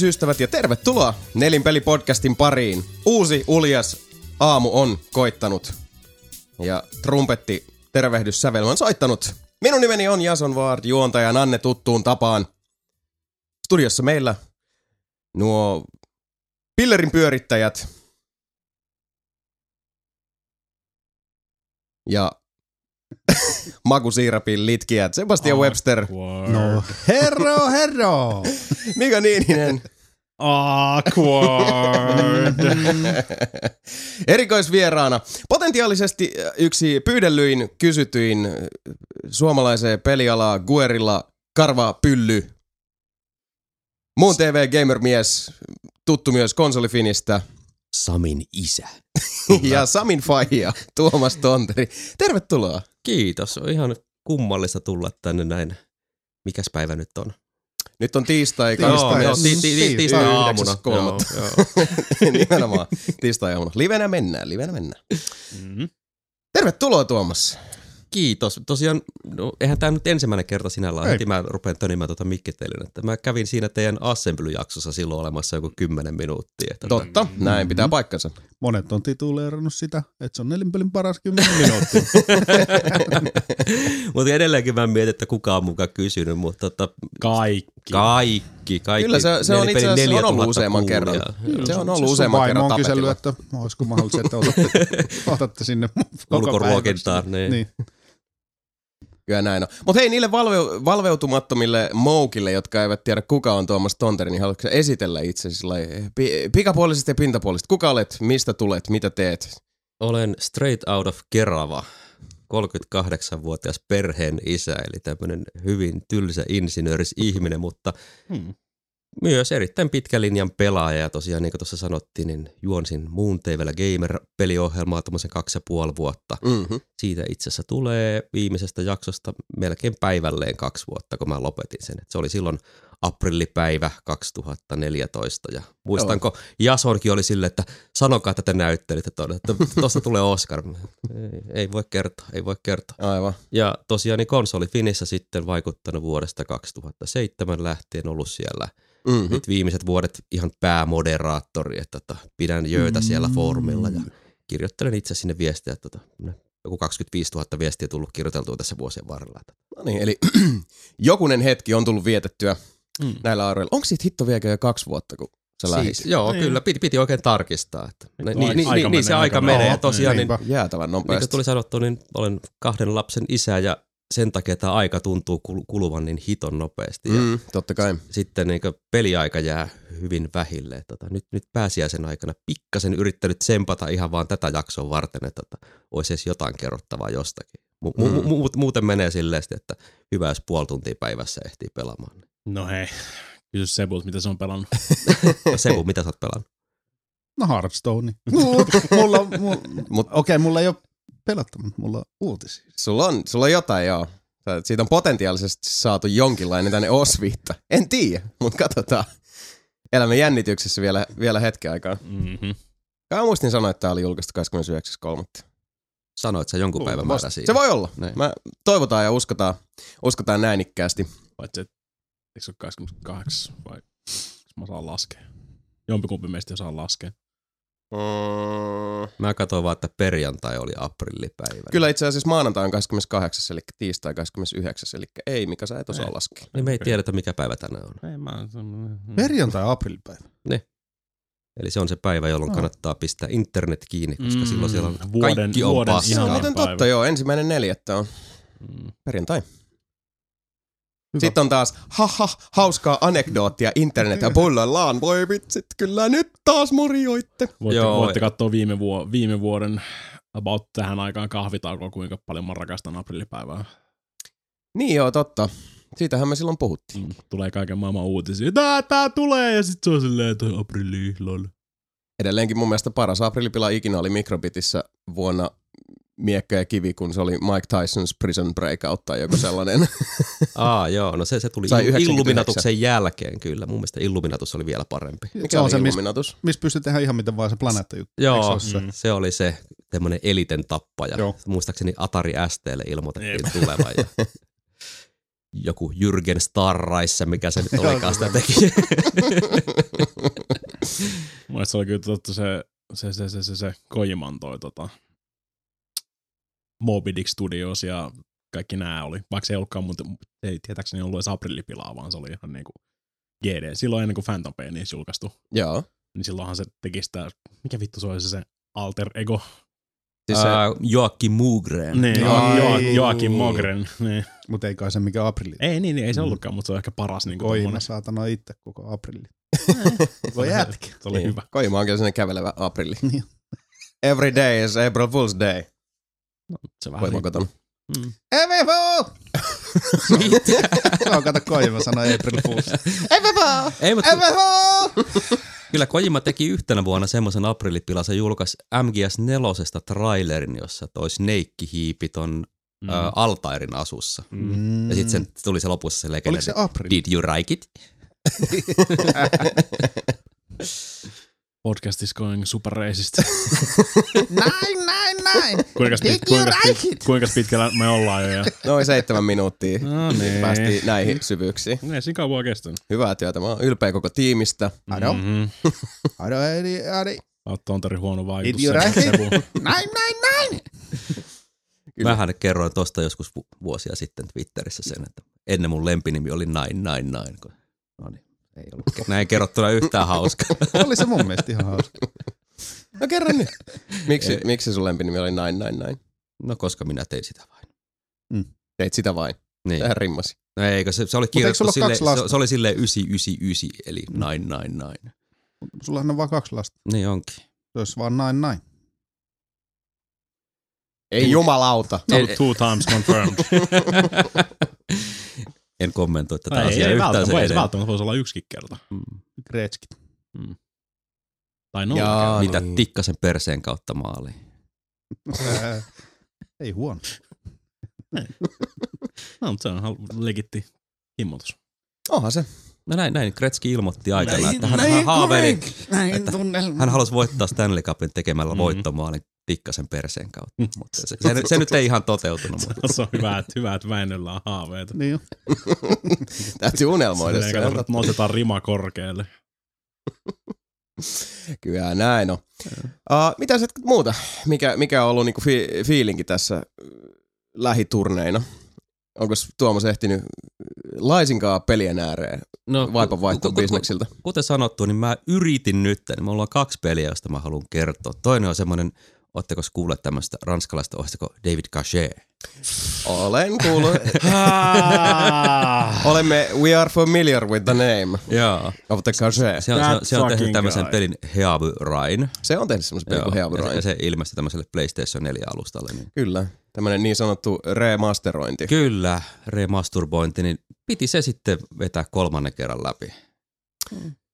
Tervehdysystävät ja tervetuloa Nelinpeli-podcastin pariin. Uusi uljas aamu on koittanut ja trumpetti tervehdyssävelmä on soittanut. Minun nimeni on Jason Ward, juontaja Anne tuttuun tapaan. Studiossa meillä nuo pillerin pyörittäjät ja makusiirapin litkijät Sebastian Webster, No, herro, herro! Mika Niininen Awkward. Erikoisvieraana. Potentiaalisesti äh, yksi pyydellyin, kysytyin äh, suomalaiseen pelialaa Guerilla Karva Pylly. Muun TV gamermies, tuttu myös konsolifinistä. Samin isä. ja Samin faija, Tuomas Tonteri. Tervetuloa. Kiitos, on ihan kummallista tulla tänne näin. Mikäs päivä nyt on? Nyt on tiistai, Tiistai, joo, ti- ti- ti- Tiistai, aamuna. 9.3.. Joo, joo. Nimenomaan tiistai aamuna. Livenä mennään, livenä mennään. Mm. Tervetuloa Tuomas. Kiitos. Tosiaan, no, eihän tämä nyt ensimmäinen kerta sinällään. Ei. Heti mä rupean tönimään tuota mikkittelyn. Että mä kävin siinä teidän Assembly-jaksossa silloin olemassa joku 10 minuuttia. Että Totta, näin pitää paikkansa. Monet on tituleerannut sitä, että se on nelinpelin paras kymmenen minuuttia. Mutta edelleenkin mä mietin, että kuka on mukaan kysynyt, mutta tota, Kaikki. kaikki, kaikki. Kyllä se, se on itse asiassa on ollut 4000 useamman kerran. kuulijaa. Se on ollut Siis useamman kerran on kysellyt, tapetilla. että olisiko mahdollista, että otatte, otatte sinne koko Ulkoruokintaan, niin. niin. Kyllä näin on. Mutta hei, niille valve, valveutumattomille moukille, jotka eivät tiedä kuka on Tuomas Tonteri, niin haluatko esitellä itsesi lailla pi- pikapuolisesti ja pintapuolisesti? Kuka olet, mistä tulet, mitä teet? Olen straight out of Kerava, 38-vuotias perheen isä, eli tämmöinen hyvin tylsä insinööris ihminen, mutta Hmm. Myös erittäin pitkä linjan pelaaja. Ja tosiaan niin kuin tuossa sanottiin, niin juonsin Moon TVllä Gamer-peliohjelmaa tuommoisen kaksi ja puoli vuotta. Mm-hmm. Siitä itse asiassa tulee viimeisestä jaksosta melkein päivälleen kaksi vuotta, kun mä lopetin sen. Et se oli silloin aprillipäivä 2014 ja muistanko Jasonkin oli silleen, että sanokaa, että te näyttelitte tuonne, että tuosta tulee Oscar. Ei, ei voi kertoa, ei voi kertoa. Aivan. Ja tosiaan niin konsoli Finissä sitten vaikuttanut vuodesta 2007 lähtien ollut siellä Mm-hmm. nyt viimeiset vuodet ihan päämoderaattori, että tota, pidän jöitä siellä foorumilla ja kirjoittelen itse sinne viestiä, että tota, joku 25 000 viestiä tullut kirjoiteltua tässä vuosien varrella. Että No niin, eli jokunen hetki on tullut vietettyä Mm. näillä aroilla. Onko siitä hitto vieläkö jo kaksi vuotta, kun sä lähdit? Siis, joo, Niin. kyllä, piti, piti oikein tarkistaa. Että, niin, niin, aika niin, niin, se menee aika menee. Ja nopeasti. tosiaan, niin. Jäätävän niin kuin nopeasti. tuli sanottu, niin olen kahden lapsen isä ja sen takia tämä aika tuntuu kul- kuluvan niin hiton nopeasti. Ja Mm, totta kai. sitten niin peliaika jää hyvin vähille. Tota, nyt, nyt pääsiäisen aikana pikkasen yrittänyt tsempata ihan vaan tätä jaksoa varten, että tota, olisi edes jotain kerrottavaa jostakin. Mu- mu- Mm. mu- muuten menee silleen, että hyvä jos puoli tuntia päivässä ehtii pelaamaan. No hei, kysy Sebult, mitä se on pelannut. Sebu, mitä sä oot pelannut? No Hearthstone. mulla, mulla, Mut okei, okay, mulla ei ole pelattu, mutta mulla on uutisia. sulla on, sulla on jotain, joo. Sä- Siitä on potentiaalisesti saatu jonkinlainen tänne osviitta. En tiedä, mutta katsotaan. Elämme jännityksessä vielä, vielä hetken aikaa. Mm-hmm. Mä muistin sanoa, että tämä oli julkaistu 29.3. Sanoit sä jonkun päivän määrä siinä. Se voi olla. Näin. Mä toivotaan ja uskotaan, uskotaan näinikkäästi. Paitsi, että eikö se ole 28 vai mä saan laskea? Jompikumpi meistä osaa laskea. Mm, Mä katsoin vaan, että perjantai oli aprillipäivä. kyllä itse asiassa maanantai on 28. eli tiistai 29. Eli ei, mikä sä et osaa Ei. laskea. Niin me ei tiedetä, mikä päivä tänään on. Ei mä... Perjantai aprillipäivä. Eli se on se päivä, jolloin No. kannattaa pistää internet kiinni, koska Mm, silloin siellä on vuoden- kaikki on vuoden Se paskaa. on Ihan muuten päivä. totta, joo. Ensimmäinen neljättä on Mm. perjantai. Hyvä. Sitten on taas haha, hauskaa anekdoottia internet ja pullollaan. Voi vitsit, kyllä nyt taas morjoitte. Voitte, Joo. voitte katsoa viime, vuo, viime vuoden about tähän aikaan kahvitaukoa, kuinka paljon mä rakastan aprillipäivää. Niin joo, totta. Siitähän me silloin puhuttiin. Mm. Tulee kaiken maailman uutisia. Tää, tää tulee ja sit se on silleen, että aprilli, lol. Edelleenkin mun mielestä paras aprillipila ikinä oli Mikrobitissä vuonna Miekka ja kivi, kun se oli Mike Tyson's Prison Breakout tai joku sellainen. Aa, joo, no se, se tuli Sai Sai 99. Illuminatuksen jälkeen kyllä. Mun mielestä Illuminatus oli vielä parempi. Mikä se on se, missä mis pystyy tehdä ihan miten vaan se planeetta juttu. Joo, se? Mm. se oli se tämmönen eliten tappaja. Joo. Muistaakseni Atari STlle ilmoitettiin Jep. tulevan. Ja joku Jürgen Starraissa, mikä se nyt olikaan sitä teki. Mun se oli kyllä totta se, se, se, se, se, se Kojiman toi tota, Moby Dick Studios ja kaikki nämä oli. Vaikka se ei ollutkaan, mutta ei tietääkseni ollut edes aprillipilaa, vaan se oli ihan niinku GD. Silloin ennen kuin Phantom Pain niissä julkaistu, Joo. niin silloinhan se teki sitä, mikä vittu se oli se, se alter ego. Siis se, Uh, Joakim Mugren. Niin, Ai. jo, jo, Joakim Mogren. Niin. Mutta ei kai se mikä aprilli. Ei niin, niin, ei se Mm. ollutkaan, mutta se on ehkä paras. Niin Koima saatana itse koko aprilli. Voi jätkä. Se oli niin. hyvä. Koima onkin sellainen kävelevä aprilli. Niin. Every day is April Fool's Day. Se vähän Koima kotona. Mm. MFO! Mitä? On kato Koima sanoi April Fools. MFO! Ei, mutta MFO! kyllä Kojima teki yhtenä vuonna semmoisen aprillipila, se julkaisi MGS4 trailerin, jossa toi Snake hiipi ton Mm. mm. ä, Altairin asussa. Mm. Ja sitten tuli se lopussa se legenda. Oliko se aprilli? Did you like it? Podcast is going super racist. Näin, näin, näin. kuinka, pit, kuinka, pit, kuinka pitkällä me ollaan jo? Ja... Noin seitsemän minuuttia. No niin. Päästiin näihin syvyyksiin. Ei siinä kauan kestänyt. Hyvää työtä. Mä oon ylpeä koko tiimistä. Ado, Mhm. ado, adi, adi. Oot Tontari huono vaikutus. Vu- Näin, näin, näin. Kyllä. Mähän kerroin tosta joskus vu- vuosia sitten Twitterissä sen, että ennen mun lempinimi oli Nine Nine Nine. kun- ei ollut näin kerrottuna yhtään hauskaa. Oli se mun mielestä ihan hauska. No kerro nyt. Miksi, Ei. miksi sun lempinimi oli näin, näin, näin? No koska minä tein sitä vain. Teit sitä vain. Niin. Tähän rimmasi. No eikö se, se oli kirjoitettu kaksi lasta? se, se oli silleen 999, eli Nine Nine Nine. Sullahan on vaan kaksi lasta. Niin onkin. Se olisi vaan näin, näin. Ei jumalauta. Two, two times confirmed. en kommentoi tätä ei, asiaa ei, yhtään välttämättä, ei se välttämättä voisi olla yksikin kerta. Mm. Gretskit. Tai nolla Jaa. Mitä niin. tikkasen perseen kautta maaliin. Ää, Ei huono. No, mutta se on legitti himmotus. Onhan se. No näin, näin Kretski ilmoitti aikana, Näin, että hän, näin hän haaveili, Näin tunnelma. hän halusi voittaa Stanley Cupin tekemällä Mhm. voittomaalin tikkasen perseen kautta. Mutta se, se, se, nyt ei ihan toteutunut. Mutta. Se on hyvä, että, hyvä, että Väinöllä on haaveita. Niin. Täytyy unelmoida. Se on kato, totta. nostetaan rima korkealle. Kyllä näin on. Uh, mitä sä muuta? Mikä, mikä on ollut niinku fi- fiilinki tässä äh, lähiturneina? Onko Tuomas ehtinyt laisinkaan pelien ääreen No, vaipan ku- bisneksiltä? Kuten sanottu, niin mä yritin nyt, niin mulla on kaksi peliä, joista mä haluan kertoa. Toinen on semmoinen, ootteko kuulleet tämmöistä ranskalaista ohjasta David Cachet? Olen kuullut. Olemme, we are familiar with the name Joo. of the cachet. Se on, se on, se on tehnyt tämmöisen guy. pelin Heavy Rain. Se on tehnyt semmoisen pelin kuin Heavy se, Rain. ja se ilmestyi tämmöiselle PlayStation 4-alustalle. Niin. Kyllä. Tämmöinen niin sanottu remasterointi. Kyllä, remasturbointi, niin piti se sitten vetää kolmannen kerran läpi.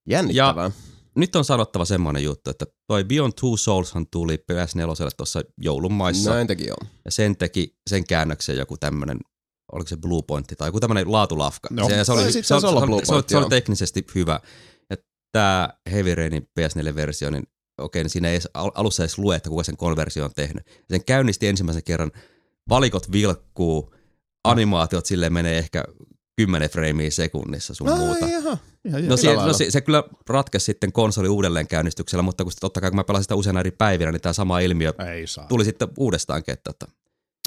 Jännittävää. Nyt on sanottava semmoinen juttu, että toi Beyond Two Soulshan tuli PS4 tuossa joulun maissa. Näin teki on. Ja sen teki sen käännöksen joku tämmönen, oliko se Blue Pointti tai joku tämmönen laatulafka. Joo. Se, se, oli, se, se, oli, olla se, Blue oli, se, oli, Point, se oli joo. teknisesti hyvä. Ja tää Heavy Rainin PS4-versio, niin okei, niin siinä ei edes, al- alussa edes lue, että kuka sen konversio on tehnyt. Sen käynnisti ensimmäisen kerran, valikot vilkkuu, animaatiot silleen menee ehkä 10 freimiä sekunnissa sun muuta. Ai jaha. Ihan No, se, no se, se, kyllä ratkesi sitten konsoli uudelleen käynnistyksellä, mutta kun totta kai kun mä pelasin sitä useana eri päivinä, niin tämä sama ilmiö Ei saa. tuli sitten uudestaankin, että, että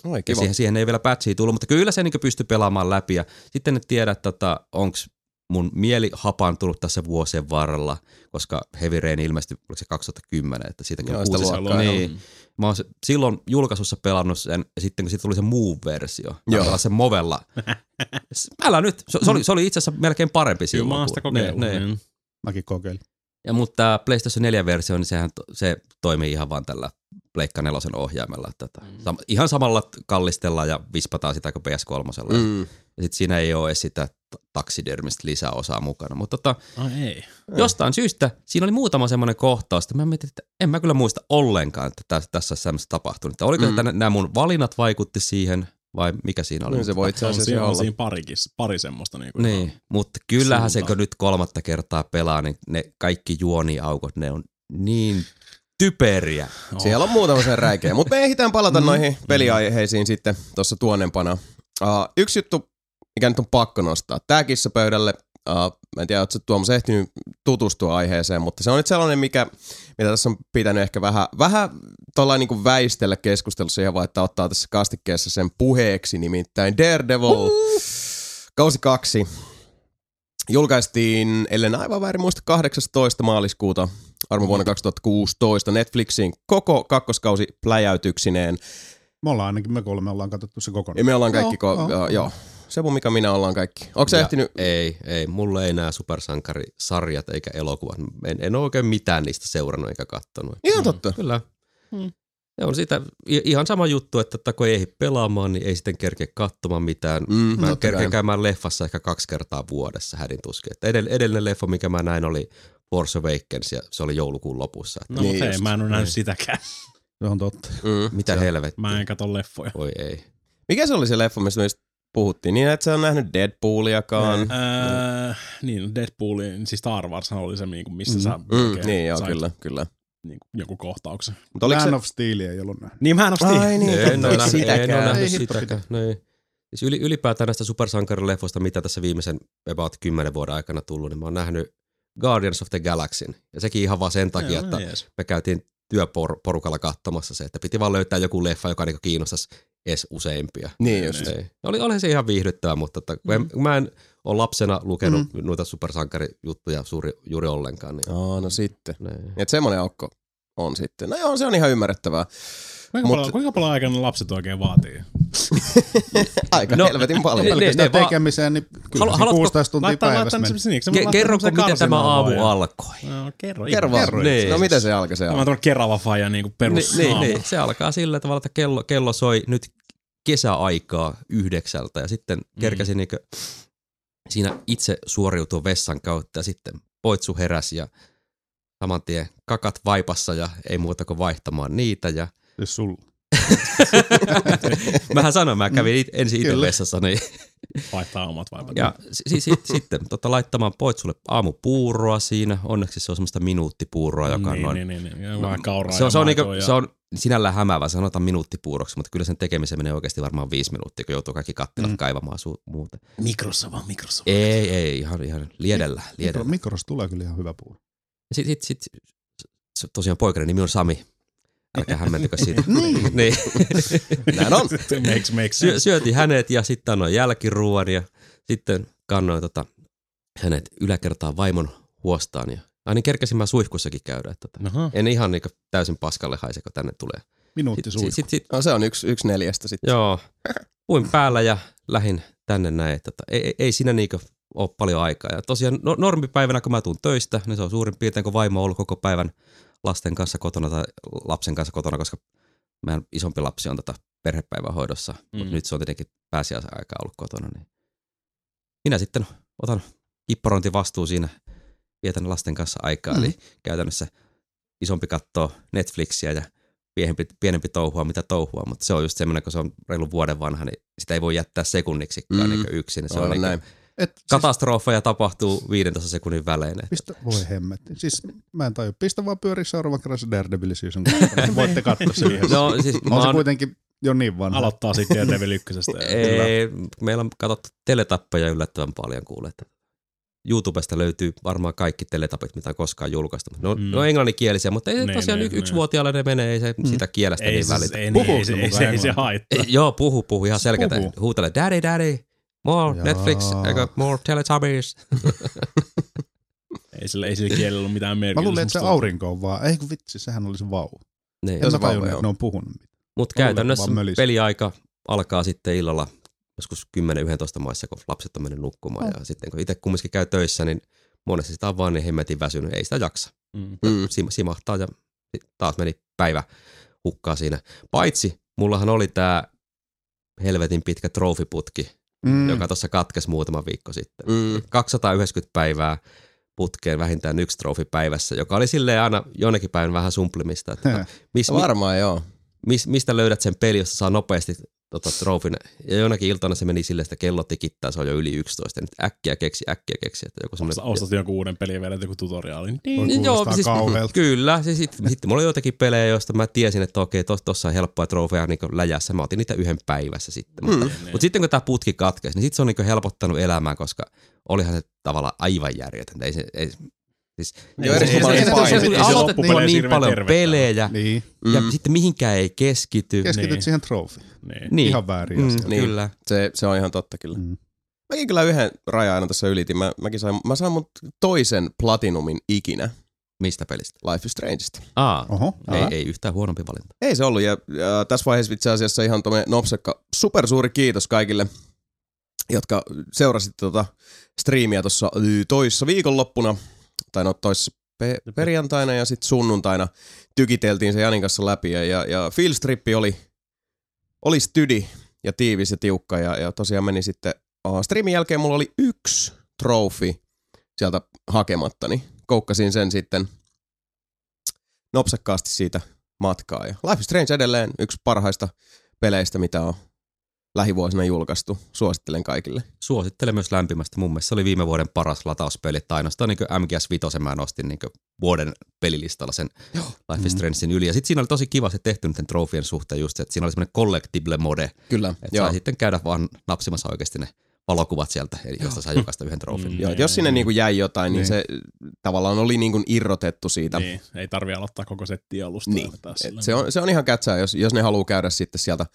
Oi ja kiva. siihen, siihen ei vielä patchia tullut, mutta kyllä se niin pystyi pelaamaan läpi. Ja sitten en tiedä, tota, onko mun mieli hapantunut tässä vuosien varrella, koska Heavy Rain ilmestyi, oliko se 2010, että siitäkin on kuusi- luokkaa, niin. Mä oon se, silloin julkaisussa pelannut sen, ja sitten kun siitä tuli se Move-versio, mä Joo. pelasin sen Movella. Älä nyt, se, se, oli, se oli itse asiassa melkein parempi Kyllä silloin. mä oon sitä kokeillut. ne, ne. niin. Mäkin kokeilin. Ja mutta tämä PlayStation 4-versio, niin sehän to, se toimii ihan vaan tällä Pleikka 4 ohjaimella. Tätä. Mm. Sam- ihan samalla kallistellaan ja vispataan sitä kuin PS3. Mm. Ja sit siinä ei ole edes sitä taksidermistä lisäosaa mukana. Mutta tota, Ai ei. jostain syystä siinä oli muutama semmoinen kohtaus, että mä mietin, että en mä kyllä muista ollenkaan, että tässä, tässä olisi semmoista tapahtunut. Että oliko Mm. nämä mun valinnat vaikutti siihen vai mikä siinä oli? No, se voi itse Se on, asiassa siinä, on olla. siinä parikin, pari semmoista. Niin, kuin Niin, mutta kyllähän se suuntaan. kun nyt kolmatta kertaa pelaa, niin ne kaikki juoniaukot, ne on niin typeriä. Oh. Siellä on muutama sen räikeä. Mutta me ehditään palata noihin peliaiheisiin sitten tuossa tuonnempana. Uh, yksi juttu mikä nyt on pakko nostaa. Tää kissapöydälle, uh, mä en tiedä, sä, Tuomas ehtinyt tutustua aiheeseen, mutta se on nyt sellainen, mikä, mitä tässä on pitänyt ehkä vähän, vähän niin väistellä keskustelussa ihan vaan, että ottaa tässä kastikkeessa sen puheeksi, nimittäin Daredevil, kausi kaksi. Julkaistiin, ellen aivan väärin muista, 18. maaliskuuta armo vuonna 2016 Netflixin koko kakkoskausi pläjäytyksineen. Me ollaan ainakin, me kolme ollaan katsottu se Ja kokonaan. me ollaan kaikki, Joo, ko- joo, joo. Sebu, mikä minä ollaan kaikki. Onko Ja ehtinyt? Ei, ei. Mulle ei nämä supersankarisarjat eikä elokuvat. En, en ole oikein mitään niistä seurannut eikä kattonut. Ihan totta. Kyllä. Hmm. Se on sitä i- ihan sama juttu, että että kun ei ehdi pelaamaan, niin ei sitten kerkeä katsomaan mitään. Mm, Mä kai. käymään leffassa ehkä kaksi kertaa vuodessa hädin tuskin. Että edell- edellinen leffa, mikä mä näin, oli Force Awakens ja se oli joulukuun lopussa. Että No Niin niin hei, mä en ole nähnyt Niin. sitäkään. Se on totta. Mm. mitä Se- helvettiä. Mä en kato leffoja. Voi ei. Mikä se oli se leffa, mistä puhuttiin? Niin, että sä on nähnyt Deadpooliakaan. Öö, niin, Deadpoolin, siis Star Wars oli se, niinku, missä Mm. sä Mm, niin, joo, sait kyllä, kyllä. Niinku, joku kohtauksen. Mutta oliko Man se... of Steel ei ollut nähnyt. Niin, mä en ole Ai niin, en totta, ole nähnyt, sitäkään. en ole nähnyt sitäkään. Niin. Siis yli, ylipäätään näistä supersankarileffoista, mitä tässä viimeisen about 10 vuoden aikana tullut, niin mä oon nähnyt Guardians of the Galaxyn. Ja sekin ihan vaan sen takia, että Jees. me käytiin työporukalla katsomassa se, että piti vaan löytää joku leffa, joka niinku kiinnostaisi edes useimpia. Niin just. Ei. Oli, oli se ihan viihdyttävää, mutta että, kun en, kun mä en ole lapsena lukenut mm. noita supersankarijuttuja suuri, juuri ollenkaan. Niin, Aa, no sitten. niin. Et semmonen aukko on sitten. No joo, se on ihan ymmärrettävää. Kuinka, Mut- paljon, kuinka paljon aikana lapset oikein vaatii? Aika No, helvetin paljon. ne- Pelkästään ne vaan- tekemiseen, niin kyllä Halu- Halu, haluatko- 16 tuntia Laittaa, päivässä laittaa meni. semmosen, niin, Ke- kerroko, miten tämä aamu alkoi? No, kerro. Kerro vaan. Niin. No miten se alkoi se Mä alkoi? oon tuonut kerava faija niinku perus Niin, niin, niin, se alkaa sillä tavalla, että kello, kello soi nyt kesäaikaa yhdeksältä ja sitten kerkäsin mm. siinä itse suoriutua vessan kautta ja sitten poitsu heräsi ja saman tien kakat vaipassa ja ei muuta kuin vaihtamaan niitä ja Siis sulla. Mähän sanoin, mä kävin it, ensin itse vessassa, niin Vaihtaa omat vaipat. Ja si- si- sitten tota, laittamaan poitsulle aamupuuroa siinä. Onneksi se on semmoista minuuttipuuroa, joka on niin, noin. niin, niin, niin. Vähän kauraa se, on, ja se, on niinku, ja... se on sinällään hämäävä, sanotaan minuuttipuuroksi, mutta kyllä sen tekemiseen menee oikeasti varmaan viisi minuuttia, kun joutuu kaikki kattilat mm. Kaivamaan su- muuten. Mikrossa vaan, mikrossa. Ei, ei, ihan, ihan liedellä. Mikro, liedellä. mikrosta tulee kyllä ihan hyvä puuro. Sitten sit, sit, tosiaan poikainen nimi on Sami. Älkää hämmentykö siitä. Niin. niin. Näin on. makes, makes Syö, sense. syötiin hänet ja sitten annoin jälkiruuan ja sitten kannoin tota, hänet yläkertaan vaimon huostaan. Ja, ai niin kerkesin mä suihkussakin käydä. Että, tota, Aha. en ihan niin täysin paskalle haise, kun tänne tulee. Minuutti suihku. sit, sit, No se on yksi, yksi neljästä sitten. joo, puin päällä ja lähin tänne näin. Että, tota, ei, ei, ei siinä niinku ole paljon aikaa. Ja tosiaan no, normipäivänä, kun mä tuun töistä, niin se on suurin piirtein, kun vaimo on ollut koko päivän lasten kanssa kotona tai lapsen kanssa kotona, koska meidän isompi lapsi on tota perhepäivähoidossa, mm. mutta nyt se on tietenkin pääsiäisen aikaa ollut kotona. Niin minä sitten otan kipparointivastuu siinä, vietän lasten kanssa aikaa, mm. eli käytännössä isompi kattoo Netflixiä ja pienempi, pienempi touhua, mitä touhua, mutta se on just semmoinen, kun se on reilu vuoden vanha, niin sitä ei voi jättää sekunniksikaan Mm. mm. niin yksin. Se on Aivan niin näin. Et, siis, katastrofeja tapahtuu 15 sekunnin välein. pistä, voi hemmetti. Siis mä en tajua. Pistä vaan pyöri seuraavan kerran se Daredevil season kaksi. Voitte katsoa se yhdessä. No siis mä on se oon, kuitenkin jo niin vanha. Aloittaa sitten Daredevil ykkösestä. ei, meillä on katsottu teletappeja yllättävän paljon kuulee. että YouTubesta löytyy varmaan kaikki teletapit, mitä on koskaan julkaistu. No, Mm. no englanninkielisiä, mutta ei Niin, tosiaan niin, niin, yksi niin. vuotiaalle ne menee, ei se Mm. sitä kielestä Ei, niin se, välitä. ei, ei, Puhuuko ei, se, ei, se, ei se haittaa. Ei, Joo, puhu, puhu ihan selkeätä. Puhu. Huutele, daddy, daddy, more Jaa. Netflix, I got more Teletubbies. Ei sillä, ei sillä kielellä ollut mitään merkitystä. Mä luulen, että se aurinko on vaan. Ei kun vitsi, sehän oli se vauva. niin. En mä tajunnut, että ne on puhunut mitään. Mutta käytännössä peliaika alkaa sitten illalla joskus 10-11 maissa, kun lapset on mennyt nukkumaan. Oh. Ja sitten kun itse kumminkin käy töissä, niin monesti sitä on vaan niin hemmetin väsynyt, ei sitä jaksa. Mm. Mm. Sim- simahtaa ja sit taas meni päivä hukkaa siinä. Paitsi mullahan oli tämä helvetin pitkä trofiputki, Mm. joka tuossa katkesi muutama viikko sitten. Mm. 290 päivää putkeen vähintään yksi trofi päivässä, joka oli silleen aina jonnekin päivän vähän sumplimista. Että Heh. mis, mi, Varmaan joo. mis, mistä löydät sen peli, jossa saa nopeasti tota, trofin. Ja jonakin iltana se meni silleen, että kello tikittää, se on jo yli 11. Ja nyt äkkiä keksi, äkkiä keksi. Että joku semmoinen, ostat jonkun uuden pelin vielä joku tutoriaali. Voi Niin, joo, siis, kauhealta. kyllä. Siis sitten sit, mulla oli joitakin pelejä, joista mä tiesin, että okei, tos, tossa on helppoja trofeja niin läjässä. Mä otin niitä yhden päivässä sitten. Mutta, Mm. mutta sitten kun tämä putki katkesi, niin sitten se on niin helpottanut elämää, koska olihan se tavallaan aivan järjetöntä. Ei se, ei, siis, Joo, se, se, se- se, se, aloitettiin niin hirveän paljon tervettä. pelejä, Niin, ja Mm. sitten mihinkään ei keskity. keskityt Niin. siihen trofiin. Niin. Niin. Ihan väärin Mm, asia. Niin. Kyllä. Se, se on ihan totta kyllä. Mm. Mäkin kyllä yhden raja aina tässä ylitin. Mä, mäkin sain, mä sain mun toisen platinumin ikinä Mistä pelistä? Life is Strangeista. Aa, Oho, ei, ei yhtään huonompi valinta. Ei se ollut, ja, ja tässä vaiheessa itse asiassa ihan tuommoinen nopsekka, supersuuri kiitos kaikille, jotka seurasitte tota striimiä tuossa toissa viikonloppuna, tai no toissa pe- perjantaina ja sitten sunnuntaina tykiteltiin se Janin kanssa läpi, ja, ja, ja Fieldstrippi oli, oli stydi ja tiivis ja tiukka, ja, ja tosiaan meni sitten, uh, striimin jälkeen mulla oli yksi trofi sieltä hakemattani, koukkasin sen sitten nopsakkaasti siitä matkaa. Ja Life is Strange edelleen yksi parhaista peleistä, mitä on lähivuosina julkaistu. Suosittelen kaikille. Suosittelen myös lämpimästi. Mun mielestä se oli viime vuoden paras latauspeli. Tai ainoastaan niin MGS 5 mä nostin niin vuoden pelilistalla sen Life is Mm. Strangein yli. Ja sitten siinä oli tosi kiva se tehty niiden trofien suhteen just se, että siinä oli semmoinen collectible mode, Kyllä. että Joo. sai sitten käydä vaan napsimassa oikeasti ne valokuvat sieltä, eli josta saa jokaista yhden trofin. Mm. Joo, jos sinne niinku jäi jotain, niin, Niin. se tavallaan oli niinku irrotettu siitä. Niin, ei tarvi aloittaa koko settiä alusta. Niin. se, on, se on ihan kätsää, jos, jos ne haluaa käydä sitten sieltä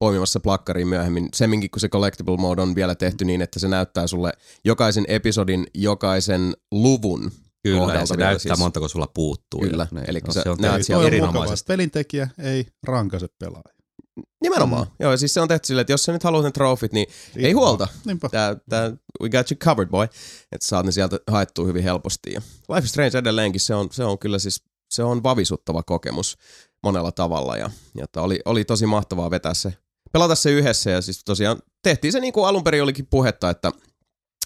poimimassa plakkariin myöhemmin. Semminkin, kun se collectible mode on vielä tehty niin, että se näyttää sulle jokaisen episodin, jokaisen luvun Kyllä, ja se vielä näyttää siis. montako sulla puuttuu. Kyllä, ja, elikkä no, sä se on näet tehty siellä erinomaisesti. pelintekijä ei rankaise pelaajia. Nimenomaan. Mm. Joo, ja siis se on tehty silleen, että jos sä nyt haluat ne trofit, niin ei huolta. Niinpä. Tää, tää, we got you covered, boy. Että saat ne sieltä haettua hyvin helposti. Ja Life is Strange edelleenkin, se on, se on kyllä siis, se on vavisuttava kokemus monella tavalla. Ja, ja oli, oli tosi mahtavaa vetää se, pelata se yhdessä. Ja siis tosiaan tehtiin se niin kuin alun perin olikin puhetta, että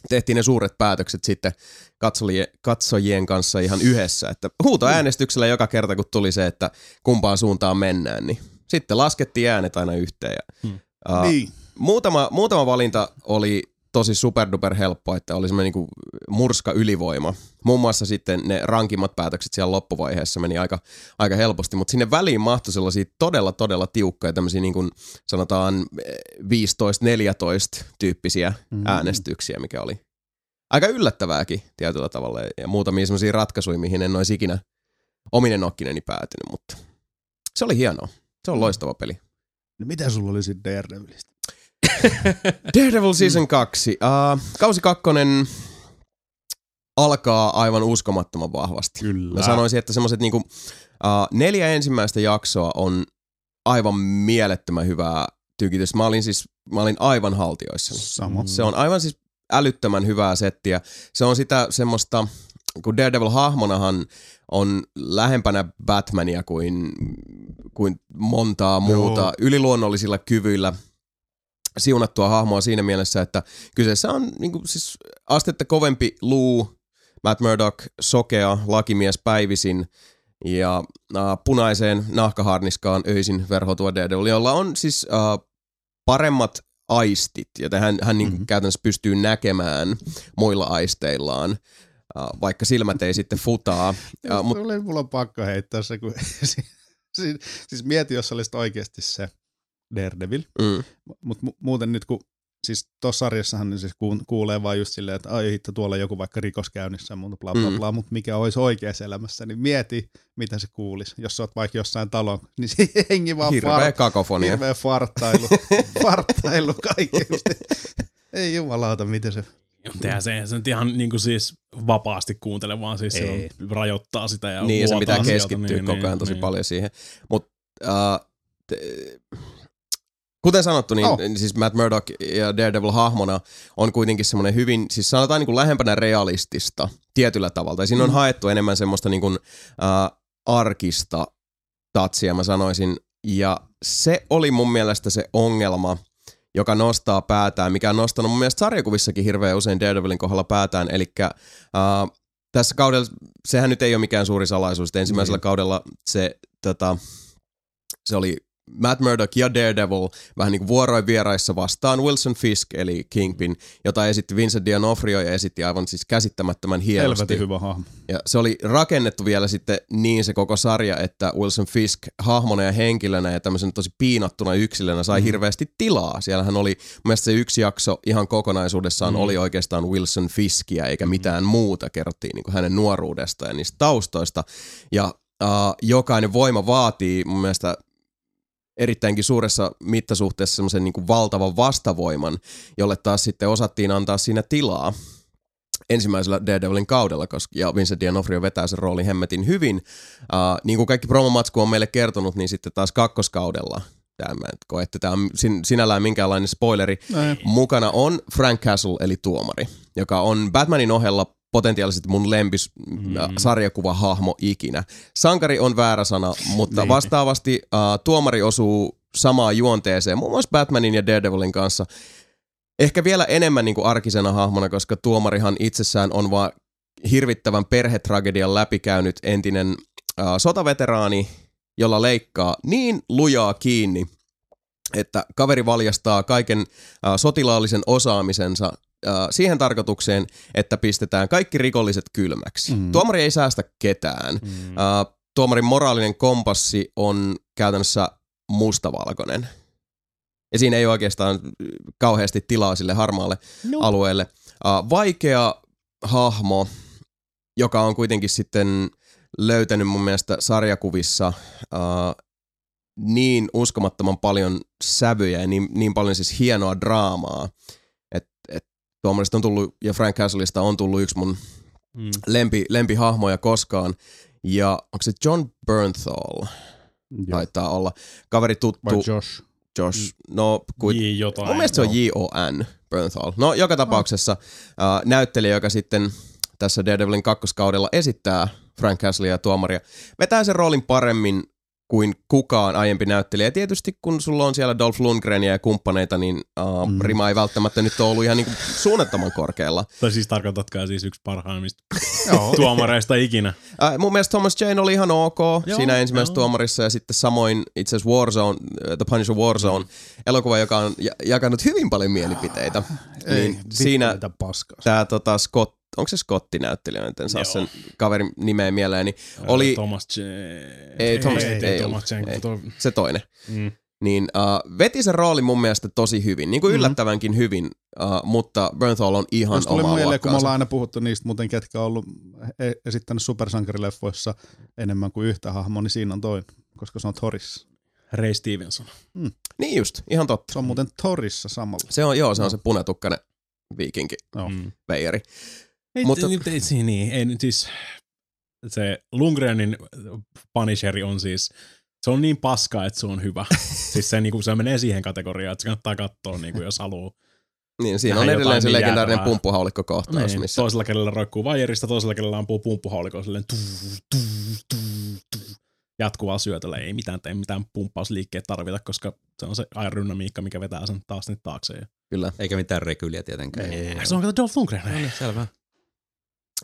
tehtiin ne suuret päätökset sitten katsojien, katsojien kanssa ihan yhdessä. Että huutoäänestyksellä joka kerta, kun tuli se, että kumpaan suuntaan mennään, niin sitten laskettiin äänet aina yhteen. Ja, Hmm. uh, Niin. muutama, muutama valinta oli tosi superduper helppo, että oli semmoinen niinku murska ylivoima. Muun muassa sitten ne rankimmat päätökset siellä loppuvaiheessa meni aika, aika helposti, mutta sinne väliin mahtui sellaisia todella, todella tiukkoja tämmöisiä niin kuin sanotaan eh, 15-14 tyyppisiä Mm. äänestyksiä, mikä oli aika yllättävääkin tietyllä tavalla ja muutamia semmoisia ratkaisuja, mihin en olisi ikinä ominen nokkineni päätynyt, mutta se oli hienoa. Se on loistava peli. No mitä sulla oli sitten Daredevilistä? Daredevil Season 2. Uh, kausi kakkonen alkaa aivan uskomattoman vahvasti. Kyllä. Mä sanoisin, että semmoiset niinku, uh, neljä ensimmäistä jaksoa on aivan mielettömän hyvää tykitys. Mä olin siis, mä olin aivan haltioissani. Sama. Se on aivan siis älyttömän hyvää settiä. Se on sitä semmoista, kun Daredevil-hahmonahan on lähempänä Batmania kuin, kuin montaa muuta Joo. yliluonnollisilla kyvyillä siunattua hahmoa siinä mielessä, että kyseessä on niin kuin, siis astetta kovempi luu, Matt Murdock, sokea, lakimies päivisin ja äh, punaiseen nahkaharniskaan öisin verhotua Daredevil, jolla on siis äh, paremmat aistit, ja hän, hän niin Mhm. käytännössä pystyy näkemään muilla aisteillaan, äh, vaikka silmät ei sitten futaa. Äh, Mut... mulla on pakko heittää se, kun siis, siis mieti, jos olisit oikeasti se Daredevil. mm, Mutta mu- muuten nyt kun, siis tuossa sarjassahan niin siis kuun- kuulee vaan just silleen, että ai hitto, tuolla joku vaikka rikos käynnissä ja muuta bla bla Mm. bla, mutta mikä olisi oikeassa elämässä, niin mieti, mitä se kuulisi. Jos sä oot vaikka jossain talon, niin se hengi vaan hirveä far, kakofonia. hirveä farttailu, farttailu kaikesti. Ei jumalauta, miten se... Tehdään se, se nyt ihan niin kuin siis vapaasti kuuntele, vaan siis se Ei. rajoittaa sitä ja Niin, ja se pitää keskittyä niin, koko ajan niin, tosi niin. paljon siihen. Mutta äh, te- kuten sanottu, niin Oh. siis Matt Murdock ja Daredevil hahmona on kuitenkin semmoinen hyvin, siis sanotaan niin kuin lähempänä realistista tietyllä tavalla. Ja siinä on Mm. haettu enemmän semmoista niin kuin, äh, arkista tatsia, mä sanoisin. Ja se oli mun mielestä se ongelma, joka nostaa päätään, mikä on nostanut mun mielestä sarjakuvissakin hirveän usein Daredevilin kohdalla päätään. Eli äh, tässä kaudella, sehän nyt ei ole mikään suuri salaisuus, että ensimmäisellä Niin. kaudella se, tota, se oli Matt Murdock ja Daredevil vähän niin kuin vuoroin vieraissa vastaan Wilson Fisk eli Kingpin, jota esitti Vincent D'Onofrio ja esitti aivan siis käsittämättömän hienosti. Helvetin hyvä hahmo. Ja se oli rakennettu vielä sitten niin se koko sarja, että Wilson Fisk hahmona ja henkilönä ja tämmöisen tosi piinattuna yksilönä sai mm. hirveästi tilaa. Siellähän oli, mun mielestä se yksi jakso ihan kokonaisuudessaan mm. oli oikeastaan Wilson Fiskiä eikä mitään muuta. Kerrottiin niin kuin hänen nuoruudesta ja niistä taustoista. Ja uh, jokainen voima vaatii mun mielestä erittäinkin suuressa mittasuhteessa semmoisen niin kuin valtavan vastavoiman, jolle taas sitten osattiin antaa siinä tilaa ensimmäisellä Daredevilin kaudella, koska, ja Vincent D'Onofrio vetää sen roolin hemmetin hyvin. Uh, niin kuin kaikki promomatsku on meille kertonut, niin sitten taas kakkoskaudella tämä että tämä on sin, sinällään minkäänlainen spoileri. Näin. Mukana on Frank Castle, eli tuomari, joka on Batmanin ohella potentiaalisesti mun lempis mm. sarjakuvahahmo ikinä. Sankari on väärä sana, mutta Niin. vastaavasti uh, tuomari osuu samaan juonteeseen, muun muassa Batmanin ja Daredevilin kanssa. Ehkä vielä enemmän niin kuin arkisena hahmona, koska tuomarihan itsessään on vaan hirvittävän perhetragedian läpikäynyt entinen uh, sotaveteraani, jolla leikkaa niin lujaa kiinni, että kaveri valjastaa kaiken uh, sotilaallisen osaamisensa uh, siihen tarkoitukseen, että pistetään kaikki rikolliset kylmäksi. Mm. Tuomari ei säästä ketään. Mm. Uh, tuomarin moraalinen kompassi on käytännössä mustavalkoinen. Ja siinä ei oikeastaan kauheasti tilaa sille harmaalle No. alueelle. Uh, vaikea hahmo, joka on kuitenkin sitten löytänyt mun mielestä sarjakuvissa uh, niin uskomattoman paljon sävyjä ja niin, niin paljon siis hienoa draamaa, tuomarista on tullut ja Frank Castleista on tullut yksi mun Mm. lempi, lempihahmoja koskaan. Ja onko se John Bernthal? Joo. Taitaa olla. Kaveri tuttu. Vai Josh. Josh. No, kuit, J jotain. mun mielestä se on. J-O-N, Bernthal. No, joka tapauksessa äh, näyttelijä, joka sitten tässä Daredevilin kakkoskaudella esittää Frank Castlea ja tuomaria, vetää sen roolin paremmin kuin kukaan aiempi näyttelijä. Ja tietysti kun sulla on siellä Dolph Lundgrenia ja kumppaneita, niin uh, mm. rima ei välttämättä nyt ole ollut ihan niin suunnattoman korkealla. Tai siis tarkoitatkaa siis yksi parhaimmista tuomareista ikinä. Äh, mun mielestä Thomas Jane oli ihan ok joo, siinä ensimmäisessä joo. tuomarissa ja sitten samoin itse asiassa Warzone, The Punisher Warzone, elokuva, joka on ja- jakanut hyvin paljon mielipiteitä. Ei, niin siinä mitä paskaa. tämä tota, Scott, onko se Scotti näyttelijä, en saa Joo. sen kaverin nimeä mieleen, niin oli Thomas J. Ei, Thomas- ei, ei ei. Thomas J. Ei. Se toinen. mm. Niin uh, veti sen roolin mun mielestä tosi hyvin, niin kuin Mhm. yllättävänkin hyvin, uh, mutta Bernthal on ihan Jos tuli omaa mieleen, kun me ollaan aina puhuttu niistä muuten, ketkä on ollut e- esittänyt supersankarileffoissa enemmän kuin yhtä hahmoa, niin siinä on toinen, koska se on Thorissa. Ray Stevenson. Niin just, ihan totta. Se on muuten Thorissa samalla. Se on, joo, se on se punatukkainen viikinki Joo. Mm. veijari. Ei, Mutta- Mutta, ei, ei, niin, ei nyt siis se Lundgrenin Punisheri on siis, se on niin paska, että se on hyvä. siis se, niinku, se menee siihen kategoriaan, että se kannattaa katsoa, niinku, jos haluaa. Niin, siinä on edelleen se niin legendaarinen pumppuhaulikko-kohtaus, Niin, missä Toisella kädellä roikkuu vaijerista, toisella kädellä ampuu pumppuhaulikolla silleen tuu, tuu, tuu, tuu. jatkuvalla syötöllä. Ei mitään, ei mitään pumppausliikkeet tarvita, koska se on se aerodynamiikka, mikä vetää sen taas nyt taakse. Ja... kyllä Eikä mitään rekyliä tietenkään. Ei. Se on kato Dolph Lundgren. No niin, selvä.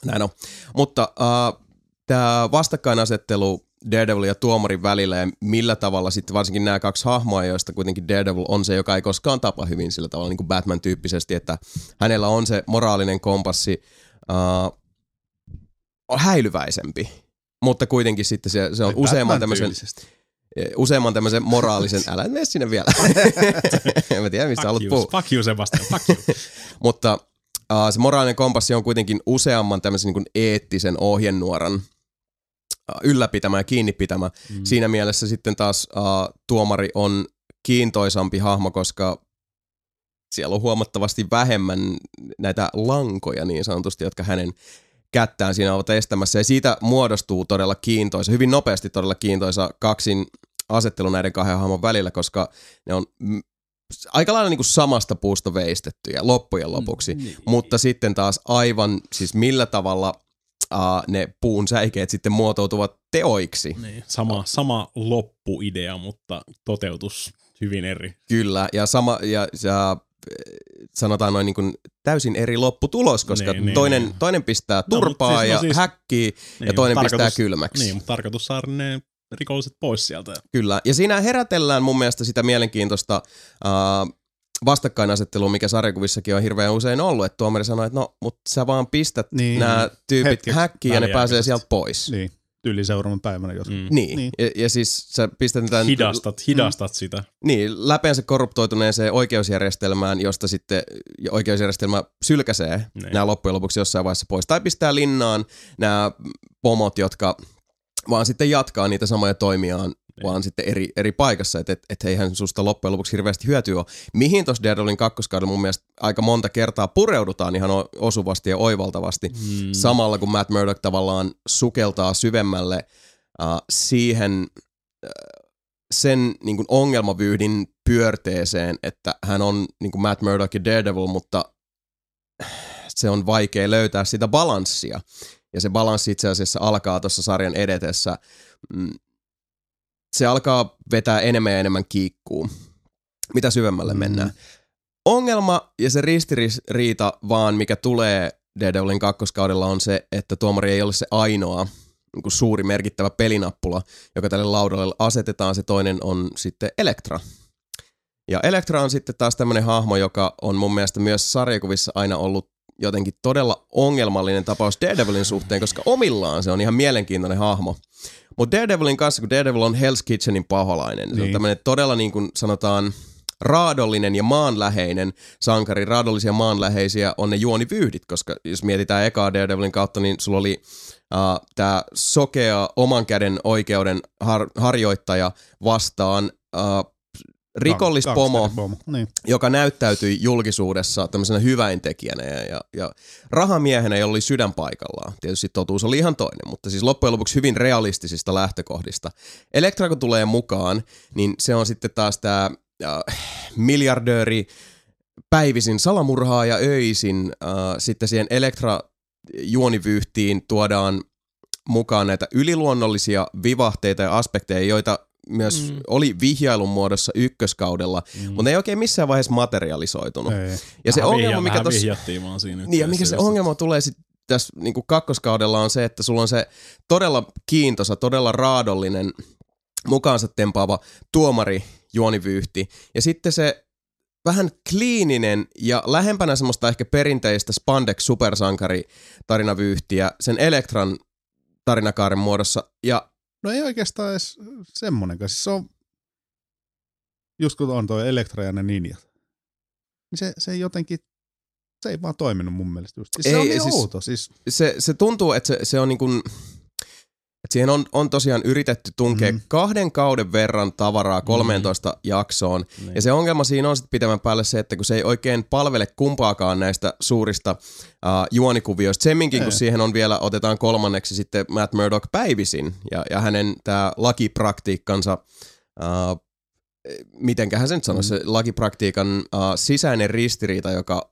Näin on. Mutta uh, tämä vastakkainasettelu Daredevil ja tuomarin välillä ja millä tavalla sitten varsinkin nämä kaksi hahmoa, joista kuitenkin Daredevil on se, joka ei koskaan tapa hyvin sillä tavalla niin kuin Batman-tyyppisesti, että hänellä on se moraalinen kompassi uh, on häilyväisempi. Mutta kuitenkin sitten se, se on useamman tämmöisen, useamman tämmöisen moraalisen, älä mene sinne vielä. en mä tiedä, mistä haluat puhua. fuck you Sebastian, fuck you. Mutta se moraalinen kompassi on kuitenkin useamman tämmöisen niin kuin eettisen ohjenuoran uh, ylläpitämä ja kiinni pitämä. Mm. Siinä mielessä sitten taas uh, tuomari on kiintoisampi hahmo, koska siellä on huomattavasti vähemmän näitä lankoja niin sanotusti, jotka hänen kättään siinä ovat estämässä. Ja siitä muodostuu todella kiintoisa, hyvin nopeasti todella kiintoisa kaksin asettelu näiden kahden hahmon välillä, koska ne on aika lailla niin kuin samasta puusta veistettyjä loppujen lopuksi. Niin. Mutta sitten taas aivan, siis millä tavalla uh, ne puun säikeet sitten muotoutuvat teoiksi. Niin. Sama, sama loppuidea, mutta toteutus hyvin eri. Kyllä, ja, sama, ja, ja eh, sanotaan noin niin kuin täysin eri lopputulos, koska Niin, niin, toinen, niin. toinen pistää No, turpaa siis- no ja siis- häkkii, ja Niin, toinen mutta pistää kylmäksi. Niin, mutta tarkoitus saada ne rikolliset pois sieltä. Kyllä, ja siinä herätellään mun mielestä sitä mielenkiintoista uh, vastakkainasettelua, mikä sarjakuvissakin on hirveän usein ollut, että tuomari sanoo, että no, mutta sä vaan pistät niin, nämä tyypit häkkiin ja ne pääsee sieltä pois. Niin, yli seuraavan päivänä jos. Mm. Niin, niin. Ja, ja siis sä pistät tämän Hidastat, hidastat sitä. niin, läpeensä korruptoituneeseen oikeusjärjestelmään, josta sitten oikeusjärjestelmä sylkäsee Niin. nämä loppujen lopuksi jossain vaiheessa pois. Tai pistää linnaan nämä pomot, jotka vaan sitten jatkaa niitä samoja toimiaan, vaan sitten eri, eri paikassa, että et, et eihän susta loppujen lopuksi hirveästi hyötyä ole. Mihin tuossa Daredevilin kakkoskaudella mun mielestä aika monta kertaa pureudutaan ihan osuvasti ja oivaltavasti, Mm. samalla kun Matt Murdock tavallaan sukeltaa syvemmälle uh, siihen uh, sen niin kuin ongelmavyyhdin pyörteeseen, että hän on niin kuin Matt Murdock ja Daredevil, mutta se on vaikea löytää sitä balanssia. Ja se balanssi itse asiassa alkaa tuossa sarjan edetessä. Mm, Se alkaa vetää enemmän ja enemmän kiikkuun, mitä syvemmälle Mm. mennään. Ongelma ja se ristiriita vaan, mikä tulee Daredevilin kakkoskaudella on se, että tuomari ei ole se ainoa niin kuin suuri merkittävä pelinappula, joka tälle laudalle asetetaan. Se toinen on sitten Elektra. Ja Elektra on sitten taas tämmöinen hahmo, joka on mun mielestä myös sarjakuvissa aina ollut jotenkin todella ongelmallinen tapaus Daredevilin suhteen, koska omillaan se on ihan mielenkiintoinen hahmo. Mutta Daredevilin kanssa, kun Daredevil on Hell's Kitchenin paholainen, niin. se on Niin. tämmöinen todella niin kuin sanotaan raadollinen ja maanläheinen sankari. Raadollisia maanläheisiä on ne juonivyyhdit, koska jos mietitään ekaa Daredevilin kautta, niin sulla oli uh, tämä sokea oman käden oikeuden har- harjoittaja vastaan uh, rikollispomo, Niin. joka näyttäytyi julkisuudessa tämmöisenä hyväintekijänä ja, ja, ja rahamiehenä, jolla oli sydän paikallaan. Tietysti totuus oli ihan toinen, mutta siis loppujen lopuksi hyvin realistisista lähtökohdista. Elektra kun tulee mukaan, niin se on sitten taas tämä äh, miljardööri päivisin salamurhaa ja öisin. Äh, sitten siihen Elektra juonivyyhtiin tuodaan mukaan näitä yliluonnollisia vivahteita ja aspekteja, joita myös mm. oli vihjailun muodossa ykköskaudella, mm. mutta ne ei oikein missään vaiheessa materialisoitunut. Ei. Ja se Vähän ongelma, vihja- mikä vihjattiin vaan siinä Niin, ja mikä se ongelma tulee sitten tässä niin kakkoskaudella on se, että sulla on se todella kiintosa, todella raadollinen, mukaansa tempaava tuomari juonivyyhti. Ja sitten se vähän kliininen ja lähempänä semmoista ehkä perinteistä spandex supersankari tarinavyyhtiä sen Elektran tarinakaaren muodossa. Ja No ei oikeastaan edes semmonenkaan. Siis se on, just kun on toi Elektra ja ne ninjat, niin se, se jotenkin, se ei vaan toiminut mun mielestä just. Siis Ei, se on niin siis- outo. Siis, se, se tuntuu, että se, se on niin kuin, että siihen on, on tosiaan yritetty tunkea mm. Kahden kauden verran tavaraa 13 mm. jaksoon. Niin. Ja se ongelma siinä on sitten pitemmän päälle se, että kun se ei oikein palvele kumpaakaan näistä suurista uh, juonikuvioista, semminkin kun Ei. siihen on vielä, otetaan kolmanneksi sitten Matt Murdock päivisin ja, ja hänen tämä lakipraktiikkansa, uh, mitenköhän se nyt sanoisi, se lakipraktiikan uh, sisäinen ristiriita, joka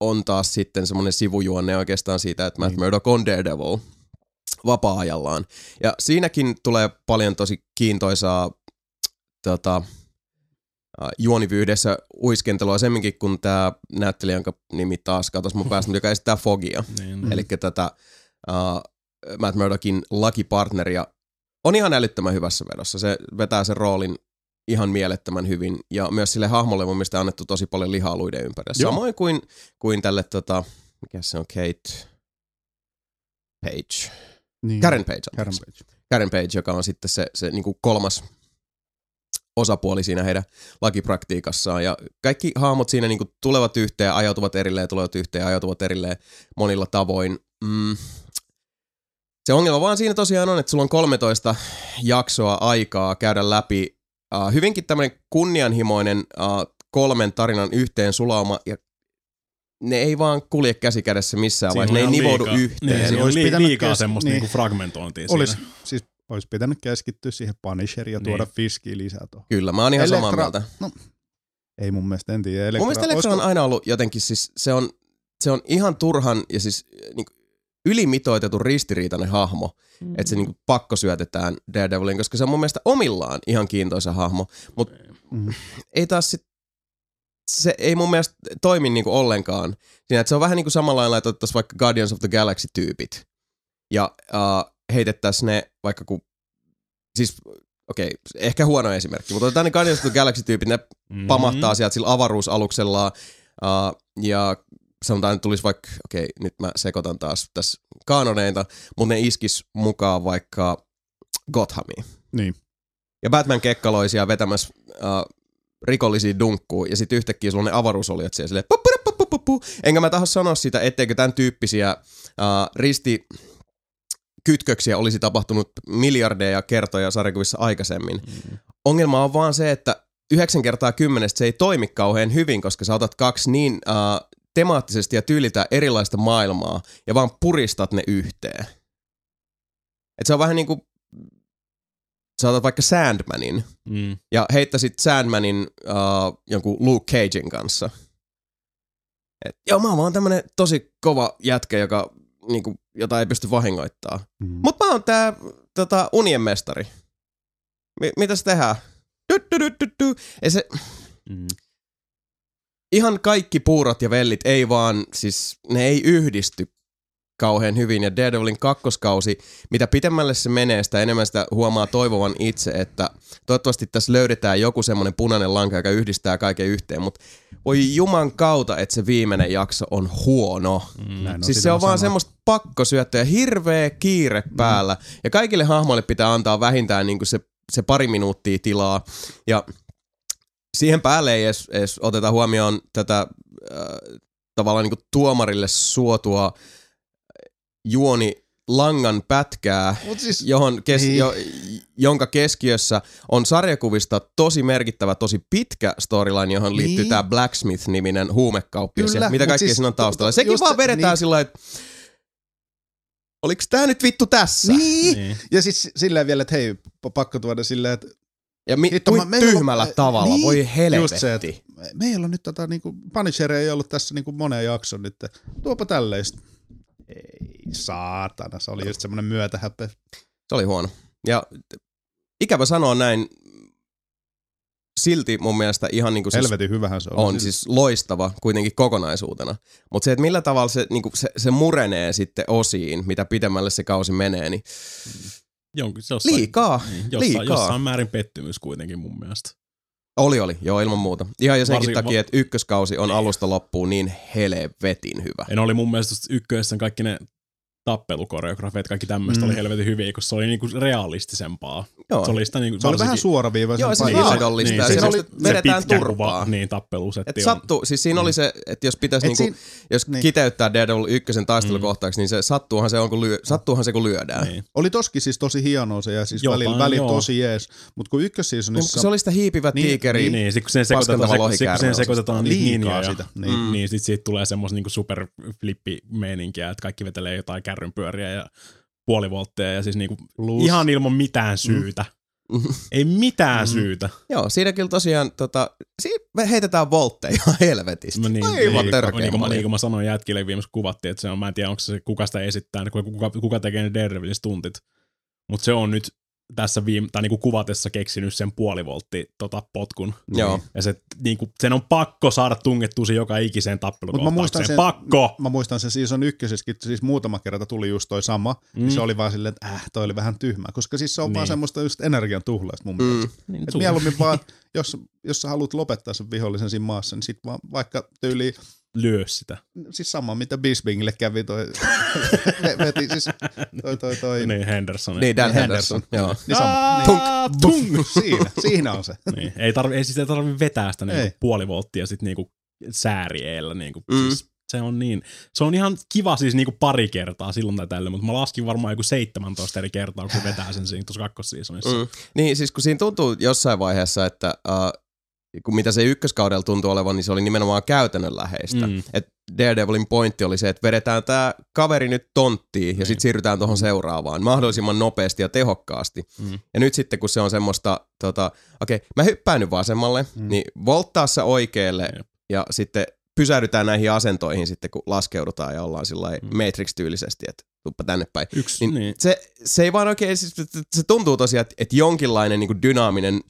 on taas sitten semmoinen sivujuonne oikeastaan siitä, että Matt Niin. Murdock on Daredevil vapaa-ajallaan. Ja siinäkin tulee paljon tosi kiintoisaa tota, juonivyydessä uiskentelua semminkin, kun tämä näyttelijä, jonka nimi taas katosi mun päästä, mutta joka esittää Fogia, Niin, Mm. eli tätä uh, Matt Murdockin lakipartneria, on ihan älyttömän hyvässä vedossa. Se vetää sen roolin ihan mielettömän hyvin, ja myös sille hahmolle mun mielestä annettu tosi paljon lihaa luiden ympärillä. Joo. Samoin kuin, kuin tälle, tota, mikä se on, Kate Page. Niin, Karen Page. Karen. Page. Karen Page, joka on sitten se, se niin kuin kolmas osapuoli siinä heidän lakipraktiikassaan. Ja kaikki hahmot siinä niin kuin tulevat yhteen, ajautuvat erilleen, tulevat yhteen, ajautuvat erilleen monilla tavoin. Mm. Se ongelma vaan siinä tosiaan on, että sulla on 13 jaksoa aikaa käydä läpi uh, hyvinkin tämmöinen kunnianhimoinen uh, kolmen tarinan yhteen sulauma ja ne ei vaan kulje käsi kädessä missään Siinä vaiheessa. Ne ei nivoudu liikaa- yhteen. Niin, siinä on Olisi li- pitänyt liikaa kes- semmoista niin. niinku fragmentointia Olisi, siinä. siis, olisi pitänyt keskittyä siihen Punisherin ja tuoda Niin. Fiskiä lisää tuohon. Kyllä, mä oon ihan samaa Elektra- mieltä. No, ei mun mielestä, en tiedä. Elektra, Mun mielestä Elektra on aina ollut jotenkin siis, se on, se on ihan turhan ja siis niin ylimitoitetun ristiriitainen hahmo, mm. että se niin pakko syötetään Daredevilin, koska se on mun mielestä omillaan ihan kiintoisa hahmo, mutta Mm. ei taas sit, se ei mun mielestä toimi niin ollenkaan. Siinä, että se on vähän niin kuin samalla lailla, että otettaisiin vaikka Guardians of the Galaxy-tyypit ja uh, heitettäisiin ne vaikka kun siis okei, ehkä huono esimerkki, mutta otetaan ne Guardians of the Galaxy-tyypit, ne Mm. pamahtaa sieltä sillä avaruusaluksella uh, ja sanotaan, että tulisi vaikka, okei, nyt mä sekoitan taas tässä kaanoneita, mutta ne iskis mukaan vaikka Gothamiin. Niin. Ja Batman kekkaloi siellä vetämässä uh, rikollisia dunkkuun, ja sitten yhtäkkiä sulla on ne avaruusolijat siellä silleen. Enkä mä taho sanoa sitä, etteikö tämän tyyppisiä uh, risti kytköksiä olisi tapahtunut miljardeja kertoja sarjakuvissa aikaisemmin. Mm. Ongelma on vaan se, että 9 kertaa kymmenestä se ei toimi kauhean hyvin, koska sä otat kaksi niin uh, temaattisesti ja tyylitä erilaista maailmaa ja vaan puristat ne yhteen. Et se on vähän niin kuin, sä otat vaikka Sandmanin Mm. ja heittäisit Sandmanin uh, jonkun Luke Cagein kanssa. Et, joo, mä oon vaan tämmönen tosi kova jätkä, joka, niinku, jota ei pysty vahingoittaa. Mm. Mut mä oon tää tota, unien mestari. Mi- mitäs tehdään? Du, du, du, du, du. Ei se, Mm. ihan kaikki puurot ja vellit ei vaan, siis ne ei yhdisty kauhean hyvin. Ja Daredevilin kakkoskausi, mitä pitemmälle se menee, sitä enemmän sitä huomaa toivovan itse, että toivottavasti tässä löydetään joku semmoinen punainen lanka, joka yhdistää kaiken yhteen. Mutta voi juman kautta, että se viimeinen jakso on huono. Mm. Näin Siis sitä se on vaan semmoista pakkosyöttöä, hirveä kiire päällä. Ja kaikille hahmoille pitää antaa vähintään niin se, se pari minuuttia tilaa. Ja siihen päälle ei edes, edes oteta huomioon tätä äh, tavallaan niin tuomarille suotua juoni langan pätkää, Mut siis, johon kes, Niin. jo, jonka keskiössä on sarjakuvista tosi merkittävä, tosi pitkä storyline, johon liittyy Niin. tämä Blacksmith-niminen huumekauppias. Kyllä, ja mitä kaikkea siis siinä on taustalla. Sekin just vaan vedetään niin. sillä että oliks tää nyt vittu tässä? niin. Niin. Ja siis silleen vielä, että hei, pakko tuoda silleen, että Ja mi, Hitto, kuin mä- meillä on- tyhmällä tavalla, niin, voi helvetti. just se, että meillä on nyt tota, niinku, Punisher ei ollut tässä niinku moneen jakson nyt. Tuopa tälleen. Sit- Ei saatana, se oli just semmoinen myötähäpe. Se oli huono. Ja ikävä sanoa näin, silti mun mielestä ihan niinku siis Helvetin hyvähän se on. on siis loistava kuitenkin kokonaisuutena. Mutta se, että millä tavalla se, niinku, se, se murenee sitten osiin, mitä pitemmälle se kausi menee, niin Jonkin, jossain, liikaa. Niin, jossain, liikaa. jossain määrin pettymys kuitenkin mun mielestä. Oli, oli. Joo, ilman muuta. Ihan jo senkin Varsin- takia, että ykköskausi on Niin. alusta loppuun niin helvetin hyvä. En oli mun mielestä ykköessä kaikki ne tappelukoreografiat, kaikki tämmöistä Mm. oli helvetin hyviä, kun se oli niinku realistisempaa. Joo. Se oli sitä niinku se oli vähän suoraviivaisen Joo, se raadollista niin, se- se, se oli, se vedetään pitkä turpaa. Kuva, niin, tappelusetti Et on. sattuu, siis siinä oli se, että jos pitäisi Et niinku, siinä- jos niin. kiteyttää Daredevil ykkösen taistelukohtaaksi, niin se sattuuhan se on, kun lyö, sattuuhan se kun lyödään. Niin. Oli toskin siis tosi hienoa se ja siis Jotain, välillä, välillä joo. tosi jees. Mutta kun Niin, ykkösseasonissa kun se oli sitä hiipivä Niin, tiikeri. Niin, niin sit kun sen sekoitetaan, se, sit, kun sen sekoitetaan liikaa sitä. Mm. Niin. niin sit siitä tulee semmoista niinku superflippi-meininkiä, että kaikki vetelee jotain kärrynpyöriä ja puolivoltteja ja siis niinku ihan ilman mitään syytä. Mhm. Ei mitään Mm. syytä. Joo, siinä kyllä tosiaan, tota, siinä me heitetään voltteja ihan helvetisti. Mä niin, Aivan niin, törkeä niin, kuin, paljon. niin kuin mä sanoin jätkille viimeksi kuvattiin, että se on, mä en tiedä onko se kuka sitä esittää, kuka, kuka, kuka tekee ne stuntit. Mutta se on nyt tässä viime, tai niinku kuvatessa keksinyt sen puolivoltti tota, potkun. Joo. Ja se, niinku, sen on pakko saada tungettua se joka ikiseen tappelukohtaukseen. muistan sen- Pakko! Mä muistan sen season ykkösessäkin, siis muutama kerta tuli just toi sama. Mm. Mm. Se oli vaan silleen, että äh, toi oli vähän tyhmä. Koska siis se on niin. vaan Niin. semmoista just energian tuhlaista mun Mm. mielestä. Niin, Et mieluummin vaan, jos, jos sä haluat lopettaa sen vihollisen siinä maassa, niin sit vaan vaikka tyyli, lyö sitä. siis sama mitä Bisbingille kävi toi, ve- veti siis toi toi toi. Niin, Henderson. Niin, Dan Henderson. Henderson. Joo. Niin sama. Niin. Aa, tung! Siinä, siinä on se. niin. Ei, tarvi, ei sitä tarvi vetää sitä Ei. niinku puoli volttia sit niinku säärieellä. Niinku. Mm. Siis se on niin, se on ihan kiva siis niinku pari kertaa silloin tai tällä, mutta mä laskin varmaan joku 17 eri kertaa, kun vetää sen siinä tuossa kakkossiisonissa. Mm. Niin, siis kun siinä tuntuu jossain vaiheessa, että uh, kun mitä se ykköskaudella tuntuu olevan, niin se oli nimenomaan käytännönläheistä. Mm. Mm. Et Daredevilin pointti oli se, että vedetään tämä kaveri nyt tonttiin ja Niin. sitten siirrytään tuohon seuraavaan mahdollisimman nopeasti ja tehokkaasti. Mm. Ja nyt sitten kun se on semmoista, tota, okei, mä hyppään nyt vasemmalle, mm. Mm. niin volttaa se oikealle Jep. ja sitten pysähdytään näihin asentoihin sitten, kun laskeudutaan ja ollaan sillä Mm. mm. Matrix-tyylisesti, että tuppa tänne päin. Yksi, Niin, niin. Se, se ei vaan oikein, siis, se tuntuu tosiaan, että, että jonkinlainen niin kuin dynaaminen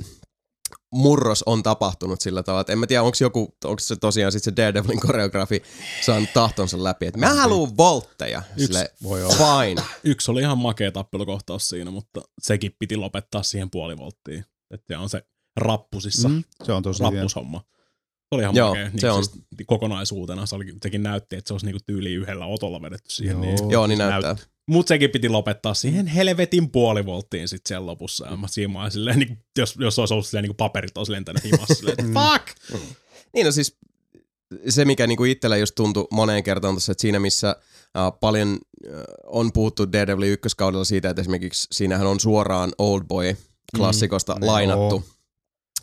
murros on tapahtunut sillä tavalla, että en mä tiedä, onko joku, onko se tosiaan sitten se Daredevilin koreografi saanut tahtonsa läpi, että mä haluan voltteja, sille voi olla. fine. Yksi oli ihan makea tappelukohtaus siinä, mutta sekin piti lopettaa siihen puolivolttiin. Että se on se rappusissa, mm. Se on tosi hieno. rappushomma. Se oli ihan Joo, makea. Niin se on. Siis kokonaisuutena se oli, sekin näytti, että se olisi niinku tyyli yhdellä otolla vedetty siihen. Joo. Niin, Joo, niin näyttää. Mutta sekin piti lopettaa siihen helvetin puolivolttiin sitten siellä lopussa. Ja mä olin silleen, niin, jos, jos olisi ollut silleen, niin kuin paperit olisi lentänyt himassa. Silleen, että fuck! Niin no siis se, mikä niinku itsellä just tuntui moneen kertaan tuossa, että siinä missä uh, paljon uh, on puhuttu Daredevilin ykköskaudella siitä, että esimerkiksi siinähän on suoraan Old Boy-klassikosta mm, Mm, lainattu joo.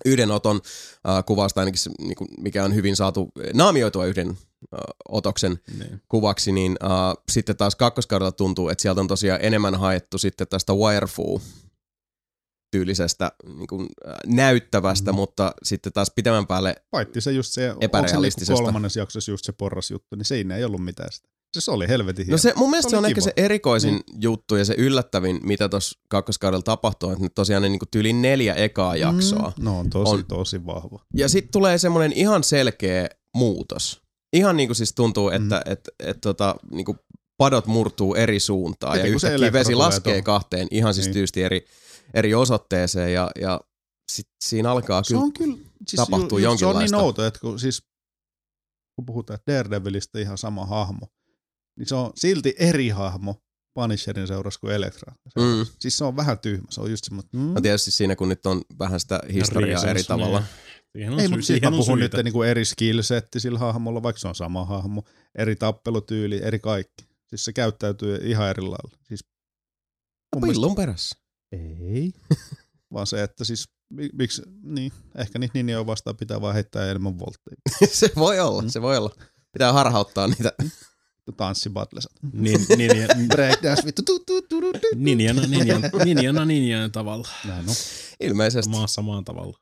Yhden oton uh, kuvasta ainakin, se, niinku, mikä on hyvin saatu naamioitua yhden uh, otoksen Niin. kuvaksi, niin uh, sitten taas kakkoskaudella tuntuu, että sieltä on tosiaan enemmän haettu sitten tästä Wirefoo tyylisestä niin kuin, äh, näyttävästä, mm. mutta sitten taas pitemmän päälle Paitsi se just se, se Epärealistisesta. niinku kolmannes jaksossa just se porrasjuttu, niin siinä ei ollut mitään sitä. Se, oli helvetin hieno. No se, mun mielestä Se se on ehkä se erikoisin niin. juttu ja se yllättävin, mitä tuossa kakkoskaudella tapahtuu, että nyt tosiaan ne niinku tyyli neljä ekaa jaksoa. Mm. Mm, no on tosi, On. tosi vahva. Ja sitten tulee semmoinen ihan selkeä muutos. Ihan niinku siis tuntuu, että mm. et, et, tota, niinku padot murtuu eri suuntaan Heti ja se yhtäkkiä vesi laskee tuohon. kahteen ihan siis Niin. tyysti eri, eri osoitteeseen ja, ja sit siinä alkaa Se kyllä on kyllä, siis tapahtuu ju, ju, Se on jonkinlaista. niin outo, että kun, siis, kun puhutaan Daredevilistä ihan sama hahmo, niin se on silti eri hahmo Punisherin seurassa kuin Elektra. Mm. Mm. Siis se on vähän tyhmä. Se on just semmoinen, mm. No tietysti siinä, kun nyt on vähän sitä historiaa Reasons, eri tavalla. Niin. Siihen on Ei, mutta siis mä puhun syitä. nyt niinku eri skillsetti sillä hahmolla, vaikka se on sama hahmo, eri tappelutyyli, eri kaikki. Siis se käyttäytyy ihan eri lailla. Siis mielestä- Pillun perässä. Ei. Vaan se, että siis, mi- miksi, niin, ehkä niitä ninjoja vastaan pitää vaan heittää enemmän voltteja. se voi olla, Mm. se voi olla. Pitää harhauttaa niitä. Tanssibattles. Niin, ninja, Breakdance, vittu, tu, tu, tu, tu, tu. ninjana, ninjana, ninjana, ninjana tavalla. Näin on. Ilmeisesti. Maassa maan tavalla.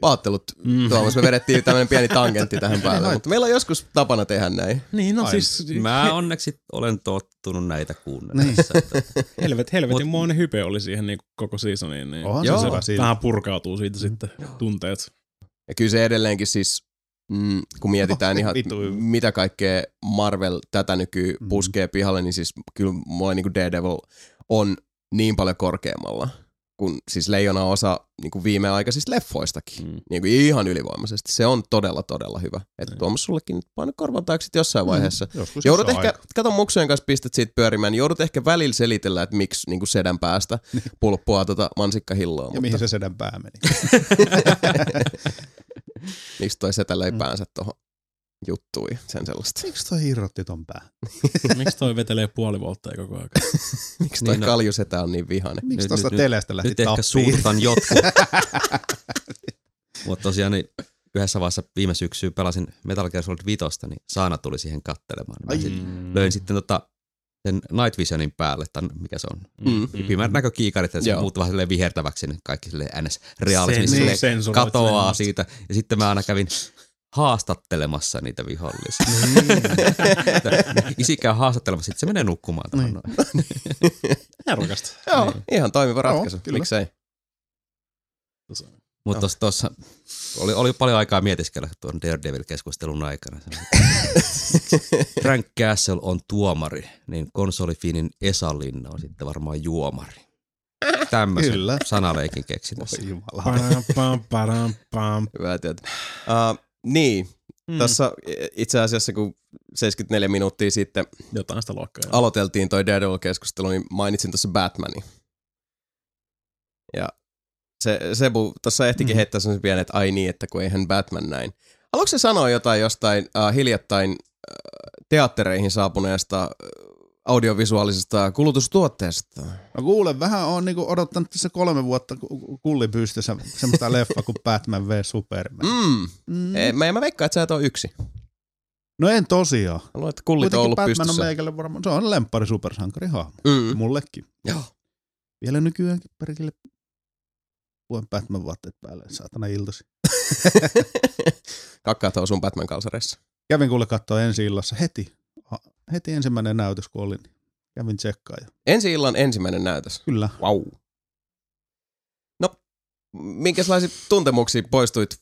Paattelut, Mm. Tuomas, me vedettiin tämmöinen pieni tangentti tähän päälle, Niin, mutta meillä on joskus tapana tehdä näin. Niin, no Aina. siis Mä onneksi olen tottunut näitä kuunnellessa. Niin. helvet, helvetin Mut- monen hype oli siihen niin koko seasoniin. Niin Joo. se hyvä siinä. vähän purkautuu siitä sitten tunteet. Ja kyllä se edelleenkin siis, mm, kun mietitään Oh, ihan, mitä kaikkea Marvel tätä nykyy Mm. puskee pihalle, niin siis kyllä mulla niin Daredevil on niin paljon korkeammalla kuin siis leijona osa niin kuin viimeaikaisista leffoistakin. Mm. Niin kuin ihan ylivoimaisesti. Se on todella, todella hyvä. Että Niin. Tuomas sullekin nyt paino korvan taakse jossain vaiheessa. Mm, joskus Joudut ehkä, aika. kato muksujen kanssa pistät siitä pyörimään, niin joudut ehkä välillä selitellä, että miksi niin kuin sedän päästä pulppua tota mansikkahilloa. Ja mutta mihin se sedän pää meni. miksi toi setä löi Mm. päänsä tuohon juttuihin, sen sellaista. Miksi toi irrotti ton pää? Miksi toi vetelee puoli voltteja koko ajan? Miksi toi Niin, kaljusetä on niin vihainen? Miksi Nyt- tosta nyt- telestä lähti Nyt ehkä tappiin? suututan jotkut. Mutta tosiaan niin yhdessä vaiheessa viime syksyä pelasin Metal Gear Solid 5, niin Saana tuli siihen kattelemaan. Mä Ai. löin sitten tota sen Night Visionin päälle, tai mikä se on, Mm. pimeät näkökiikarit, ja se Joo. muuttuu vähän vihertäväksi, niin kaikki silleen ns. realismi Sen- sensuroit katoaa siitä. Ja sitten mä aina kävin haastattelemassa niitä vihollisia. Isi käy haastattelemassa, sitten se menee nukkumaan. Niin. Niin. Nerokasta. Joo, ihan toimiva Joo, ratkaisu. kyllä. Miksei? Mutta tuossa, tuossa oli, oli paljon aikaa mietiskellä tuon Daredevil-keskustelun aikana. Frank Castle on tuomari, niin konsolifinin Esa Linna on sitten varmaan juomari. Tämmöisen Kyllä. sanaleikin keksin tässä. Pam, pam, pam, pam. Hyvä tietää. Uh, niin, mm. tässä itse asiassa kun 74 minuuttia sitten Jotain sitä luokkaa. aloiteltiin toi Daredevil-keskustelu, niin mainitsin tuossa Batmanin. Ja se, Sebu tuossa ehtikin Mm. heittää sellaisen pienen, että ai niin, että kun eihän Batman näin. Haluatko se sanoa jotain jostain uh, hiljattain uh, teattereihin saapuneesta uh, audiovisuaalisesta kulutustuotteesta? No kuule, vähän on niinku odottanut tässä kolme vuotta ku- kulli pystyssä semmoista leffa kuin Batman v Superman. Mm. Mm. Mm. Mä, mä veikkaan, että sä et ole yksi. No en tosiaan. Haluan, että kullit on ollut Batman pystyssä. on meikälle varmaan, se on lemppari supersankari hahmo. Mm. Mullekin. Joo. Vielä nykyäänkin perkele luen Batman vaatteet päälle, saatana iltasi. Kakkaat on sun Batman-kalsareissa. Kävin kuule katsoa ensi illassa heti. Ha- Heti ensimmäinen näytös, kun olin. Kävin tsekkaan. Ensi illan ensimmäinen näytös. kyllä. Wow. No, minkälaisia tuntemuksia poistuit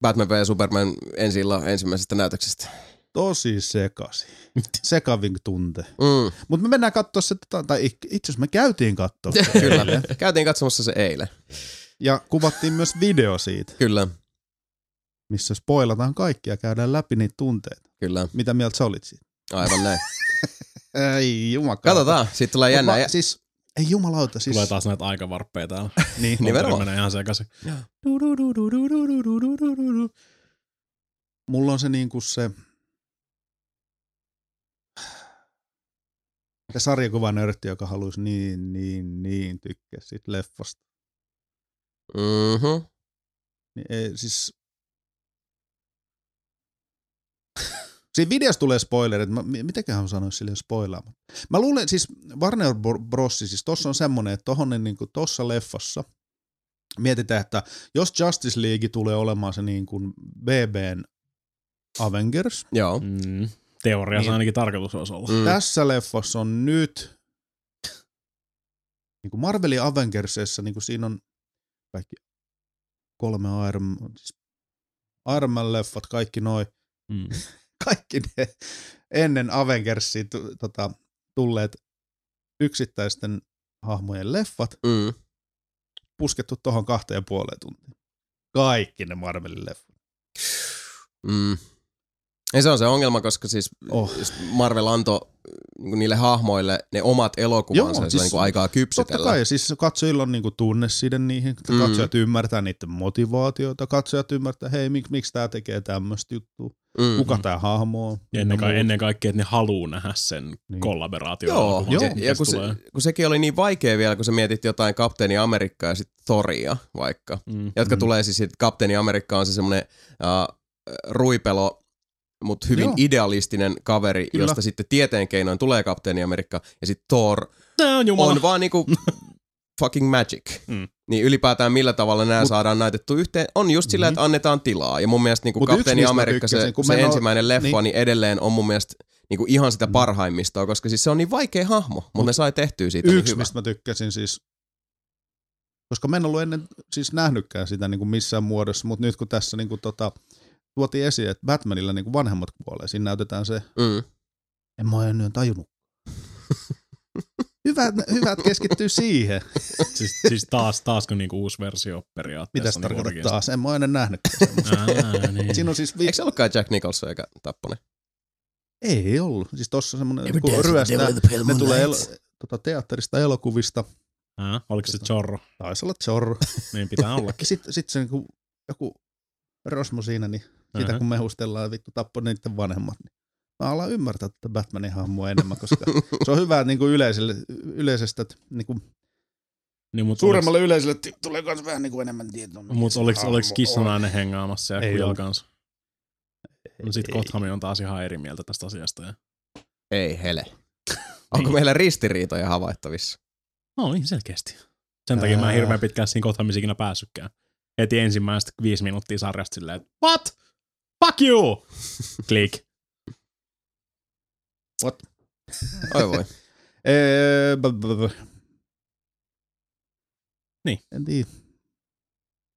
Batman v Superman ensi illan ensimmäisestä näytöksestä? Tosi sekasi. Sekavin tunte. Mm, Mutta me mennään katsoa se, tota- tai itse asiassa me käytiin katsoa kyllä. Käytiin katsomassa se eilen. Ja kuvattiin myös video siitä, Kyllä, missä spoilataan kaikki ja käydään läpi niitä tunteita. kyllä. Mitä mieltä sä olit siitä? Aivan näin. Ei jumakauta. Katsotaan, siitä tulee jännä. Mä, siis, ei jumalauta, siis... Tulee taas näitä aikavarppeja täällä. Niin, Nimenomaan. Menee ihan sekaisin. mulla on se niinku se... Se sarjakuvanörtti, joka haluaisi niin, niin, niin tykkää siitä leffasta. Mm-hmm. Niin ei, siis... Siinä videossa tulee spoilerit. Mä, mi- mitäköhän mä sanoisin sille spoilaamatta. Mä luulen, siis Warner Bro- Bros. siis tossa on semmonen, että tohon niin kuin tossa leffassa mietitään, että jos Justice League tulee olemaan se niin kuin BBn Avengers, Joo. Mm. Teoriassa Niin. ainakin tarkoitus olisi olla. Mm. tässä leffassa on nyt niin kuin Marvelin Avengersissa, niin kuin siinä on kaikki kolme Iron, siis Iron Man-leffat, kaikki noin, Mm. kaikki ne ennen Avengersia tu, tota, tulleet yksittäisten hahmojen leffat Mm. puskettu tuohon kahteen ja puoleen tuntiin. Kaikki ne Marvelin leffat. Mm. Ja se on se ongelma, koska siis Oh. Marvel antoi niin niille hahmoille ne omat elokuvansa Joo, ja se siis on niin aikaa Totta kypsytellä. kai, siis katsojilla on niinku tunne siitä niihin, Mm. katsojat ymmärtää niiden motivaatioita, katsojat ymmärtää, hei, mik, miksi tämä tekee tämmöistä juttua, Mm. kuka tämä hahmo on. Ja ennen, ka- ennen kaikkea, että ne haluu nähdä sen Niin. kollaboraation. Joo, alkuun, ja, ja kun, se, kun sekin oli niin vaikea vielä, kun sä mietit jotain Kapteeni Amerikkaa ja sitten Thoria vaikka, Mm. jotka Mm. tulee siis, että Kapteeni Amerikka on se semmoinen uh, ruipelo, mutta hyvin Joo. idealistinen kaveri, Kyllä. josta sitten tieteen keinoin tulee Kapteeni Amerikka, ja sitten Thor on jumala. on vaan niinku fucking magic. Mm. Niin ylipäätään millä tavalla nämä Mut- saadaan näytetty yhteen, on just sillä, että annetaan tilaa. Ja mun mielestä niinku Mut Kapteeni Amerikka, se, se oo- ensimmäinen leffa, niin. niin- edelleen on mun mielestä niinku ihan sitä Mm. parhaimmistoa, koska siis se on niin vaikea hahmo, mutta ne sai tehtyä siitä niin Yksi, hyvä. mistä mä tykkäsin siis, koska mä en ollut ennen siis nähnytkään sitä niin kuin missään muodossa, mutta nyt kun tässä niin kuin tota, tuotiin esiin, että Batmanilla niin kuin vanhemmat kuolee, siinä näytetään se, Mm. en mä ennen tajunnut. Hyvä, hyvä, että keskittyy siihen. siis, siis taas, taasko niinku uusi versio periaatteessa. Mitäs niinku tarkoittaa taas? En mä ennen nähnytkään semmoista. Aa, niin. Siinä on siis vi- Eikö se ollutkaan Jack Nicholson eikä Tapponen? Ei ollut. Siis tossa semmonen, kun ryöstää, ne tulee el- tota, teatterista elokuvista, Aa, oliko se Chorro? taisi olla Zorro. Niin pitää ollakin. Ja sitten sit se niinku, joku Rosmo siinä, niin sitä kun mehustellaan, vittu tappoi niiden vanhemmat, niin mä alan ymmärtää tätä Batmanin hahmoa enemmän, koska se on hyvä niin kuin yleiselle, yleisestä, että niin kuin Niin, mut suuremmalle yleisölle t- tulee myös vähän niin kuin enemmän tietoa. Mutta oliko, oliko kissanainen hengaamassa ja Quill kanssa? No sit Ei. Gothami on taas ihan eri mieltä tästä asiasta. Ja... Ei hele. Onko meillä ristiriitoja havaittavissa? No niin, selkeästi. Sen takia mä en hirveän pitkään siinä Gothamissa ikinä päässytkään. Heti ensimmäistä viisi minuuttia sarjasta silleen, että what? Fuck you! Click. What? Oi voi. Niin. En tiedä.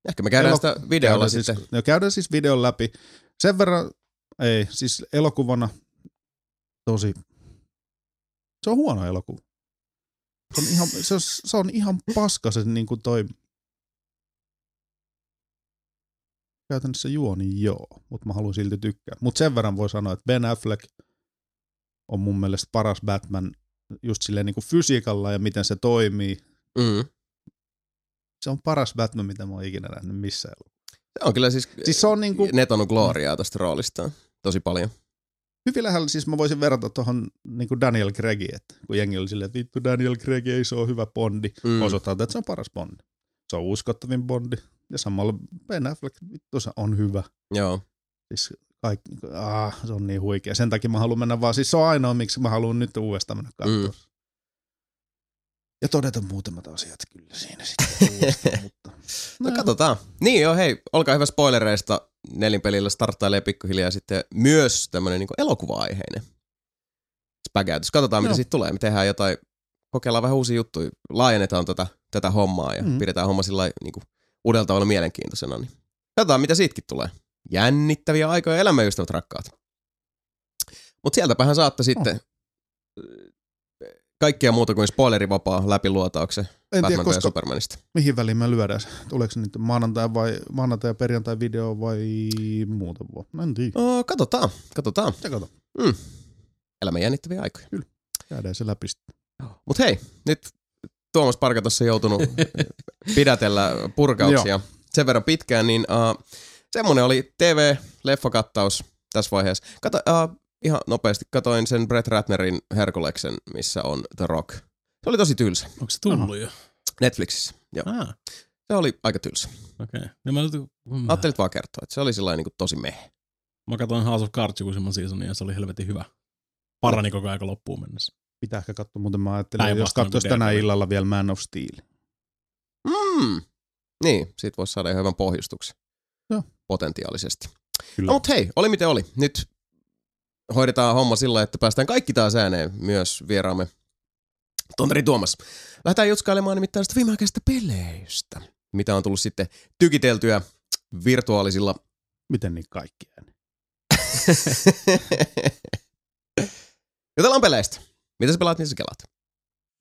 Ehkä me käydään Elo- sitä videolla käydään sitten. Siis, no, käydään siis videon läpi. Sen verran, ei, siis elokuvana tosi, se on huono elokuva. Se on ihan, se on, se on ihan paska se niin kuin toi, käytännössä juoni joo, mutta mä haluan silti tykkää. Mutta sen verran voi sanoa, että Ben Affleck on mun mielestä paras Batman just silleen niin kuin fysiikalla ja miten se toimii. Mm. Se on paras Batman, mitä mä oon ikinä nähnyt missään. Se on kyllä siis, Siis se on niin kuin, netonut gloriaa tosta roolistaan. Tosi paljon. hyvin lähellä, siis mä voisin verrata tuohon niin Daniel Craigiin, että kun jengi oli silleen, että vittu Daniel Craig ei se ole hyvä Bondi, mm. osoittaa, että se on paras Bondi. Se on uskottavin Bondi. Ja samalla Ben Affleck, vittu se on hyvä. Joo. Siis kaikki, ah, se on niin huikea. Sen takia mä haluan mennä vaan, siis se on ainoa, miksi mä haluan nyt uudestaan mennä katsoa. Mm. Ja todeta muutamat asiat kyllä siinä sitten mutta... No katsotaan. Niin joo, hei, olkaa hyvä spoilereista. Nelinpelillä starttailee pikkuhiljaa sitten myös tämmönen niinku elokuva-aiheinen spägäytys. Katsotaan, mitä siitä tulee. Me tehdään jotain, kokeillaan vähän uusia juttuja. Laajennetaan tätä, tätä hommaa ja mm. Mm. pidetään homma sillä lailla niinku uudella tavalla mielenkiintoisena. Niin katsotaan, mitä siitäkin tulee. Jännittäviä aikoja elämäystävät rakkaat. Mutta sieltäpähän saatte sitten kaikkea muuta kuin spoilerivapaa läpiluotauksen En tiedä, Batman ja koska Supermanista. mihin väliin me lyödään. Tuleeko se nyt maanantai vai maanantai ja perjantai video vai muuta vuotta? En tiedä. Oh, katsotaan, katsotaan. Se kato. Mm. Elämän jännittäviä aikoja. Käydään se läpi sitten. Mutta hei, nyt Tuomas Parka tuossa joutunut pidätellä purkauksia sen verran pitkään, niin uh, semmonen oli TV-leffakattaus tässä vaiheessa. Kato, uh, ihan nopeasti katoin sen Brett Ratnerin Herkuleksen, missä on The Rock. Se oli tosi tylsä. Onko se tullut jo? Netflixissä. Joo. Ah, Se oli aika tylsä. okei. Okay. No mä, nyt, mm, Ajattelit vaan kertoa, että se oli sellainen niin tosi meh. mä katsoin House of Cards joku semmoinen seasonin ja se oli helvetin hyvä. Parani koko ajan loppuun mennessä. Pitää ehkä katsoa, muuten mä ajattelin, Päinvastoin jos katsoisi kuin tänä Daredevil. illalla vielä Man of Steel. Mm. Niin, siitä voisi saada ihan hyvän pohjustuksen. Joo. Potentiaalisesti. Kyllä. No, mutta hei, oli miten oli. Nyt hoidetaan homma sillä, että päästään kaikki taas ääneen, myös vieraamme Tontari Tuomas. Lähdetään jutskailemaan nimittäin sitä viimeaikaisista peleistä, mitä on tullut sitten tykiteltyä virtuaalisilla. Miten niin kaikki ääni? Jutellaan peleistä. Mitä sä pelaat, niin sä kelaat.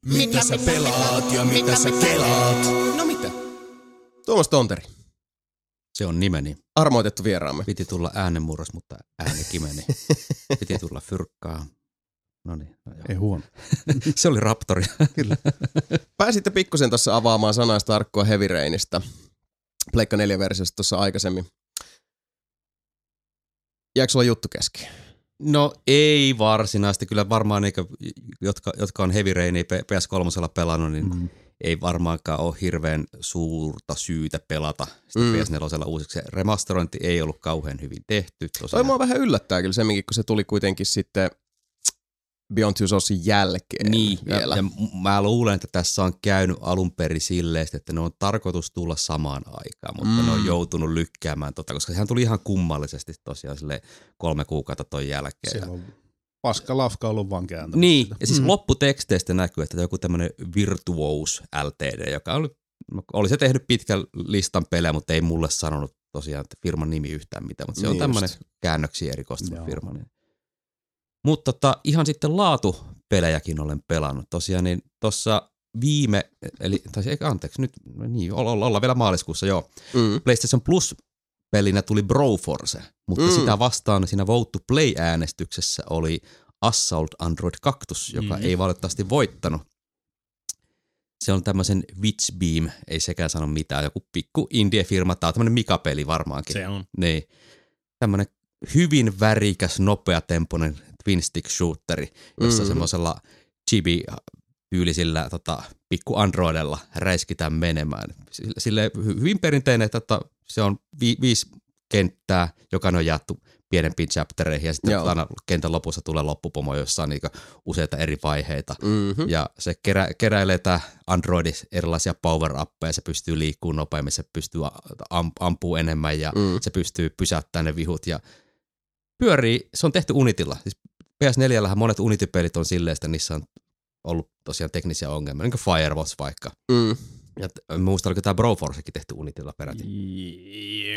Mitä sä pelaat ja mitä sä kelaat? No mitä? Tuomas Tonteri, Se on nimeni. armoitettu vieraamme. Piti tulla äänenmurros, mutta ääni kimeni. Piti tulla fyrkkaa. No niin. No joo. Ei huono. Se oli Raptori. Kyllä. Pääsitte pikkusen tuossa avaamaan sanaista tarkkoa Heavy Rainista. Pleikka 4-versiosta tuossa aikaisemmin. Jääkö sulla juttu kesken? No ei varsinaisesti. Kyllä varmaan niitä, jotka, jotka on Heavy Rainia PS3 pelannut, niin Mm. ei varmaankaan ole hirveän suurta syytä pelata sitä Mm. mm. PS4 uusiksi. Remasterointi ei ollut kauhean hyvin tehty. Toi Tosiaan. mua vähän yllättää kyllä semminkin, kun se tuli kuitenkin sitten Beyond Two Sourcein jälkeen Niin, vielä. ja, ja mä luulen, että tässä on käynyt alun perin silleen, että ne on tarkoitus tulla samaan aikaan, mutta mm. ne on Mm. joutunut lykkäämään tota, koska sehän tuli ihan kummallisesti tosiaan sille kolme kuukautta ton jälkeen. Siellä on paska lafka ollut vaan kääntämässä niin, ja siis Mm. lopputeksteistä näkyy, että joku tämmöinen Virtuos LTD, joka oli, oli se tehnyt pitkän listan pelejä, mutta ei mulle sanonut tosiaan että firman nimi yhtään mitään, mutta se on Niin tämmöinen just. käännöksiä erikoistuva Joo. firma. Niin. Mutta tota, ihan sitten laatupelejäkin olen pelannut. Tosiaan niin tuossa viime, eli tai eikä anteeksi, nyt no niin, olla, olla, vielä maaliskuussa, joo. Mm. PlayStation Plus pelinä tuli Broforce, mutta Mm. sitä vastaan siinä Vote to Play-äänestyksessä oli Assault Android Cactus, joka Mm. ei valitettavasti voittanut. Se on tämmöisen Witchbeam, ei sekään sano mitään, joku pikku indie-firma, tämä on tämmöinen Mika-peli varmaankin. Se on. Niin. Tämmönen hyvin värikäs, nopeatempoinen twin stick shooteri, jossa Mhm. mm. semmoisella chibi-tyylisillä tota, pikku androidella räiskitään menemään. Sille, sille hy- hyvin perinteinen, että tota, se on vi, viisi kenttää, joka on jaettu pienempiin chaptereihin ja sitten Joo. aina kentän lopussa tulee loppupomo, jossa on niinku useita eri vaiheita. Mm-hmm. Ja se kerä, keräilee tämä Androidi erilaisia power-appeja, se pystyy liikkumaan nopeammin, se pystyy a- am, ampuu enemmän ja Mm. se pystyy pysäyttämään ne vihut ja pyörii, se on tehty Unitilla. Siis PS4 monet Unity-pelit on silleen, että niissä on ollut tosiaan teknisiä ongelmia, niin kuin Firewatch vaikka. Mm. Ja muistan, oliko tämä Broforcekin tehty Unitilla peräti.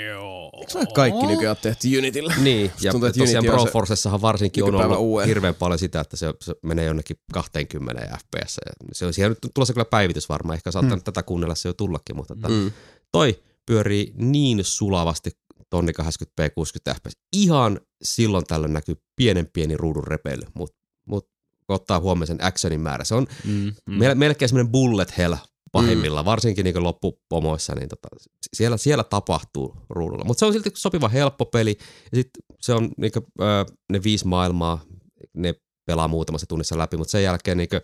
Joo. Eikö nämä kaikki nykyään ole tehty Unitilla? Niin, ja tuntuu, että tosiaan Unity on Broforcessahan varsinkin on ollut UE. hirveän paljon sitä, että se, se menee jonnekin 20 fps. Ja Se on siellä nyt tulossa kyllä päivitys varmaan, ehkä saattaa Hmm. tätä kuunnella se jo tullakin, mutta mm. Mm. toi pyörii niin sulavasti tonni 80p 60 fps. Ihan silloin tällöin näkyy pienen pieni ruudun repeily, mutta mut, kun ottaa huomioon sen actionin määrä. Se on Mm, mm. mel- melkein semmoinen bullet hell pahimmillaan, mm. varsinkin niin loppupomoissa, niin tota, siellä, siellä tapahtuu ruudulla. Mutta se on silti sopiva helppo peli, ja sitten se on niin kuin, ne viisi maailmaa, ne pelaa muutamassa tunnissa läpi, mutta sen jälkeen niin kuin,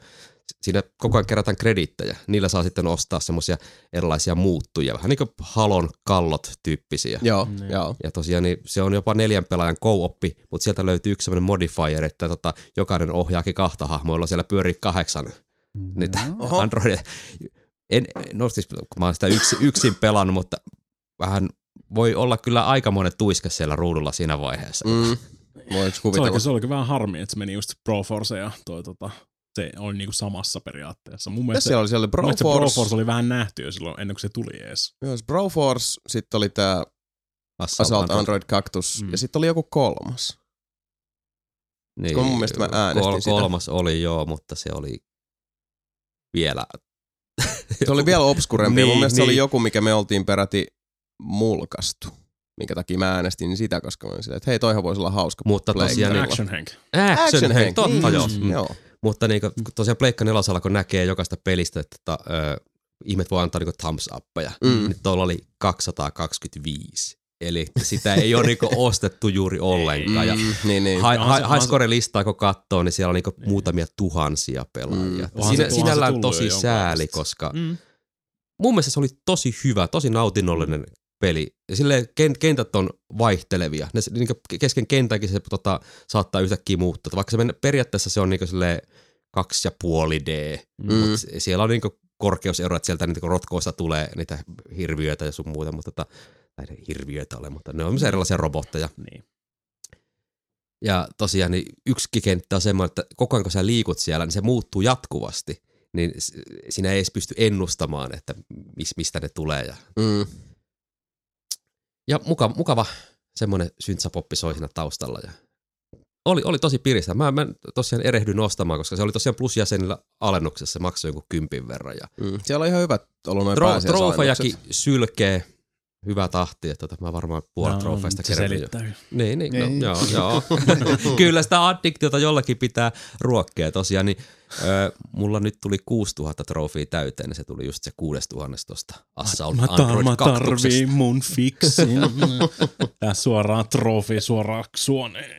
siinä koko ajan kerätään krediittejä. Niillä saa sitten ostaa semmoisia erilaisia muuttuja, vähän niin kuin halon kallot tyyppisiä. Joo, Niin. joo. Ja tosiaan niin se on jopa neljän pelaajan co-oppi, mutta sieltä löytyy yksi semmoinen modifier, että tota, jokainen ohjaakin kahta hahmoa, jolloin siellä pyörii kahdeksan niitä Oho. Androidia. En, no siis, kun mä oon sitä yksi, yksin pelannut, mutta vähän voi olla kyllä aika monen tuiska siellä ruudulla siinä vaiheessa. Mm. Se oli, se oli kyllä vähän harmi, että se meni just Proforce ja toi tota, se oli niinku samassa periaatteessa. Mun mielestä, siellä oli, siellä oli mun mielestä se Broforce. Broforce oli vähän nähty jo silloin ennen kuin se tuli ees. Joo, se Broforce, sitten oli tää Assault Android Cactus, Mm. ja sitten oli joku kolmas. Niin, kun mun mielestä mä äänestin sitä. Kolmas oli joo, mutta se oli vielä... Se oli vielä obskurempi, niin, mun Niin, mielestä se oli niin. joku, mikä me oltiin peräti mulkastu. Minkä takia mä äänestin sitä, koska mä olin silleen, että hei, toihan voisi olla hauska. Mutta tosiaan niin, Action Hank. Action Hank, totta niin, joo. just, Mm. joo. Mutta niin kuin, tosiaan Pleikka nelosella, kun näkee jokaista pelistä, että tota, ö, ihmet voi antaa niin thumbs uppeja, Mm. mm. niin tuolla oli 225. Eli sitä ei ole niin ostettu juuri ollenkaan. Ja Mm, niin, niin. Hi- hi- Highscore-listaa kun katsoo, niin siellä on niinku muutamia tuhansia pelaajia. Mm. Sinä, se- sinällään tosi sääli, koska Mm. mun mielestä se oli tosi hyvä, tosi nautinnollinen peli. Ja silleen ken- kentät on vaihtelevia. Ne, niinku kesken kentänkin se tota, saattaa yhtäkkiä muuttua. Vaikka se men, periaatteessa se on niinku silleen kaksi ja puoli D, Mm. mm. mutta siellä on niinku korkeusero, että sieltä niinku rotkoista tulee niitä hirviöitä ja sun muuta, mutta tota, tai ne hirviöitä ole, mutta ne on myös erilaisia robotteja. Niin. Ja tosiaan niin yksi kenttä on semmoinen, että koko ajan kun sä liikut siellä, niin se muuttuu jatkuvasti. Niin sinä ei edes pysty ennustamaan, että mis, mistä ne tulee. Ja, Mm. Ja mukava, mukava semmoinen syntsapoppi soi siinä taustalla. Ja oli, oli tosi piristä. Mä, mä tosiaan erehdyin ostamaan, koska se oli tosiaan plusjäsenillä alennuksessa. Se maksoi joku kympin verran. Ja Mm. Siellä on ihan hyvät ollut noin tro, trofejakin sylkee hyvä tahti, että tota, mä varmaan puolet No, trofeista se kerran. Niin, niin, Niin. no, joo, joo. Kyllä sitä addiktiota jollakin pitää ruokkia tosiaan, niin ö, mulla nyt tuli 6000 trofia täyteen, niin se tuli just se 6000 tosta Assault Mä, tar- Android mä 2. tarviin mun fiksin. Tää suoraan trofi suoraan suoneen.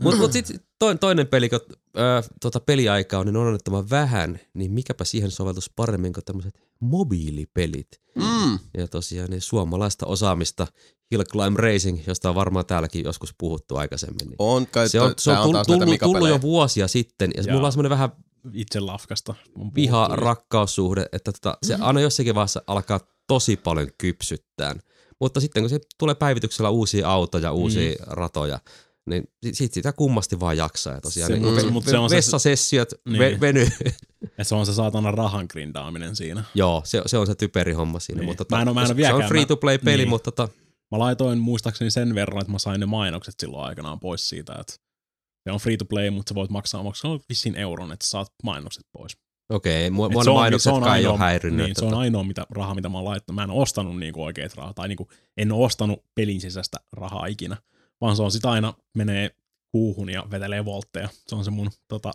Mutta mut sitten to, toinen peli, kun ö, tota peliaikaa on niin onnettoman vähän, niin mikäpä siihen soveltus paremmin kuin tämmöiset mobiilipelit. Mm. Ja tosiaan niin suomalaista osaamista Hill Climb Racing, josta on varmaan täälläkin joskus puhuttu aikaisemmin. Niin On kai, se on, se on tullut, tullut, tullut jo vuosia sitten, ja Jaa. mulla on semmoinen vähän Itse lafkasta. viha puhuttu. rakkaussuhde, että tota, se aina jossakin vaiheessa alkaa tosi paljon kypsyttää. Mutta sitten kun se tulee päivityksellä uusia autoja, uusia mm. ratoja, niin sit sitä kummasti vaan jaksaa. Ja tosiaan Se- niin, mut- ve- mut se on se- vessasessiot Niin. Ja se on se saatana rahan grindaaminen siinä. Joo, se, se on se typeri homma siinä. Niin. Mutta tota, Mä en oo- mä en se on free-to-play-peli, niin. mutta tota, Mä laitoin muistaakseni sen verran, että mä sain ne mainokset silloin aikanaan pois siitä, että se on free to play, mutta sä voit maksaa, maksaa vissiin euron, että saat mainokset pois. okei, mua, mua se ne on- ei ainoa- ole häirinnyt. Niin, se on ainoa mitä, raha, mitä mä oon laittanut. Mä en ostanut niinku oikeet rahaa, tai niinku, en oo ostanut pelin sisäistä rahaa ikinä, vaan se on sitä aina menee kuuhun ja vetelee voltteja. Se on se mun tota,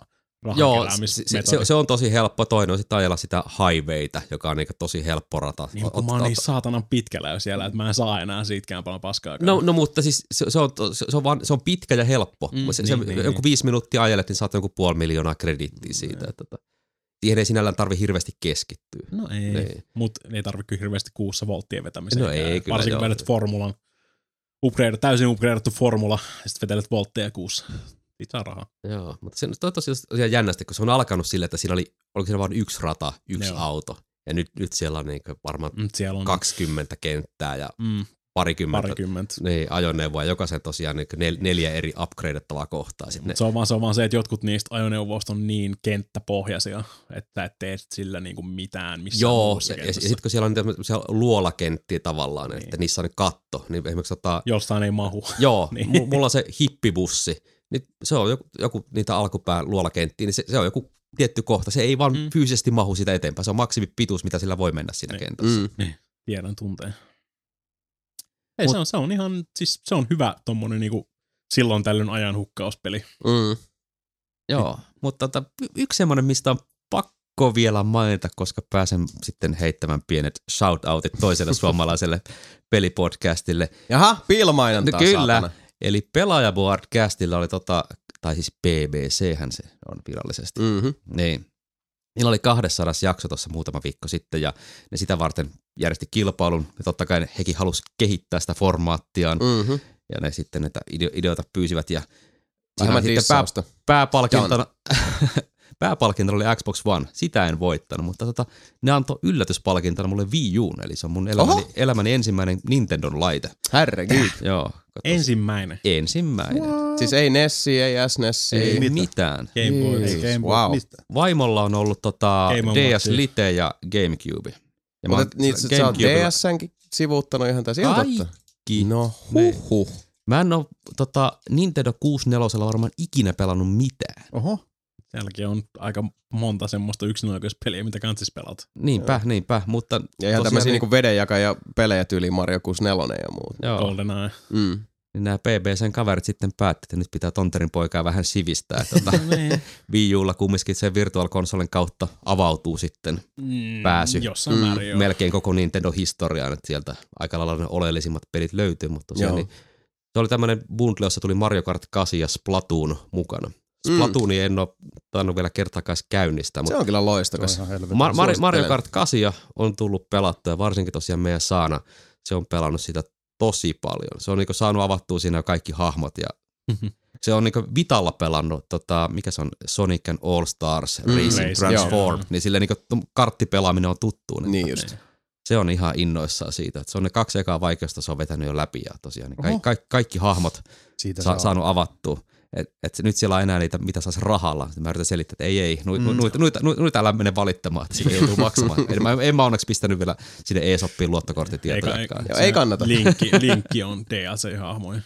Joo, se, se, se, on tosi helppo. Toinen on sitten ajella sitä highwayta, joka on niinku tosi helppo rata. niin, kun Ot- mä oon niin saatanan pitkällä jo siellä, että mä en saa enää siitäkään paljon paskaa. No, no mutta siis se, se, on, se, on vaan, se on pitkä ja helppo. Mm, Mm, se, niin, se, niin, niin, jonkun niin. viisi minuuttia ajelet, niin saat jonkun puoli miljoonaa kredittiä siitä. Että, että, siihen ei sinällään tarvi hirveästi keskittyä. No ei, Niin. mutta ei tarvitse kyllä hirveästi kuussa volttien vetämiseen. No ei kyllä, Varsinkin joo. vedät formulan, upgrade, täysin upgradeattu formula, ja sitten vetelet voltteja kuussa. Saa rahaa. Joo, mutta se tosi tosiaan jännästi, kun se on alkanut sille, että siinä oli, oliko siinä vain yksi rata, yksi Joo. auto. Ja nyt, nyt siellä on niin varmaan Mut siellä on 20 kenttää ja mm, parikymmentä, parikymmentä. niin, ajoneuvoa. Jokaisen tosiaan niin nel, neljä eri upgradettavaa kohtaa. Sitten Se on, vaan, se on vaan se, että jotkut niistä ajoneuvoista on niin kenttäpohjaisia, että et tee sillä niinku mitään missään Joo, ja, ja, sitten kun siellä on niitä tämmöisiä luolakenttiä tavallaan, niin. Että niissä on katto, niin esimerkiksi tota, Jostain ei mahu. joo, niin. mulla on se hippibussi, niin se on joku, joku niitä alkupään luolakenttiä, niin se, se on joku tietty kohta, se ei vaan Mm. fyysisesti mahu sitä eteenpäin, se on maksimipituus, mitä sillä voi mennä siinä Niin. kentässä. Mm. Tiedän tunteen. Ei, Mut- se, on, se on ihan, siis se on hyvä tommonen niinku silloin tällöin ajan hukkauspeli. Mm. Joo, mutta tota, y- yksi semmoinen, mistä on pakko vielä mainita, koska pääsen sitten heittämään pienet shoutoutit toiselle suomalaiselle pelipodcastille. Jaha, piilomainontaa, No kyllä. saatana. Eli Pelaajaboardcastilla oli tota, tai siis BBC-hän se on virallisesti. Mm-hmm. Niin. Niillä oli 200 jakso tuossa muutama viikko sitten ja ne sitä varten järjesti kilpailun ja totta kai hekin halusi kehittää sitä formaattiaan Mm-hmm. ja ne sitten näitä ide- ideoita pyysivät ja oli sitten pää, pääpalkintona, pääpalkintona oli Xbox One, sitä en voittanut, mutta tota, ne antoi yllätyspalkintona mulle Wii Uun, eli se on mun elämäni, Oho. elämäni ensimmäinen Nintendon laite. Herregud. Joo, katos. Ensimmäinen. ensimmäinen. siis ei Nessi, ei SNES, Ei, ei. ei mitään. Game Boy. Ei. Game Boy, Wow. mistä? Vaimolla on ollut tota DS. Lite ja Gamecube. Ja mä Mutta niitä sä oot DSnkin sivuuttanut ihan täysin. Kaikki. No Ne- huh. Mä en oo tota, Nintendo 64 varmaan ikinä pelannut mitään. Oho. Sielläkin on aika monta semmoista yksinoikeuspeliä, mitä kansis pelata. Niinpä, niinpä, mutta Ja ihan tosiaan tämmöisiä niin- niinku vedenjakaja pelejä tyyliin Mario 64 ja muuta. joo, GoldenEye. Mm. niin nämä PBCn kaverit sitten päätti, että nyt pitää Tonterin poikaa vähän sivistää. Tota, Wii Ulla kumminkin sen Virtual Consolen kautta avautuu sitten Mm, pääsy Jossain Mm, määrin joo. melkein koko Nintendo-historiaan, että sieltä aika lailla ne oleellisimmat pelit löytyy, mutta tosiaan Joo. niin, se oli tämmöinen bundle, jossa tuli Mario Kart 8 ja Splatoon mukana. Mm. Splatoonia en ole tainnut vielä kertaakaan käynnistää, Se mutta on kyllä Se on loistokas. ihan helvetin. Mar- Mario, Kart 8 on tullut pelattua, varsinkin tosiaan meidän Saana, se on pelannut sitä tosi paljon. Se on niinku saanut avattua siinä kaikki hahmot ja Mhm. se on niinku Vitalla pelannut, tota, mikä se on, Sonic and All Stars Mm, Racing Transform, joo. niin sille niinku karttipelaaminen on tuttuun. että Niin just. Se on ihan innoissaan siitä, että se on ne kaksi ekaa vaikeustasoa vetänyt jo läpi ja tosiaan niin ka- ka- kaikki hahmot Siitä sa- saa. saanut avattua. Et, et nyt siellä on enää niitä, mitä saisi rahalla. Sitten mä yritän selittää, että ei, ei, nu, Mm. mm. noita, noita, noita, noita älä mene valittamaan, että sitä joutuu maksamaan. Eli mä, en mä onneksi pistänyt vielä sinne e-soppiin luottokorttitietojakaan. Joo, ei kannata. Linkki, linkki on DLC-hahmoja,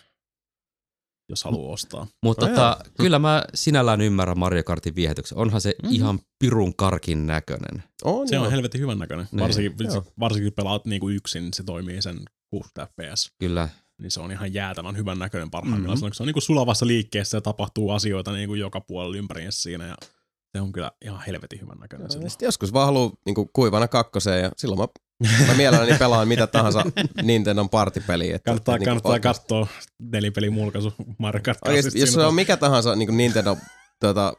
jos haluaa ostaa. Mutta No tota, kyllä mä sinällään ymmärrän Mario Kartin viehätyksen. Onhan se mm. ihan pirun karkin näköinen. On, Se joo. on helvetin hyvän näköinen. Niin, Varsinkin, joo. varsinkin kun pelaat niinku yksin, se toimii sen 60 fps. Kyllä. Niin se on ihan jäätävän hyvän näköinen parhaimmillaan. Mhm. Mm-hmm. Se on niinku sulavassa liikkeessä ja tapahtuu asioita niinku joka puolella ympäriinsä siinä. Ja se on kyllä ihan helvetin hyvän näköinen. Silloin. sitten joskus vaan haluaa niinku kuivana kakkoseen ja silloin mä, mä mielelläni pelaan mitä tahansa Nintendon partipeliä. Että, Kannattaa, että kannattaa katsoa nelipelin mulkaisu Oikeasti, 8. jos se on mikä tahansa niin Nintendo tuota,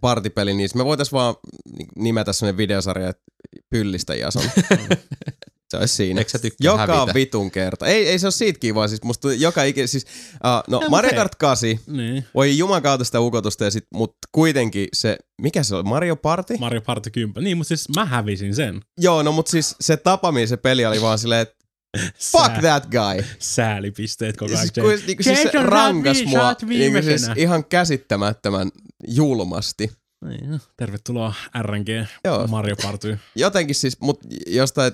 partipeli, niin me voitaisiin vaan niin nimetä sellainen videosarja, että pyllistä Jason. se olisi siinä. Eikö sä tykkää Joka hävitä? vitun kerta. Ei, ei se ole siitä kiva, siis musta joka ikinä, siis, uh, no mut Mario. Kart 8, Niin. voi juman kautta sitä ukotusta, ja sit, mut kuitenkin se, mikä se oli, Mario Party? Mario Party 10. Niin, mutta siis mä hävisin sen. Joo, no mut siis se tapa, millä se peli oli vaan silleen, että fuck Sää- that guy. Säälipisteet koko ajan. Siis, niinku, siis se rankas mua niinku, siis ihan käsittämättömän julmasti. Niin, tervetuloa RNG Joo. Mario Party. Jotenkin siis, mut jostain,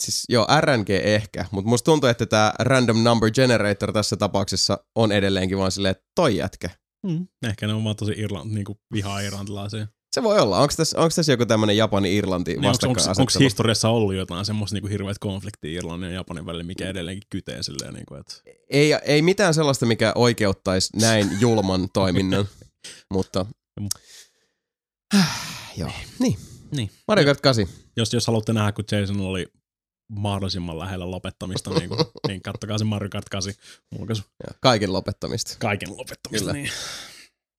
siis joo, RNG ehkä, mutta musta tuntuu, että tämä random number generator tässä tapauksessa on edelleenkin vaan silleen, että toi jätkä. Mm. Ehkä ne on vaan tosi irlant, niinku vihaa irlantilaisia. Se voi olla. Onko tässä, onko tässä joku tämmönen Japani-Irlanti Niin, onko, historiassa ollut jotain semmoista niinku hirveät konfliktia Irlannin ja Japanin välillä, mikä edelleenkin kytee silleen, niinku, että Ei, ei mitään sellaista, mikä oikeuttaisi näin julman toiminnan, mutta... joo, niin. Niin. Mario Kart 8. jos, jos haluatte nähdä, kun Jason oli mahdollisimman lähellä lopettamista, niin, kuin, niin kattokaa se Mario Kart 8 mulkaisu. Ja kaiken lopettamista. Kaiken lopettamista. Kyllä. Niin.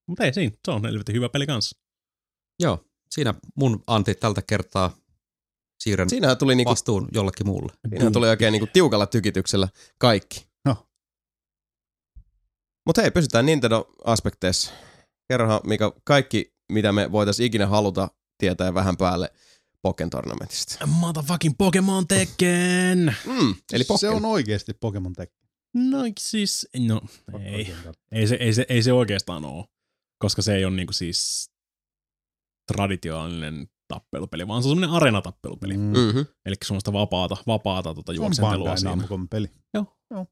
Mutta ei siinä, se on helvetin hyvä peli kanssa. Joo, siinä mun anti tältä kertaa siirrän Siinähän tuli, niinku, vastuun jollekin muulle. siinähän tuli oikein niinku tiukalla tykityksellä kaikki. No. Mutta hei, pysytään Nintendo-aspekteissa. Kerrohan, mikä kaikki, mitä me voitaisiin ikinä haluta tietää vähän päälle Pokken Tournamentista. Motherfucking Pokemon Tekken! Mm, eli Pokken. Se on oikeasti Pokemon Tech. No siis, no ei. Ei se, ei, se, ei se oikeastaan ole, koska se ei ole niinku siis traditionaalinen tappelupeli, vaan se on semmoinen areenatappelupeli. Mm. Mm. Mm-hmm. Eli semmoista vapaata, vapaata tota On juoksentelua siinä. Peli.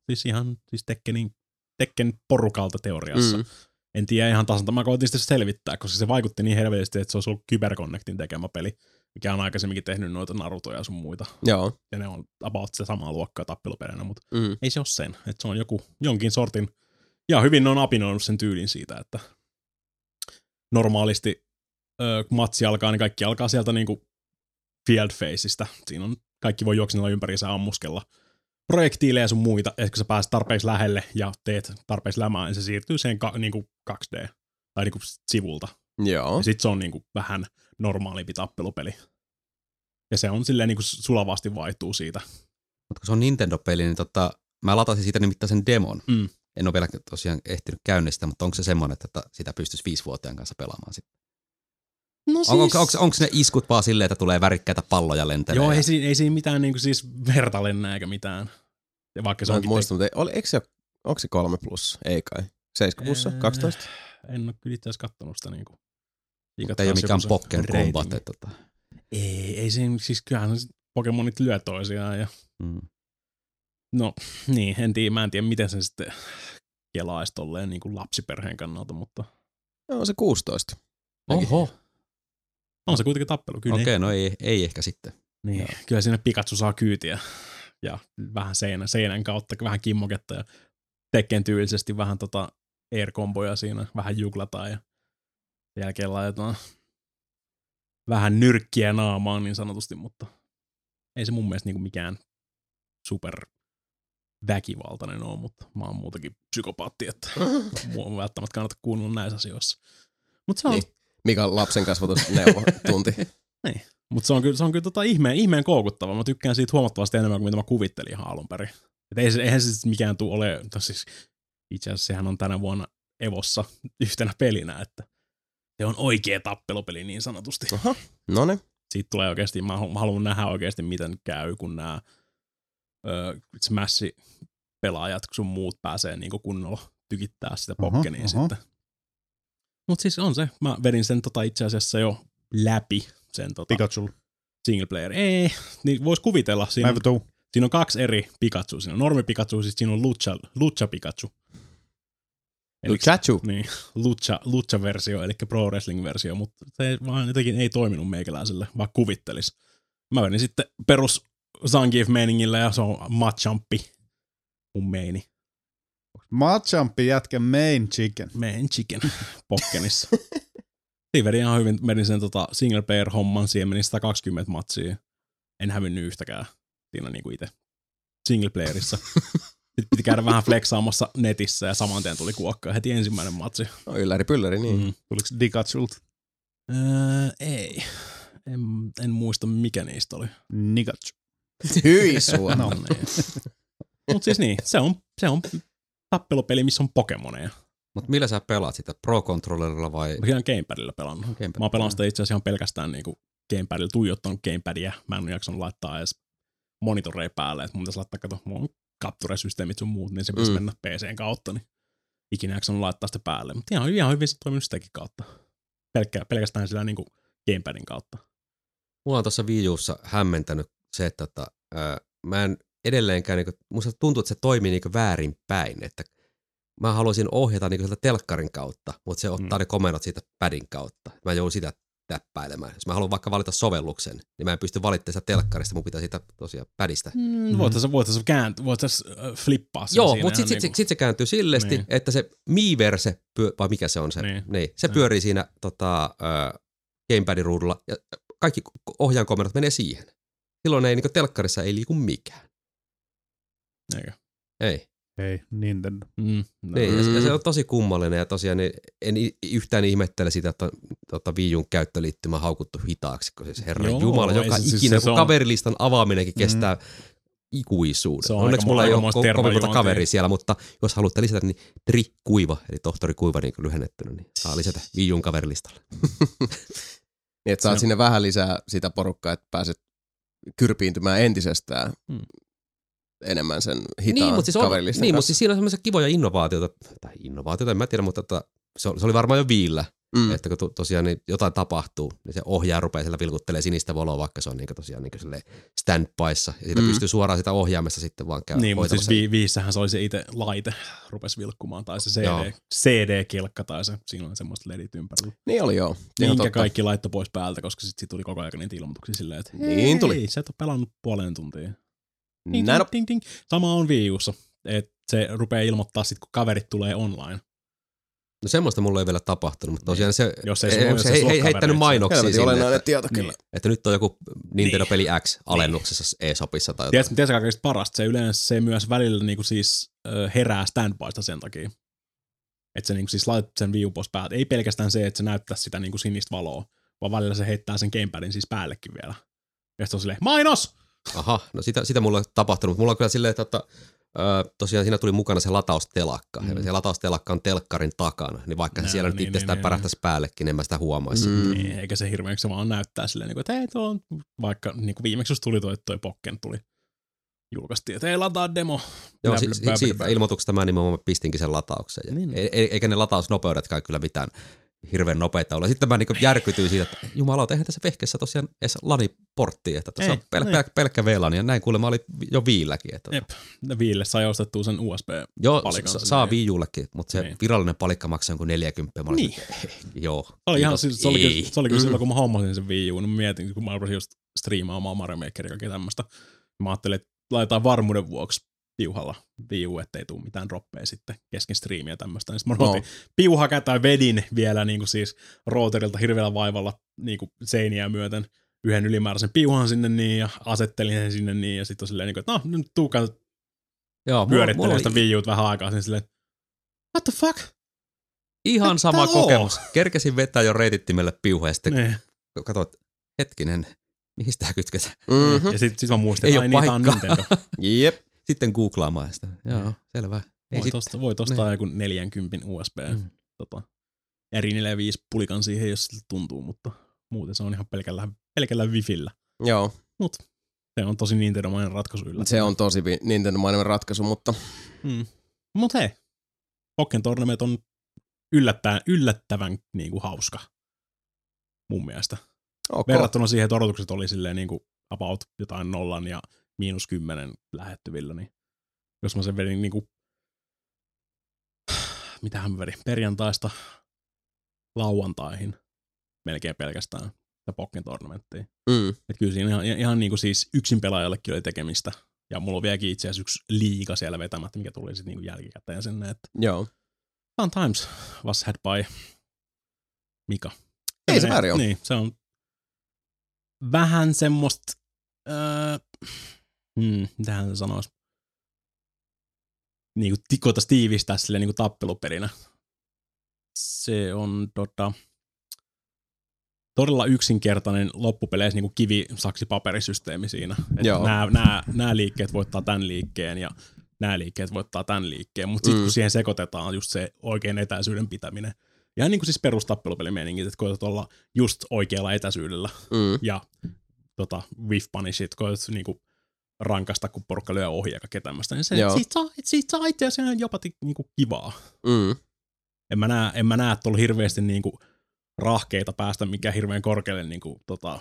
Siis ihan siis Tekkenin, Tekken porukalta teoriassa. Mm. Mm. En tiedä ihan tasan, mä koitin sitä selvittää, koska se vaikutti niin helvetisti, että se olisi ollut Cyberconnectin tekemä peli, mikä on aikaisemmin tehnyt noita Narutoja ja sun muita. Joo. Ja ne on about se samaa luokkaa tappeluperinä, mutta Mm. ei se ole sen. Että se on joku, jonkin sortin, ja hyvin ne on apinoinut sen tyylin siitä, että normaalisti kun matsi alkaa, niin kaikki alkaa sieltä niinku field faceista. Siinä on, kaikki voi juoksella ympäriinsä ammuskella projektiileja sun muita, että kun sä pääset tarpeeksi lähelle ja teet tarpeeksi lämää, niin se siirtyy siihen ka, niinku 2D tai niinku sivulta. Joo. Ja sit se on niinku vähän normaalimpi tappelupeli. Ja se on silleen niinku sulavasti vaihtuu siitä. Mutta kun se on Nintendo-peli, niin tota, mä latasin siitä nimittäin sen demon. Mm. En ole vielä tosiaan ehtinyt käynnistää, mutta onko se semmoinen, että sitä pystyisi viisivuotiaan kanssa pelaamaan sitten? No Onko, onko, onko ne iskut vaan silleen, että tulee värikkäitä palloja lentelee? Joo, ei, siinä, ei siinä mitään niinku siis verta lennä eikä mitään. Ja vaikka se Mä en onkin muista, mutta ei- oli, eikö se, onko se kolme plus? Ei kai. 7 plussa? Ää, 12? En ole kyllä itse asiassa kattonut sitä niinku. Mutta ei ole mikään Pokken Combat. Että, tota. Ei, ei siinä, siis kyllähän se Pokemonit lyö toisiaan ja Mm. no niin, en tiedä, mä en tiedä miten se sitten kelaisi tolleen niin kuin lapsiperheen kannalta, mutta Joo, se 16. Oho, on se kuitenkin tappelu, kyllä. okei, okay, no ei, ei ehkä sitten. Niin, kyllä siinä Pikachu saa kyytiä ja vähän seinän, seinän kautta, vähän kimmoketta ja Tekken tyylisesti vähän tota air-komboja siinä, vähän juglataan ja sen jälkeen laitetaan vähän nyrkkiä naamaan niin sanotusti, mutta ei se mun mielestä niinku mikään super väkivaltainen ole, mutta mä oon muutakin psykopaatti, että mua on välttämättä kannata kuunnella näissä asioissa. Mutta se on, Niin. Mikä lapsen kasvatusneuvo tunti. Mutta se on kyllä, se on kyllä tota ihmeen, ihmeen koukuttava. Mä tykkään siitä huomattavasti enemmän kuin mitä mä kuvittelin ihan alun perin. Et ei, eihän se sit mikään tule ole, siis itse asiassa sehän on tänä vuonna Evossa yhtenä pelinä, että se on oikea tappelupeli niin sanotusti. Aha, no ne. Siitä tulee oikeasti, mä, halu- mä haluan nähdä oikeasti miten käy, kun nämä Smash pelaajat sun muut pääsee niinku kunnolla tykittää sitä pokkeniin sitten. Mutta siis on se, mä vedin sen tota itse asiassa jo läpi, sen tota, Pikachu. single player. Ei, niin vois kuvitella. Siinä, Mä on, tuu. siinä on kaksi eri Pikachu. Siinä on normi Pikachu, siis siinä on Lucha, Lucha Pikachu. Eli- Chachu. Niin, Lucha, Lucha-versio, eli Pro Wrestling-versio, mutta se vaan jotenkin ei toiminut meikäläiselle, vaan kuvittelis. Mä menin sitten perus Zangief-meiningillä ja se on Machamppi, mun meini. Machampi jätkä main chicken. Main chicken Pokkenissa. Siinä vedin ihan hyvin, vedin sen tota single player homman, siihen meni 120 matsia. En hävinnyt yhtäkään siinä niinku itse single playerissa. Sitten piti käydä vähän flexaamassa netissä ja saman tien tuli kuokka heti ensimmäinen matsi. No, ylläri pylläri, niin. Mm. Tuliko Dikachulta? Öö, ei. En, en muista mikä niistä oli. Nikachu. Hyi sua. No. Mutta siis niin, se on, se on tappelupeli, missä on Pokemoneja. Mutta millä sä pelaat sitä? Pro-controllerilla vai? Mä ihan Gamepadilla pelannut. Gamepad? Mä oon pelannut sitä itse asiassa ihan pelkästään niinku Gamepadilla, tuijottanut Gamepadia. Mä en ole jaksanut laittaa edes monitoreja päälle, että mun pitäisi laittaa, kato, mulla on capture-systeemit sun muut, niin se pitäisi Mm. mennä PCn kautta, niin ikinä jaksanut laittaa sitä päälle. Mutta ihan, ihan hyvin se toiminut sitäkin kautta. Pelkkä, pelkästään sillä niinku Gamepadin kautta. Mulla on tuossa Wii hämmentänyt se, että tota, ää, mä en edelleenkään, niinku, musta tuntuu, että se toimii niinku väärinpäin, että mä haluaisin ohjata niinku sieltä telkkarin kautta, mutta se ottaa Mm. ne komennot siitä padin kautta. Mä joudun sitä täppäilemään. Jos mä haluan vaikka valita sovelluksen, niin mä en pysty valittamaan sitä telkkarista, mun pitää sitä tosiaan padista. Mm, voitaisiin voitais käänt, voitais, äh, flippaa sen Joo, siinä mutta sitten sit, niinku- sit se kääntyy sillesti, Niin. että se Miiverse, pyö, vai mikä se on se, Niin. niin, se Niin. pyörii siinä tota, äh, gamepadin ruudulla ja kaikki ohjaankomennot menee siihen. Silloin ei niin telkkarissa ei liiku mikään. Eikö? Ei. Ei, Nintendo. Mm, no. Niin, ja, se, ja Mm. se on tosi kummallinen ja tosiaan niin en yhtään ihmettele sitä, että tota Wii U:n käyttöliittymä on haukuttu hitaaksi, kun siis herra Joo, Jumala, ei joka se- siis ikinä, kun on- kaverilistan avaaminenkin kestää ikuisuuden. Se on Onneksi mulla ei ole ko- kovin monta kaveria siellä, mutta jos haluatte lisätä, niin Tri Kuiva, eli tohtori Kuiva niin kuin lyhennettynä, niin saa lisätä Wii U:n kaverilistalle. Niin, että saat Se- sinne vähän lisää sitä porukkaa, että pääset kyrpiintymään entisestään Mm. Enemmän sen hitaan Niin, mutta siis, on, niin, mutta siis siinä on semmoisia kivoja innovaatioita, tai innovaatioita, en mä tiedä, mutta tota, se, oli- se oli varmaan jo viillä, Mm. että kun to, tosiaan niin jotain tapahtuu, niin se ohjaaja rupeaa siellä vilkuttelee sinistä valoa, vaikka se on niin tosiaan niin sille standbyssa, ja siitä Mm. pystyy suoraan sitä ohjaamessa sitten vaan käydä Niin, mutta siis vi- viissähän se oli se itse laite, rupesi vilkkumaan, tai se CD, Joo. CD-kelkka, tai se, siinä oli semmoista ledit ympärillä. Niin oli joo. Ihan Minkä totta. kaikki laittoi pois päältä, koska sitten sit tuli koko ajan niitä ilmoituksia silleen, että Niin tuli. hei, sä et ole pelannut puoleen tuntia. Ding, ding, ding, ding. Sama on Wii Ussa, että se rupeaa ilmoittaa sitten, kun kaverit tulee online. No semmoista mulla ei vielä tapahtunut, mutta tosiaan se, Jos ei ei, sulla- ei, se ei ole heittänyt mainoksia Helvetin sinne, olennainen että, tieto Niin. kyllä. että nyt on joku Nintendo Peli X alennuksessa e-shopissa tai jotain. Tiedätkö, tiedätkö kaikista parasta? Se yleensä se myös välillä niinku siis herää standbysta sen takia. Että se niinku siis laitat sen pois päältä. Ei pelkästään se, että se näyttää sitä niinku sinistä valoa, vaan välillä se heittää sen gamepadin siis päällekin vielä. Ja sitten on silleen, mainos! Aha, no sitä, sitä mulla on tapahtunut. Mulla on kyllä silleen, että tota, Öö, tosiaan siinä tuli mukana se lataustelakka. Mm. Ja se lataustelakka on telkkarin takana, niin vaikka se Nää, siellä nyt niin, itsestään niin, pärähtäisi päällekin, niin en mä sitä huomaisi. Mm. Niin, eikä se hirveän, se vaan näyttää silleen, niin kuin, että hei, tuo on, vaikka niin kuin viimeksi tuli toi, toi Pokken tuli julkaistiin, että hei, lataa demo. Joo, si- si- siitä ilmoituksesta mä nimenomaan pistinkin sen latauksen. Ja Niin. e- e- eikä ne latausnopeudetkaan kyllä mitään hirveän nopeita ole. Sitten mä niin järkytyin siitä, että jumala, eihän tässä vehkeessä tosiaan edes laniporttia, että tuossa Ei, on pel- niin. pel- pelkkä VLAN, ja näin kuulemma oli jo viilläkin. Että Jep, Viille sai ostettua sen USB. Joo, sa- saa Wii Ullekin, mutta se Niin. virallinen palikka maksaa jonkun 40. Mä olin, Niin. Joo. Se oli, ihan, siis- se oli, kyllä, se oli kyllä silloin, kun mä hommasin sen Wii U, niin mä mietin, kun mä rupesin just striimaamaan Mario Makeria ja kaikkea tämmöistä. Mä ajattelin, että laitetaan varmuuden vuoksi piuhalla Wii U, ettei tule mitään droppeja sitten kesken striimiä ja tämmöistä. Niin mä No. piuha kätään vedin vielä niin kuin siis rooterilta hirveällä vaivalla niin kuin seiniä myöten yhden ylimääräisen piuhan sinne niin ja asettelin sen sinne niin ja sitten on silleen, niin kuin, että no nyt tuukaan Joo, pyörittelee sitä oli vähän aikaa sen silleen, what the fuck? ihan sama oo? kokemus. Kerkesin vetää jo reitittimelle piuha ja sitten Niin. katsoin, että hetkinen, mihin sitä kytketään? Mm-hmm. Ja sitten sit mä muistin, Ei että ai niin, tää on. Nintendo. Jep. Sitten googlaamaan sitä. Joo, selvä. Ei Voi sit, tosta, voit ostaa joku 40 USB Mm. tota, eri 45 pulikan siihen, jos siltä tuntuu, mutta muuten se on ihan pelkällä, pelkällä wifillä. Joo, Se on tosi Nintendo-mainen ratkaisu yllä. se on tosi Nintendo-mainen ratkaisu, mutta Mm. Mut hei, Pokken Tournament on yllättävän, yllättävän niin kuin hauska mun mielestä. ok. Verrattuna siihen, että odotukset oli silleen niin kuin about jotain nollan ja miinus kymmenen lähettyvillä, niin jos mä sen vedin niin kuin, mitähän mä vedin, perjantaista lauantaihin melkein pelkästään sitä Pokken Tournamenttiin. Mm. Et kyllä siinä ihan, ihan niin kuin siis yksin pelaajallekin oli tekemistä. Ja mulla on vieläkin itse asiassa yksi liiga siellä vetämättä, mikä tuli sitten niin jälkikäteen sinne. Että Joo. fun times was had by Mika. Ei se väärin ole. Niin, se on vähän semmoista, öö, hmm, mitähän se sanoisi, niin kuin koitais tiivistää silleen niin kuin tappeluperinä. Se on tota, todella yksinkertainen loppupeleissä niin kuin kivi, saksi, paperisysteemi siinä. Nämä, nämä, nämä liikkeet voittaa tämän liikkeen ja nämä liikkeet voittaa tämän liikkeen, mutta sitten Mm. kun siihen sekoitetaan just se oikein etäisyyden pitäminen, ihan niin kuin siis perustappelupelimeeningit, että koetat olla just oikealla etäisyydellä Mm. ja tota, whiff punishit, koetat niinku rankasta, kun porukka lyö ohi ja kaikkea tämmöistä, niin se, Joo. siitä, saa, siitä saa itse asiassa jopa niinku kivaa. Mm. En mä näe, en mä näe tuolla hirveästi niinku rahkeita päästä mikä hirveän korkealle niinku, tota,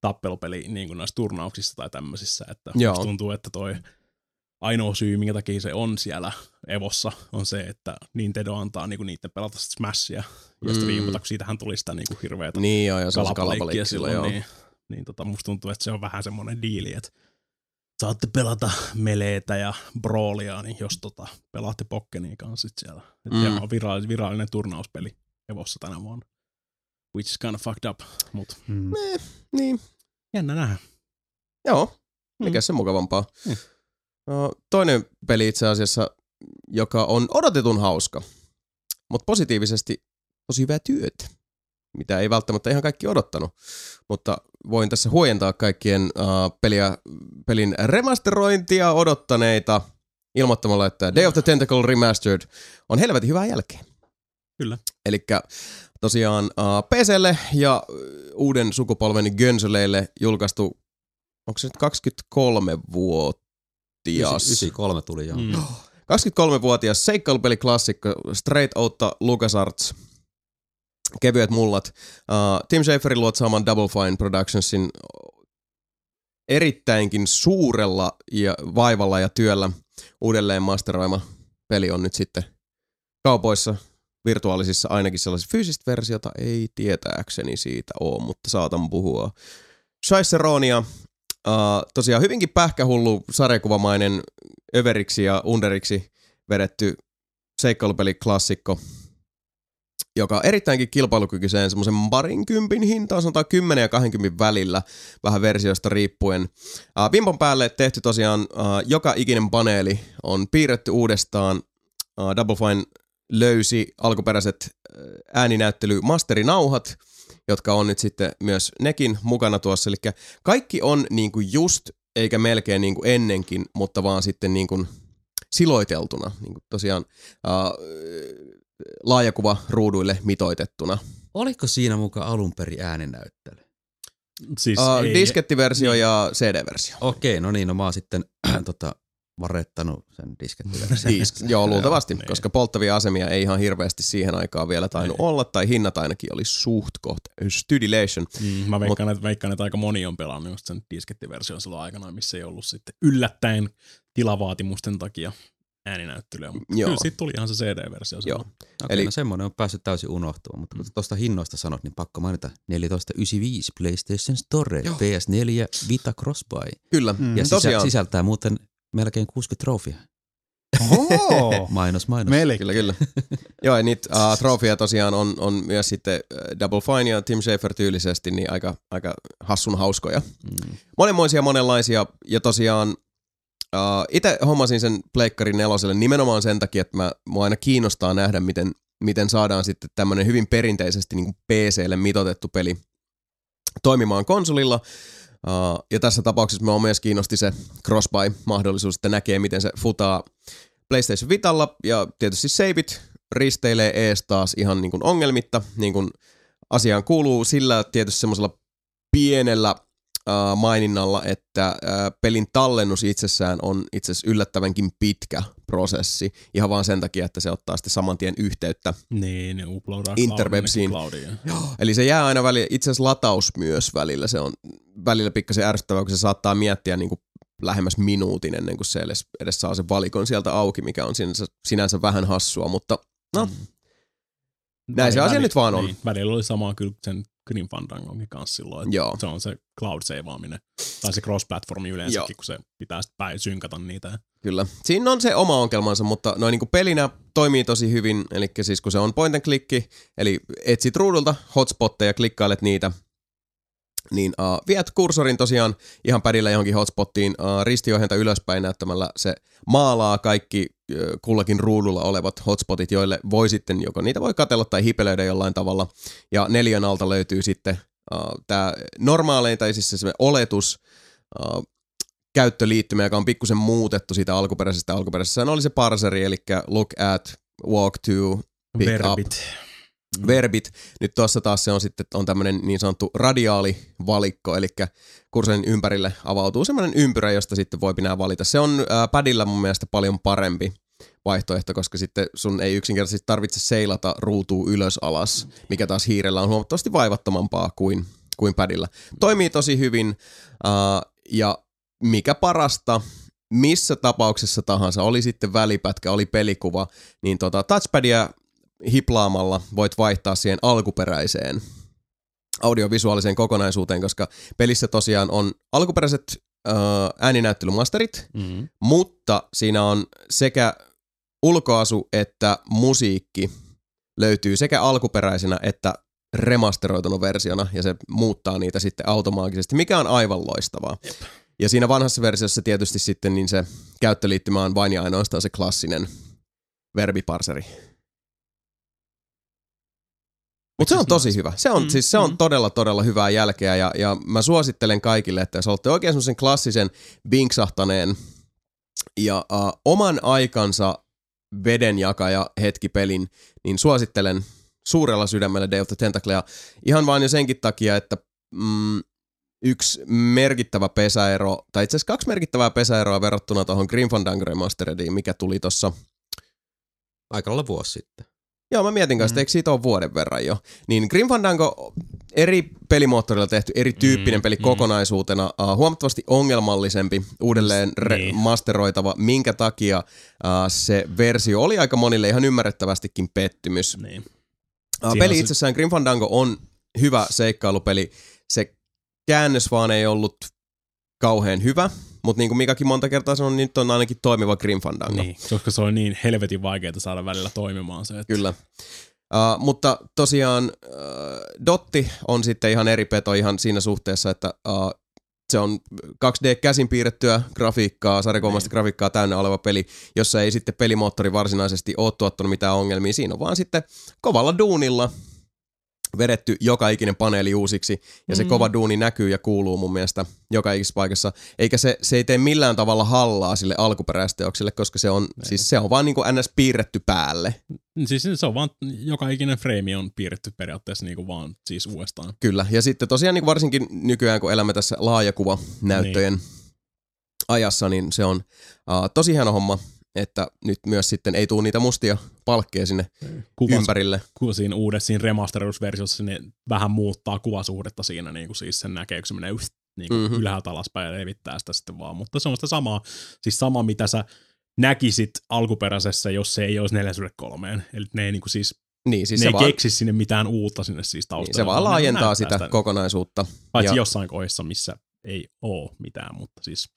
tappelupeli niinku näissä turnauksissa tai tämmöisissä, että Joo. tuntuu, että toi ainoa syy, minkä takia se on siellä Evossa, on se, että Nintendo antaa niinku niiden pelata Smashia ja Mm. striimata, kun siitähän tuli sitä niinku hirveätä Niin joo, ja se kalapaleikkiä silloin, joo. niin, niin tota, musta tuntuu, että se on vähän semmoinen diili, että saatte pelata meleitä ja broolia, niin jos tota, pelaatte Pokkeniin kanssa sit siellä. Et Mm. Se on virallinen, virallinen turnauspeli Evossa tänä vuonna. Which is kind of fucked up, mut Mm. Niin, jännä nähdä. joo. Mikä se mukavampaa. Mm. No, toinen peli itse asiassa, joka on odotetun hauska, mutta positiivisesti tosi hyvää työtä, mitä ei välttämättä ihan kaikki odottanut. Mutta voin tässä huojentaa kaikkien uh, peliä, pelin remasterointia odottaneita ilmoittamalla, että Day of the Tentacle Remastered on helvetin hyvää jälkeen. Kyllä. Eli tosiaan uh, PClle ja uuden sukupolven Gönsoleille julkaistu, onko se nyt 23 vuotias? 93 tuli joo. Mm. 23-vuotias seikkailupeli-klassikko Straight Outta LucasArts. Kevyet mullat. Uh, Tim Schaferin luotsaaman Double Fine Productionsin erittäinkin suurella ja vaivalla ja työllä uudelleen masteroima peli on nyt sitten kaupoissa virtuaalisissa ainakin sellaisissa fyysistä versiota ei tietääkseni siitä ole, mutta saatan puhua. Scheisseronia, uh, tosiaan hyvinkin pähkähullu sarjakuvamainen överiksi ja underiksi vedetty seikkailupeli-klassikko, joka erittäinkin kilpailukykyiseen semmoisen parinkympin hintaan, sanotaan 10 ja 20 välillä, vähän versiosta riippuen. Vimpon päälle tehty tosiaan joka ikinen paneeli on piirretty uudestaan. Double Fine löysi alkuperäiset ääninäyttely masterinauhat, jotka on nyt sitten myös nekin mukana tuossa. Eli kaikki on niin kuin just eikä melkein niin kuin ennenkin, mutta vaan sitten niin kuin siloiteltuna, niin kuin tosiaan laajakuva ruuduille mitoitettuna. Oliko siinä mukaan alun perin ääninäyttely? Siis Uh, ei- diskettiversio ja CD-versio. Okei, no niin, no mä oon sitten tota, varettanut sen diskettiversion. Disk, joo, luultavasti, niin. koska polttavia asemia ei ihan hirveästi siihen aikaan vielä tainnut olla, tai hinnat ainakin oli suht koht stydilation. Mm, mä veikkaan, että, veikkaan, että aika moni on pelannut just sen diskettiversion silloin aikanaan, missä ei ollut sitten yllättäen tilavaatimusten takia ääninäyttelyä. Mutta Joo. kyllä siitä tuli ihan se CD-versio. Joo. Okei, Eli- no semmoinen on päässyt täysin unohtumaan, mutta kun tuosta hinnoista sanot, niin pakko mainita 1495 PlayStation Store, Joo. PS4 Vita Crossbuy. Kyllä, Mm. Ja tosiaan. sisä, sisältää muuten melkein 60 trofia. Oho! Mainos, mainos. Melkein. Kyllä, kyllä. Joo, ja niitä uh, trofeja tosiaan on, on myös sitten Double Fine ja Tim Schafer tyylisesti niin aika, aika hassun hauskoja. Mm. Monenmoisia, monenlaisia, ja tosiaan uh, itse hommasin sen Pleikkarin neloselle nimenomaan sen takia, että mä, mua aina kiinnostaa nähdä, miten, miten saadaan sitten tämmöinen hyvin perinteisesti niin PClle mitotettu peli toimimaan konsolilla. Uh, ja tässä tapauksessa mä myös kiinnosti se crossbuy-mahdollisuus, että näkee, miten se futaa PlayStation Vitalla, ja tietysti saveit risteilee ees taas ihan niin kuin ongelmitta, niin kuin asiaan kuuluu sillä tietysti semmoisella pienellä uh, maininnalla, että uh, pelin tallennus itsessään on itse asiassa yllättävänkin pitkä prosessi, ihan vaan sen takia, että se ottaa sitten saman tien yhteyttä Niin, ne Interwebsiin. Eli se jää aina välillä, itse asiassa lataus myös välillä, se on välillä pikkasen ärsyttävää, kun se saattaa miettiä niin kuin lähemmäs minuutin ennen kuin se edes, edes saa sen valikon sieltä auki, mikä on sinänsä, sinänsä vähän hassua, mutta no, Mm. Näin se Välillä- asia nyt vaan on. Niin, välillä oli sama kyllä sen Grim Fandangonkin kanssa silloin, että joo. se on se cloud saveaaminen. Tai se cross-platformi yleensäkin, Joo. kun se pitää sitten päin synkata niitä. Kyllä. Siinä on se oma ongelmansa, mutta noin niin pelinä toimii tosi hyvin, eli siis kun se on point and clicki, eli etsit ruudulta hotspotteja, klikkailet niitä, niin uh, viet kursorin tosiaan ihan pädillä johonkin hotspottiin uh, ristiohjenta ylöspäin näyttämällä se maalaa kaikki kullakin ruudulla olevat hotspotit, joille voi sitten joko niitä voi katella tai hipelöidä jollain tavalla. Ja neljän alta löytyy sitten uh, tämä normaalein, tai siis se oletus, uh, käyttöliittymä, joka on pikkusen muutettu siitä alkuperäisestä. Alkuperäisessä oli se parseri, eli look at, walk to, Pick Verbit. Verbit. Nyt tuossa taas se on sitten on tämmöinen niin sanottu radiaalivalikko, eli kursorin ympärille avautuu semmoinen ympyrä, josta sitten voi pinää valita. Se on ää, padilla mun mielestä paljon parempi vaihtoehto, koska sitten sun ei yksinkertaisesti tarvitse seilata ruutuu ylös alas, mikä taas hiirellä on huomattavasti vaivattomampaa kuin, kuin padilla. Toimii tosi hyvin ää, ja mikä parasta, missä tapauksessa tahansa, oli sitten välipätkä, oli pelikuva, niin tota, touchpadia hiplaamalla voit vaihtaa siihen alkuperäiseen audiovisuaaliseen kokonaisuuteen, koska pelissä tosiaan on alkuperäiset äh, ääninäyttelymasterit, Mm-hmm. mutta siinä on sekä ulkoasu että musiikki löytyy sekä alkuperäisenä että remasteroituna versiona, ja se muuttaa niitä sitten automaattisesti, mikä on aivan loistavaa. Jep. Ja siinä vanhassa versiossa tietysti sitten niin se käyttöliittymä on vain ja ainoastaan se klassinen verbiparseri. Mutta se on tosi hyvä. Se on, Mm, siis se on mm. todella, todella hyvää jälkeä ja, ja mä suosittelen kaikille, että jos olette oikein semmoisen klassisen vinksahtaneen ja uh, oman aikansa vedenjakaja hetkipelin, niin suosittelen suurella sydämellä Day of the Tentaclea ihan vain jo senkin takia, että mm, yksi merkittävä pesäero, tai itse asiassa kaksi merkittävää pesäeroa verrattuna tuohon Grim Fandango Remasterediin, mikä tuli tuossa Aika lailla vuosi sitten. Joo, mä mietin kanssa, Mm. että eikö siitä ole vuoden verran jo. Niin Grim Fandango eri pelimoottorilla tehty, erityyppinen Mm, peli mm. kokonaisuutena, uh, huomattavasti ongelmallisempi, uudelleen re- Niin. masteroitava, minkä takia uh, se versio oli aika monille ihan ymmärrettävästikin pettymys. Niin. Uh, peli se- itsessään Grim Fandango on hyvä seikkailupeli. Se käännös vaan ei ollut kauhean hyvä, mutta niin kuin Mikakin monta kertaa sanoi, niin nyt on ainakin toimiva Grim Fandango. Niin, koska se on niin helvetin vaikeaa saada välillä toimimaan se. Että Kyllä. Uh, mutta tosiaan uh, Dotti on sitten ihan eri peto ihan siinä suhteessa, että uh, se on 2D-käsin piirrettyä grafiikkaa, sarjakuvaista Niin. grafiikkaa täynnä oleva peli, jossa ei sitten pelimoottori varsinaisesti ole tuottanut mitään ongelmia. Siinä on vaan sitten kovalla duunilla vedetty joka ikinen paneeli uusiksi, ja se kova duuni näkyy ja kuuluu mun mielestä joka ikisessä paikassa. Eikä se, se ei tee millään tavalla hallaa sille alkuperäisteokselle, koska se on, siis se on vaan niin kuin ns. piirretty päälle. Siis se on vaan, joka ikinen frame on piirretty periaatteessa niin kuin vaan siis uudestaan. Kyllä, ja sitten tosiaan niin kuin varsinkin nykyään, kun elämme tässä laajakuvanäyttöjen niin. ajassa, niin se on uh, tosi hieno homma, että nyt myös sitten ei tule niitä mustia palkkeja sinne Kuvas, ympärille. ku, siinä uudessa siinä remasteroidusversiossa ne vähän muuttaa kuvasuhdetta siinä, niin kuin siis sen näkee, kun se menee niin kuin Mhm. mm-hmm. ylhäältä alaspäin ja levittää sitä sitten vaan. Mutta se on sitä samaa, siis sama mitä sä näkisit alkuperäisessä, jos se ei olisi 4 kolmeen. Eli ne ei, niin kuin siis, Niin, siis ne se ei vaan, keksi sinne mitään uutta sinne siis niin, taustalle. se vaan laajentaa näyttää sitä kokonaisuutta. Paitsi ja- jossain kohdissa, missä ei ole mitään, mutta siis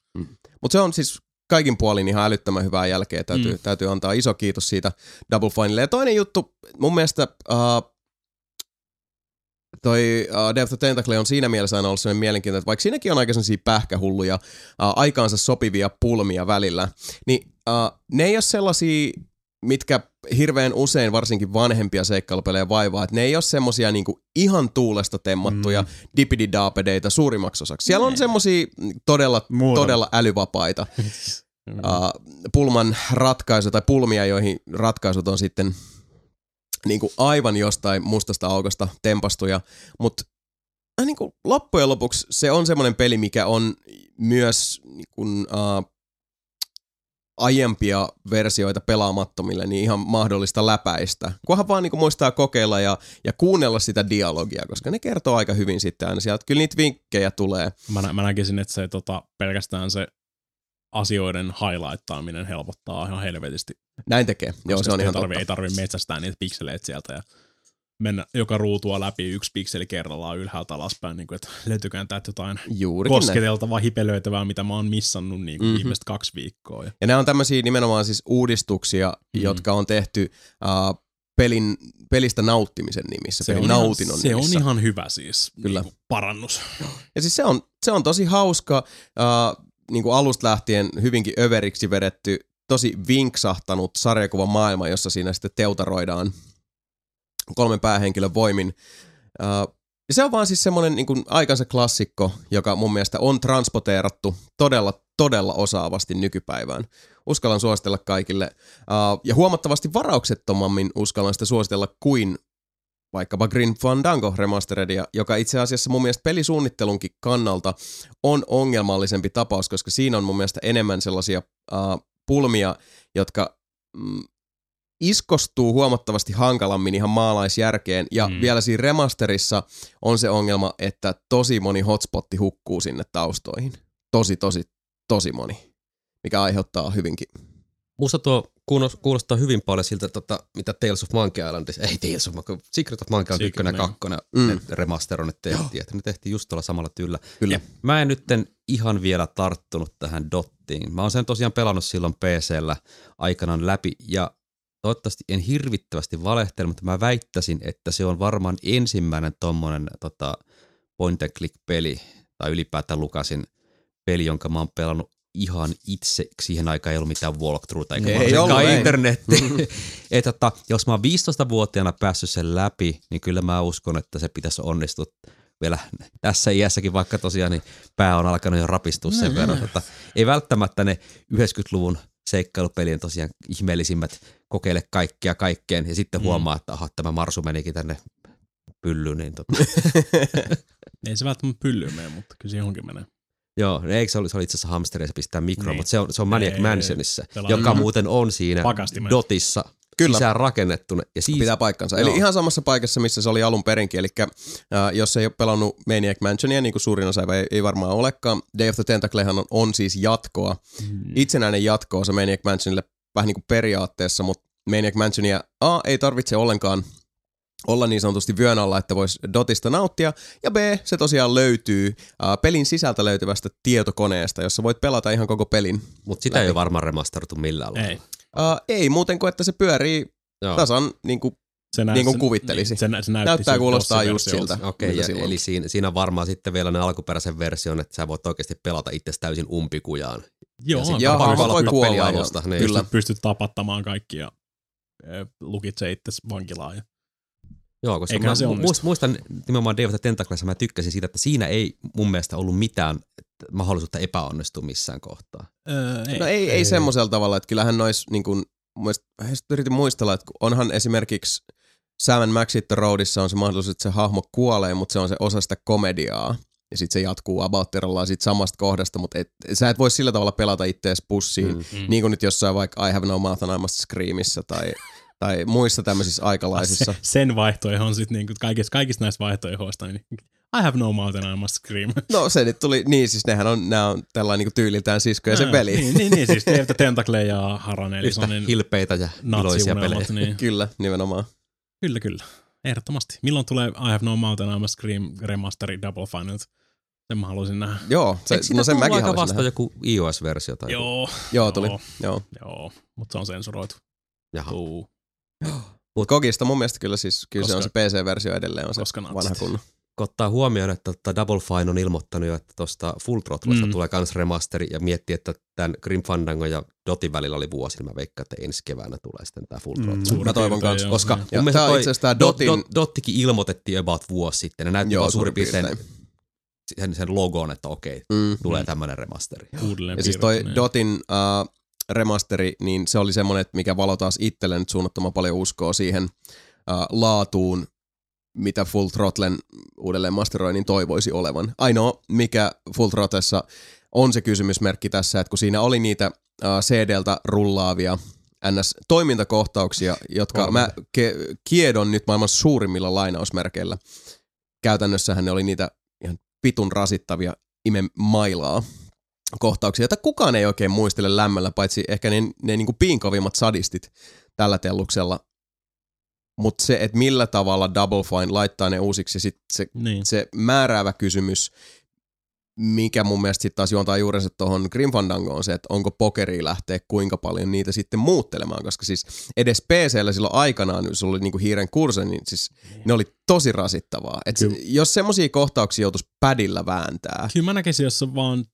Mutta se on siis kaikin puolin ihan älyttömän hyvää jälkeä. Täytyy, mm. Täytyy antaa iso kiitos siitä Double Finelle. Ja toinen juttu, mun mielestä uh, toi uh, Death of Tentacle on siinä mielessä aina ollut sellainen mielenkiintoinen, että vaikka siinäkin on aika sellaisia pähkähulluja, uh, aikaansa sopivia pulmia välillä, niin uh, ne ei ole sellaisia, mitkä hirveän usein varsinkin vanhempia seikkailupelejä vaivaa, että ne ei ole semmosia niinku ihan tuulesta temmattuja mm. dipididaapedeita suurimmaksi osaksi. Siellä on semmosia todella, todella älyvapaita uh, pulman ratkaisu tai pulmia, joihin ratkaisut on sitten niin kuin aivan jostain mustasta aukosta tempastuja, mutta niin kuin loppujen lopuksi se on semmoinen peli, mikä on myös niin kuin, uh, aiempia versioita pelaamattomille niin ihan mahdollista läpäistä. Kunhan vaan niin muistaa kokeilla ja, ja kuunnella sitä dialogia, koska ne kertoo aika hyvin sitten aina sieltä. Kyllä niitä vinkkejä tulee. mä, nä- mä näkisin, että se tota, pelkästään se asioiden highlightaaminen helpottaa ihan helvetisti. Näin tekee. Joo, se on ihan totta. Ei tarvi metsästää niitä pikseleitä sieltä ja mennä joka ruutua läpi yksi pikseli kerrallaan ylhäältä alaspäin, niin kuin, että löytyykään täältä jotain Juurikin näin. kosketeltavaa, hipelöitävää, mitä mä oon missannut niin kuin Mhm. mm-hmm. viimeiset kaksi viikkoa. Ja Ja nämä on tämmöisiä nimenomaan siis uudistuksia, mm. Mm. jotka on tehty uh, pelin, pelistä nauttimisen nimissä, pelin on nautinnon ihan, se nimissä. on ihan hyvä siis Kyllä. Niin kuin parannus. Ja siis se on, se on tosi hauska, uh, niin kuin alusta lähtien hyvinkin överiksi vedetty, tosi vinksahtanut sarjakuvan maailma, jossa siinä sitten teutaroidaan kolmen päähenkilön voimin. Uh, se on vaan siis semmoinen niin aikansa klassikko, joka mun mielestä on transpoteerattu todella, todella osaavasti nykypäivään. Uskallan suositella kaikille. Uh, ja huomattavasti varauksettomammin uskallan sitä suositella kuin vaikkapa Green Fandango Remasteredia, joka itse asiassa mun mielestä pelisuunnittelunkin kannalta on ongelmallisempi tapaus, koska siinä on mun mielestä enemmän sellaisia uh, pulmia, jotka mm, iskostuu huomattavasti hankalammin ihan maalaisjärkeen, ja mm. Vielä siinä remasterissa on se ongelma, että tosi moni hotspotti hukkuu sinne taustoihin. Tosi, tosi, tosi moni, mikä aiheuttaa hyvinkin. Musta tuo kuulos- kuulostaa hyvin paljon siltä, tota, mitä Tales of Monkey Island, ei Tales of Monkey, Secret of Monkey Island 1 ja Secret, joo. 2 Mm. remaster on, ne tehtiin, että ne tehtiin just tuolla samalla tyllä. Kyllä. Ja mä en nytten ihan vielä tarttunut tähän Dottiin. Mä oon sen tosiaan pelannut silloin PCllä aikanaan läpi ja toivottavasti en hirvittävästi valehtele, mutta mä väittäisin, että se on varmaan ensimmäinen tommonen tota, point and click peli tai ylipäätään Lukasin peli, jonka mä oon pelannut ihan itse. Siihen aikaan ei ollut mitään walkthroughta eikä Ei ollut, ei. internetti. Et, tota, jos mä oon 15-vuotiaana päässyt sen läpi, niin kyllä mä uskon, että se pitäisi onnistua vielä tässä iässäkin, vaikka tosiaan niin pää on alkanut jo rapistua sen verran. Tota, ei välttämättä ne 90-luvun seikkailupelien tosiaan ihmeellisimmät kokeile kaikkea kaikkeen ja sitten Mm. huomaa, että aha, tämä Marsu menikin tänne pyllyyn. Niin tota, Ei se välttämättä pyllyyn mene, mutta kyllä se johonkin menee. joo, eikö se oli, se oli itse asiassa hamsteri se pistää mikroon, Niin. mutta se on, se on Maniac Ei, Mansionissa, pelaa joka muuten on siinä. Dotissa Kyllä. sisään rakennettuna. Ja siis, Pitää paikkansa. Eli Joo. ihan samassa paikassa, missä se oli alun perinkin. Eli äh, jos ei ole pelannut Maniac Mansionia, niin kuin suurin osa ei, ei varmaan olekaan, Day of the Tentaclehan on, on siis jatkoa, Mm. itsenäinen jatkoa se Maniac Mansionille vähän niin kuin periaatteessa, mutta Maniac Mansionia A ei tarvitse ollenkaan olla niin sanotusti vyön alla, että voisi Dotista nauttia, ja B, se tosiaan löytyy äh, pelin sisältä löytyvästä tietokoneesta, jossa voit pelata ihan koko pelin. mutta sitä läpi. ei ole varmaan remastertu millään lailla. Ei. Äh, ei muuten kuin, että se pyörii Joo. tasan niin kuin Se nä- Niin kuin kuvittelisi. Se, nä- se näytti Näyttää kuulostaa just siltä. Okei, silloin. eli siinä, siinä on varmaan sitten vielä ne alkuperäisen version, että sä voit oikeasti pelata itse täysin umpikujaan. Joo, ja Joo, pakko voi kuolla alusta. Niin. kyllä. pystyt, pystyt tapattamaan kaikki ja e, lukitsee itse vankilaan. Ja, Joo, koska Eiköhän mä se muistan nimenomaan the Tentaclessa mä tykkäsin siitä, että siinä ei mun mielestä ollut mitään mahdollisuutta epäonnistua missään kohtaa. Öö, ei. No ei, ei semmoisella tavalla, että kyllähän nois niin kuin, yritin muistella, että kun onhan esimerkiksi Sam Max Roadissa on se mahdollisuus, että se hahmo kuolee, mutta se on se osa sitä komediaa. Ja sitten se jatkuu about siitä samasta kohdasta, mutta et, sä et voi sillä tavalla pelata ittees pussiin. Mm. Mm. Niin kuin nyt jossain vaikka I have no mouth and I must screamissa tai, tai muissa tämmöisissä aikalaisissa. Se, sen vaihtoehto on sitten niinku kaikista, kaikista näistä vaihtoehdoista, niin I have no mouth and I must scream. No se nyt tuli, niin siis nehän on, nämä on tällainen niin tyyliltään sisko ja se Ää, veli. Niin, niin, niin siis Dave the Tentacle ja Haran Yhtä Elisonin hilpeitä ja iloisia pelejä. natsiunelmat. Niin. Kyllä, nimenomaan. Kyllä, kyllä. Ehdottomasti. Milloin tulee I have no mouth and I must scream remasteri Double Final? Sen mä haluaisin nähdä. Joo, se, Eikö no sen mäkin haluaisin vasta nähdä. joku iOS-versio? Tai Joo. Joo, tuli. Joo, Joo. joo. mutta se on sensuroitu. Jaha. Tuu. Kogista mun mielestä kyllä siis, kyllä se on se Koska- PC-versio edelleen on se koska vanha kunnon. Kun ottaa huomioon, että tota Double Fine on ilmoittanut jo, että tuosta Full Throttlesta Mm. mm. tulee kans remasteri ja miettii, että tämän Grim Fandango ja Dotin välillä oli vuosi, niin mä veikkaan, että ensi keväänä tulee sitten tämä Full Mm. Throttle. Suurin Mä toivon piirtein, kans, joo. Koska Joo. mun Ja mielestä toi itse asiassa tää Dot, Dotin- Dot, Dottikin ilmoitettiin about vuosi sitten. Ne näytti Joo, vaan suurin piirtein piirtein. sen, sen logon, että okei, Mm. tulee Mm. tämmöinen remasteri. Uudelleen Ja siis toi piirrettyneen. Dotin uh, remasteri, niin se oli semmoinen, että mikä valo taas itselle nyt suunnattoman paljon uskoa siihen uh, laatuun, mitä Full Throttlen uudelleen masteroinnin toivoisi olevan. Ainoa, mikä Full Throttlessa on se kysymysmerkki tässä, että kun siinä oli niitä uh, CD-ltä rullaavia NS-toimintakohtauksia, jotka mä ke- kiedon nyt maailman suurimmilla lainausmerkeillä. Käytännössähän ne oli niitä ihan pitun rasittavia ime mailaa kohtauksia, joita kukaan ei oikein muistele lämmöllä, paitsi ehkä ne, ne niin kuin piinkovimmat sadistit tällä telluksella. Mutta se, että millä tavalla Double Fine laittaa ne uusiksi, sit se, Niin. se määräävä kysymys, mikä mun mielestä sitten taas juontaa juurensa tuohon Grim Fandangoon, on se, että onko pokeri lähteä kuinka paljon niitä sitten muuttelemaan, koska siis edes PCllä silloin aikanaan, jos oli niinku hiiren kurse, niin siis ne oli tosi rasittavaa. Et se, Kyllä. jos semmoisia kohtauksia joutuisi padilla vääntää, Kyllä mä näkisin, jos vaan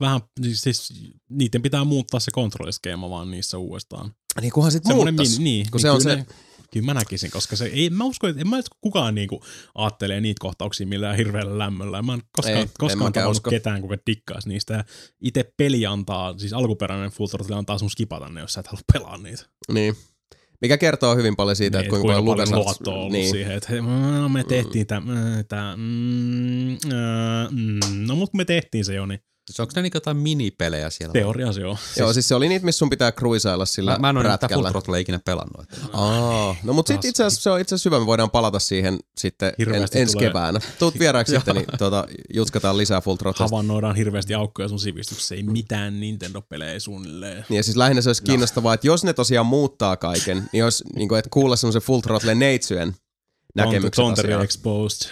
vähän, siis, siis niiden pitää muuttaa se kontrolliskeema vaan niissä uudestaan. niin kunhan sitten Semmoinen muuttais. mini, niin, kun niin se on se- kyllä mä näkisin, koska se ei, mä uskon, että en mä usko, kukaan niinku ajattelee niitä kohtauksia millään hirveällä lämmöllä. Mä en koskaan, Ei, en koskaan mäkään tavannut usko. ketään, kuka dikkaisi niistä. Itse peli antaa, siis alkuperäinen Full Throttle antaa sun skipata ne, jos sä et halua pelaa niitä. Niin. Mikä kertoo hyvin paljon siitä, niin, että kuinka, paljon paljon LucasArts... luottoa on ollut niin. siihen, että mm, me tehtiin tämä, tää, mm, äh, mm, no mut me tehtiin se jo, niin Siis onko ne niinku jotain minipelejä siellä? teoria se on. Joo, siis se oli niitä, missä sun pitää cruisailla sillä Mä, mä en ole näitä Full prätkällä. Throttle ikinä pelannut. Että. Aa, no mutta sitten itse asiassa se on itse asiassa hyvä, me voidaan palata siihen sitten en, ensi tulee- keväänä. Tuut vieraaksi sitten, niin tuota, jutskataan lisää Full Throttlesta. Havainnoidaan hirveästi aukkoja sun sivistyksessä, ei mitään Nintendo-pelejä suunnilleen. Niin ja siis lähinnä se olisi kiinnostavaa, että jos ne tosiaan muuttaa kaiken, niin jos niin kuin, että kuulla semmoisen Full Throttle neitsyön näkemykset Tonteri exposed.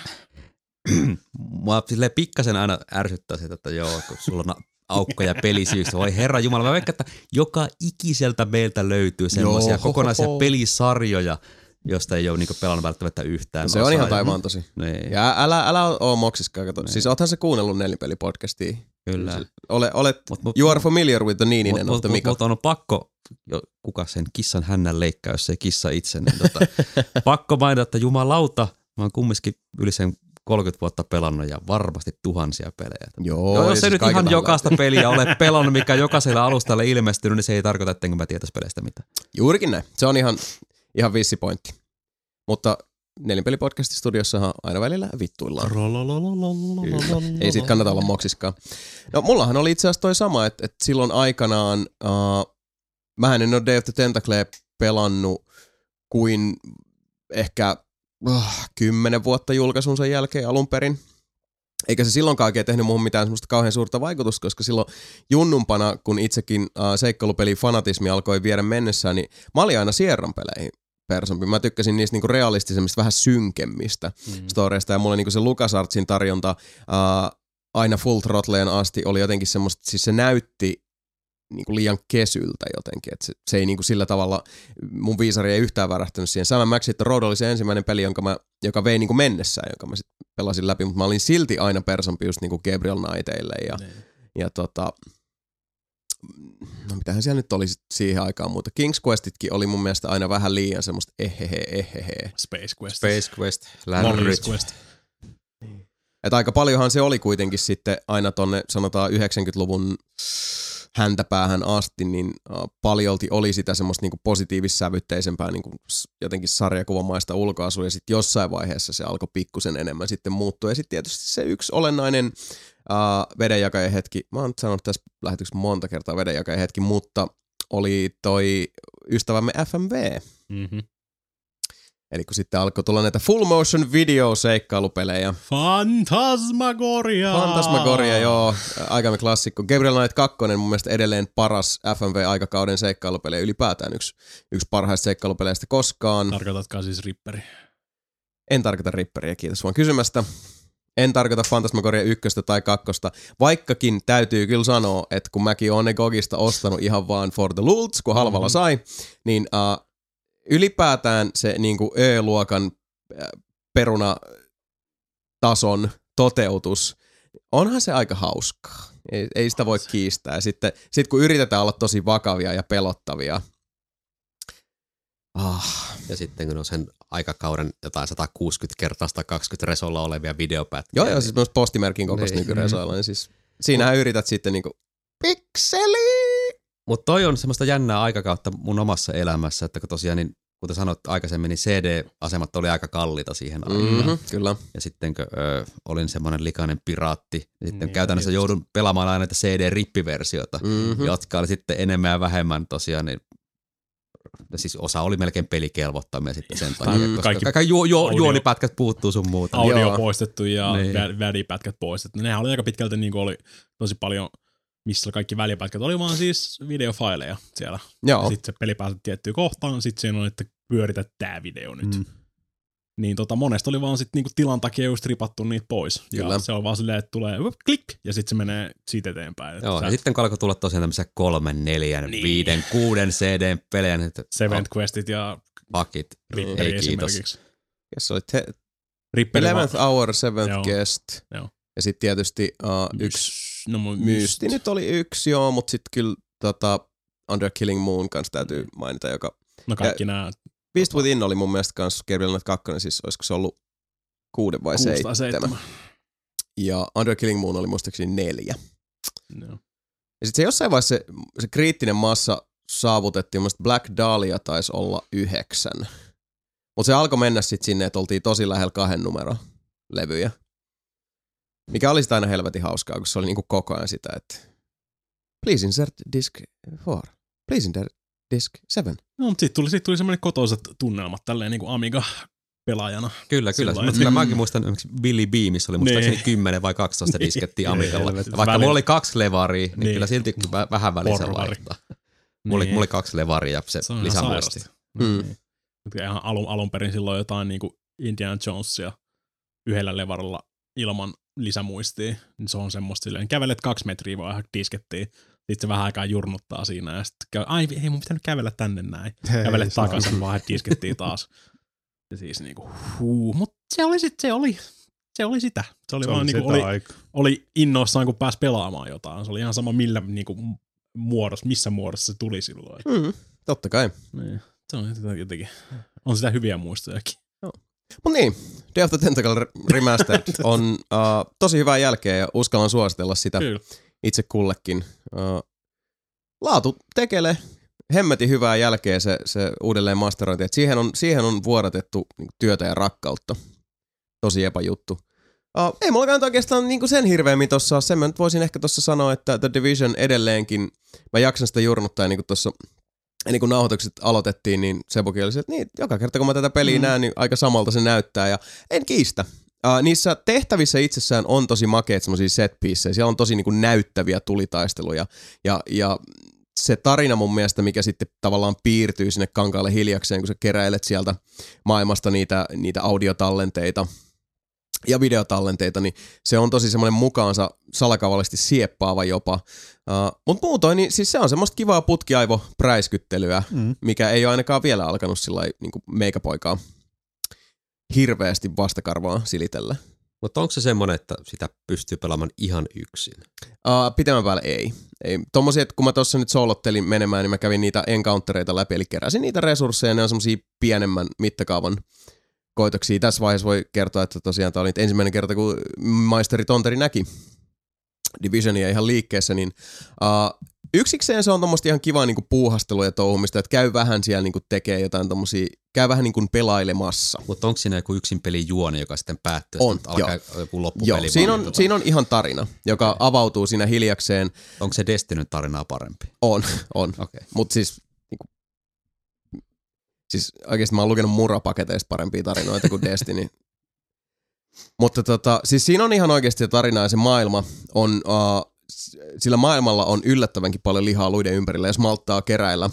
Mua pikkasen aina ärsyttää sitä, että joo, kun sulla on aukkoja pelisyystä. Voi herra Jumala, mä veikkaan, että joka ikiseltä meiltä löytyy semmoisia kokonaisia pelisarjoja, josta ei ole niinku pelannut välttämättä yhtään. Se on osaa. ihan taivaan tosi. Niin, Ja älä, älä oo moksiskaan, kato. Siis oothan se kuunnellut nelipelipodcastia. kyllä. Ole, olet, Mut- mut- you are familiar with the Niininen Mutta of the mut, Mika. mut, on pakko, jo, kuka sen kissan hännän leikkaa, jos ei kissa itse, niin tota, pakko mainita, että jumalauta, mä oon kumminkin yli sen 30 vuotta pelannut ja varmasti tuhansia pelejä. Joo, No, jos siis ei nyt ihan jokaista peliä ole pelannut, mikä jokaiselle alustalle ilmestynyt, niin se ei tarkoita, ettenkö mä tietäisi peleistä mitään. Juurikin näin. Se on ihan, ihan vissi pointti. Mutta Nelinpelipodcastin studiossahan aina välillä vittuillaan. Ei siitä kannata olla moksiskaan. No mullahan oli itse asiassa toi sama, että, että silloin aikanaan, uh, mä en ole Day of the Tentacle pelannut kuin ehkä uh, kymmenen vuotta julkaisun sen jälkeen alun perin. Eikä se silloinkaan oikein tehnyt muuhun mitään semmoista kauhean suurta vaikutusta, koska silloin junnumpana, kun itsekin uh, seikkailupelin fanatismi alkoi viedä mennessään, niin mä olin aina Sierran peleihin persompi. Mä tykkäsin niistä niinku realistisemmista, vähän synkemmistä mm. storeista ja mulle niinku se LucasArtsin tarjonta uh, aina Full Throttleen asti oli jotenkin semmoista, siis se näytti niinku liian kesyltä jotenkin, että se, se ei niinku sillä tavalla, mun viisari ei yhtään värähtänyt siihen. Sama Max Hit the Road oli se ensimmäinen peli, jonka mä, joka vei niinku mennessään, jonka mä sitten pelasin läpi, mutta mä olin silti aina persompi just niinku Gabriel Knightille ja, ja tota, no mitähän siellä nyt oli siihen aikaan muuta. King's Questitkin oli mun mielestä aina vähän liian semmoista ehehe, ehehe. Space Quest. Space Quest, Lärryt. Quest. Että aika paljonhan se oli kuitenkin sitten aina tonne sanotaan 90-luvun häntäpäähän asti, niin paljolti oli sitä semmoista niinku positiivissävytteisempää s- jotenkin sarjakuvamaista ulkoasua ja sitten jossain vaiheessa se alkoi pikkusen enemmän sitten muuttua. Ja sitten tietysti se yksi olennainen äh, vedenjakajan hetki, mä oon sanonut tässä lähetyksessä monta kertaa vedenjakajan hetki, mutta oli toi ystävämme FMV. Mm-hmm. Eli kun sitten alkoi tulla näitä full motion video seikkailupelejä, Fantasmagoria! Fantasmagoria, joo. Aikamme klassikko. Gabriel Knight 2 mun mielestä edelleen paras FMV-aikakauden seikkailupeli ylipäätään yksi, yksi parhaista seikkailupeleistä koskaan. Tarkoitatkaa siis Ripperi. En tarkoita Ripperiä, kiitos vaan kysymästä. En tarkoita Fantasmagoria ykköstä tai kakkosta, vaikkakin täytyy kyllä sanoa, että kun mäkin oon ne Gogista ostanut ihan vaan for the lults, kun halvalla Mhm. sai, niin uh, ylipäätään se niinku Ö-luokan äh, perunatason toteutus, onhan se aika hauskaa. Ei, ei sitä voi kiistää. Sitten sit kun yritetään olla tosi vakavia ja pelottavia, ah, Ja sitten kun on sen aikakauden jotain 160 kertaa 120 resolla olevia videopätkiä. Joo, joo, siis myös postimerkin kokoista Niin. nykyresoilla, niin siis siinähän yrität sitten niinku pikseli. Mutta toi on semmoista jännää aikakautta mun omassa elämässä, että kun tosiaan, niin, kuten sanoit aikaisemmin, niin CD-asemat oli aika kalliita siihen aikaan. Mm-hmm, kyllä. Ja sitten kun ö, olin semmoinen likainen piraatti, niin sitten Niin, käytännössä tietysti. joudun pelaamaan aina näitä CD-rippiversioita, Mm-hmm. jotka oli sitten enemmän ja vähemmän tosiaan, niin ja siis osa oli melkein pelikelvottomia sitten sen takia, Mm, koska kaikki kaikki ju, ju, audio- juonipätkät puuttuu sun muuta. Audio Joo. poistettu ja Niin. välipätkät poistettu. Nehän oli aika pitkälti niin kuin oli tosi paljon, missä kaikki välipätkät oli vaan siis videofaileja siellä. Joo. Sitten se peli pääsi tiettyyn kohtaan, sitten siinä on, että pyöritä tää video nyt. Mm. Niin tota, monesta oli vaan sitten niinku tilan takia just ripattu niitä pois. Kyllä. Ja se on vaan silleen, että tulee klik, ja sitten se menee siitä eteenpäin. Joo, sä- ja sitten kun alkoi tulla tosiaan tämmöisiä kolmen, neljän, Niin. viiden, kuuden CDn pelejä, niin että Seventh Questit ja pakit. Ripperi Ei kiitos. Yes, te- Ripperi 11th vaan- hour, 7th Joo. guest. Joo. Ja sitten tietysti uh, yksi No, myysti nyt oli yksi, joo, mutta sitten kyllä tota, Under Killing Moon kanssa täytyy mainita, joka No kaikki nämä Beast Within oli mun mielestä kanssa Gabriel Knight 2, siis olisiko se ollut kuuden vai seitsemän. seitsemän. Ja Under Killing Moon oli muistaakseni neljä. Joo. Ja sitten se jossain vaiheessa se, se kriittinen massa saavutettiin, mun Black Dahlia taisi olla yhdeksän. Mutta se alkoi mennä sitten sinne, että oltiin tosi lähellä kahden numero levyjä. Mikä oli sitä aina helvetin hauskaa, kun se oli niinku koko ajan sitä, että please insert disk 4, please insert disk 7. No, mutta sitten tuli, sit tuli semmoinen kotoiset tunnelmat tälleen niin kuin Amiga-pelaajana. Kyllä, kyllä. Mutta kyllä mäkin muistan esimerkiksi Billy Beamissa oli muistaakseni Niin. 10 vai 12 Niin. diskettiä Amigalla. Helvetti. Ja Vaikka Välillä- mulla oli kaksi levaria, niin, Niin. kyllä silti vä- vähän välissä Porvari. vaihtaa. Mulla, oli, mulla oli kaksi levaria ja se, Se on lisämuisti. Mm. Niin. Mutta ihan alun, alun perin silloin jotain niin kuin Indiana Jonesia yhdellä levarilla ilman lisämuistia. Niin se on semmoista silleen, kävelet kaksi metriä vaan diskettiin. Sitten se vähän aikaa jurnuttaa siinä ja sitten käy, ai ei mun pitänyt kävellä tänne näin. Kävele Ei saa. takaisin, vaan diskettiin taas. Ja siis niinku, huu. Mut se oli sit, se oli, se oli sitä. Se oli Se vaan oli niinku, oli, oli innoissaan, kun pääsi pelaamaan jotain. Se oli ihan sama millä niinku, muodossa, missä muodossa se tuli silloin. Mm, totta kai. Niin. Se on jotenkin, on sitä hyviä muistojakin. Mutta niin, Day of the Tentacle Remastered on uh, tosi hyvää jälkeä ja uskallan suositella sitä Kyllä. itse kullekin. Uh, laatu tekele hemmetin hyvää jälkeä se, se uudelleen masterointi. Et siihen, on, siihen on vuodatettu niinku, työtä ja rakkautta. Tosi epäjuttu. Uh, ei mulla oikeastaan niinku sen hirveämmin tossa ole. Sen mä nyt voisin ehkä tuossa sanoa, että The Division edelleenkin, mä jaksan sitä jurnuttaa niin kuin tuossa ennen kuin nauhoitukset aloitettiin, niin Sebukin oli se, että niin, joka kerta kun mä tätä peliä mm. näen, niin aika samalta se näyttää ja en kiistä. Uh, niissä tehtävissä itsessään on tosi makeet semmoisia set. Siellä on tosi niinku näyttäviä tulitaisteluja. Ja, ja se tarina mun mielestä, mikä sitten tavallaan piirtyy sinne kankaalle hiljakseen, kun sä keräilet sieltä maailmasta niitä, niitä audiotallenteita ja videotallenteita, niin se on tosi semmoinen mukaansa salakavallisesti sieppaava jopa. Uh, Mutta muutoin, niin siis se on semmoista kivaa putkiaivo-präiskyttelyä, Mm. mikä ei ole ainakaan vielä alkanut sillä niin meikäpoikaa hirveästi vastakarvaa silitellä. Mutta onko se semmoinen, että sitä pystyy pelaamaan ihan yksin? Uh, pitemmän päälle ei. ei. Tommosia, että kun mä tuossa nyt soolottelin menemään, niin mä kävin niitä encountereita läpi, eli keräsin niitä resursseja, ne on semmosia pienemmän mittakaavan koitoksia. Tässä vaiheessa voi kertoa, että tosiaan tämä oli nyt ensimmäinen kerta, kun maisteri Tonteri näki Divisionia ihan liikkeessä, niin uh, yksikseen se on tommoista ihan kivaa niinku puuhastelua ja touhumista, että käy vähän siellä niinku tekee jotain tommosia, käy vähän niinku pelailemassa. Mutta onko siinä joku yksin pelin juoni, joka sitten päättyy, On, että alkaa joku loppupeli? Joo, siinä vaan, on, tota- siinä on ihan tarina, joka okay. avautuu siinä hiljakseen. Onko se Destinyn tarinaa parempi? On, on. Okay. Mutta siis, siis oikeasti mä oon lukenut murapaketeista parempia tarinoita kuin Destiny. Mutta tota, siis siinä on ihan oikeasti tarina ja se maailma on, uh, sillä maailmalla on yllättävänkin paljon lihaa luiden ympärillä, jos malttaa keräillä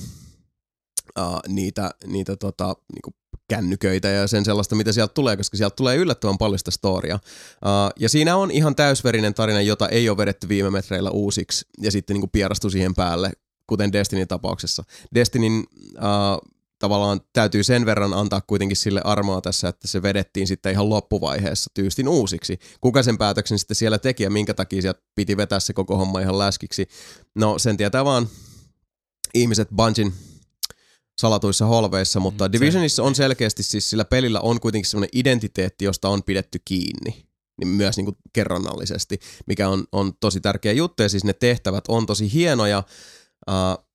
uh, niitä, niitä tota, niinku kännyköitä ja sen sellaista, mitä sieltä tulee, koska sieltä tulee yllättävän paljon sitä storia. Uh, ja siinä on ihan täysverinen tarina, jota ei ole vedetty viime metreillä uusiksi ja sitten niinku pierastu siihen päälle, kuten Destinin tapauksessa. Destinin uh, tavallaan täytyy sen verran antaa kuitenkin sille armoa tässä, että se vedettiin sitten ihan loppuvaiheessa tyystin uusiksi. Kuka sen päätöksen sitten siellä teki ja minkä takia sieltä piti vetää se koko homma ihan läskiksi. No sen tietää vaan ihmiset Bungin salatuissa holveissa, mutta Mm, mm, Divisionissa on selkeästi siis sillä pelillä on kuitenkin semmoinen identiteetti, josta on pidetty kiinni niin myös niin kuin kerronnallisesti, mikä on, on tosi tärkeä juttu, ja siis ne tehtävät on tosi hienoja, uh,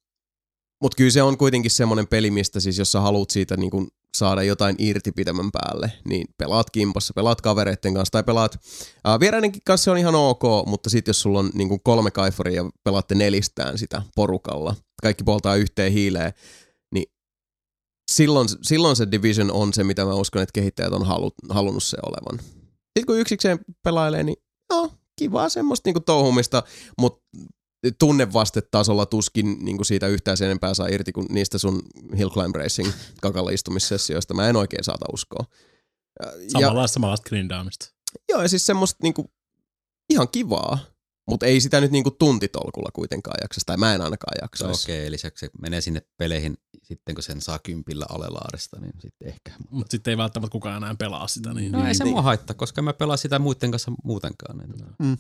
mutta kyllä se on kuitenkin semmoinen peli, mistä siis jos sä haluat siitä niin kuin saada jotain irti pidemmän päälle, niin pelaat kimpassa, pelaat kavereiden kanssa tai pelaat uh, vieraidenkin kanssa se on ihan ok, mutta sitten jos sulla on niin kuin kolme kaifaria ja pelaatte nelistään sitä porukalla, kaikki poltaa yhteen hiileen, niin silloin, silloin se Division on se, mitä mä uskon, että kehittäjät on halu, halunnut se olevan. Sitten kun yksikseen pelailee, niin no, kivaa semmoista niinku touhumista, mutta tunnevastetasolla tuskin niinku siitä yhtään sen enempää saa irti kuin niistä sun Hill Climb Racing kakalla istumissessioista. Mä en oikein saata uskoa. Ja, Samanlaista samanlaista grindaamista. joo, ja siis semmoista niinku, ihan kivaa, mutta ei sitä nyt niinku tuntitolkulla kuitenkaan jaksaisi, tai mä en ainakaan jaksaisi. Okei, eli se, se menee sinne peleihin sitten, kun sen saa kympillä alelaarista, niin sitten ehkä. Mutta sitten ei välttämättä kukaan enää pelaa sitä. Niin, No niin, ei se niin. mua haittaa, koska mä pelaan sitä muiden kanssa muutenkaan. Niin.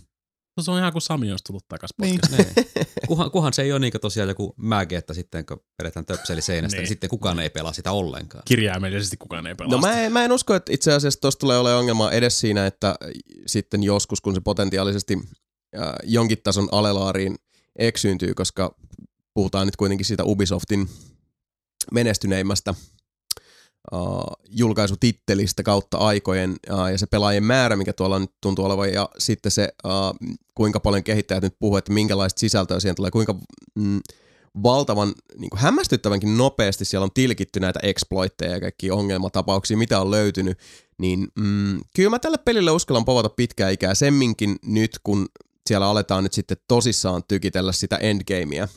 Se on ihan kuin Sami olisi tullut takaisin Niin. podcastiin. Niin. Kuhan, kuhan se ei ole niin tosiaan joku mäge, että sitten kun vedetään töpseli seinästä, niin. Niin. sitten kukaan ei pelaa sitä ollenkaan. Kirjaimellisesti kukaan ei pelaa No sitä. mä en, mä en usko, että itse asiassa tuossa tulee olemaan ongelmaa edes siinä, että sitten joskus, kun se potentiaalisesti äh, jonkin tason alelaariin eksyyntyy, koska puhutaan nyt kuitenkin siitä Ubisoftin menestyneimmästä uh, julkaisutittelistä kautta aikojen uh, ja se pelaajien määrä, mikä tuolla nyt tuntuu olevan ja sitten se, uh, kuinka paljon kehittäjät nyt puhuu, että minkälaista sisältöä siihen tulee, kuinka mm, valtavan niin kuin hämmästyttävänkin nopeasti siellä on tilkitty näitä exploitteja ja kaikki ongelmatapauksia, mitä on löytynyt, niin mm, kyllä mä tälle pelille uskallan povata pitkää ikää semminkin nyt, kun siellä aletaan nyt sitten tosissaan tykitellä sitä endgamea,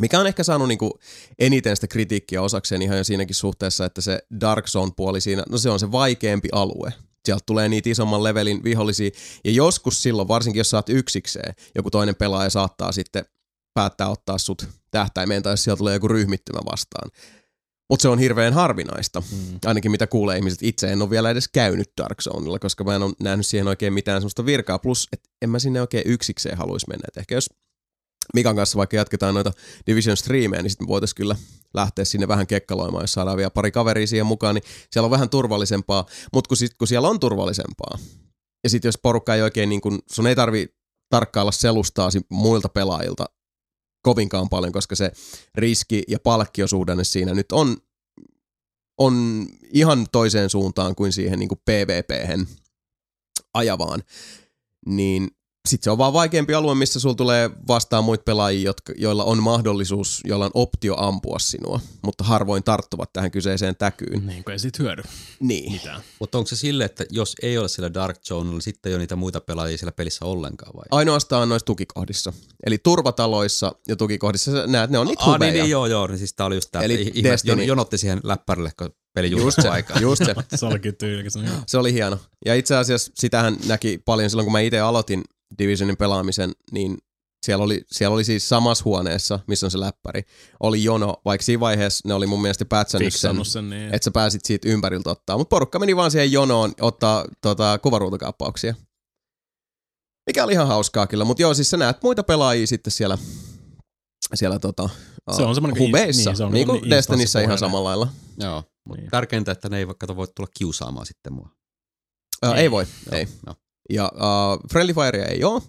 mikä on ehkä saanut niinku eniten sitä kritiikkiä osakseen ihan jo siinäkin suhteessa, että se Dark Zone-puoli siinä, no se on se vaikeampi alue. Sieltä tulee niitä isomman levelin vihollisia, ja joskus silloin, varsinkin jos oot yksikseen, joku toinen pelaaja saattaa sitten päättää ottaa sut tähtäimeen, tai jos sieltä tulee joku ryhmittymä vastaan. Mutta se on hirveän harvinaista, mm. ainakin mitä kuulee ihmiset. Itse en ole vielä edes käynyt Dark Zoneilla, koska mä en ole nähnyt siihen oikein mitään sellaista virkaa. Plus, että en mä sinne oikein yksikseen haluaisi mennä. Et ehkä jos Mikan kanssa vaikka jatketaan noita Division streamejä, niin sitten voitaisiin kyllä lähteä sinne vähän kekkaloimaan, jos saadaan vielä pari kaveria siihen mukaan, niin siellä on vähän turvallisempaa, mutta kun, kun siellä on turvallisempaa, ja sitten jos porukka ei oikein, niin kun, sun ei tarvi tarkkailla selustaasi muilta pelaajilta kovinkaan paljon, koska se riski- ja palkkiosuhdanne siinä nyt on, on ihan toiseen suuntaan kuin siihen niin kuin PvP-hen ajavaan, niin sitten se on vaan vaikeampi alue, missä sulla tulee vastaan muita pelaajia, jotka, joilla on mahdollisuus, joilla on optio ampua sinua, mutta harvoin tarttuvat tähän kyseiseen täkyyn. Niin kuin ei siitä hyödy Niin. mitään. Mutta onko se sille, että jos ei ole siellä Dark Zonella, niin sitten ei ole niitä muita pelaajia siellä pelissä ollenkaan vai? Ainoastaan noissa tukikohdissa. Eli turvataloissa ja tukikohdissa sä näet, ne on niitä Ah, niin, hubeja. niin, joo, joo. Niin siis tää oli just tää, Eli että ihmiset jon, jonotti siihen läppärille, kun peli Just se, aikaa. just se. Se olikin tyylikäs. Joo. Se oli hieno. Ja itse asiassa sitähän näki paljon silloin, kun mä itse aloitin Divisionin pelaamisen, niin Siellä oli, siellä oli siis samassa huoneessa, missä on se läppäri, oli jono, vaikka siinä vaiheessa ne oli mun mielestä päätsännyt sen, sen niin. että sä pääsit siitä ympäriltä ottaa. Mutta porukka meni vaan siihen jonoon ottaa tota, kuvaruutukaappauksia. Mikä oli ihan hauskaa kyllä, mutta joo, siis sä näet muita pelaajia sitten siellä, siellä tota, Se on semmoinen hubeissa, in- niin, se on niin kuin niin Destinissä ihan samalla lailla. Joo. Mut Niin. Tärkeintä, että ne ei vaikka voi tulla kiusaamaan sitten mua. Ää, ei voi, Joo, ei. Joo. Ja uh, Friendly Firea ei ole.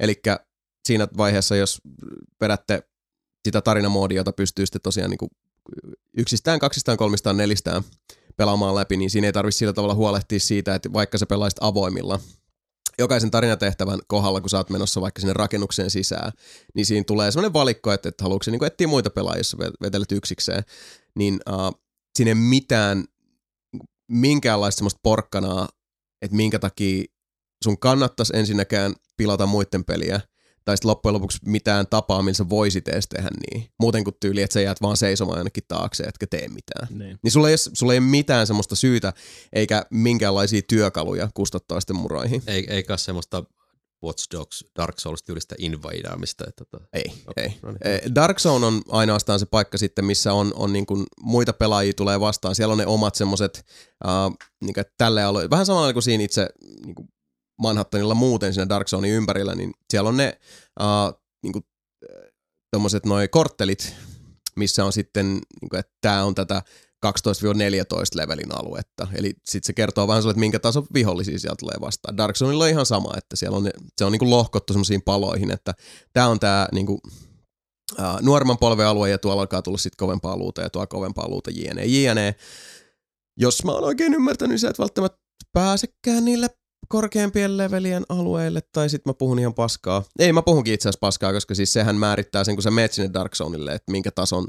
Eli siinä vaiheessa, jos vedätte sitä tarinamoodia, jota pystyy sitten tosiaan niin kuin yksistään, kaksistaan, kolmistaan, nelistään pelaamaan läpi, niin siinä ei tarvitse sillä tavalla huolehtia siitä, että vaikka sä pelaisit avoimilla, jokaisen tarinatehtävän kohdalla, kun sä oot menossa vaikka sinne rakennukseen sisään, niin siinä tulee sellainen valikko, että, että haluatko niin etsiä muita pelaajia, jos vetelet yksikseen, niin uh, siinä ei mitään minkäänlaista semmoista porkkanaa, että minkä takia sun kannattaisi ensinnäkään pilata muiden peliä, tai sitten loppujen lopuksi mitään tapaa, millä sä voisit edes tehdä niin. Muuten kuin tyyli, että sä jäät vaan seisomaan jonnekin taakse, etkä tee mitään. Niin. Niin sulla ei, sulla ei ole mitään semmoista syytä, eikä minkäänlaisia työkaluja kustottaa sitten muroihin. Ei, eikä semmoista Watch Dogs Dark Souls-tyylistä invadeaamista. Että tota, Ei, Okei, ei. no niin. Eh, Dark Zone on ainoastaan se paikka sitten, missä on, on niin kuin muita pelaajia tulee vastaan. Siellä on ne omat semmoiset, uh, niin kuin tälle alue, vähän samalla kuin siinä itse niin kuin Manhattanilla muuten siinä Dark Zonein ympärillä, niin siellä on ne uh, niin kuin, tommoset noi korttelit, missä on sitten, niin kuin, että tämä on tätä 12-14 levelin aluetta. Eli sitten se kertoo vähän sulle, että minkä tason vihollisia siellä tulee vastaan. Dark Zoneilla on ihan sama, että siellä on ne, se on niinku lohkottu semmoisiin paloihin, että tämä on tämä niinku, uh, nuoremman polven alue ja tuolla alkaa tulla sitten kovempaa luuta ja tuolla kovempaa luuta jne. jne. Jos mä oon oikein ymmärtänyt, niin sä et välttämättä pääsekään niille korkeampien levelien alueille, tai sitten mä puhun ihan paskaa. Ei, mä puhunkin itse asiassa paskaa, koska siis sehän määrittää sen, kun sä menet sinne Dark Zoneille, että minkä tason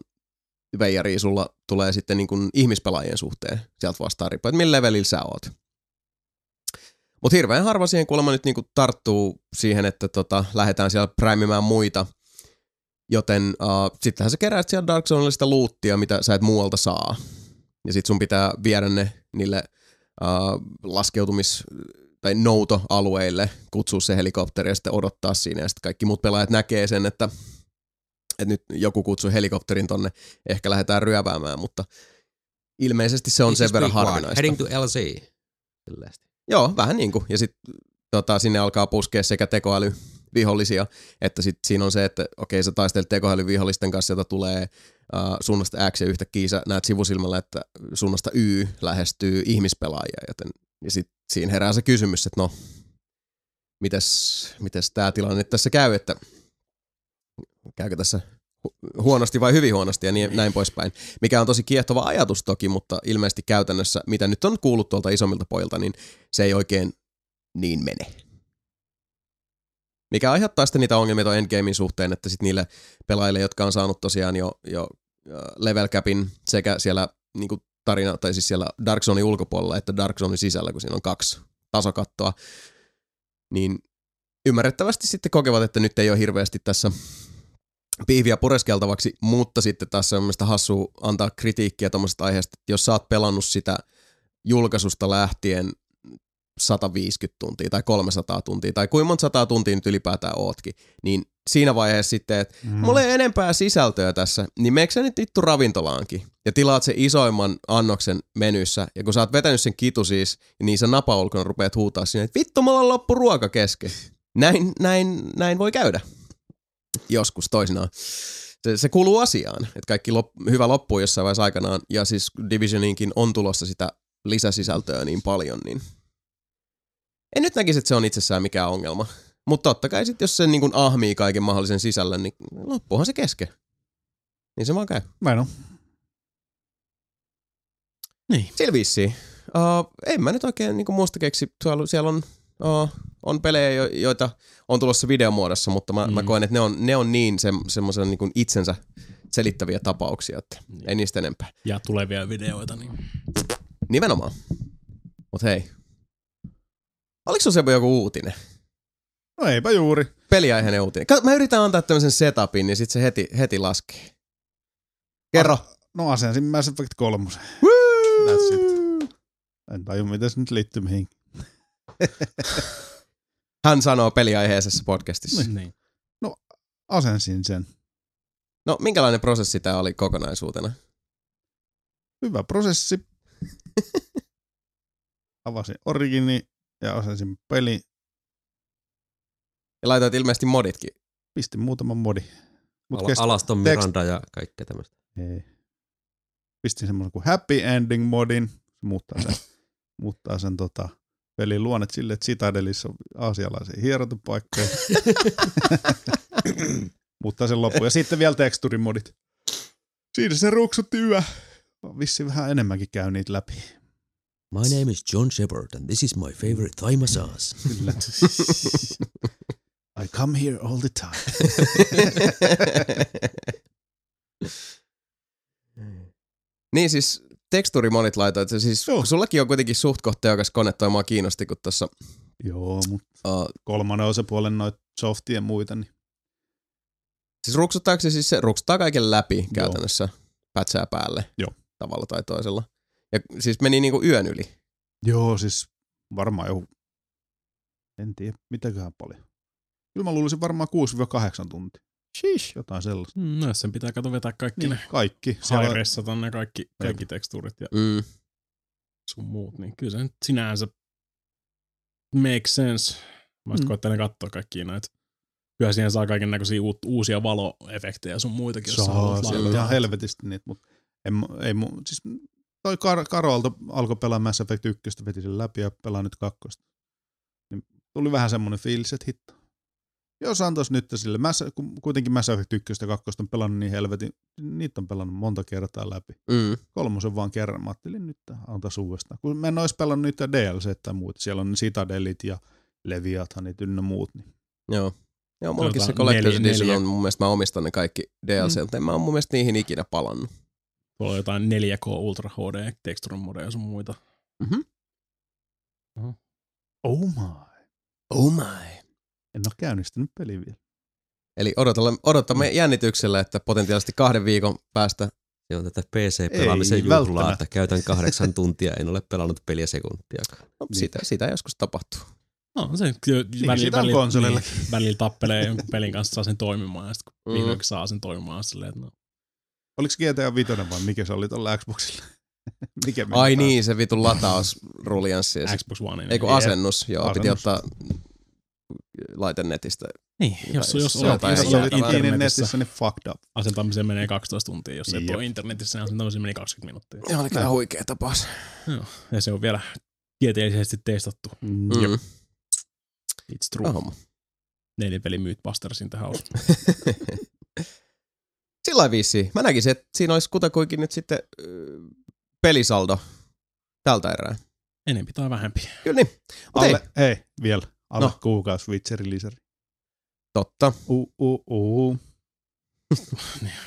veijari sulla tulee sitten niin kuin ihmispelaajien suhteen sieltä vastaan riippuen, että millä levelillä sä oot. Mutta hirveän harva siihen kuulemma nyt niinku tarttuu siihen, että tota, lähdetään siellä präimimään muita. Joten uh, sittenhän sä keräät siellä Dark Zoneilla sitä luuttia, mitä sä et muualta saa. Ja sit sun pitää viedä ne niille uh, laskeutumis- tai noutoalueille, kutsua se helikopteri ja sitten odottaa siinä. Ja sitten kaikki muut pelaajat näkee sen, että, että nyt joku kutsuu helikopterin tonne, ehkä lähdetään ryöväämään, mutta ilmeisesti se on This sen is verran harvinaista. Heading to LZ. Sellaista. Joo, vähän niin kuin. Ja sitten tota, sinne alkaa puskea sekä tekoäly vihollisia, että sit siinä on se, että okei sä taistelet tekoälyvihollisten kanssa, jota tulee uh, suunnasta X ja yhtäkkiä sä näet sivusilmällä, että suunnasta Y lähestyy ihmispelaajia, joten ja sit siinä herää se kysymys, että no, mites, mites tämä tilanne tässä käy, että käykö tässä hu- huonosti vai hyvin huonosti ja niin, näin poispäin. Mikä on tosi kiehtova ajatus toki, mutta ilmeisesti käytännössä, mitä nyt on kuullut tuolta isommilta pojilta, niin se ei oikein niin mene. Mikä aiheuttaa sitten niitä ongelmia tuon endgamein suhteen, että sitten niille pelaajille, jotka on saanut tosiaan jo, jo level capin sekä siellä niin kuin tarina, tai siis siellä Dark Zonein ulkopuolella että Dark Zonein sisällä, kun siinä on kaksi tasokattoa, niin ymmärrettävästi sitten kokevat, että nyt ei ole hirveästi tässä piiviä pureskeltavaksi, mutta sitten taas on mielestäni hassua antaa kritiikkiä tuommoisesta aiheesta, että jos sä oot pelannut sitä julkaisusta lähtien 150 tuntia tai 300 tuntia tai kuinka monta sataa tuntia nyt ylipäätään ootkin, niin siinä vaiheessa sitten, että mm. mulla ei enempää sisältöä tässä, niin meekö sä nyt vittu ravintolaankin ja tilaat sen isoimman annoksen menyssä ja kun sä oot vetänyt sen kitu siis, niin sä napaulkona rupeat huutaa sinne, että vittu mulla on loppu ruoka kesken. Näin, näin, näin voi käydä joskus toisinaan. Se, se kuuluu asiaan, että kaikki lop, hyvä loppuu jossain vaiheessa aikanaan, ja siis Divisioniinkin on tulossa sitä lisäsisältöä niin paljon, niin en nyt näkisi, että se on itsessään mikään ongelma. Mutta totta kai sitten, jos se niin ahmii kaiken mahdollisen sisällön, niin loppuuhan se kesken. Niin se vaan käy. Näin on. Niin. Sillä vissiin. Uh, en mä nyt oikein niin muusta keksi. Siellä, siellä on, uh, on pelejä, jo, joita on tulossa videomuodossa, mutta mä, mm. mä koen, että ne on, ne on niin se, semmoisen niin itsensä selittäviä tapauksia, että Niin. ei niistä enempää. Ja tulevia videoita, niin Nimenomaan. Mut hei. Oliko sun Sebo joku uutinen? No eipä juuri. Peliaiheinen uutinen. Kato, mä yritän antaa tämmöisen setupin, niin sit se heti, heti laskee. Kerro. No asensin Mass Effect 3. Woo! That's it. En taju, miten se nyt liittyy mihinkin. Hän sanoo peliaiheisessa podcastissa. niin. asensin sen. No, minkälainen prosessi tämä oli kokonaisuutena? Hyvä prosessi. Avasin origini ja asensin peli. Ja laitoit ilmeisesti moditkin. Pistin muutaman modi. Mut Al- Alaston tekst- Miranda ja kaikkea tämmöistä. Ei. Pistin semmoisen kuin happy ending modin. Se muuttaa sen, muuttaa sen tota, pelin luonnet sille, että Citadelissa on aasialaisia hierotupaikkoja. muuttaa sen loppuun. Ja sitten vielä teksturimodit. Siinä se ruksutti yö. Vissi vähän enemmänkin käy niitä läpi. My name is John Shepard and this is my favorite thigh massage. Kyllä. I come here all the time. niin siis teksturimonit laitoit. Siis, Joo. sullakin on kuitenkin suht kohta tehokas kone, toi mua kiinnosti, kun tuossa Joo, mutta uh, kolmannen osapuolen noita softia ja muita, niin Siis ruksuttaako se siis se, ruksuttaa kaiken läpi käytännössä pätsää päälle Joo. tavalla tai toisella. Ja siis meni niinku yön yli. Joo, siis varmaan joku, en tiedä, mitäköhän paljon. Kyllä mä luulisin varmaan 6-8 tuntia. Sheesh. Jotain sellaista. Mm, No sen pitää kato vetää kaikki Niin, ne kaikki. Siellä, hairessa tonne kaikki, kaikki tekstuurit ja Mm. sun muut, niin kyllä se nyt sinänsä makes sense. Mä mm. Mm. koettelen katsoa kaikkia näitä. Kyllä siihen saa kaiken näköisiä uusia valoefektejä ja sun muitakin, jos saa, haluat siellä on ihan helvetisti niitä, mutta en, ei siis toi Kar- Karo alto, alkoi pelaa Mass Effect 1, veti sen läpi ja pelaa nyt kakkosta. Niin tuli vähän semmoinen fiilis, että hitto. Jos antois nyt sille, Mass, kun kuitenkin Mass Effect 1 ja 2 on pelannut niin helvetin, niitä on pelannut monta kertaa läpi. Mm. kolmosen vaan kerran. Mä ajattelin nyt antaisi uudestaan. Kun mä en olisi pelannut niitä DLC tai muut. Siellä on ne Citadelit ja Leviathanit ynnä muut. Niin. Joo. Joo, mullakin se Collector's Edition on mun mielestä, mä omistan ne kaikki DLC, mm. mutta en mä oon mun mielestä niihin ikinä palannut. Tuolla on jotain 4K Ultra HD texturen modeja ja sun muita. Mhm. Oh my. Oh my. En ole käynnistänyt peli vielä. Eli odotamme, odotamme jännityksellä, että potentiaalisesti kahden viikon päästä on tätä PC-pelaamisen juhlaa, välttämättä. että käytän kahdeksan tuntia, en ole pelannut peliä sekuntiakaan. no, sitä, sitä joskus tapahtuu. No se kyllä Niin, välillä, välillä, konsolilla. niin, välillä tappelee jonkun pelin kanssa saa sen toimimaan ja sitten kun Mm. saa sen toimimaan silleen, että no, Oliko GTA 5 vai mikä se oli tuolla Xboxilla? mikä meni Ai taas? niin, se vitun sit- Xbox One. Ei kun asennus, joo, piti Asennus. ottaa laite netistä. Niin, jos, jos, Se jos, jos, jos ikinä internetissä, netissä, niin fucked up. asentamiseen menee 12 tuntia, jos ei Jep. ole internetissä, niin asentamiseen menee 20 minuuttia. Joo, oli kyllä huikea tapaus. Joo. Ja se on vielä tieteellisesti testattu. Mm. Mm. It's true. Homma. Nelipeli myyt Bustersin tähän. Sillä lailla vissiin. Mä näkisin, että siinä olisi kutakuinkin nyt sitten äh, pelisaldo tältä erää. Enempi tai vähempi. Kyllä niin. Mut hei, Alle, hei, vielä. Alle No. kuukausi Witcherin lisäri. totta. Uh, uh, uh.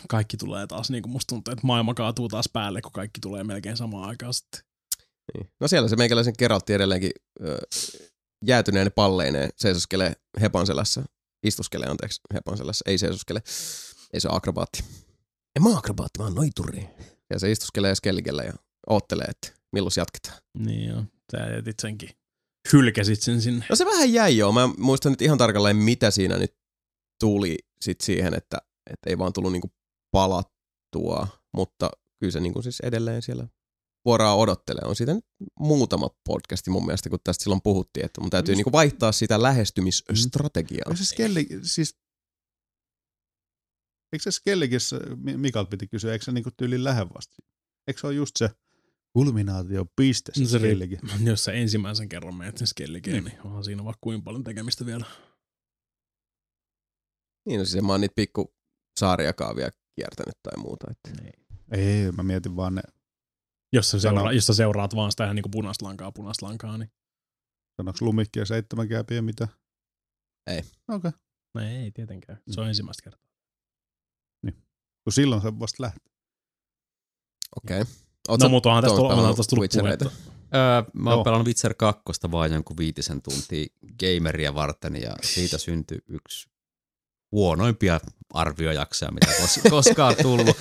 Kaikki tulee taas, niin kuin musta tuntuu, että maailma kaatuu taas päälle, kun kaikki tulee melkein samaan aikaan sitten. Niin. No siellä se meikäläisen keraltti edelleenkin ö, jäätyneen palleineen seisoskelee hepan selässä. Istuskelee, anteeksi, hepan selässä. Ei seisoskele. Ei se ole akrobaatti. En mä oon akrobaatti, mä oon noituri. Ja se istuskelee skellikellä ja oottelee, että milloin jatketaan. Niin joo, sä jätit senkin. Hylkäsit sen sinne. No se vähän jäi joo. Mä en muista nyt ihan tarkalleen, mitä siinä nyt tuli sit siihen, että, että ei vaan tullut niinku palattua, mutta kyllä se niinku siis edelleen siellä vuoroa odottelee. On siitä nyt muutama podcasti mun mielestä, kun tästä silloin puhuttiin, että mun täytyy Just- niinku vaihtaa sitä lähestymisstrategiaa. Eikö se Skelli, siis... Eikö se Skellikissä, Mi- Mikal piti kysyä, eikö se niinku tyyliin lähde vasta? Eikö se ole just se kulminaatiopiste, se No se ri- Skellikin? Jos sä ensimmäisen kerran menet sen skellikeen, niin onhan siinä vaikka kuinka paljon tekemistä vielä. Niin, no siis mä oon niitä pikku saariakaan vielä kiertänyt tai muuta. Että. Ei, mä mietin vaan ne, Jos sä, Sano- seura- jos sä seuraat vaan sitä ihan niin kuin punaista lankaa, punaista lankaa, niin sanoks lumikki ja seitsemän kääpiä mitä? Ei. Okei. Okay. no ei tietenkään. Se on ensimmäistä kertaa. Kun silloin se vasta lähti. Okei. Okay. no mutta onhan tästä, pelannut tästä tullut puhetta. Öö, mä oon Joo. pelannut Witcher 2 vaan jonkun viitisen tuntia gameria varten ja siitä syntyi yksi huonoimpia arviojaksoja, mitä kos- koskaan tullut.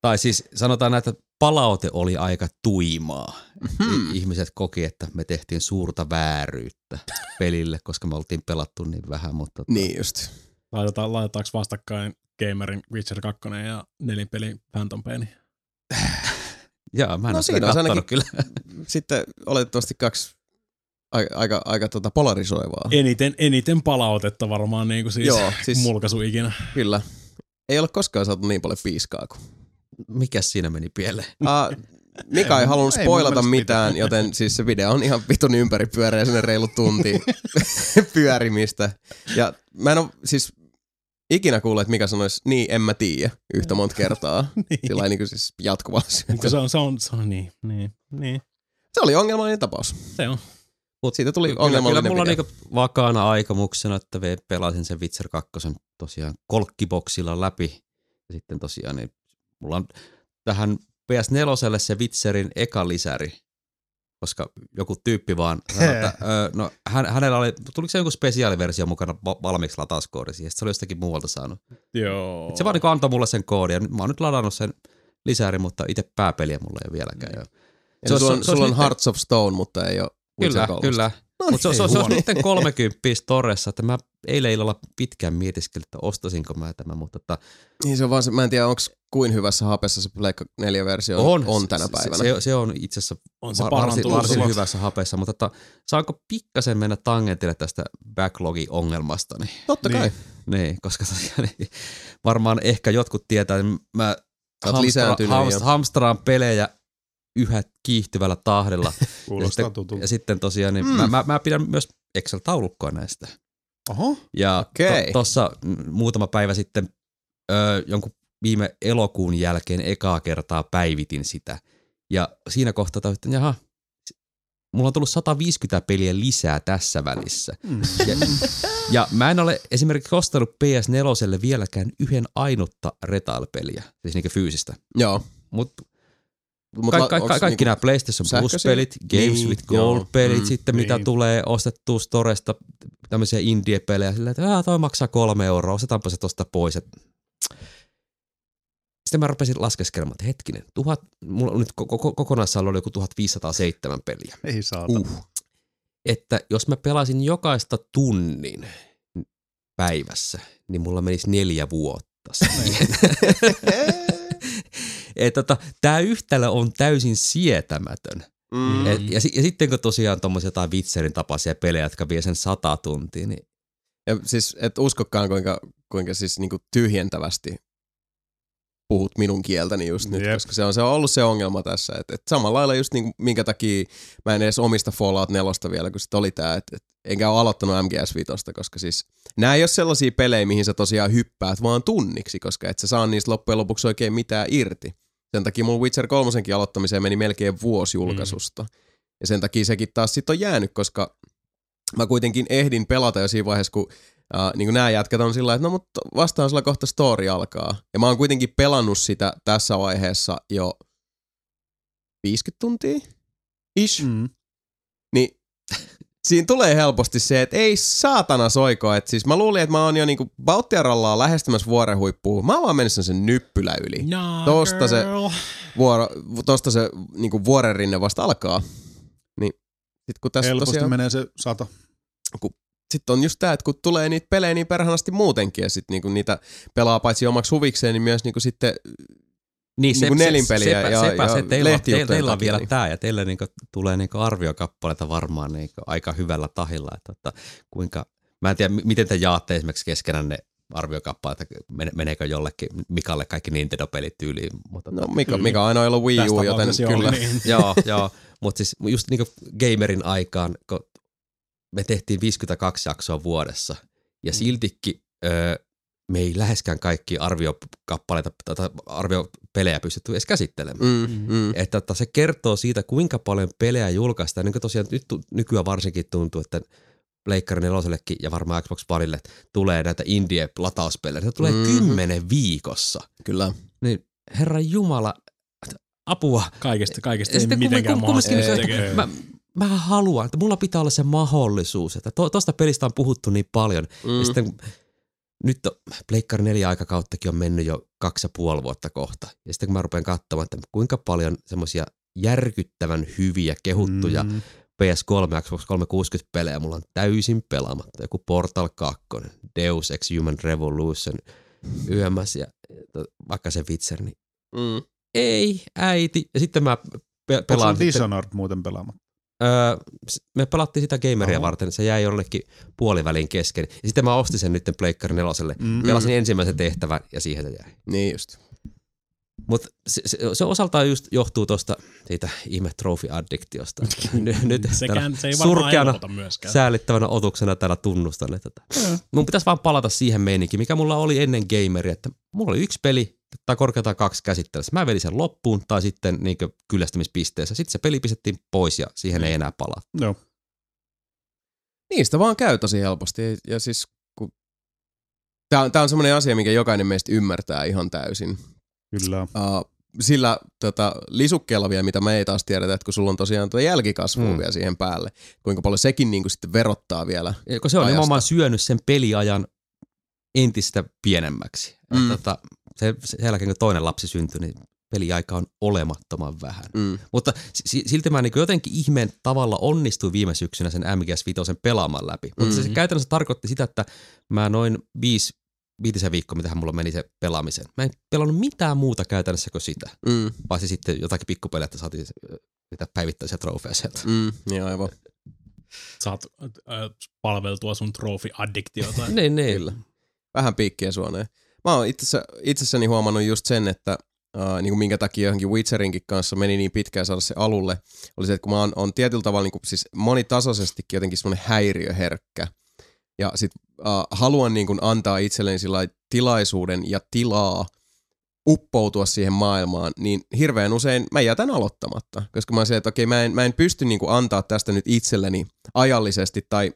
tai siis sanotaan näin, että palaute oli aika tuimaa. Hmm. I- Ihmiset koki, että me tehtiin suurta vääryyttä pelille, koska me oltiin pelattu niin vähän, mutta tota, Niin just. Laitetaan, laitetaanko vastakkain Gamerin Witcher 2 ja nelinpeli Phantom Pain? Joo, mä en No siinä on ainakin- kyllä. Sitten oletettavasti kaksi aika, aika, aika tota polarisoivaa. Eniten, eniten palautetta varmaan niin kuin siis, Joo, siis- mulkaisu ikinä. Kyllä. Ei ole koskaan saatu niin paljon piiskaa kuin. Mikäs siinä meni pieleen? Uh, Mika ei Ei, halunnut ei spoilata mielestä mitään, mitään. joten siis se video on ihan vitun ympäripyöreä, sinne reilu tunti pyörimistä. Ja mä en ole siis ikinä kuullut, että Mika sanoisi, niin en mä tiedä, yhtä monta kertaa. Niin. Sillä niin kuin siis jatkuvasti. Mutta se on, se on, se on niin, niin, niin. Se oli ongelmallinen tapaus. Se on. Siitä tuli Kyllä, ongelmallinen kyllä mulla on video. niinku vakaana aikomuksena, että ve- pelasin sen Witcher 2 tosiaan kolkkiboksilla läpi. Ja sitten tosiaan niin mulla on tähän PS4 se Witcherin eka lisäri, koska joku tyyppi vaan sanoi, että no, hän, hänellä oli, tuliko se joku spesiaaliversio mukana va- valmiiksi latauskoodi siihen, se oli jostakin muualta saanut. Joo. Se vaan niin antoi mulle sen koodin ja nyt mä oon nyt ladannut sen lisäri, mutta itse pääpeliä mulla ei ole vieläkään. Jo. Ja se olisi- sulla on, sulla on Hearts of Stone, mutta ei ole Kyllä, kyllä. No Mutta se, se, se, se on sitten 30 torressa, että mä eilen illalla pitkään mietiskelin, että ostasinko mä tämän, mutta että Niin se on vaan se, mä en tiedä, onko kuin hyvässä hapessa se Pleikka 4-versio on, on tänä se- päivänä. Se, se on itse asiassa On se var- varsin, varsin hyvässä hapessa, mutta että, saanko pikkasen mennä tangentille tästä backlogin-ongelmasta? Niin, Totta kai. niin koska tosiaan, niin, varmaan ehkä jotkut tietää, että mä hamstra, ja- hamst, hamstraan pelejä yhä kiihtyvällä tahdilla. ja, Kuulostaa sitten, tutulta. ja sitten tosiaan, niin Mm. mä, mä, mä, pidän myös Excel-taulukkoa näistä. Oho. Ja Okei. to, tossa mm, muutama päivä sitten ö, jonkun viime elokuun jälkeen ekaa kertaa päivitin sitä. Ja siinä kohtaa tajutin, jaha, s- mulla on tullut 150 peliä lisää tässä välissä. Mm. Ja, ja mä en ole esimerkiksi ostanut PS4 vieläkään yhden ainutta retail-peliä, siis niinku fyysistä. Joo. Mutta Mut ka- ka- ka- kaikki niinku- nämä PlayStation? Plus-pelit, Games Niin, with. Gold-pelit, Mm, sitten mitä niin. tulee ostettua Storesta tämmöisiä indie-pelejä, sillä että "Aa, toi maksaa kolme euroa, ostetaanpa se tosta pois. Et... Sitten mä rupesin laskeskelemaan, että hetkinen, tuhat, mulla on nyt koko, oli joku 1507 peliä. Ei saata. Uh. Että jos mä pelasin jokaista tunnin päivässä, niin mulla menisi neljä vuotta siihen. että tota, tämä yhtälö on täysin sietämätön. Mm. Et, ja, ja sitten kun tosiaan tuommoisia jotain Witcherin tapaisia pelejä, jotka vie sen sata tuntia, niin Ja siis et uskokaan kuinka, kuinka siis niinku tyhjentävästi puhut minun kieltäni just nyt, Jep. koska se on, se on ollut se ongelma tässä. Että et samalla lailla just niinku, minkä takia mä en edes omista Fallout 4 vielä, kun sit oli tää, että et, enkä ole aloittanut MGS 5, koska siis nämä ei ole sellaisia pelejä, mihin sä tosiaan hyppäät vaan tunniksi, koska et sä saa niistä loppujen lopuksi oikein mitään irti. Sen takia mun Witcher 3 aloittamiseen meni melkein vuosi julkaisusta. Mm. Ja sen takia sekin taas sit on jäänyt, koska mä kuitenkin ehdin pelata jo siinä vaiheessa, kun Uh, niin kuin nämä jätkät on sillä että no mutta vastaan sulla kohta story alkaa. Ja mä oon kuitenkin pelannut sitä tässä vaiheessa jo 50 tuntia. Ish. Mm. Siinä tulee helposti se, että ei saatana soiko. Että siis mä luulin, että mä oon jo niinku Bauttiarallaa lähestymässä vuoren huippuun. Mä oon vaan mennyt sen nyppylä yli. Nah, Tosta se-. Vuoro, tosta se niinku vuoren rinne vasta alkaa. Niin sit kun tässä Helposti tosiaan... menee se sata. sitten on just tää, että kun tulee niitä pelejä niin perhanasti muutenkin ja sitten niinku niitä pelaa paitsi omaksi huvikseen, niin myös niinku sitten Niin, Niinku nelinpeliä sepä, ja- sepä, ja se, teillä, teillä, teillä on vielä niin. tämä ja teillä niinku tulee niinku arviokappaleita varmaan niinku aika hyvällä tahilla. Että, että kuinka, mä en tiedä, miten te jaatte esimerkiksi keskenään ne arviokappaleet, että men- meneekö jollekin Mikalle kaikki Nintendo-pelit tyyliin. Mutta No Mika, Mika on aina ollut Wii U, joten kyllä. Niin. joo, joo. Mutta siis just niinku gamerin aikaan, kun me tehtiin 52 jaksoa vuodessa ja siltikin öö, me ei läheskään kaikki arviokappaleita tai arviopelejä pystytty edes käsittelemään. Mm, mm. Että, että se kertoo siitä, kuinka paljon pelejä julkaistaan. Niin kuin tosiaan nyt nykyään varsinkin tuntuu, että Pleikkari nelosellekin ja varmaan Xbox Oneille tulee näitä indie-latauspelejä. Ne tulee mm-hmm. kymmenen viikossa. Kyllä. Niin herra Jumala, apua. Kaikesta, kaikesta Ja ei sitten mitenkään mahdollista se- tekee. mä, mä haluan, että mulla pitää olla se mahdollisuus, että to, tosta pelistä on puhuttu niin paljon. Mm. Mm. Ja sitten nyt on, Pleikkari 4 aikakauttakin on mennyt jo kaksi ja puoli vuotta kohta. Ja sitten kun mä rupean katsomaan, että kuinka paljon semmoisia järkyttävän hyviä, kehuttuja mm. Mm. PS3 ja Xbox 360 pelejä mulla on täysin pelaamatta. Joku Portal 2, Deus Ex Human Revolution, YMS ja vaikka se Witcher, niin Mm. ei, äiti. Ja sitten mä pe- Onko pelaan... sitten- Dishonored muuten pelaamatta? Öö, me pelattiin sitä gameria Oho. varten, se jäi jollekin puolivälin kesken. Ja sitten mä ostin sen nyt Pleikkari neloselle. Mm. Pelasin ensimmäisen tehtävän ja siihen se jäi. Niin just. Mutta se, se, se, osaltaan just johtuu tuosta siitä ihme trophy-addiktiosta. Nyt, nyt Sekään, se ei surkeana, säälittävänä otuksena täällä tunnustan, että tätä. mun pitäisi vaan palata siihen meininkiin, mikä mulla oli ennen gameria, että mulla oli yksi peli, tai korkeintaan kaksi käsittelyssä. Mä vedin sen loppuun tai sitten niin kyllästymispisteessä. Sitten se peli pistettiin pois ja siihen ei enää palaa. Joo. Niistä vaan käy tosi helposti. Ja siis kun... Tää on, tää on semmoinen asia, minkä jokainen meistä ymmärtää ihan täysin. Kyllä. Uh, sillä tota, lisukkeella vielä, mitä me ei taas tiedetä, että kun sulla on tosiaan tuo jälkikasvu Mm. mm. vielä siihen päälle, kuinka paljon sekin niin kuin sitten verottaa vielä. Ja Kun se on ajasta. nimenomaan syönyt sen peliajan entistä pienemmäksi. Mm. Mm. Tota, se, sen jälkeen kun toinen lapsi syntyi, niin peliaika on olemattoman vähän. Mm. Mutta si- silti mä niin jotenkin ihmeen tavalla onnistuin viime syksynä sen MGS 5 pelaamaan läpi. Mutta se Mhm. käytännössä tarkoitti sitä, että mä noin viisi, viitisen viikkoa, mitä mulla meni se pelaamiseen. Mä en pelannut mitään muuta käytännössä kuin sitä. Mm. Paitsi sitten jotakin pikkupelejä, että saatiin niitä päivittäisiä trofeja sieltä. Mm. Niin aivan. Saat äh, palveltua sun trofi-addiktiota. Niin, niin. Kyllä. Vähän piikkiä suoneen. Mä oon itse, itsessäni huomannut just sen, että Uh, niin kuin minkä takia johonkin Witcherinkin kanssa meni niin pitkään saada se alulle, oli se, että kun mä oon, on tietyllä tavalla niin kuin, siis monitasoisestikin jotenkin semmoinen häiriöherkkä. Ja sit uh, haluan niin kuin antaa itselleni sillä tilaisuuden ja tilaa uppoutua siihen maailmaan, niin hirveän usein mä jätän aloittamatta, koska mä oon se, että okei, mä en, mä en pysty niin kuin antaa tästä nyt itselleni ajallisesti tai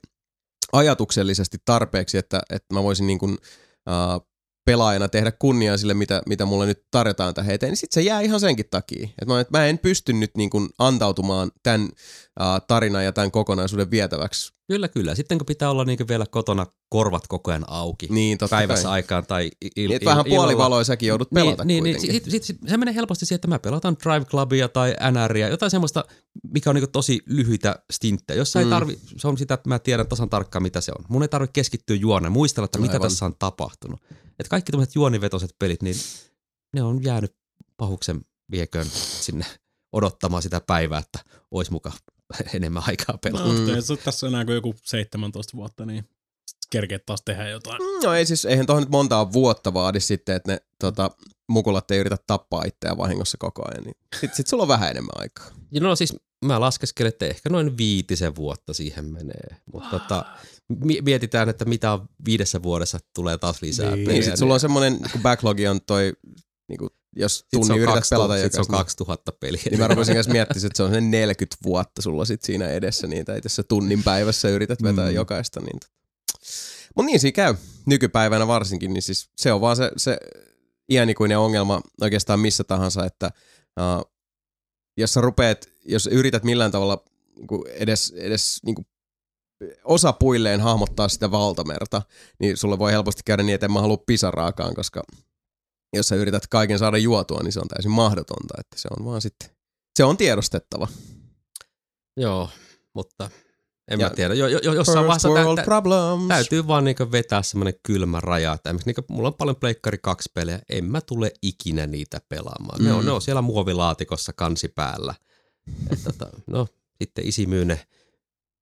ajatuksellisesti tarpeeksi, että, että mä voisin niin kuin, uh, pelaajana tehdä kunniaa sille, mitä, mitä mulle nyt tarjotaan tähän eteen, niin sitten se jää ihan senkin takia. Että mä, että mä en pysty nyt niin kuin antautumaan tämän uh, tarinan ja tämän kokonaisuuden vietäväksi. Kyllä, kyllä. Sitten kun pitää olla niin vielä kotona korvat koko ajan auki. Niin, totta päivässä kai. aikaan tai il- Niin, il- vähän säkin joudut pelata niin, niin, niin, sit, sit, sit, se menee helposti siihen, että mä pelataan Drive Clubia tai NRia, jotain semmoista, mikä on niinku tosi lyhyitä stinttejä. Jos mm. ei tarvi, se on sitä, että mä tiedän tasan tarkkaan, mitä se on. Mun ei tarvitse keskittyä juoneen, muistella, että mitä Aivan. tässä on tapahtunut. Et kaikki tämmöiset juonivetoiset pelit, niin ne on jäänyt pahuksen vieköön sinne odottamaan sitä päivää, että olisi muka enemmän aikaa pelata. No, Mm. mm. tässä on enää kuin joku 17 vuotta, niin kerkeet taas tehdä jotain. No ei siis, eihän tuohon nyt montaa vuotta vaadi sitten, että ne tota, mukulat ei yritä tappaa itseään vahingossa koko ajan. Niin sitten sit sulla on vähän enemmän aikaa. Ja no siis mä laskeskelin, että ehkä noin viitisen vuotta siihen menee. Mutta tota, mi- mietitään, että mitä viidessä vuodessa tulee taas lisää Niin, Niin, pelejä. sit sulla on semmoinen, kun backlogi on toi, niin kuin, jos tunni yrität 2000 pelata sit se on jokaista, 2000 peliä. niin mä rupesin kanssa miettimään, että se on sen 40 vuotta sulla sit siinä edessä niitä, että jos sä tunnin päivässä yrität vetää Mm. jokaista. Niin... Mutta niin siinä käy, nykypäivänä varsinkin, niin siis se on vaan se, se iänikuinen ongelma oikeastaan missä tahansa, että uh, jos sä rupeat, jos yrität millään tavalla niin edes, edes niin osapuilleen hahmottaa sitä valtamerta, niin sulle voi helposti käydä niin, että en mä halua pisaraakaan, koska jos sä yrität kaiken saada juotua, niin se on täysin mahdotonta, että se on vaan sitten, se on tiedostettava. Joo, mutta en Ja mä tiedä. Jo, jo, jo- jossain vaiheessa tä, tä, täytyy vaan niinku vetää semmoinen kylmä raja. Että esimerkiksi niinku, mulla on paljon Pleikkari 2 pelejä, en mä tule ikinä niitä pelaamaan. Mm. Ne, on, Mm. ne on siellä muovilaatikossa kansi päällä. Et, tota, no, sitten isi myy ne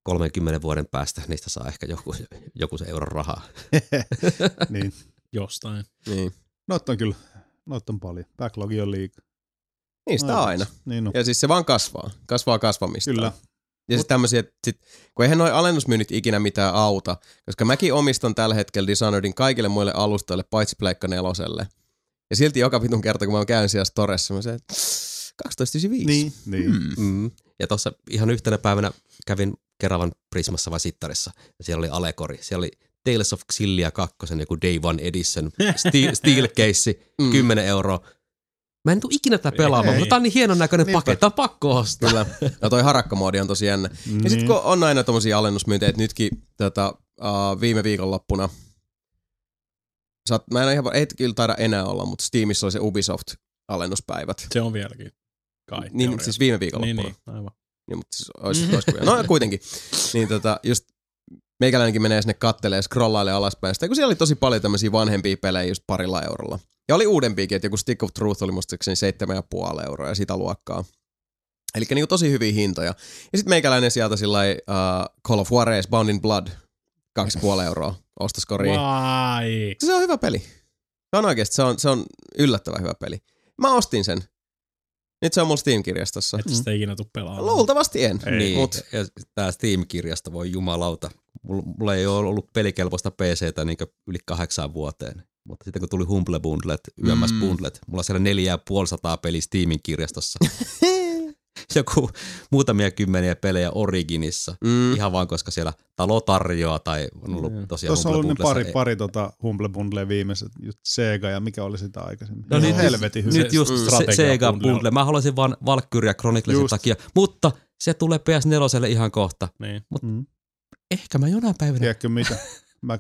30 vuoden päästä, niistä saa ehkä joku, joku se euron rahaa. niin. Jostain. Niin. Noit on kyllä, noit on paljon. Backlogi on liikaa. Niistä Aivan. aina. Niin no. Ja siis se vaan kasvaa. Kasvaa kasvamista. Kyllä. Ja sitten tämmöisiä, että sit, kun eihän noi alennusmyynnit ikinä mitään auta, koska mäkin omistan tällä hetkellä Dishonoredin kaikille muille alustoille, paitsi Pleikka neloselle. Ja silti joka vitun kerta, kun mä käyn siellä storessa, mä se, että 12.95. Niin, niin. Hmm. Mm. Ja tuossa ihan yhtenä päivänä kävin Keravan Prismassa vai Sittarissa, ja siellä oli Alekori. Siellä oli Tales of Xillia 2, joku Day One Edition, steel, steel case, Mm. 10 euroa. Mä en tule ikinä tätä pelaamaan, Ei. mutta tää on niin hienon näköinen Niinpä. paketti, on pakko ostaa. Kyllä. Ja toi harakkamoodi on tosi jännä. Ja Niin. sitten kun on aina tommosia alennusmyyntejä, että nytkin tota, uh, viime viikonloppuna, saat, mä en ihan, ei kyllä taida enää olla, mutta Steamissa oli se Ubisoft-alennuspäivät. Se on vieläkin. Kai. Niin, teoriassa. siis viime niin, viikonloppuna. niin, aivan. Niin, mutta siis olisi, olisi. No kuitenkin. Niin tota, just meikäläinenkin menee sinne kattelee, scrollailee alaspäin. Sitten kun siellä oli tosi paljon tämmöisiä vanhempia pelejä just parilla eurolla. Ja oli uudempiakin, että joku Stick of Truth oli muistaakseni 7,5 euroa ja sitä luokkaa. Eli niinku tosi hyviä hintoja. Ja sitten meikäläinen sieltä sillä uh, Call of Juarez Bound in Blood 2,5 euroa ostoskoriin. Vai. Se on hyvä peli. Se on oikeasti, se on, se on yllättävän hyvä peli. Mä ostin sen. Nyt se on mulla Steam-kirjastossa. Et sitä ikinä tuu pelaamaan. Luultavasti en. Ei. Niin, Mut, ja tämä Steam-kirjasto, voi jumalauta. Mulla, mulla ei ole ollut pelikelpoista PCtä niin yli kahdeksaan vuoteen. Mutta sitten kun tuli Humble Bundlet, YMS Mm. Bundlet, mulla on siellä neljä ja puoli sataa peliä Steamin kirjastossa. Joku muutamia kymmeniä pelejä Originissa. mm, Ihan vaan koska siellä talo tarjoaa tai on ollut Mm. tosiaan Tuossa on ollut ne pari, Bundlessa- pari tota Humble Bundle viimeiset, just Sega ja mikä oli sitä aikaisemmin. No No nyt- niin, helvetin hyvä. Nyt just se, Sega bundle. Bundle. Mä haluaisin vaan Valkyria Chroniclesin Just. takia, mutta se tulee PS4 ihan kohta. Niin. Mm. Ehkä mä jonain päivänä Tiedätkö mitä? Mä,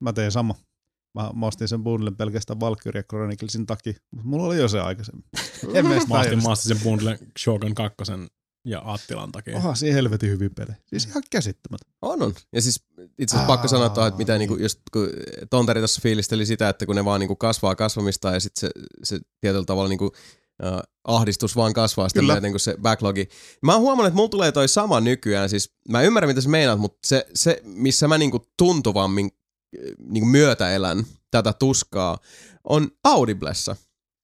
mä teen sama. Mä, mä ostin sen bundlen pelkästään Valkyria Chroniclesin takia, mutta mulla oli jo se aikaisemmin. En mä ostin, mä ostin sen bundlen Shogun 2 ja Attilan takia. Oha, siinä helvetin hyviä pelejä. Siis ihan käsittämättä. on, on. Ja siis itse asiassa pakko sanoa, että mitä niinku, just kun Tonteri tuossa fiilisteli sitä, että kun ne vaan niinku kasvaa kasvamista ja sitten se, se tietyllä tavalla niinku, äh, ahdistus vaan kasvaa sitä Kyllä. myöten, kun se backlogi. Mä oon huomannut, että mulla tulee toi sama nykyään. Siis mä ymmärrän, mitä sä meinaat, mutta se, se missä mä niinku tuntuvammin äh, niinku myötäelän tätä tuskaa, on Audiblessa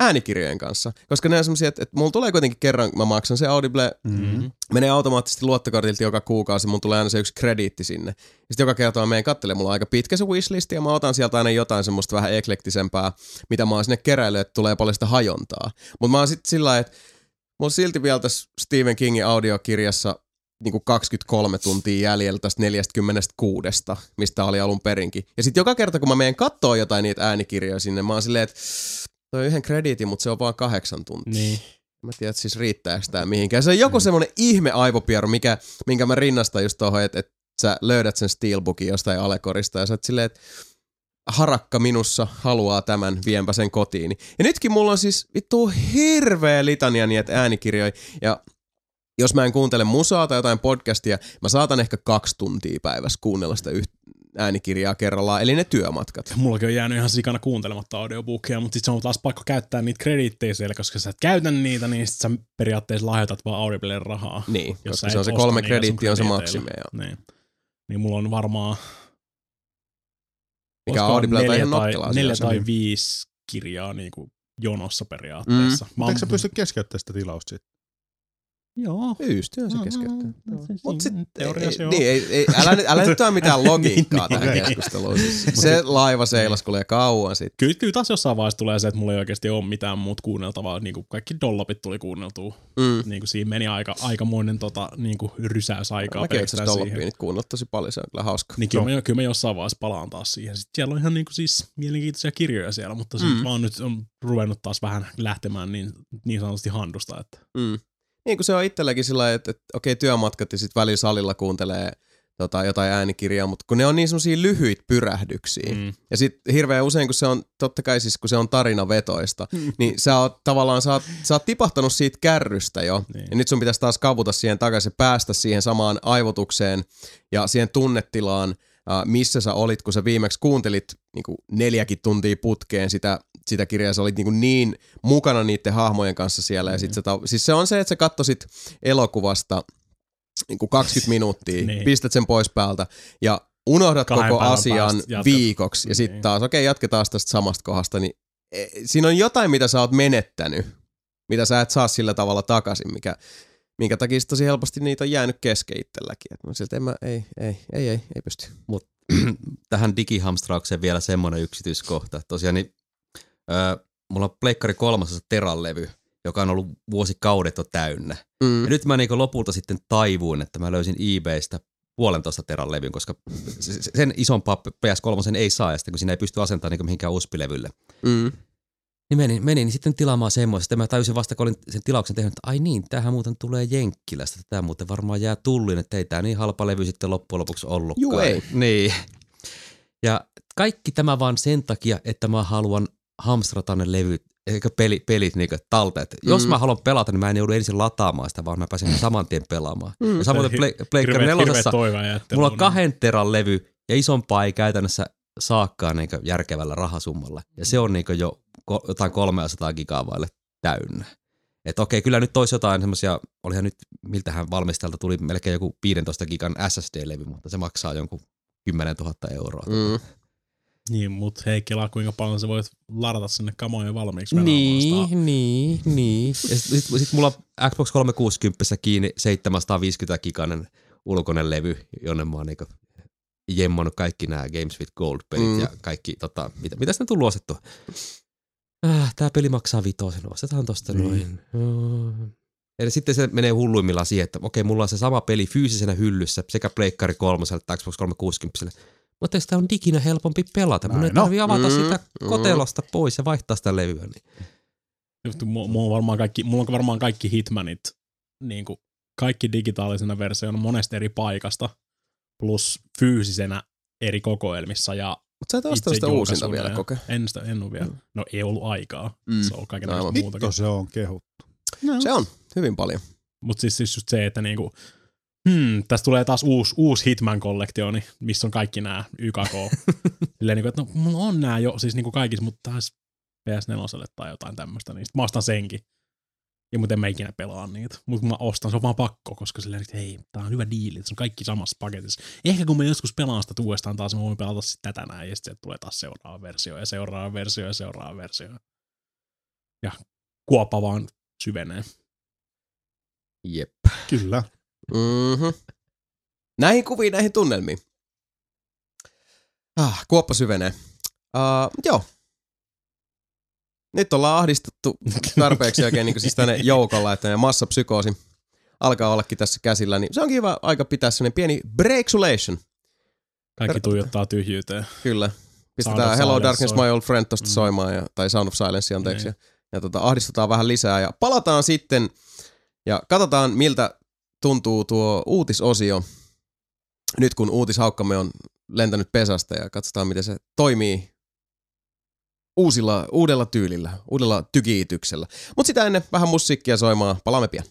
äänikirjojen kanssa. Koska ne on semmosia, että, että mulla tulee kuitenkin kerran, mä maksan se Audible Mm-hmm. menee automaattisesti luottokortilta joka kuukausi, mun tulee aina se yksi krediitti sinne. Ja sitten joka kerta mä menen kattelemaan, mulla on aika pitkä se wishlist ja mä otan sieltä aina jotain semmoista vähän eklektisempää, mitä mä oon sinne keräillyt, että tulee paljon sitä hajontaa. Mutta mä oon sitten sillä että mulla on silti vielä tässä Stephen Kingin audiokirjassa niin kuin 23 tuntia jäljellä tästä 46, mistä oli alun perinkin. Ja sitten joka kerta, kun mä menen kattoo jotain niitä äänikirjoja sinne, mä oon silleen, että toi on yhden krediitin, mutta se on vaan kahdeksan tuntia. Niin. Mä tiedän, että siis riittääkö tämä mihinkään. Se on joku semmoinen ihme aivopieru, mikä, minkä mä rinnastan just tuohon, että, että sä löydät sen steelbookin jostain alekorista ja sä oot silleen, että harakka minussa haluaa tämän, vienpä sen kotiin. Ja nytkin mulla on siis vittu hirveä litania niitä äänikirjoja ja jos mä en kuuntele musaa tai jotain podcastia, mä saatan ehkä kaksi tuntia päivässä kuunnella sitä yht- äänikirjaa kerrallaan, eli ne työmatkat. Mullakin on jäänyt ihan sikana kuuntelematta audiobookia, mutta sitten se on taas pakko käyttää niitä krediittejä siellä, koska sä et käytä niitä, niin sit sä periaatteessa lahjoitat vaan Audibleen rahaa. Niin, Jos koska se on se kolme krediittiä on se maksimi. Ja Niin. niin mulla on varmaan mikä ihan tai, notkelaa neljä tai viisi kirjaa niin kuin jonossa periaatteessa. Mm. Eikö sä pysty keskeyttämään sitä tilausta siitä? Joo. Pystyy se keskeyttää. Mm, Mut sit, teoriassa ei, niin, ei, ei, älä, nyt- älä nyt tuo mitään logiikkaa Niin, tähän niin. keskusteluun. Siis se laiva seilaskulee kauan sitten. Kyllä, kyllä taas jossain vaiheessa tulee se, että mulla ei oikeasti ole mitään muuta kuunneltavaa. Niin kuin kaikki dollopit tuli kuunneltua. Mm. Niin kuin siinä meni aika, aikamoinen tota, niin kuin rysäysaikaa Mäkin pelkästään Dollopia siihen. nyt kuunnellut tosi paljon, se on kyllä hauska. Niin kyllä, mä, kyllä mä jossain vaiheessa palaan taas siihen. Sitten siellä on ihan niin kuin siis mielenkiintoisia kirjoja siellä, mutta mm. Mä oon nyt on ruvennut taas vähän lähtemään niin, niin sanotusti handusta. Että. Mm. Niin kuin se on itselläkin sillä että, että okei työmatkat ja sitten välillä salilla kuuntelee tota, jotain äänikirjaa, mutta kun ne on niin semmosia lyhyitä pyrähdyksiä. Mm. Mm. Ja sitten hirveän usein, kun se on, totta kai siis kun se on tarinavetoista, niin sä oot tavallaan, sä oot, sä oot tipahtanut siitä kärrystä jo. Niin. Ja nyt sun pitäisi taas kavuta siihen takaisin päästä siihen samaan aivotukseen ja siihen tunnetilaan, äh, missä sä olit, kun sä viimeksi kuuntelit niin kuin neljäkin tuntia putkeen sitä, sitä kirjaa. Sä olit niin, kuin niin mukana niiden hahmojen kanssa siellä. Ja sit sä, ta- siis se on se, että sä katsoisit elokuvasta niin kuin 20 minuuttia, Niin. pistät sen pois päältä ja unohdat Kahden koko asian viikoksi ja sitten Niin. taas, okei, jatketaan tästä samasta kohdasta, niin e, siinä on jotain, mitä sä oot menettänyt, mitä sä et saa sillä tavalla takaisin, mikä, minkä takia tosi helposti niitä on jäänyt kesken itselläkin. Et mä siltä, en mä, ei, ei, ei, ei, ei pysty. tähän digihamstraukseen vielä semmoinen yksityiskohta. Tosiaan niin, öö, mulla on Pleikkari kolmasosa teran levy, joka on ollut vuosikaudet jo täynnä. Mm. Ja nyt mä niinku lopulta sitten taivuin, että mä löysin eBaystä puolentoista teran levyn, koska se- se- sen isompaa PS3 ei saa, ja sitten kun siinä ei pysty asentamaan niinku mihinkään USB-levylle. Mm. Niin menin, menin sitten tilaamaan semmoista. Sitten mä tajusin vasta, kun olin sen tilauksen tehnyt, että ai niin, tämähän muuten tulee Jenkkilästä. Tämä muuten varmaan jää tullin, että ei tämä niin halpa levy sitten loppujen lopuksi ollutkaan. Juu, ei. Niin. Ja kaikki tämä vaan sen takia, että mä haluan hamstrata ne levyt eikä peli, pelit niinku talteet. Jos Mm. mä haluan pelata, niin mä en joudu ensin lataamaan sitä, vaan mä pääsen saman tien pelaamaan. Mm. Ja samoin Pleikkari nelosessa, mulla on kahden teran levy ja isompaa ei käytännössä saakkaan niinku järkevällä rahasummalla. Ja se on niinku jo ko- jotain 300 gigaa vaille täynnä. Että okei, kyllä nyt toisi jotain semmoisia, olihan nyt, miltähän valmistajalta tuli melkein joku 15 gigan SSD-levy, mutta se maksaa jonkun 10 000 euroa. Mm. Niin, mut hei, kelaa kuinka paljon sä voit ladata sinne kamoja valmiiksi. Niin, niin, niin. Ja sitten sit, sit mulla on Xbox 360 kiinni 750 giganen ulkoinen levy, jonne mä oon niinku jemmannut kaikki nämä Games with Gold-pelit Mm. mm. ja kaikki, tota, mitä, mitä sitä tullut ostettua? Äh, tää peli maksaa vitosen, ostetaan tosta Niin. noin. Mm. Eli sitten se menee hulluimmillaan siihen, että okei, mulla on se sama peli fyysisenä hyllyssä sekä Pleikkari 3 että Xbox 360. Mutta sitä on diginä helpompi pelata. Mun ei tarvii avata Mm, sitä mm. kotelosta pois ja vaihtaa sitä levyä. Niin. Just, mu- mulla on varmaan kaikki, mulla on varmaan kaikki Hitmanit, niin kuin kaikki digitaalisena versiona monesta eri paikasta, plus fyysisenä eri kokoelmissa ja Mutta sä et ostanut itse sitä uusinta vielä koke. En, sitä, en ole vielä. No ei ollut aikaa. Mm. Se on kaiken muutakin. Vittu se on kehuttu. Se on hyvin paljon. Mutta siis, siis just se, että niinku, hmm, tästä tulee taas uusi, uusi Hitman-kollektioni, missä on kaikki nämä YKK. Silleen niinku, että no on nämä jo, siis niinku kaikissa, mutta taas PS4 tai jotain tämmöistä, niin sit mä ostan senkin. Ja muuten en mä ikinä pelaa niitä. Mutta mä ostan, se on vaan pakko, koska silleen, että hei, tää on hyvä diili, se on kaikki samassa paketissa. Ehkä kun mä joskus pelaan sitä uudestaan taas, mä voin pelata sitten tätä näin, ja sitten tulee taas seuraava versio, ja seuraava versio, ja seuraava versio. Ja kuoppa vaan syvenee. Jep. Kyllä. Mm-hmm. Näihin kuviin, näihin tunnelmiin. Ah, kuoppa syvenee. Uh, joo. Nyt ollaan ahdistettu tarpeeksi oikein niin siis tänne joukolla, että massapsykoosi alkaa ollakin tässä käsillä, niin se onkin hyvä aika pitää sellainen pieni breaksulation. Kaikki tuijottaa tyhjyyteen. Kyllä. Pistetään Hello Silence Darkness soi. My Old Friend tosta Mm. soimaan, ja, tai Sound of Silence, anteeksi. Niin. Ja, ja tota, ahdistutaan vähän lisää ja palataan sitten ja katsotaan miltä tuntuu tuo uutisosio nyt kun uutishaukkamme on lentänyt pesästä ja katsotaan miten se toimii uusilla, uudella tyylillä, uudella tykiityksellä. Mutta sitä ennen vähän musiikkia soimaan, palaamme pian.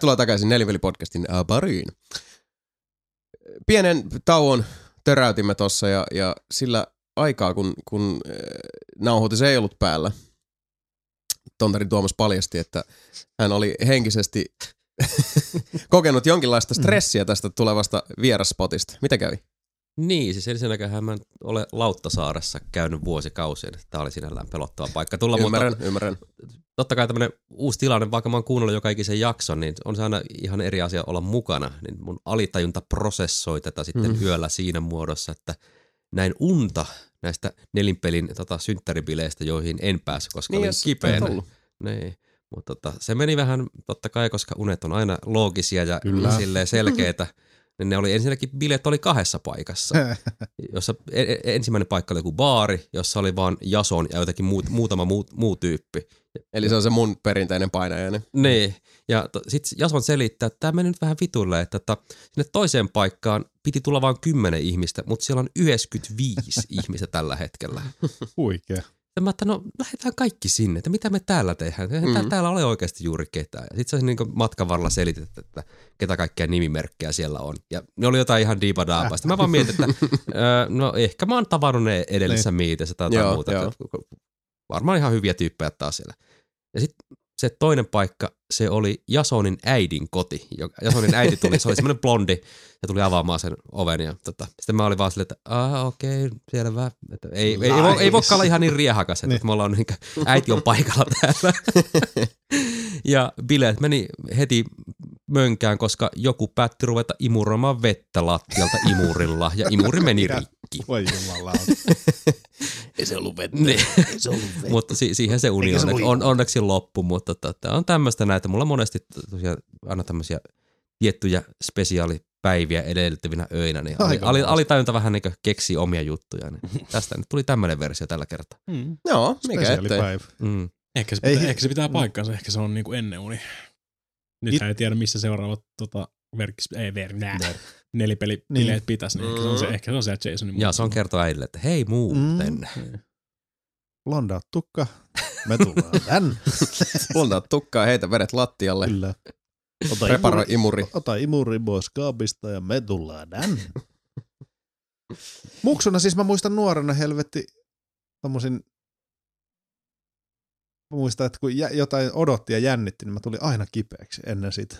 Tervetuloa takaisin Neliveli-podcastin äh, pariin. Pienen tauon töräytimme tossa ja, ja sillä aikaa, kun, kun äh, nauhoitus ei ollut päällä, Tontari Tuomas paljasti, että hän oli henkisesti kokenut jonkinlaista stressiä tästä tulevasta vieraspotista. Mitä kävi? Niin, siis ensinnäkään mä en ole Lauttasaaressa käynyt vuosikausia. Tämä oli sinällään pelottava paikka tulla, Ymmärrän, mutta ymmärrän. Totta kai tämmöinen uusi tilanne, vaikka mä oon kuunnellut joka ikisen jakson, niin on se aina ihan eri asia olla mukana. Niin mun alitajunta prosessoi tätä sitten mm. yöllä siinä muodossa, että näin unta näistä nelinpelin tota, synttäribileistä, joihin en päässyt, koska Niin, olin kipeänä. Niin. Mutta tota, se meni vähän, totta kai, koska unet on aina loogisia ja Kyllä. selkeitä. Niin ne oli ensinnäkin, bileet oli kahdessa paikassa. jossa e- e- ensimmäinen paikka oli joku baari, jossa oli vaan Jason ja jotenkin muut, muutama muu, muu tyyppi. Eli se on se mun perinteinen painajani. Niin. Ja to, sitten Jason selittää, että tämä meni nyt vähän vitulle, että tota, sinne toiseen paikkaan piti tulla vain 10 ihmistä, mutta siellä on 95 ihmistä tällä hetkellä. Huikea. Ja mä että no lähdetään kaikki sinne, että mitä me täällä tehdään. Eihän Mhm. täällä ole oikeasti juuri ketään. Ja sitten se niin matkan varrella selitit, että ketä kaikkia nimimerkkejä siellä on. Ja ne oli jotain ihan diipadaapaa. Sitten mä vaan mietin, että öö, no ehkä mä oon tavannut ne edellisessä miitissä tai jotain Joo, muuta. joo. Varmaan ihan hyviä tyyppejä taas siellä. Ja sitten se toinen paikka, se oli Jasonin äidin koti. Jasonin äiti tuli, se oli semmoinen blondi, se tuli avaamaan sen oven. Ja tota, sitten mä olin vaan silleen, että ah, okei, okay, selvä. Että ei, ei, ei, voi, ei voi olla ihan niin riehakas, että Niin. me ollaan niin äiti on paikalla täällä. ja bileet meni heti mönkään, koska joku päätti ruveta imuroimaan vettä lattialta imurilla ja imuri meni rikki. Voi jumala. Ei se ollut vettä. Niin. Ei se ollut vettä. mutta si- siihen se uni se onneksi, on, onneksi loppu, mutta tota, on tämmöistä näitä. Mulla monesti tosiaan aina tämmöisiä tiettyjä spesiaalipäiviä edellyttävinä öinä, niin ali, ali, alitajunta vähän niin keksii omia juttuja. Niin tästä nyt tuli tämmöinen versio tällä kertaa. Mm. Joo, mikä ettei. Mm. Ehkä, se Ei pitää, hi- ehkä se pitää Mm. paikkansa, ehkä se on niinku ennen uni. Nyt ei tiedä, missä seuraavat tota, verkkis, ei, ver, nää, nelipeli Niin. niin. pitäisi, niin ehkä se on, se, ehkä se on siellä Jasonin Ja se on kertoa äidille, että hei muuten. Mm. Blondaat tukka. Me tullaan tänne. Puntaa tukkaa, heitä vedet lattialle. Kyllä. Ota Preparoi imuri. Ota imuri pois kaapista ja me tullaan tänne. Muksuna siis mä muistan nuorena helvetti tommosin muistan, että kun jotain odotti ja jännitti, niin mä tulin aina kipeäksi ennen sitä.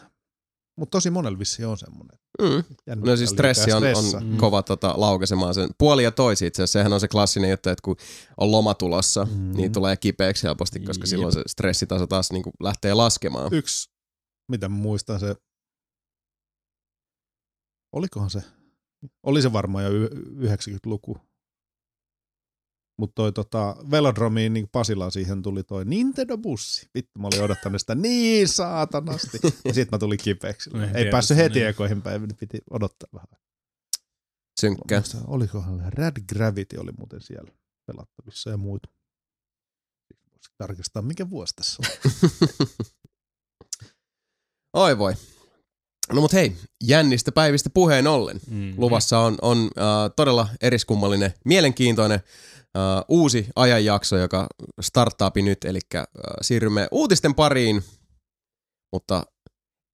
Mutta tosi monella vissiin on semmoinen. Mm. No siis stressi on, on Mm. kova tota, laukaisemaan sen. Puoli ja toisi itse asiassa. Sehän on se klassinen juttu, että kun on loma tulossa, Mm. niin tulee kipeäksi helposti, koska Jep. silloin se stressitaso taas niin kuin lähtee laskemaan. Yksi, mitä mä muistan se, olikohan se, oli se varmaan jo y- 90-luku. Mutta toi tota, velodromiin, niin Pasilaan siihen tuli toi Nintendo-bussi. Vittu, mä olin odottanut sitä niin saatanasti. Ja sit mä tulin kipeäksi. Ei tiedät päässyt heti niin. ekoihin nyt piti odottaa vähän. Synkkä. olikohan Rad Gravity oli muuten siellä pelattavissa ja muut. Voisi tarkistaa, mikä vuosi tässä on. Oi voi. No mut hei, jännistä päivistä puheen ollen. Mm. Luvassa on, on äh, todella eriskummallinen, mielenkiintoinen äh, uusi ajanjakso, joka starttaapi nyt, eli äh, siirrymme uutisten pariin, mutta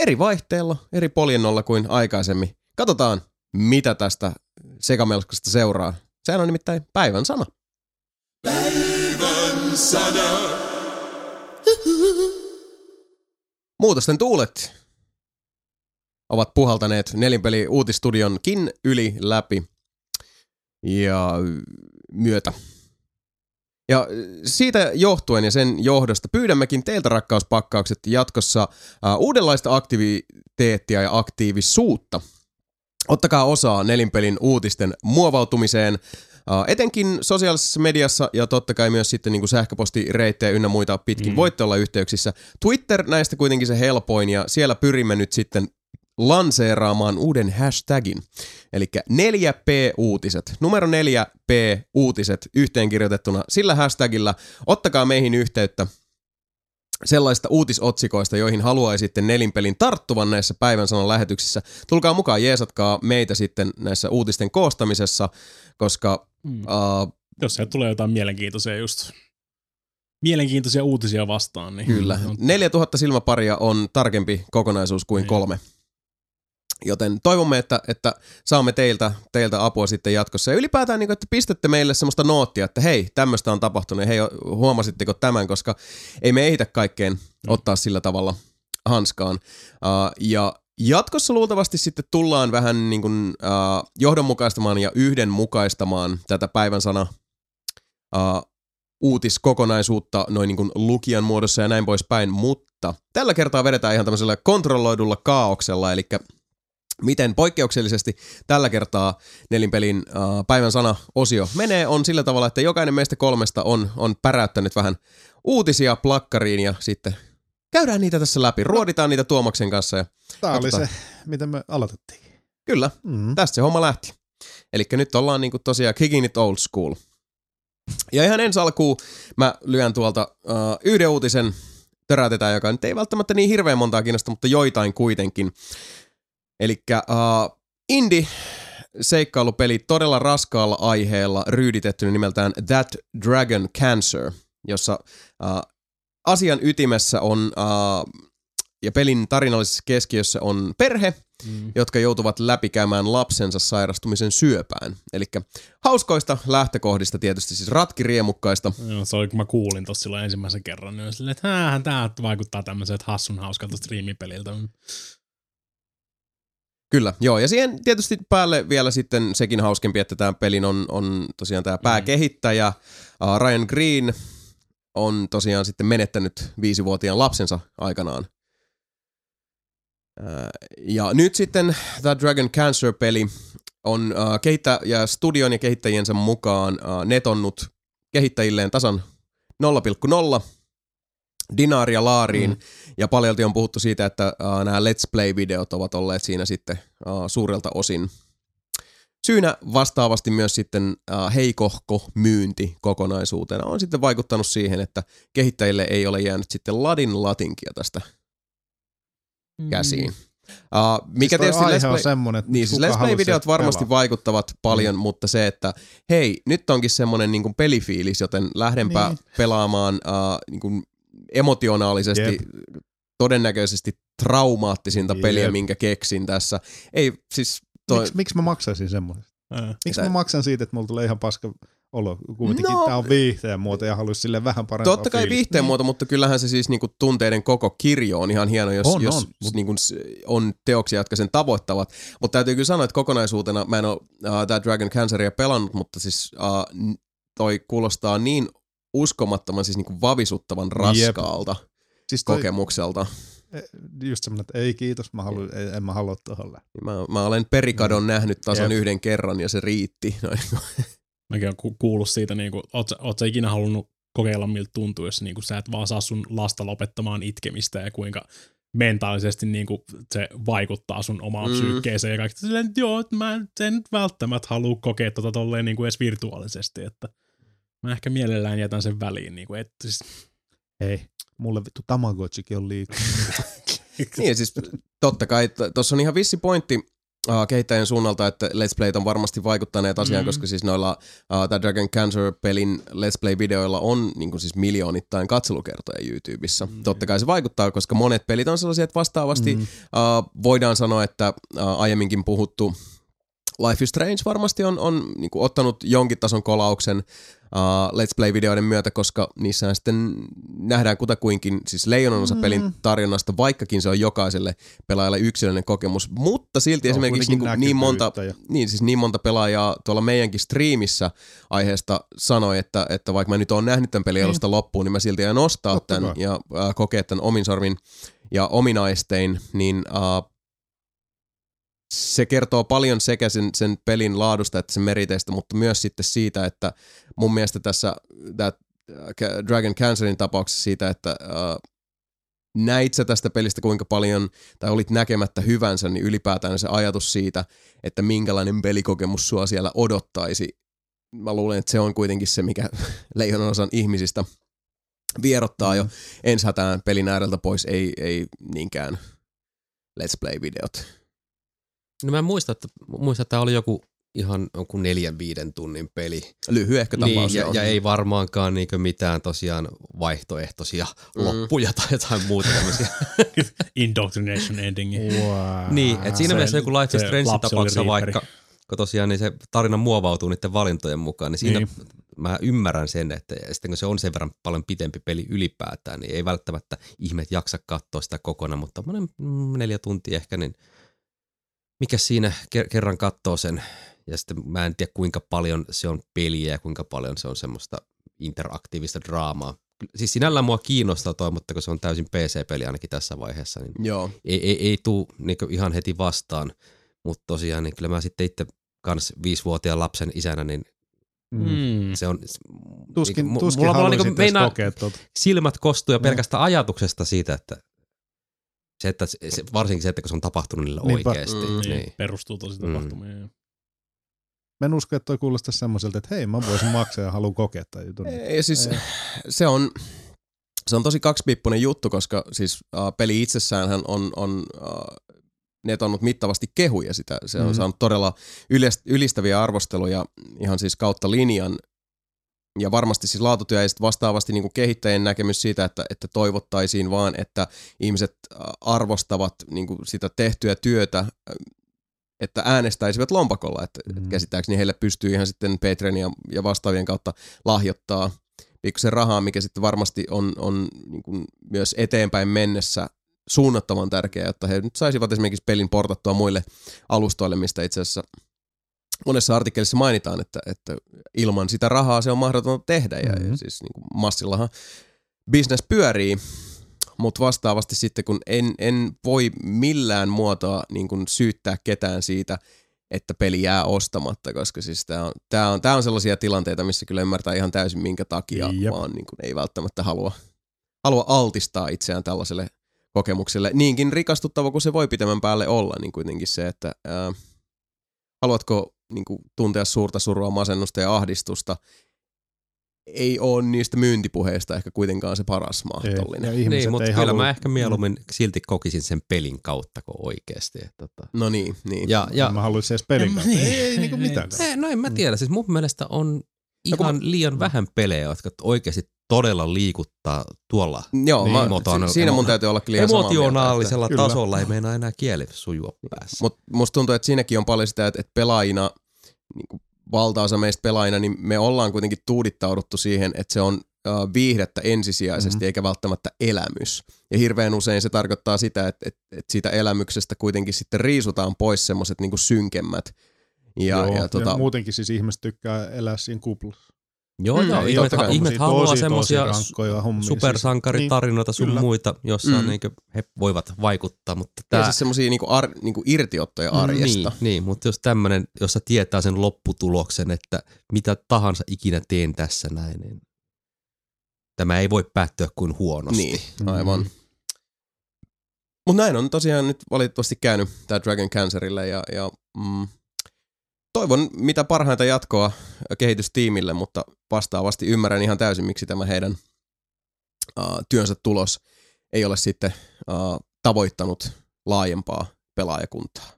eri vaihteella, eri poljennolla kuin aikaisemmin. Katsotaan, mitä tästä sekamelskasta seuraa. Sehän on nimittäin päivän sana. Muutosten tuulet ovat puhaltaneet nelinpeli uutistudionkin yli läpi ja myötä. Ja siitä johtuen ja sen johdosta pyydämmekin teiltä rakkauspakkaukset jatkossa uh, uudenlaista aktiviteettia ja aktiivisuutta. Ottakaa osaa nelinpelin uutisten muovautumiseen, uh, etenkin sosiaalisessa mediassa ja totta kai myös sitten niin kuin sähköpostireittejä ynnä muita pitkin mm. voitte olla yhteyksissä. Twitter näistä kuitenkin se helpoin ja siellä pyrimme nyt sitten lanseeraamaan uuden hashtagin. Eli 4P-uutiset. Numero 4P-uutiset yhteenkirjoitettuna sillä hashtagillä. Ottakaa meihin yhteyttä sellaista uutisotsikoista, joihin haluaisitte nelinpelin tarttuvan näissä päivän sanan lähetyksissä. Tulkaa mukaan, jeesatkaa meitä sitten näissä uutisten koostamisessa, koska Mm. uh, Jos sieltä tulee jotain mielenkiintoisia just mielenkiintoisia uutisia vastaan, niin Kyllä. on 4000 silmäparia on tarkempi kokonaisuus kuin Niin. kolme. Joten toivomme, että, että saamme teiltä, teiltä apua sitten jatkossa. Ja ylipäätään, niin kuin, että pistätte meille semmoista noottia, että hei, tämmöistä on tapahtunut ja hei, huomasitteko tämän, koska ei me ehitä kaikkeen Mm. ottaa sillä tavalla hanskaan. Uh, ja jatkossa luultavasti sitten tullaan vähän niin kuin, uh, johdonmukaistamaan ja yhdenmukaistamaan tätä päivän sana uh, uutiskokonaisuutta noin niin kuin lukijan muodossa ja näin poispäin, mutta tällä kertaa vedetään ihan tämmöisellä kontrolloidulla kaauksella, eli miten poikkeuksellisesti tällä kertaa nelinpelin äh, päivän sana-osio menee, on sillä tavalla, että jokainen meistä kolmesta on, on päräyttänyt vähän uutisia plakkariin ja sitten käydään niitä tässä läpi, ruoditaan niitä Tuomaksen kanssa ja Tämä oli Katsotaan. se, miten me aloitettiin. kyllä, Mm. tästä se homma lähti. Eli nyt ollaan niinku tosiaan kicking it old school. Ja ihan ensi alkuun mä lyön tuolta uh, yhden uutisen törätetään, joka nyt ei välttämättä niin hirveän montaa kiinnosta, mutta joitain kuitenkin. Eli uh, indie seikkailupeli todella raskaalla aiheella ryyditettynä nimeltään That Dragon Cancer, jossa uh, asian ytimessä on uh, ja pelin tarinallisessa keskiössä on perhe, Mm. jotka joutuvat läpikäymään lapsensa sairastumisen syöpään. Eli hauskoista lähtökohdista tietysti, siis ratkiriemukkaista. Joo, se oli, kun mä kuulin tossa silloin ensimmäisen kerran, niin silleen, että häähän tää vaikuttaa tämmöiseltä hassun hauskalta striimipeliltä. Kyllä, joo. Ja siihen tietysti päälle vielä sitten sekin hauskempi, että tämä pelin on, on tosiaan tämä pääkehittäjä uh, Ryan Green on tosiaan sitten menettänyt viisivuotiaan lapsensa aikanaan. Uh, ja nyt sitten tämä Dragon Cancer-peli on uh, kehittä- ja studion ja kehittäjiensä mukaan uh, netonnut kehittäjilleen tasan 0,0 dinaaria laariin, mm. Ja paljolti on puhuttu siitä, että uh, nämä Let's Play-videot ovat olleet siinä sitten uh, suurelta osin syynä vastaavasti myös sitten uh, heikohko myynti kokonaisuutena on sitten vaikuttanut siihen, että kehittäjille ei ole jäänyt sitten ladin latinkia tästä käsiin. Uh, mikä siis tietysti aihe Let's Play, semmonen, että niin, siis Let's Play-videot varmasti pelaa. vaikuttavat paljon, mm. mutta se, että hei, nyt onkin semmoinen niin pelifiilis, joten lähdenpä Niin. pelaamaan uh, niin kuin emotionaalisesti, Jep. todennäköisesti traumaattisinta Jep. peliä, minkä keksin tässä. Ei, siis toi, Miksi, miksi mä maksaisin semmoista? Ää. Miksi mä maksan siitä, että mulla tulee ihan paska olo? Kuitenkin No. tää on viihteen muoto ja haluaisi sille vähän parempaa Totta kai fiilistä. viihteen muoto, mutta kyllähän se siis niinku tunteiden koko kirjo on ihan hieno, jos, On, jos on, niinku on teoksia, jotka sen tavoittavat. Mutta täytyy kyllä sanoa, että kokonaisuutena, mä en ole uh, tää Dragon Canceria pelannut, mutta siis uh, toi kuulostaa niin uskomattoman, siis niinku vavisuttavan raskaalta Siis toi, kokemukselta. just semmoinen, että ei kiitos, mä haluan, ei, en mä halua tuohon. Niin Mä, mä olen perikadon mm. nähnyt tasan Jep. yhden kerran ja se riitti. Noin. Mäkin olen ku- kuullut siitä, niin kuin, oot, sä- oot sä ikinä halunnut kokeilla, miltä tuntuu, jos niin kuin, sä et vaan saa sun lasta lopettamaan itkemistä ja kuinka mentaalisesti niin kuin, se vaikuttaa sun omaan Mm. mm. psyykkeeseen ja kaikki. Silleen, että joo, että mä en nyt välttämättä halua kokea tota tolleen niin kuin edes virtuaalisesti, että mä ehkä mielellään jätän sen väliin. Niin kuin, että siis, Hei, mulle vittu Tamagotchikin on liikaa. Niin, siis totta kai, tuossa on ihan vissi pointti uh, kehittäjän suunnalta, että Let's Playt on varmasti vaikuttaneet asiaan, mm. Mm. koska siis noilla uh, tämä Dragon Cancer-pelin Let's Play-videoilla on niin kuin siis miljoonittain katselukertoja YouTubessa. Mm. Totta kai se vaikuttaa, koska monet pelit on sellaisia, että vastaavasti mm. uh, voidaan sanoa, että uh, aiemminkin puhuttu Life is Strange varmasti on, on niin kuin ottanut jonkin tason kolauksen uh, Let's Play-videoiden myötä, koska niissä sitten nähdään kutakuinkin siis leijonan osa pelin tarjonnasta, vaikkakin se on jokaiselle pelaajalle yksilöllinen kokemus, mutta silti On esimerkiksi niin, niin, monta, ja- niin, siis niin monta pelaajaa tuolla meidänkin striimissä aiheesta sanoi, että, että vaikka mä nyt oon nähnyt tämän pelin alusta loppuun, niin mä silti aion ostaa Totta tämän kai. ja äh, kokea tämän omin sormin ja ominaistein, niin äh, se kertoo paljon sekä sen, sen pelin laadusta että sen meriteistä, mutta myös sitten siitä, että mun mielestä tässä äh, Dragon Cancerin tapauksessa siitä, että äh, näit sä tästä pelistä kuinka paljon, tai olit näkemättä hyvänsä, niin ylipäätään se ajatus siitä, että minkälainen pelikokemus sua siellä odottaisi, mä luulen, että se on kuitenkin se, mikä leijonan osan ihmisistä vierottaa jo. Ensi hätään pelin ääreltä pois, ei, ei niinkään Let's Play-videot. No mä en muista, että, muista, että tämä oli joku ihan joku neljän viiden tunnin peli. Lyhyehkö tapaus Niin, ja, ja, ei varmaankaan niinkö mitään tosiaan vaihtoehtoisia mm. loppuja tai jotain muuta tämmöisiä. indoctrination endingi. Wow. niin, että siinä se- mielessä joku Life is Strange tapauksessa vaikka, kun tosiaan niin se tarina muovautuu niiden valintojen mukaan, niin siinä Niin. mä ymmärrän sen, että sitten kun se on sen verran paljon pitempi peli ylipäätään, niin ei välttämättä ihmeet jaksa katsoa sitä kokonaan, mutta tommonen neljä tuntia ehkä, niin mikä siinä ker- kerran katsoo sen, ja sitten mä en tiedä kuinka paljon se on peliä ja kuinka paljon se on semmoista interaktiivista draamaa. Siis sinällään mua kiinnostaa toi, mutta kun se on täysin PC-peli ainakin tässä vaiheessa, niin Joo. ei, ei, ei tuu niin ihan heti vastaan. Mutta tosiaan, niin kyllä mä sitten itse kans viisivuotiaan lapsen isänä, niin Mm. Mm. se on... Tuskin, niinku, tuskin mulla, mulla niinku edes meinaa tuota. silmät kostuu jo No. pelkästä ajatuksesta siitä, että se, että se, varsinkin se, että kun se on tapahtunut niille Niinpä. oikeasti. Mm. Niin, Niin. perustuu tosi Mm. tapahtumiin. Mm. Mä en usko, että toi kuulostaa semmoiselta, että hei, mä voisin maksaa ja haluan kokea tai jutun. Ja siis se on, se on tosi kaksipiippunen juttu, koska siis uh, peli itsessään on, on uh, netonnut mittavasti kehuja sitä. Se on mm. saanut todella ylist- ylistäviä arvosteluja ihan siis kautta linjan. Ja varmasti siis laatutyö ja sit vastaavasti niin kuin kehittäjien näkemys siitä, että, että toivottaisiin vaan, että ihmiset arvostavat niin kuin sitä tehtyä työtä, että äänestäisivät lompakolla. Että Mm. mm. käsittääkseni heille pystyy ihan sitten Patreon ja, ja vastaavien kautta lahjoittaa pikkusen rahaa, mikä sitten varmasti on, on niin kuin myös eteenpäin mennessä suunnattoman tärkeää, jotta he nyt saisivat esimerkiksi pelin portattua muille alustoille, mistä itse asiassa monessa artikkelissa mainitaan, että, että ilman sitä rahaa se on mahdotonta tehdä ja, Mhm. ja siis niin kuin massillahan business pyörii, mutta vastaavasti sitten kun en, en voi millään muotoa niin kuin syyttää ketään siitä, että peli jää ostamatta, koska siis tämä on, tää on, tää on sellaisia tilanteita, missä kyllä ymmärtää ihan täysin minkä takia, Jep. vaan niin kuin ei välttämättä halua, halua altistaa itseään tällaiselle kokemukselle. Niinkin rikastuttava kuin se voi pitemmän päälle olla, niin kuitenkin se, että ää, haluatko niin kuin, tuntea suurta surua, masennusta ja ahdistusta, ei ole niistä myyntipuheista ehkä kuitenkaan se paras Ei, mahdollinen. ja ihmiset Niin, mutta ei kyllä halua, mä ehkä mieluummin silti kokisin sen pelin kautta kuin oikeasti. Että, tota. No niin, niin. Ja, Ja, mä haluaisin edes pelin En mä- kautta. niin. Ei, ei niinku mitään. ei, no en mä tiedä, siis mun mielestä on No kun ihan liian vähän pelejä, jotka oikeasti todella liikuttaa tuolla Joo, Niin. mä, Emotion- si- siinä mun täytyy olla ihan samaa mieltä, että- emotionaalisella Kyllä. tasolla, ei meinaa enää kieli sujua päässä. Mutta musta tuntuu, että siinäkin on paljon sitä, että, että pelaajina, niin kuin valtaosa meistä pelaajina, niin me ollaan kuitenkin tuudittauduttu siihen, että se on äh, viihdettä ensisijaisesti, Mhm. eikä välttämättä elämys. Ja hirveän usein se tarkoittaa sitä, että, että, että siitä elämyksestä kuitenkin sitten riisutaan pois semmoiset niin synkemmät. Ja, Joo, ja, tota, ja muutenkin siis ihmiset tykkää elää siinä kuplassa. Joo, Mm, joo, ei, totta kai. Tosi, haluaa semmoisia supersankaritarinoita sun kyllä. muita, jossa Mm. mm. niin he voivat vaikuttaa, mutta ja tämä... siis semmoisia niin ar, niin irtiottoja arjesta. Niin, niin, mutta jos tämmöinen, jossa tietää sen lopputuloksen, että mitä tahansa ikinä teen tässä näin, niin tämä ei voi päättyä kuin huonosti. Niin, Mm. aivan. Mm. Mutta näin on tosiaan nyt valitettavasti käynyt tämä Dragon Cancerille ja, ja mm, toivon mitä parhainta jatkoa kehitystiimille, mutta vastaavasti ymmärrän ihan täysin, miksi tämä heidän uh, työnsä tulos ei ole sitten uh, tavoittanut laajempaa pelaajakuntaa.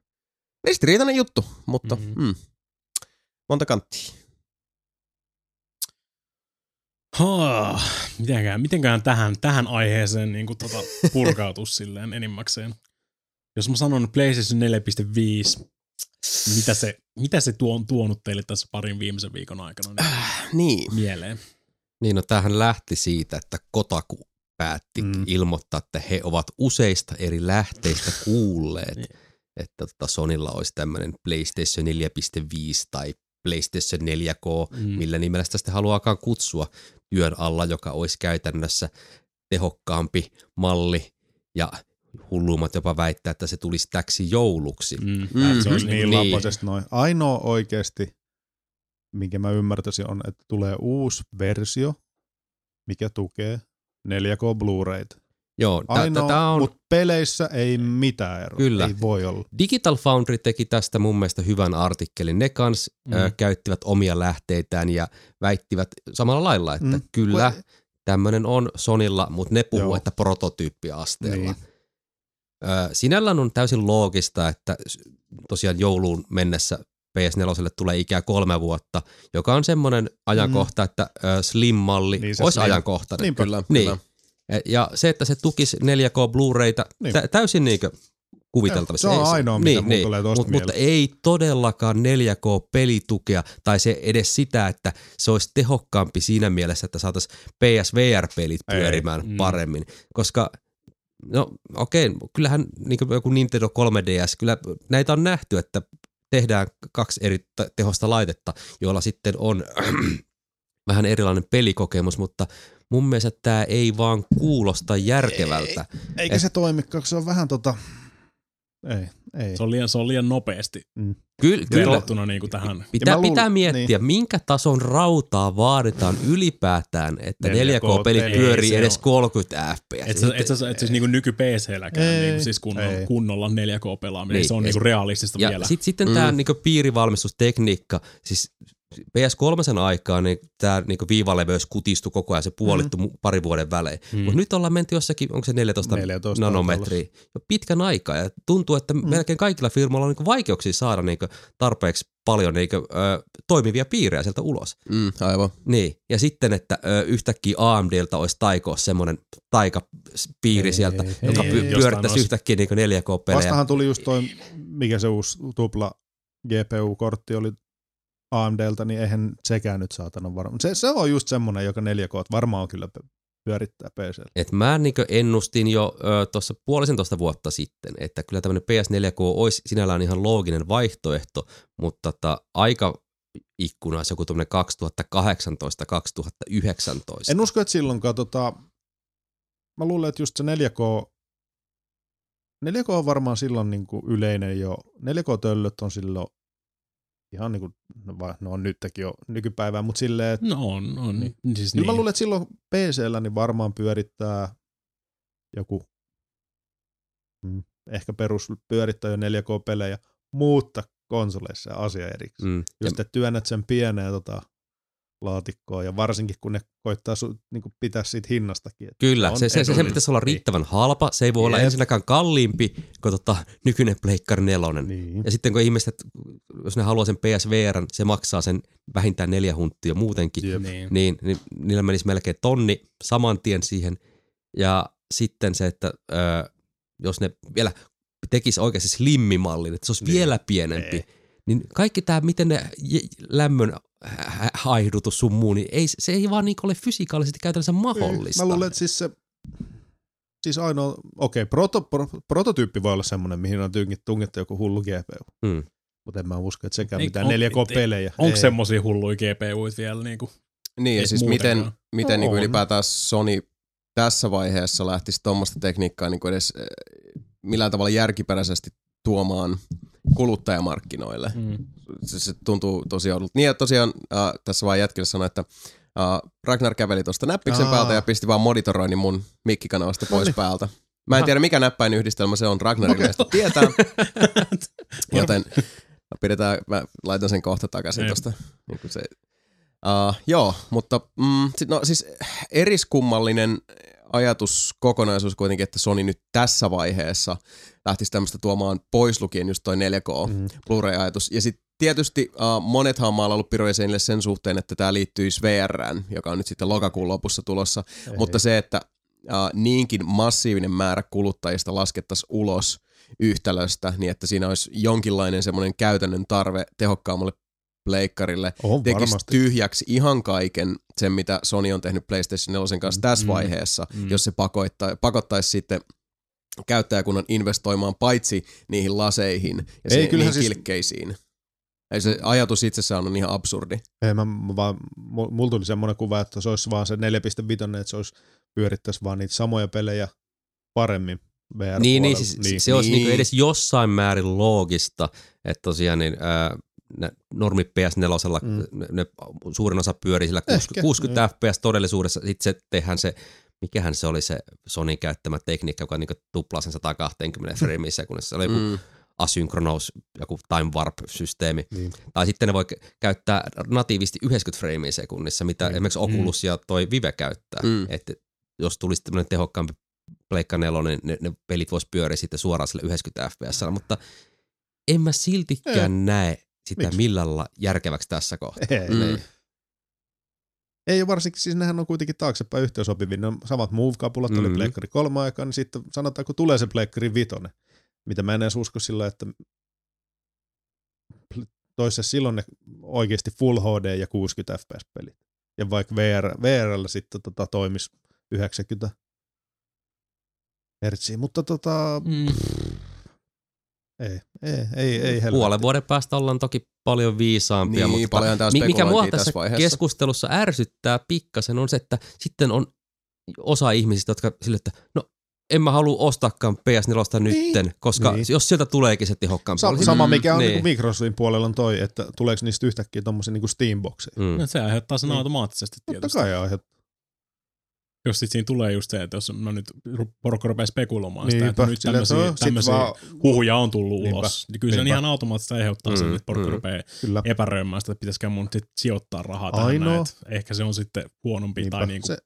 Ristiriitainen juttu, mutta Mhm. mm. mm, monta kanttia. Haa, mitenkään, mitenkään tähän, tähän aiheeseen niin kuin, tota, purkautus silleen enimmäkseen. Jos mä sanon PlayStation 4.5, mitä se, mitä se tuo, on tuonut teille tässä parin viimeisen viikon aikana niin Niin, mieleen? Niin no tämähän lähti siitä, että Kotaku päätti mm. ilmoittaa, että he ovat useista eri lähteistä kuulleet, Niin. että tota Sonilla olisi tämmöinen PlayStation 4.5 tai PlayStation 4K, Mm. millä nimellä sitä sitten haluaakaan kutsua työn alla, joka olisi käytännössä tehokkaampi malli ja hulluimmat jopa väittää, että se tulisi täksi jouluksi. Mm. Mm. Mm. Se olisi Niin, niin, niin Niin. lapasesti noin. Ainoa oikeasti, minkä mä ymmärtäisin, on, että tulee uusi versio, mikä tukee 4K Blu-rayta. Joo, Ainoa, tämä on... mutta peleissä ei mitään eroa. Kyllä. Ei voi olla. Digital Foundry teki tästä mun mielestä hyvän artikkelin. Ne kans Mm. mm. ö, käyttivät omia lähteitään ja väittivät samalla lailla, että Mm. mm. kyllä Kun- tämmöinen on Sonilla, mutta ne puhuu, Joo. että prototyyppiasteella. Niin. Sinällään on täysin loogista, että tosiaan jouluun mennessä PS4 tulee ikää kolme vuotta, joka on semmoinen ajankohta, että ö, Slim-malli Niin niin se olisi Slim. ajankohtainen. Niinpä. kyllä. Niin. kyllä. E- Ja se, että se tukisi 4K Blu-rayta, Niin. tä- täysin niinkö kuviteltavissa. Se on Ei ainoa, mitä mulla tulee tosta mut, Mutta ei todellakaan 4K-pelitukea tai se edes sitä, että se olisi tehokkaampi siinä mielessä, että saataisiin PSVR-pelit Ei. pyörimään Mm. paremmin. Koska no okei, kyllähän niin joku Nintendo 3DS, kyllä näitä on nähty, että tehdään kaksi eri te- tehosta laitetta, joilla sitten on vähän erilainen pelikokemus, mutta mun mielestä tämä ei vaan kuulosta järkevältä. Eikä Et- se toimi, koska se on vähän tota... Ei, ei. Se on liian, se on liian nopeasti Kyllä, kyllä verrattuna niin kuin tähän. pitää, luulen- pitää miettiä, niin. minkä tason rautaa vaaditaan ylipäätään, että 4K-peli 4K-peli, pyörii edes on- 30 fps. Et sä, et sä, et siis niinku nyky PC-lläkään Ei, niinku siis kunnolla, ei. kunnolla 4K-pelaaminen, Niin, se on ja niinku sit- realistista ja vielä. sitten sit Mm. tämä niinku piirivalmistustekniikka, siis PS3 aikaan niin tämä niinku viivaleveys kutistui koko ajan, se puolittu mm. pari vuoden välein. Mm. Mutta nyt ollaan menty jossakin, onko se 14, 14 nanometriä, jo pitkän aikaa. Ja tuntuu, että mm. melkein kaikilla firmoilla on niinku vaikeuksia saada niinku tarpeeksi paljon niinku, ö, toimivia piirejä sieltä ulos. Mm, aivan. Niin, ja sitten, että ö, yhtäkkiä AMDltä olisi taikoa semmoinen taikapiiri Ei, sieltä, ei, joka ei, py- pyörittäisi olisi- yhtäkkiä niinku 4K-pelejä. Vastahan tuli just toi, mikä se uusi tupla GPU-kortti oli AMDltä, niin eihän sekään nyt saatana varmaan. Se, se on just semmonen, joka 4K varmaan kyllä pö- pyörittää PC. Et mä niin ennustin jo tuossa puolisentoista vuotta sitten, että kyllä tämmöinen PS4K olisi sinällään ihan looginen vaihtoehto, mutta tota, aika ikkuna joku tämmöinen 2018-2019. En usko, että silloinkaan tota, mä luulen, että just se 4K, 4K on varmaan silloin niin kuin yleinen jo. 4K-töllöt on silloin ihan niin kuin, no, va- no on nytkin jo nykypäivää, mutta silleen, että No on, on. Niin. Niin. Siis niin. mä luulen, että silloin PCllä niin varmaan pyörittää joku mm, ehkä perus pyörittää jo 4K-pelejä, mutta konsoleissa asia erikseen. Mm. Just että työnnät sen pieneen tota, laatikkoon ja varsinkin kun ne koittaa su, niin kuin pitää siitä hinnastakin. Että kyllä, se, se, se, se pitäisi olla riittävän halpa. Se ei voi olla Jep. ensinnäkään kalliimpi kuin tota, nykyinen Pleikkari 4. Niin. Ja sitten kun ihmiset, jos ne haluaa sen PSVR, se maksaa sen vähintään neljä hunttia muutenkin. Jep. Niin. niin, niin niillä menisi melkein tonni saman tien siihen. Ja sitten se, että ö, jos ne vielä tekisi oikeasti slimmimallin, että se olisi Niin. niin. vielä pienempi, Ei. niin kaikki tämä, miten ne j- lämmön haihdutus sun muu, niin ei, se ei vaan niin ole fysikaalisesti käytännössä mahdollista. Mä luulen, että siis se siis ainoa, okei, proto, pro, prototyyppi voi olla semmoinen, mihin on tyngit, tungettu joku hullu GPU. Mm. Mutta en mä usko, että sekään Ei- mitään on- 4K-pelejä. Onko Ei. semmosia hulluja GPUita vielä niinku? Niin, ja Ei siis miten, muutenkaan. miten No niin kuin ylipäätään Sony tässä vaiheessa lähtisi tuommoista tekniikkaa niin kuin edes eh, millään tavalla järkiperäisesti tuomaan kuluttajamarkkinoille. Mm. Se, se tuntuu tosi oudolta. Niin, että tosiaan äh, tässä vaan jätkille sanoi, että äh, Ragnar käveli tuosta näppiksen Aa. päältä ja pisti vaan monitoroinnin mun mikkikanavasta No pois niin. päältä. Mä en tiedä, mikä näppäin yhdistelmä se on, Ragnar ilmeisesti tietää, joten pidetään, mä laitan sen kohta takaisin Jep. tuosta. Niin se, uh, joo, mutta mm, sit, no, siis eriskummallinen ajatuskokonaisuus kuitenkin, että Sony nyt tässä vaiheessa lähtisi tämmöistä tuomaan pois lukien just toi 4K Mm. Blu-ray-ajatus. Ja sitten tietysti uh, monethan on piruja seinille sen suhteen, että tämä liittyisi VRään, joka on nyt sitten lokakuun lopussa tulossa. Ei. Mutta se, että uh, niinkin massiivinen määrä kuluttajista laskettaisiin ulos yhtälöstä, niin että siinä olisi jonkinlainen semmoinen käytännön tarve tehokkaammalle pleikkarille, on tekisi varmasti. tyhjäksi ihan kaiken sen, mitä Sony on tehnyt PlayStation 4 kanssa tässä Mm. vaiheessa, Mm. jos se pakottaa, pakottaisi sitten käyttäjäkunnan investoimaan paitsi niihin laseihin ja Ei, se, niihin siis- kilkkeisiin. Ei se ajatus itsessään on ihan absurdi. Ei, mä, mä vaan, mu- mulla tuli semmoinen kuva, että se olisi vaan se 4.5, että se olisi pyörittäisi vaan niitä samoja pelejä paremmin VR Niin, niin, siis, niin, se olisi Niin. niin. edes jossain määrin loogista, että tosiaan niin, ää, ne normi PS4, Mm. mm. ne, ne, suurin osa pyörii sillä Ehkä, 60, 60 niin. FPS todellisuudessa, sitten se tehdään se, mikähän se oli se Sonin käyttämä tekniikka, joka niin tuplaa sen 120 framein sekunnissa, se oli joku Mm. asynkronous, joku time warp-systeemi. Niin. Tai sitten ne voi käyttää natiivisti 90 framein sekunnissa, mitä Mm. esimerkiksi Oculus ja toi Vive käyttää. Mm. Että jos tulisi tämmöinen tehokkaampi Pleikka 4, niin ne, ne pelit vois pyöriä sitten suoraan sillä 90 fps, mutta en mä siltikään Ei. näe sitä Miksi? millään lailla järkeväksi tässä kohtaa. Ei, Mm. ei. Ei, varsinkin siis nehän on kuitenkin taaksepäin yhteensopivia. Ne on samat move-kapulat oli Mhm. Pleikkari kolme aikaa, niin sitten sanotaan, kun tulee se Pleikkari vitonen, mitä mä en edes usko sillä, että toisessa silloin ne oikeasti Full HD ja 60 FPS-pelit. Ja vaikka VR, VRllä sitten tota, toimisi 90 hertsiä, mutta tota, Mm. Ei, ei, ei, ei helvetti. Puolen vuoden päästä ollaan toki paljon viisaampia, Niin, mutta paljon tää mi- mikä mua tässä tässä vaiheessa. keskustelussa ärsyttää pikkasen on se, että sitten on osa ihmisistä, jotka sille, että no en mä halua ostaakaan PS4 nytten, koska Niin. jos sieltä tuleekin se tehokkaampi. Sa- sama mikä on niin. niin. Microsoftin puolella on toi, että tuleeko niistä yhtäkkiä tommosia niinku Steamboxeja. Mm. No, se aiheuttaa sen Niin. automaattisesti Totta tietysti. kai aiheuttaa. Jos sit siinä tulee just se, että jos no nyt ru- porukka rupeaa spekuloimaan sitä, Niinpä, että nyt silleen, että tämmöisiä, no, sit tämmöisiä vaan- huhuja on tullut Niinpä, ulos, niin kyllä se niinpä. ihan automaattisesti aiheuttaa sen, Mm, että porukka mm. rupeaa Kyllä. epäröimään sitä, että pitäisikö mun sit sijoittaa rahaa tähän Ainoa- näin, että ehkä se on sitten huonompi Niinpä. tai niinku, se, Se,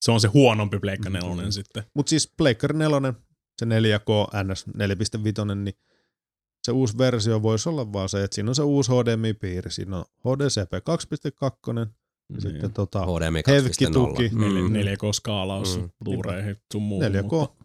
se, on se huonompi Pleikka nelonen Mm. sitten. Mutta siis Pleikkari 4, se 4K NS 4.5, niin se uusi versio voisi olla vaan se, että siinä on se uusi HDMI-piiri. Siinä on HDCP 2.2 ja Niin. sitten tota, HDMI Hevki-tuki. 2.0. Neljä- Mm. 4K-skaalaus Mm. Blu-rayhin sun muuhun, 4K. mutta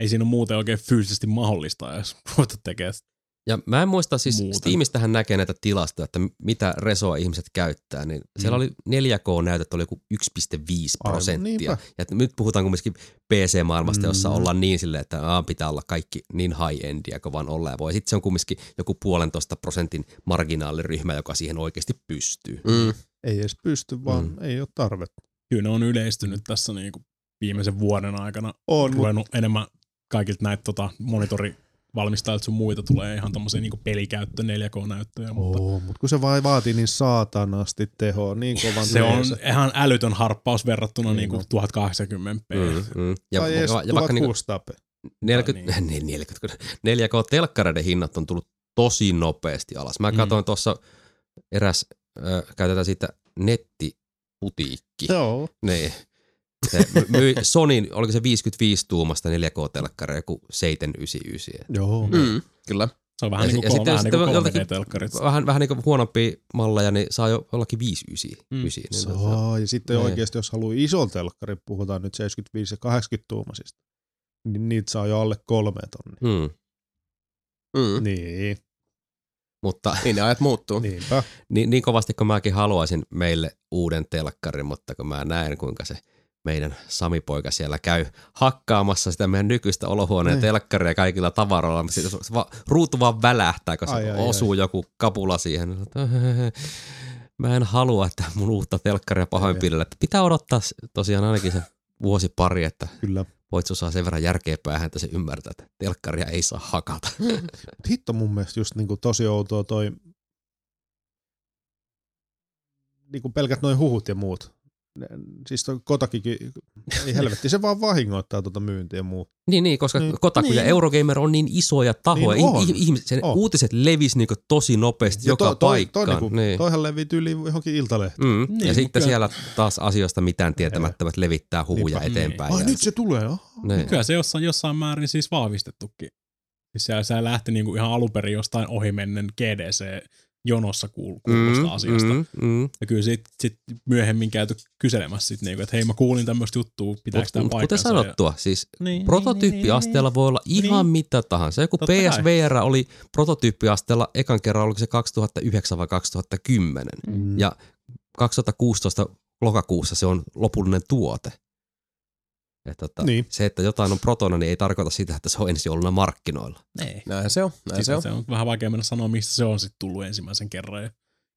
ei siinä ole muuten oikein fyysisesti mahdollista edes ruveta tekemään sitä. Ja mä en muista, siis Muuten. Steamistähän näkee näitä tilastoja, että mitä resoa ihmiset käyttää, niin siellä Mm. oli 4K-näytöt oli joku 1,5 Aivan, prosenttia. niinpä. Ja että nyt puhutaan kumminkin PC-maailmasta, jossa Mm. ollaan niin silleen, että aa, pitää olla kaikki niin high-endia kuin vaan olla ja voi. Sitten se on kumminkin joku puolentoista prosentin marginaaliryhmä, joka siihen oikeasti pystyy. Mm. Ei edes pysty, vaan Mm. ei ole tarvetta. Kyllä ne on yleistynyt tässä niinku viimeisen vuoden aikana. On, mut, Ruvennut enemmän kaikilta näitä tota, monitorivalmistajilta sun muita tulee ihan tommosia niinku pelikäyttö 4K-näyttöjä, mutta Oo, mut kun se vai vaatii niin saatanasti tehoa, niin kovan se on teessä. ihan älytön harppaus verrattuna Niin niinku on. 1080p. Mm, mm. Ja, Tai edes ja, ja vaikka niinku 1600p. 40, niin. 40, 4K-telkkareiden hinnat on tullut tosi nopeasti alas. Mä Mm. katsoin tuossa eräs, äh, käytetään siitä nettiputiikki. Joo. Niin. Se myi Sonin, oliko se 55 tuumasta 4K-telkkari, joku 799. Joo. Mm. Kyllä. Se on vähän Ja niin kuin, ja sitten- vähän niin kuin sitten joltakin- 3D-telkkarit. Vähän, vähän niin kuin huonompia malleja, niin saa jo jollakin 59. Mm. Mm. Niin Saa, ja sitten Niin. oikeasti jos haluaa ison telkkari, puhutaan nyt 75 ja 80 tuumasista, niin niitä saa jo alle kolme tonnia. mm. Mm. Niin, Mutta Niin ne ajat muuttuu. niinpä. niin, niin kovasti kuin mäkin haluaisin meille uuden telkkarin, mutta kun mä näen kuinka se meidän Sami-poika siellä käy hakkaamassa sitä meidän nykyistä olohuoneen Niin. telkkaria kaikilla tavaroilla, mutta sitten se va, ruutu vaan välähtää, kun se Ai, ai, osuu joku kapula siihen. Mä en halua, että mun uutta telkkaria pahoinpidellä. Pitää odottaa tosiaan ainakin se vuosi pari, että Kyllä. Voit saa sen verran järkeä päähän, että se ymmärtää, että telkkaria ei saa hakata. Hitto mun mielestä just niinku tosi outoa toi niinku pelkät noin huhut ja muut. Ne, siis toi Kotakikin, ei helvetti, se vaan vahingoittaa tuota myyntiä ja muu. Niin, niin koska Niin. niin, Kotaku niin. ja Niin. Eurogamer on niin isoja tahoja. Niin on. Niin ihmiset, sen On. uutiset levisi niin tosi nopeasti joka to, toi, paikkaan. toi, niinku, niin. toihan levii tyyliin johonkin iltalehteen. Mm. Niin, ja sitten kyllä- siellä taas asioista mitään tietämättömät levittää huhuja Niinpä. eteenpäin. Ai ja- nyt se tulee, oh. niin. Kyllä se jossain, jossain määrin siis vahvistettukin. Siis se, se lähti niinku ihan alunperin jostain ohimennen GDC-jonossa kuul- kuulusta mm, asiasta. Mm. Mm, mm. Ja kyllä sit, sit myöhemmin käyty kyselemässä, sit niinku, että hei mä kuulin tämmöistä juttua, pitääkö tämä mut kuten paikkansa. sanottua, siis ja, niin, prototyyppiasteella voi olla ihan Niin. mitä tahansa. Joku Totta kai. PSVR oli prototyyppiasteella ekan kerran, oliko se 2009 vai 2010. Mm. Ja 2016 lokakuussa se on lopullinen tuote. Et tota, Niin. Se, että jotain on protona, niin ei tarkoita sitä, että se on ensi jouluna markkinoilla. Niin. Näin se on. Näin se on. se on vähän vaikea mennä sanoa, mistä se on sitten tullut ensimmäisen kerran ja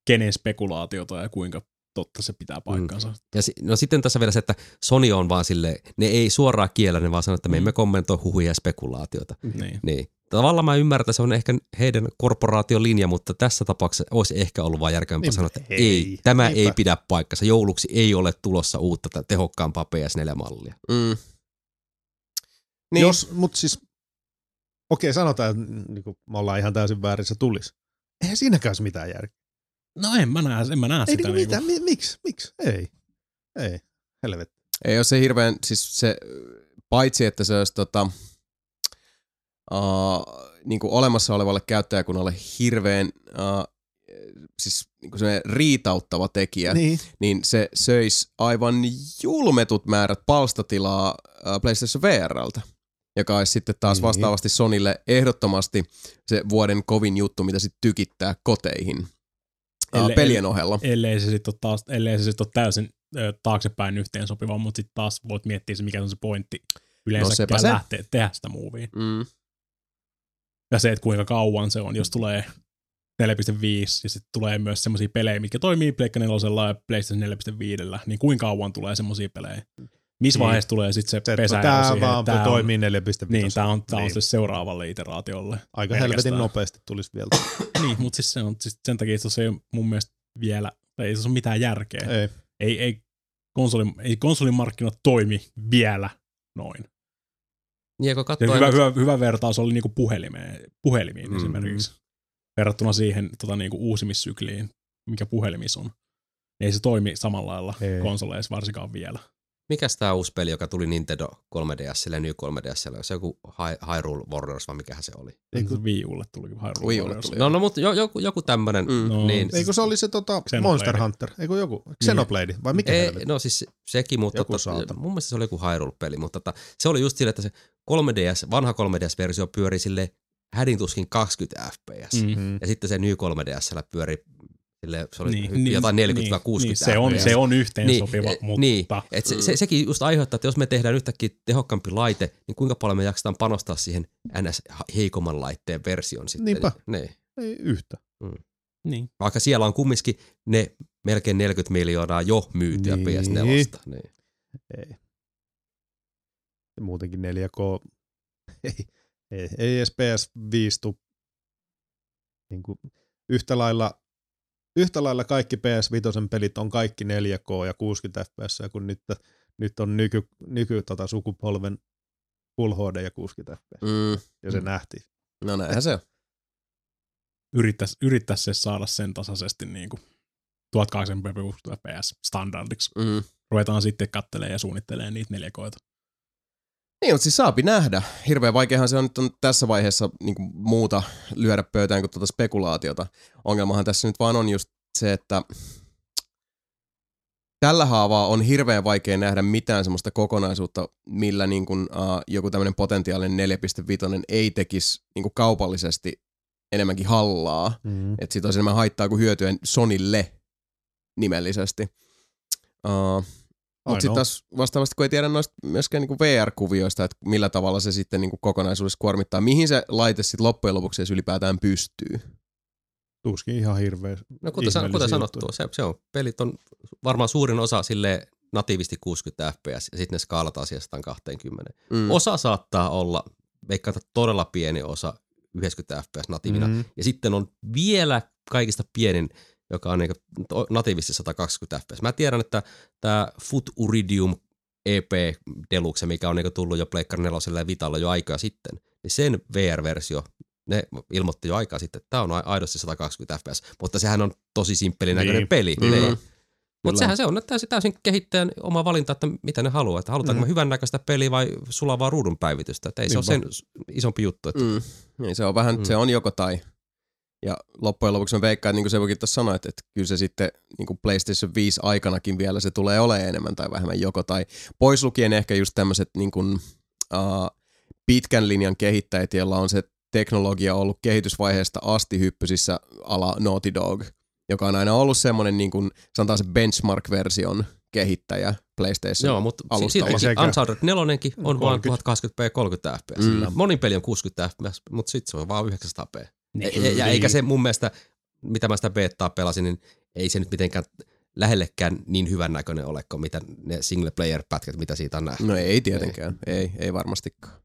kenen spekulaatiota ja kuinka totta se pitää paikkansa. Mm. Ja si- no sitten tässä vielä se, että Sony on vaan sille, ne ei suoraan kiellä, ne vaan sanoo, että me emme kommentoi huhuja ja spekulaatiota. Niin. Niin. Tavallaan mä ymmärrän, että se on ehkä heidän korporaatiolinja, mutta tässä tapauksessa olisi ehkä ollut vain järkevämpää Niin, sanoa, että ei. ei, tämä Niinpä. ei pidä paikkansa. Jouluksi ei ole tulossa uutta tehokkaampaa PS4-mallia. Mm. Niin. Jos, mutta siis, okei sanotaan, että niin kuin, me ollaan ihan täysin väärissä tulis. Eihän siinäkään olisi mitään järkeä. No en mä näe, en mä näe Ei sitä. niinku Niinku. mitään, mi, miksi, miksi, ei, ei, helvetti. Ei ole se hirveän, siis se, paitsi että se olisi tota, uh, niin kuin olemassa olevalle käyttäjäkunnalle hirveän uh, siis niin kuin riitauttava tekijä, niin. Niin, se söisi aivan julmetut määrät palstatilaa uh, PlayStation VRltä, joka olisi sitten taas Niin. vastaavasti Sonille ehdottomasti se vuoden kovin juttu, mitä sitten tykittää koteihin Ellei- pelien ohella. ellei se sitten ole, taas, ellei se sit ole täysin ö, taaksepäin yhteen sopiva, mutta sitten taas voit miettiä se, mikä on se pointti yleensä sepä se. lähteä tehdä sitä movia. Mm. Ja se, että kuinka kauan se on, jos tulee 4.5 ja sitten tulee myös semmoisia pelejä, mitkä toimii Pleikka 4 ja PlayStation 4.5, niin kuinka kauan tulee semmoisia pelejä? Missä Niin. vaiheessa tulee sitten se, se, pesä tämä siihen, vaan tää toimii 4.5. Niin, tämä on, tää on Niin. siis seuraavalle iteraatiolle. Aika pelkästään. helvetin nopeasti tulisi vielä. Niin, mutta siis se on siis sen takia, että se ei mun mielestä vielä, ei se ole mitään järkeä. ei. Ei, ei konsoli, ei konsolin markkinat toimi vielä noin. Niin, kun Ja katsoo hyvä, hyvä, hyvä vertaus oli niinku puhelimeen, puhelimiin Mm. mm. esimerkiksi. Verrattuna siihen tota, niinku uusimissykliin, mikä puhelimissa on. Ei se toimi samalla lailla Ei. konsoleissa varsinkaan vielä. Mikäs tää uusi peli, joka tuli Nintendo 3DSlle ja New 3DSlle? Se joku Hy- Hyrule Warriors vai mikähän se oli? Eikö, Wii Ulle tuli Hyrule Wii Ulle Warriors. tuli. No, no mutta jo, joku, joku tämmönen. Mm. No, Niin. eikö se oli se tota Xenoblade. Monster Hunter? Eikö joku? Xenoblade? Vai mikä Ei, no siis se- sekin, mutta Joku tota, saatana. mun mielestä se oli joku Hyrule-peli, mutta tota, se oli just sille, että se 3DS, vanha 3DS-versio pyöri sille hädintuskin 20 fps. Mm. Mm. Ja sitten se New 3DSllä pyöri sille, se oli Niin, niin, jotain 40-60 niin, se, on, se on yhteen Niin, sopiva, eh, mutta niin. Et se, se, sekin just aiheuttaa, että jos me tehdään yhtäkkiä tehokkaampi laite, niin kuinka paljon me jaksetaan panostaa siihen NS heikomman laitteen version sitten. Niinpä. Niin. Ei yhtä. niin. Vaikka siellä on kumminkin ne melkein 40 miljoonaa jo myytyä Niin. PS4. Niin. Ei. Muutenkin 4K. Ei, ei, ei edes PS5 tu. Niin kuin yhtä lailla yhtä lailla kaikki PS5 pelit on kaikki 4K ja 60 fps, kun nyt, nyt on nyky, nyky tota, sukupolven Full HD ja 60 fps. Mm. Ja se nähtiin. No näinhän se on. Yrittäisi yrittäis se saada sen tasaisesti niin kuin 1080p fps standardiksi. Mm. Ruvetaan sitten kattelemaan ja suunnittelemaan niitä neljakoita. Niin, mutta siis saapi nähdä. Hirveän vaikeahan se on nyt on tässä vaiheessa niin kuin muuta lyödä pöytään kuin tuota spekulaatiota. Ongelmahan tässä nyt vaan on just se, että tällä haavaa on hirveän vaikea nähdä mitään semmoista kokonaisuutta, millä niin kuin, uh, joku tämmöinen potentiaalinen 4.5 ei tekisi niin kuin kaupallisesti enemmänkin hallaa. Mm. Että siitä olisi enemmän haittaa kuin hyötyä Sonille nimellisesti. Uh, mutta sitten taas vastaavasti, kun ei tiedä noista myöskään niinku VR-kuvioista, että millä tavalla se sitten niinku kokonaisuudessa kuormittaa, mihin se laite sitten loppujen lopuksi edes ylipäätään pystyy. Tuskin ihan hirveä. No kuten, san, kuten sanottu, se, se on, pelit on varmaan suurin osa sille natiivisti 60 fps ja sitten ne skaalataan siihen 120. Mm. Osa saattaa olla, veikkaan, todella pieni osa 90 fps natiivina. Mm. Ja sitten on vielä kaikista pienin, joka on to- natiivisesti 120 fps. Mä tiedän, että tämä Foot Uridium EP Deluxe, mikä on niinku tullut jo Pleikkari 4 ja Vitalla jo aikaa sitten, niin sen VR-versio, ne ilmoitti jo aikaa sitten, että tämä on aidosti 120 fps, mutta sehän on tosi simppelin näköinen Niin. peli. Mm. Niin. Mutta sehän se on täysin, täysin kehittäjän oma valinta, että mitä ne haluaa. Että halutaanko Mm. mm. hyvännäköistä peliä vai sulavaa ruudun päivitystä. Että ei se ole sen Niinpä. isompi juttu. Että Mm. Niin se on vähän, mm. se on joko tai. Ja loppujen lopuksi mä veikkaan, että niin kuin se voikin tuossa sanoa, että, että kyllä se sitten niin kuin PlayStation 5 aikanakin vielä se tulee olemaan enemmän tai vähemmän joko tai. Pois lukien ehkä just tämmöiset niin kuin, uh, pitkän linjan kehittäjät, joilla on se teknologia ollut kehitysvaiheesta asti hyppysissä ala Naughty Dog, joka on aina ollut semmoinen niin kuin, sanotaan se benchmark-version kehittäjä PlayStation. Joo, mutta silti Sekä- Uncharted 4 on vaan 30. 1080p 30 fps. Mm. Mm. Monin peli on 60 fps, mutta sitten se on vaan 900p. Niin. Ja, ja eikä se mun mielestä, mitä mä sitä betaa pelasin, niin ei se nyt mitenkään lähellekään niin hyvän näköinen ole kuin mitä ne single player pätkät, mitä siitä on nähty. No ei tietenkään, ei, ei varmastikaan.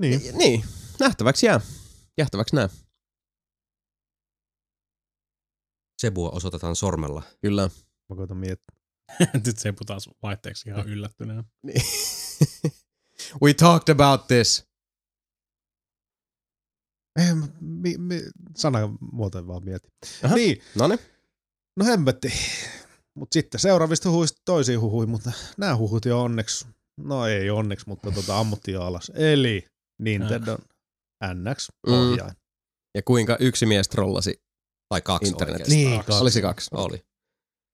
Niin. Niin, nähtäväksi jää. Jähtäväksi nää. Sebua osoitetaan sormella. Kyllä. Mä koitan miettiä. Nyt se taas vaihteeksi ihan yllättyneen. Niin. We talked about this. Ei, mi, mi, sanamuotoja vaan mietin. Aha. Niin, No niin. no hemmetti. Mutta sitten seuraavista huhuista toisiin huhuihin, mutta nämä huhut jo onneksi, no ei onneksi, mutta tota ammuttiin jo alas. Eli Nintendo NX-ohjain. Ja kuinka yksi mies trollasi. Tai kaksi Internetistä. oikeastaan. Niin, kaksi. Oli se kaksi? Oli.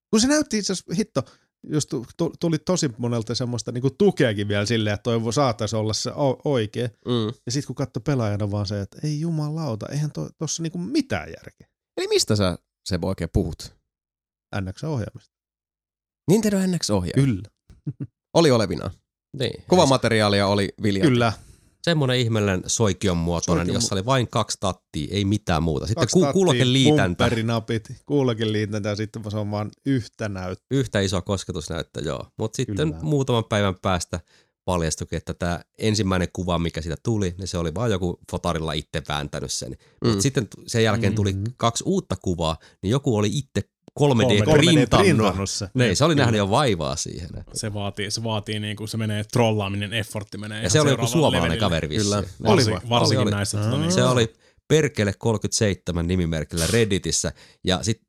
Kun se näytti itse asiassa, hitto, just tu- tu- tuli tosi monelta semmoista niinku tukeakin vielä silleen, että toi saattaisi olla se oikea. Mm. Ja sitten kun katsoi pelaajana vaan se, että ei jumalauta, eihän to, tossa niinku mitään järkeä. Eli mistä sä se oikein puhut? NX-ohjaamista. Nintendo NX-ohjaaja. Kyllä. Oli olevina. Niin. Kuvamateriaalia oli viljalti. Kyllä. Semmoinen ihmeellinen soikion muotoinen, Soikion jossa oli vain kaksi tattia, ei mitään muuta. Sitten Kaksi ku, kuulokin liitäntä, Bumperinapit, kuulokin liitäntä ja sitten se on vaan yhtä näyttä. yhtä iso kosketusnäyttö, joo. Mutta sitten Kyllä. muutaman päivän päästä paljastuikin, että tämä ensimmäinen kuva, mikä siitä tuli, niin se oli vaan joku fotarilla itse vääntänyt sen. Mm. Mutta sitten sen jälkeen tuli Mhm. kaksi uutta kuvaa, niin joku oli itse 3D 3D printannut. printannut se. Niin, se oli nähnyt jo vaivaa siihen. Että. Se vaatii, se vaatii niinku, se menee trollaaminen, effortti menee Ja se oli joku suomalainen levelille. kaveri vissiin. Kyllä. Oli vai? varsinkin Oli, oli. näissä. Tota, niin, Se oli Perkele 37 nimimerkillä Redditissä ja sitten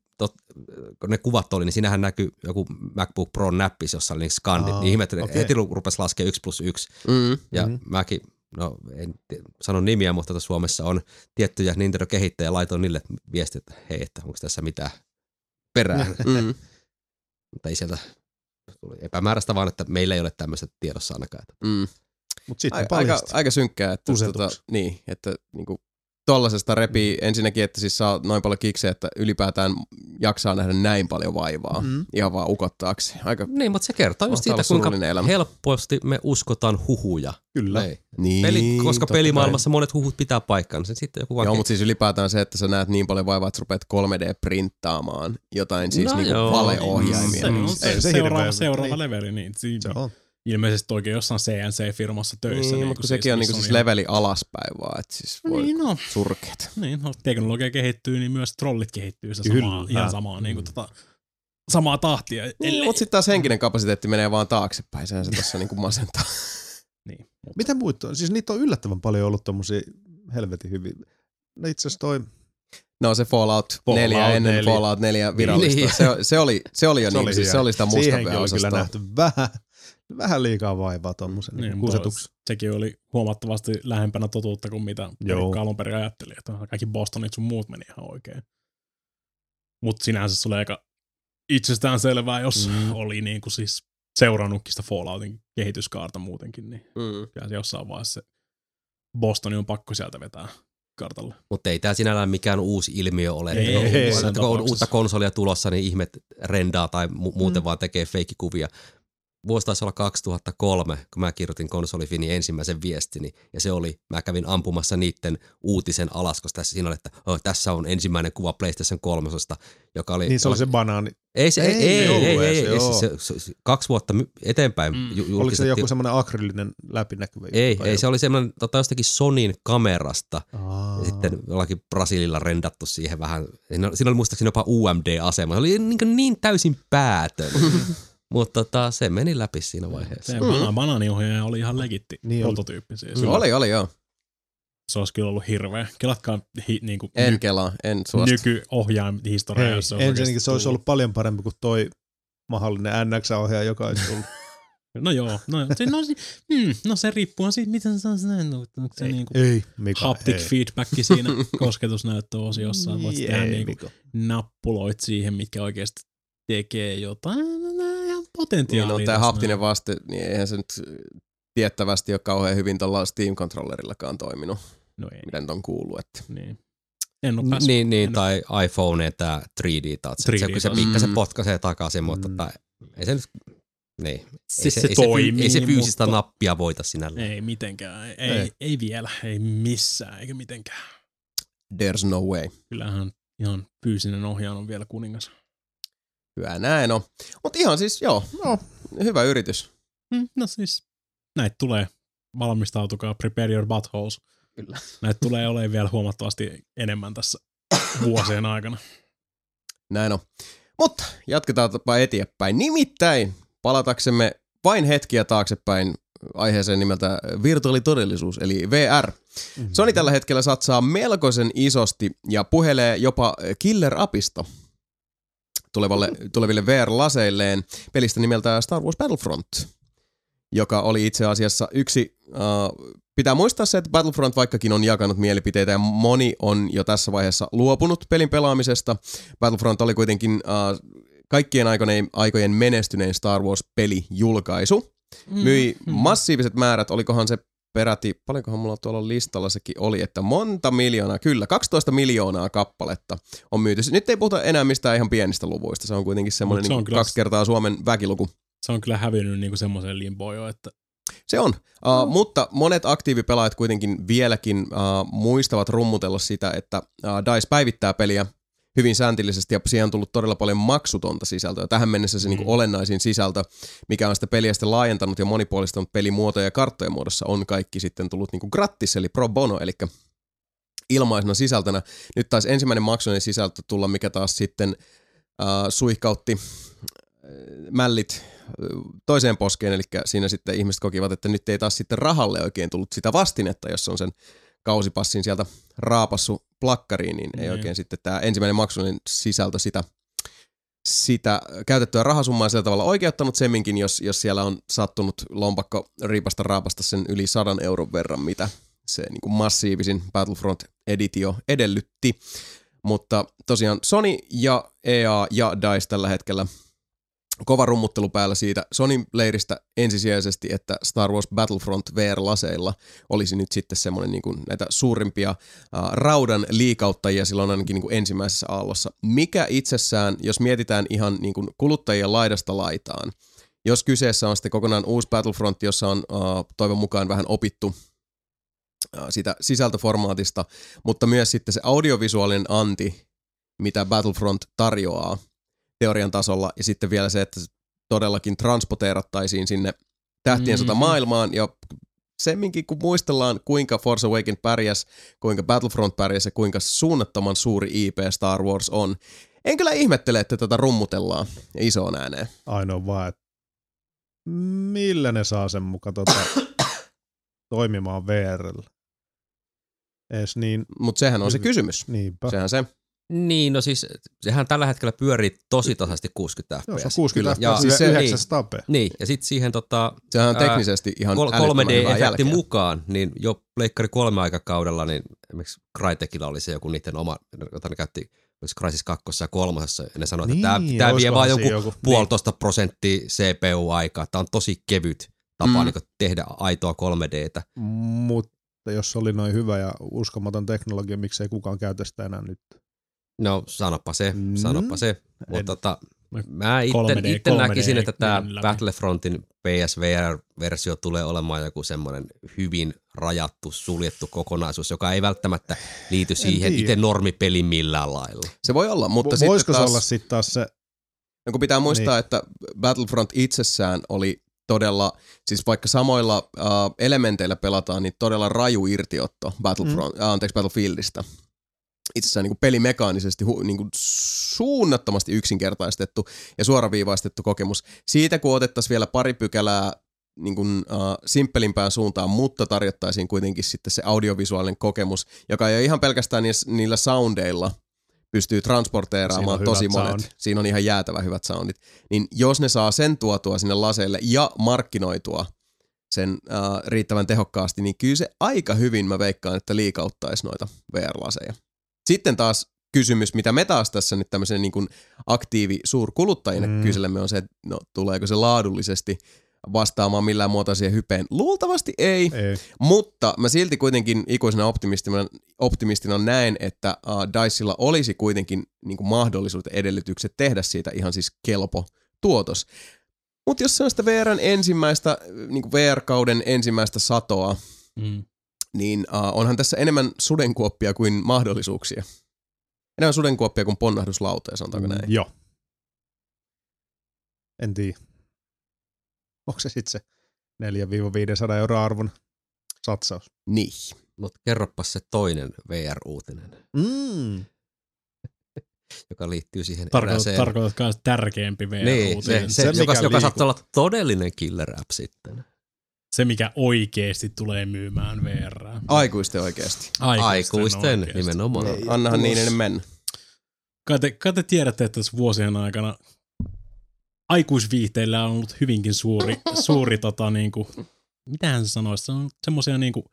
kun ne kuvat oli, niin siinähän näkyy joku MacBook Pro näppis, jossa oli niin skandit, Aa, niin ihmettelin, okei. heti rupesi laskemaan 1 plus 1. Mm. Ja mm-hmm. mäkin, no en sano nimiä, mutta Suomessa on tiettyjä Nintendo-kehittäjiä, laitoin niille viestit, että hei, että onko tässä mitään perää. Mm. mutta ei sieltä tuli epämääräistä vaan, että meillä ei ole tämmöistä tiedossa ainakaan. Mm. Mutta sitten Aika, aika, synkkää, että, Tusetuksi. niin, että niinku, tollasesta repii ensinnäkin, että siis saa noin paljon kiksejä, että ylipäätään jaksaa nähdä näin paljon vaivaa. Mm. Ihan vaan ukottaaksi. Aika, Niin, mutta se kertoo just siitä, kuinka elämä. helposti me uskotaan huhuja. Kyllä. Ei. niin, Peli, koska pelimaailmassa monet huhut pitää paikkansa. Sitten joku vaan Joo, mutta siis ylipäätään se, että sä näet niin paljon vaivaa, että sä rupeat 3D-printtaamaan jotain siis No niinku valeohjaimia. Se on Mm. se, Ei se se hirveä- seuraava, seuraava niin. leveli, niin si- Se on. Ilmeisesti oikein jossain CNC-firmassa töissä. Niin, mutta kun sekin on missä niinku siis leveli alaspäin vaan, että siis voi Niin, no, surkeet. niin, no, teknologia kehittyy, niin myös trollit kehittyy Kyllä. samaa, ihan samaa, niin kuin, tota, samaa tahtia. Niin, mutta sitten taas henkinen kapasiteetti menee vaan taaksepäin, sehän se tässä niinku masentaa. niin, mutta, Mitä muita on? Siis niitä on yllättävän paljon ollut tommosia helvetin hyvin. No itse asiassa toi, No se Fallout, Fallout 4 ennen 4. Fallout 4 virallista. Niin. Se, se, oli, se oli jo se, niin, oli siis se oli sitä Siihenkin oli kyllä nähty vähän, vähän liikaa vaivaa tommosen niin, niin, kusetuksi. sekin oli huomattavasti lähempänä totuutta kuin mitä alun perin ajatteli, että kaikki Bostonit sun muut meni ihan oikein. Mutta sinänsä se oli aika itsestään selvää, jos Mm. oli niin kuin siis seurannutkin sitä Falloutin kehityskaarta muutenkin, niin Mm. kyllä se jossain vaiheessa se Bostoni on pakko sieltä vetää kartalle. Mutta ei tämä sinällään mikään uusi ilmiö ole. Ei, että ei, kun- on uutta konsolia tulossa, niin ihmet rendaa tai mu- muuten Mm. vaan tekee feikkikuvia. Vuosi taisi olla 2003, kun mä kirjoitin konsolifini ensimmäisen viestini, ja se oli, mä kävin ampumassa niiden uutisen alas, koska tässä siinä oli, että oh, tässä on ensimmäinen kuva PlayStation 3, joka oli... Niin se oli se banaani. Ei, se, ei, Ei, ei, ei, ei, ei, se, se, se, kaksi vuotta eteenpäin Mm. mm. Oliko se joku semmoinen akryylinen läpinäkyvä? Ei, ei, se oli semmoinen tota, jostakin Sonin kamerasta, Aa. ja sitten jollakin Brasililla rendattu siihen vähän. Siinä, siinä oli muistaakseni jopa UMD-asema. Se oli niin, niin täysin päätön. Mutta tota, se meni läpi siinä vaiheessa. Se Mm. banaaniohjaaja oli ihan legitti Niin oli. prototyyppi siis. Mm. Oli, oli joo. Se olisi kyllä ollut hirveä. Kelatkaa hi, niin kuin En kelaa, en suostu. nykyohjainhistoria, Hei, jos se olisi ensinnäkin se olisi tullut. ollut paljon parempi kuin toi mahdollinen NX-ohjaaja, joka olisi tullut. No joo, no, se, no, se, mm, no se riippuu siitä, miten se on näin. Onko se ei, niin kuin ei, Mika, haptic ei. feedback siinä kosketusnäyttöosiossa. Voit tehdä niin kuin Mika. nappuloit siihen, mitkä oikeasti tekee jotain. No, ihan Niin potentiaalia. on tämä haptinen vaste, niin eihän se nyt tiettävästi ole kauhean hyvin tuolla Steam-controllerillakaan toiminut, No ei, mitä nyt on kuullut. Että. niin. En ole päässyt. Niin, niin en- tai iPhone tämä 3D touch. 3D se, kun se pikkasen Mm. potkaisee takaisin, mutta Mm. tota, ei se nyt, niin. Siis ei se ei fyy- toimii, ei se fyysistä mutta- nappia voita sinällään. Ei mitenkään. Ei, Ei. ei. ei vielä. Ei missään eikä mitenkään. There's no way. Kyllähän ihan fyysinen ohjaaja on vielä kuningas. Hyvä näin on. Mutta ihan siis, joo, No, hyvä yritys. Mm, no siis, näitä tulee. Valmistautukaa, prepare your buttholes. Kyllä. Näitä tulee olemaan vielä huomattavasti enemmän tässä vuosien aikana. Näin on. Mutta jatketaanpa eteenpäin. Nimittäin palataksemme vain hetkiä taaksepäin aiheeseen nimeltä virtuaalitodellisuus, eli VR. Mhm. Sony tällä hetkellä satsaa melkoisen isosti ja puhelee jopa killer-apista tulevalle, tuleville VR-laseilleen pelistä nimeltä Star Wars Battlefront, joka oli itse asiassa yksi... Uh, pitää muistaa se, että Battlefront vaikkakin on jakanut mielipiteitä ja moni on jo tässä vaiheessa luopunut pelin pelaamisesta. Battlefront oli kuitenkin uh, kaikkien aikojen, aikojen menestynein Star Wars-peli julkaisu. Myi massiiviset määrät, olikohan se peräti, paljonkohan mulla tuolla listalla sekin oli, että monta miljoonaa, kyllä, 12 miljoonaa kappaletta on myyty. Nyt ei puhuta enää mistään ihan pienistä luvuista, se on kuitenkin semmoinen se on niin kyllä- kaksi kertaa Suomen väkiluku. Se on kyllä hävinnyt niinku semmoiseen limboon jo, että Se on, uh, mutta monet aktiivipelaajat kuitenkin vieläkin uh, muistavat rummutella sitä, että uh, DICE päivittää peliä hyvin sääntillisesti ja siihen on tullut todella paljon maksutonta sisältöä. Tähän mennessä se mm. niin olennaisin sisältö, mikä on sitä peliä sitten laajentanut ja monipuolistanut pelimuotoja ja karttojen muodossa, on kaikki sitten tullut niin gratis eli pro bono, eli ilmaisena sisältönä. Nyt taas ensimmäinen maksullinen sisältö tulla, mikä taas sitten äh, suihkautti äh, mällit äh, toiseen poskeen, eli siinä sitten ihmiset kokivat, että nyt ei taas sitten rahalle oikein tullut sitä vastinetta, jos on sen kausipassin sieltä raapassu plakkariin, niin ei Niin. oikein sitten tämä ensimmäinen maksullinen sisältö sitä, sitä käytettyä rahasummaa sillä tavalla oikeuttanut semminkin, jos, jos siellä on sattunut lompakko riipasta raapasta sen yli sadan euron verran, mitä se niin kuin massiivisin Battlefront-editio edellytti. Mutta tosiaan Sony ja EA ja DICE tällä hetkellä kova rummuttelu päällä siitä Sonin leiristä ensisijaisesti, että Star Wars Battlefront VR-laseilla olisi nyt sitten semmoinen niin näitä suurimpia uh, raudan liikauttajia silloin ainakin niin kuin ensimmäisessä aallossa. Mikä itsessään, jos mietitään ihan niin kuin kuluttajien laidasta laitaan, jos kyseessä on sitten kokonaan uusi Battlefront, jossa on uh, toivon mukaan vähän opittu uh, sitä sisältöformaatista, mutta myös sitten se audiovisuaalinen anti, mitä Battlefront tarjoaa teorian tasolla, ja sitten vielä se, että todellakin transporteerattaisiin sinne tähtien sota maailmaan, ja semminkin kun muistellaan, kuinka Force Awaken pärjäs, kuinka Battlefront pärjäs ja kuinka suunnattoman suuri IP Star Wars on, en kyllä ihmettele, että tätä rummutellaan isoon ääneen. Ainoa vaan, että millä ne saa sen muka tota, toimimaan VRllä. Ees niin, Mutta sehän on se kysymys. niinpä. Sehän se. Niin, no siis sehän tällä hetkellä pyörii tosi tasaisesti 60 Joo, se on fps. 60 Ja ja siis se- 900 p. Niin, ja sitten siihen tota, Sehän on teknisesti ihan kol- älyttömän hyvää 3D-efektin jälkeä. mukaan, niin jo Pleikkari kolme aikakaudella, niin esimerkiksi Crytekilla oli se joku niiden oma, jota ne käytti Crysis 2 ja kolmosessa, ja ne sanoi, että Niin, tämä, tämä vie vaan siinä joku, joku- puolitoista prosenttia CPU-aikaa. Tämä on tosi kevyt tapa Mm. mm. niin tehdä aitoa 3Dtä. Mutta jos se oli noin hyvä ja uskomaton teknologia, miksei kukaan käytä sitä enää nyt. No sanoppa se, Mm. sanoppa se. Mutta tota, mä 3D, itse, itse 3D näkisin, että tämä. Battlefrontin PSVR-versio tulee olemaan joku semmoinen hyvin rajattu, suljettu kokonaisuus, joka ei välttämättä liity siihen tiedä. itse normipeliin millään lailla. Se voi olla, mutta Vo- sitten Voisiko taas, se olla sitten taas se, no kun pitää muistaa, Niin. että Battlefront itsessään oli todella, siis vaikka samoilla uh, elementeillä pelataan, niin todella raju irtiotto Battlefront, mm. äh, anteeksi, Battlefieldistä. Itsessään niin kuin pelimekaanisesti niin kuin suunnattomasti yksinkertaistettu ja suoraviivaistettu kokemus. Siitä kun otettaisiin vielä pari pykälää niin kuin, uh, simppelimpään suuntaan, mutta tarjottaisiin kuitenkin sitten se audiovisuaalinen kokemus, joka ei ole ihan pelkästään niillä, soundeilla pystyy transporteeraamaan tosi monet. soundit. Siinä on ihan jäätävä hyvät soundit. Niin jos ne saa sen tuotua sinne laseille ja markkinoitua sen uh, riittävän tehokkaasti, niin kyllä se aika hyvin mä veikkaan, että liikauttaisi noita VR-laseja. Sitten taas kysymys, mitä me taas tässä nyt tämmöisen niin aktiivi suurkuluttajina Mm. mm. kyselemme on se, että no, tuleeko se laadullisesti vastaamaan millään muotoa siihen hypeen. Luultavasti ei, ei, mutta mä silti kuitenkin ikuisena optimistina, optimistina näen, että uh, Dicella olisi kuitenkin niin kuin mahdollisuudet ja edellytykset tehdä siitä ihan siis kelpo tuotos. Mutta jos se on sitä VRn ensimmäistä, niin VR-kauden ensimmäistä satoa, Mm. Niin uh, onhan tässä enemmän sudenkuoppia kuin mahdollisuuksia. Enemmän sudenkuoppia kuin ponnahduslautoja, sanotaanko näin? Joo. En tiedä. Onko se sitten se 4-500 euroa arvon satsaus? Niin. Mutta kerropas se toinen VR-uutinen, Mm. joka liittyy siihen Tarkoitat, erääseen... tarkoitatko myös tärkeämpi VR niin, se, se, Se, se mikä joka, joka saattaa olla todellinen killer app sitten. Se, mikä oikeasti tulee myymään VR. Aikuisten oikeasti. Aikuisten oikeasti. nimenomaan. Ei. Annahan niin ennen mennä. Kai te, kai te tiedätte, että tässä vuosien aikana aikuisviihteillä on ollut hyvinkin suuri, suuri tota, niinku, mitähän se sanoisi, se on semmoisia niinku,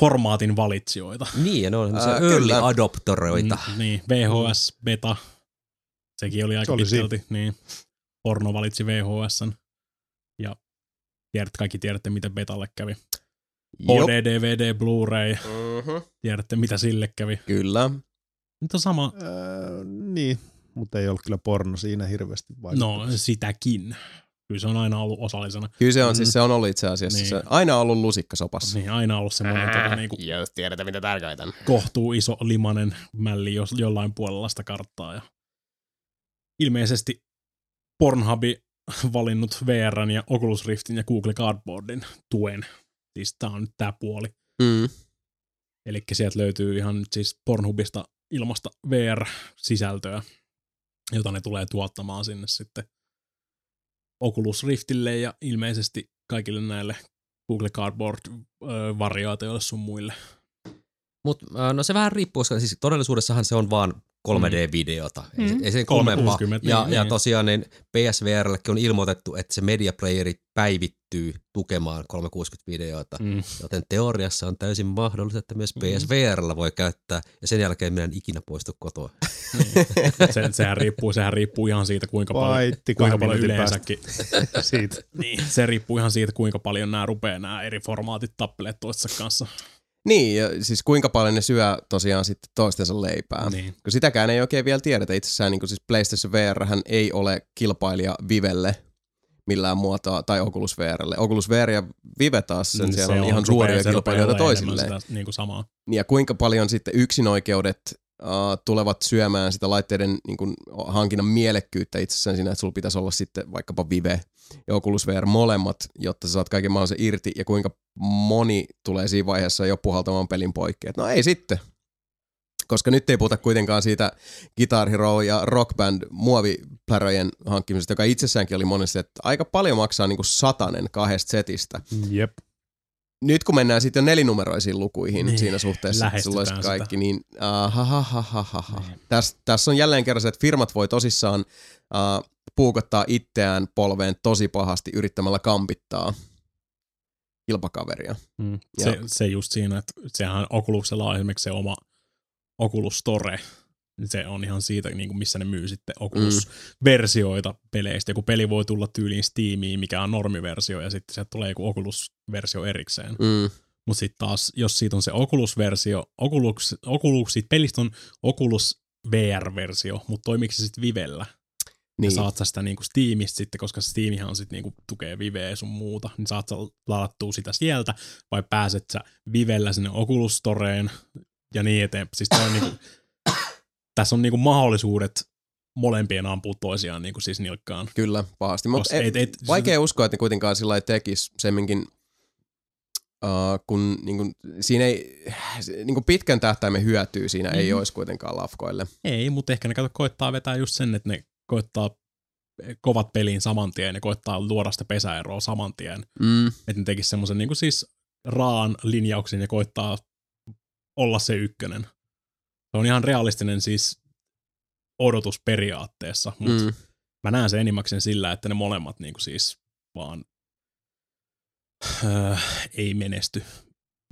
formaatin valitsijoita. Niin, ja ne on semmoisia early kyllä. adopteroita. Mm, niin, VHS, beta, sekin oli aika Se oli pitkälti, niin, porno valitsi VHSn. Tiedät, kaikki tiedätte, miten betalle kävi. HD, DVD, Blu-ray, Mm-hmm. tiedätte, mitä sille kävi. Kyllä. Nyt on sama, Öö, niin, mutta ei ollut kyllä porno siinä hirveästi no vaikutuksia. sitäkin. Kyllä se on aina ollut osallisena. Kyllä se on, Mm. siis se on ollut itse asiassa. Niin. Se aina ollut lusikka sopassa. Niin, aina ollut semmoinen tota, niinku, Jos tiedetään, mitä tarkoitan. kohtuu iso limanen mälli jos, jollain puolella sitä karttaa. Ja ilmeisesti Pornhubi valinnut VRn ja Oculus Riftin ja Google Cardboardin tuen. Siis tää on nyt tää puoli. Mm. Eli sieltä löytyy ihan nyt siis Pornhubista ilmasta VR-sisältöä. jota ne tulee tuottamaan sinne sitten Oculus Riftille ja ilmeisesti kaikille näille Google Cardboard-variaatioille sun muille. Mutta no se vähän riippuu, siis todellisuudessahan se on vaan 3D-videota. Mm. Ei, se- ei se kummempaa. 360, Ja, niin, ja niin. tosiaan niin PSVRllekin on ilmoitettu, että se media playeri päivittyy tukemaan 360-videoita. Mm. Joten teoriassa on täysin mahdollista, että myös PSVRllä voi käyttää, ja sen jälkeen minä en ikinä poistu kotoa. Se, sehän, riippuu, sehän riippuu ihan siitä, kuinka paljon, Paitti kuinka paljon yleensäkin. Siitä. Niin, se riippuu ihan siitä, kuinka paljon nämä rupeaa nämä eri formaatit tappeleet toistensa kanssa. Niin, ja siis kuinka paljon ne syö tosiaan sitten toistensa leipää. Niin. Kun sitäkään ei oikein vielä tiedetä. Itsessään niin siis PlayStation VR ei ole kilpailija Vivelle millään muotoa, tai Oculus VRlle. Oculus VR ja Vive taas, sen siellä on, ihan rupeaa- suuria se rupeaa kilpailijoita toisilleen. Sitä, niin kuin samaa. Ja kuinka paljon sitten yksinoikeudet uh, tulevat syömään sitä laitteiden niin kuin, hankinnan mielekkyyttä itsessään siinä, että sulla pitäisi olla sitten vaikkapa Vive ja Oculus VR molemmat, jotta sä saat kaiken mahdollisen irti, ja kuinka moni tulee siinä vaiheessa jo puhaltamaan pelin poikki. Et No ei sitten. Koska nyt ei puhuta kuitenkaan siitä Guitar Hero ja Rock Band muovipläröjen hankkimisesta, joka itsessäänkin oli monesti, että aika paljon maksaa niin kuin satanen kahdesta setistä Jep. Nyt kun mennään sitten jo nelinumeroisiin lukuihin niin, siinä suhteessa, että sulla olisi kaikki, sitä. niin ahahahaha. Niin. Tässä, tässä on jälleen kerran se, että firmat voi tosissaan uh, puukottaa itseään polveen tosi pahasti yrittämällä kampittaa kilpakaveria. Mm. Ja- Se, se just siinä, että sehän Oculuksella on esimerkiksi se oma Oculus Store, se on ihan siitä, niin kuin missä ne myy sitten Oculus-versioita peleistä. Joku peli voi tulla tyyliin Steamiin, mikä on normiversio, ja sitten sieltä tulee joku Oculus-versio erikseen. Mm. Mutta sitten taas, jos siitä on se Oculus-versio, Oculus, Oculus siitä pelistä on Oculus VR-versio, mutta toimiiko se sitten Vivellä? Niin. Niin. Ja saat sä sitä niinku Steamista sitten, koska Steamihan sit niinku tukee Viveä sun muuta, niin saat sä ladattua sitä sieltä, vai pääset sä Vivellä sinne Oculus Storeen ja niin eteenpäin. Siis on niinku, tässä on niinku mahdollisuudet molempien ampua toisiaan niinku siis nilkkaan. Kyllä, pahasti. Mutta ei- ei- vaikea uskoa, että ne kuitenkaan sillä lailla tekis semminkin, uh, kun niin kuin, siinä ei, niin kuin pitkän tähtäimen hyötyä siinä mm. ei Mhm. olisi kuitenkaan lafkoille. Ei, mutta ehkä ne kato, koittaa vetää just sen, että ne koittaa kovat peliin saman tien, ne koittaa luoda sitä pesäeroa saman tien. Mm. että ne tekis semmoisen niin siis raan linjauksen ja koittaa olla se ykkönen. Se on ihan realistinen siis odotus periaatteessa, mutta mm. Mä näen sen enimmäkseen sillä, että ne molemmat niin siis vaan äh, ei menesty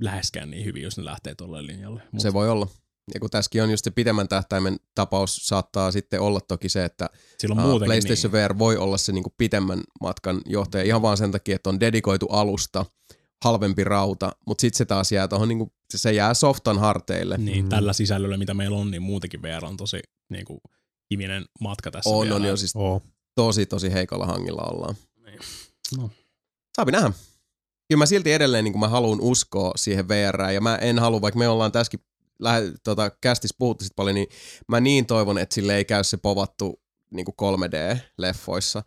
läheskään niin hyvin, jos ne lähtee tuolle linjalle. Mut, Se voi olla. Ja kun tässäkin on just se pidemmän tähtäimen tapaus, saattaa sitten olla toki se, että uh, PlayStation niin. VR voi olla se niinku pitemmän matkan johtaja ihan vaan sen takia, että on dedikoitu alusta, halvempi rauta, mutta sitten se taas jää tuohon, niinku, se jää softan harteille. Niin, Mm. tällä sisällöllä, mitä meillä on, niin muutenkin VR on tosi niin kuin, kivinen matka tässä On, vielä. on jo siis Oo. tosi, tosi heikolla hangilla ollaan. Niin. No. Saapi nähdä. Kyllä mä silti edelleen niin mä haluan uskoa siihen VR, ja mä en halua, vaikka me ollaan tässäkin lähe, tota, kästissä puhuttu sit paljon, niin mä niin toivon, että sille ei käy se povattu niin 3D-leffoissa.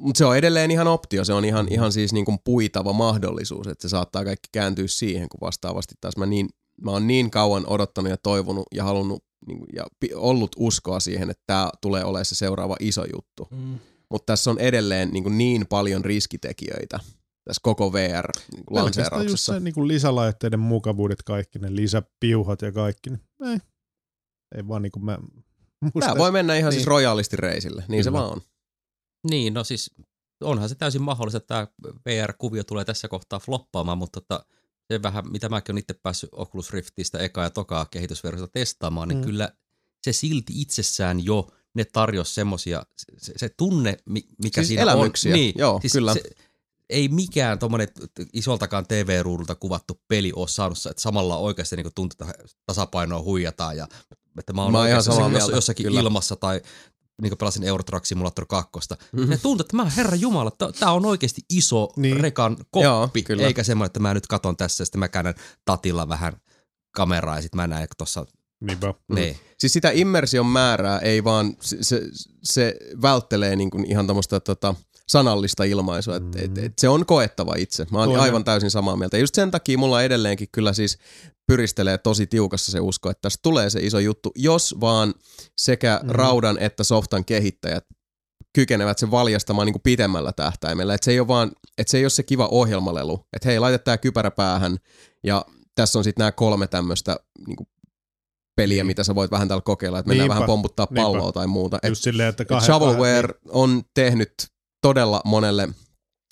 Mutta se on edelleen ihan optio, se on ihan, ihan siis niin kuin puitava mahdollisuus, että se saattaa kaikki kääntyä siihen, kun vastaavasti taas mä, niin, mä oon niin kauan odottanut ja toivonut ja halunnut niin kuin, ja ollut uskoa siihen, että tämä tulee olemaan se seuraava iso juttu. Mm. Mutta tässä on edelleen niin, kuin niin paljon riskitekijöitä tässä koko Pelkästään just VR-lanseerauksessa. se niin kuin lisälaitteiden mukavuudet, kaikki ne lisäpiuhat ja kaikki. Niin ei, ei vaan niin kuin mä... Tämä voi mennä ihan niin. siis Niin. rojaalisti reisille, niin se Kyllä. vaan on. Niin, no siis onhan se täysin mahdollista, että tämä VR-kuvio tulee tässä kohtaa floppaamaan, mutta tota, se vähän, mitä mäkin olen itse päässyt Oculus Riftistä eka ja tokaa kehitysversiota testaamaan, niin Mm. kyllä se silti itsessään jo, ne tarjosi semmosia, se, se tunne, mi- mikä Siis siinä elämyksiä, on. Niin, joo, kyllä. Se, ei mikään tuommoinen isoltakaan TV-ruudulta kuvattu peli ole saanut, että samalla oikeasti niin tuntuu, että tasapainoa huijataan ja että mä oon, Mä oon ihan samaa jos- jossakin kyllä. ilmassa tai niin kuin pelasin Euro Truck Simulator 2. Mhm. Mm-hmm. Ja tuntuu, että mä, herra Jumala, tämä on oikeasti iso Niin. rekan koppi, Joo, kyllä. eikä semmoinen, että mä nyt katon tässä ja sitten mä käännän tatilla vähän kameraa ja sitten mä näen, että tuossa Niinpä. Niin. Siis sitä immersion määrää ei vaan, se, se, se välttelee niin kuin ihan tämmöistä tota, sanallista ilmaisua, että et, et se on koettava itse. Mä oon Toinen. aivan täysin samaa mieltä. Ja just sen takia mulla edelleenkin kyllä siis pyristelee tosi tiukassa se usko, että tästä tulee se iso juttu, jos vaan sekä Mhm. raudan että softan kehittäjät kykenevät sen valjastamaan niin kuin pitemmällä tähtäimellä. Että se ei ole vaan, että se ei ole se kiva ohjelmalelu, että hei, laita tää kypärä päähän ja tässä on sitten nämä kolme tämmöistä niin kuin peliä, mitä sä voit vähän täällä kokeilla, että mennään Niinpä, vähän pomputtaa niinpä. palloa tai muuta. Et, Just silleen, että et Shovelware on tehnyt todella monelle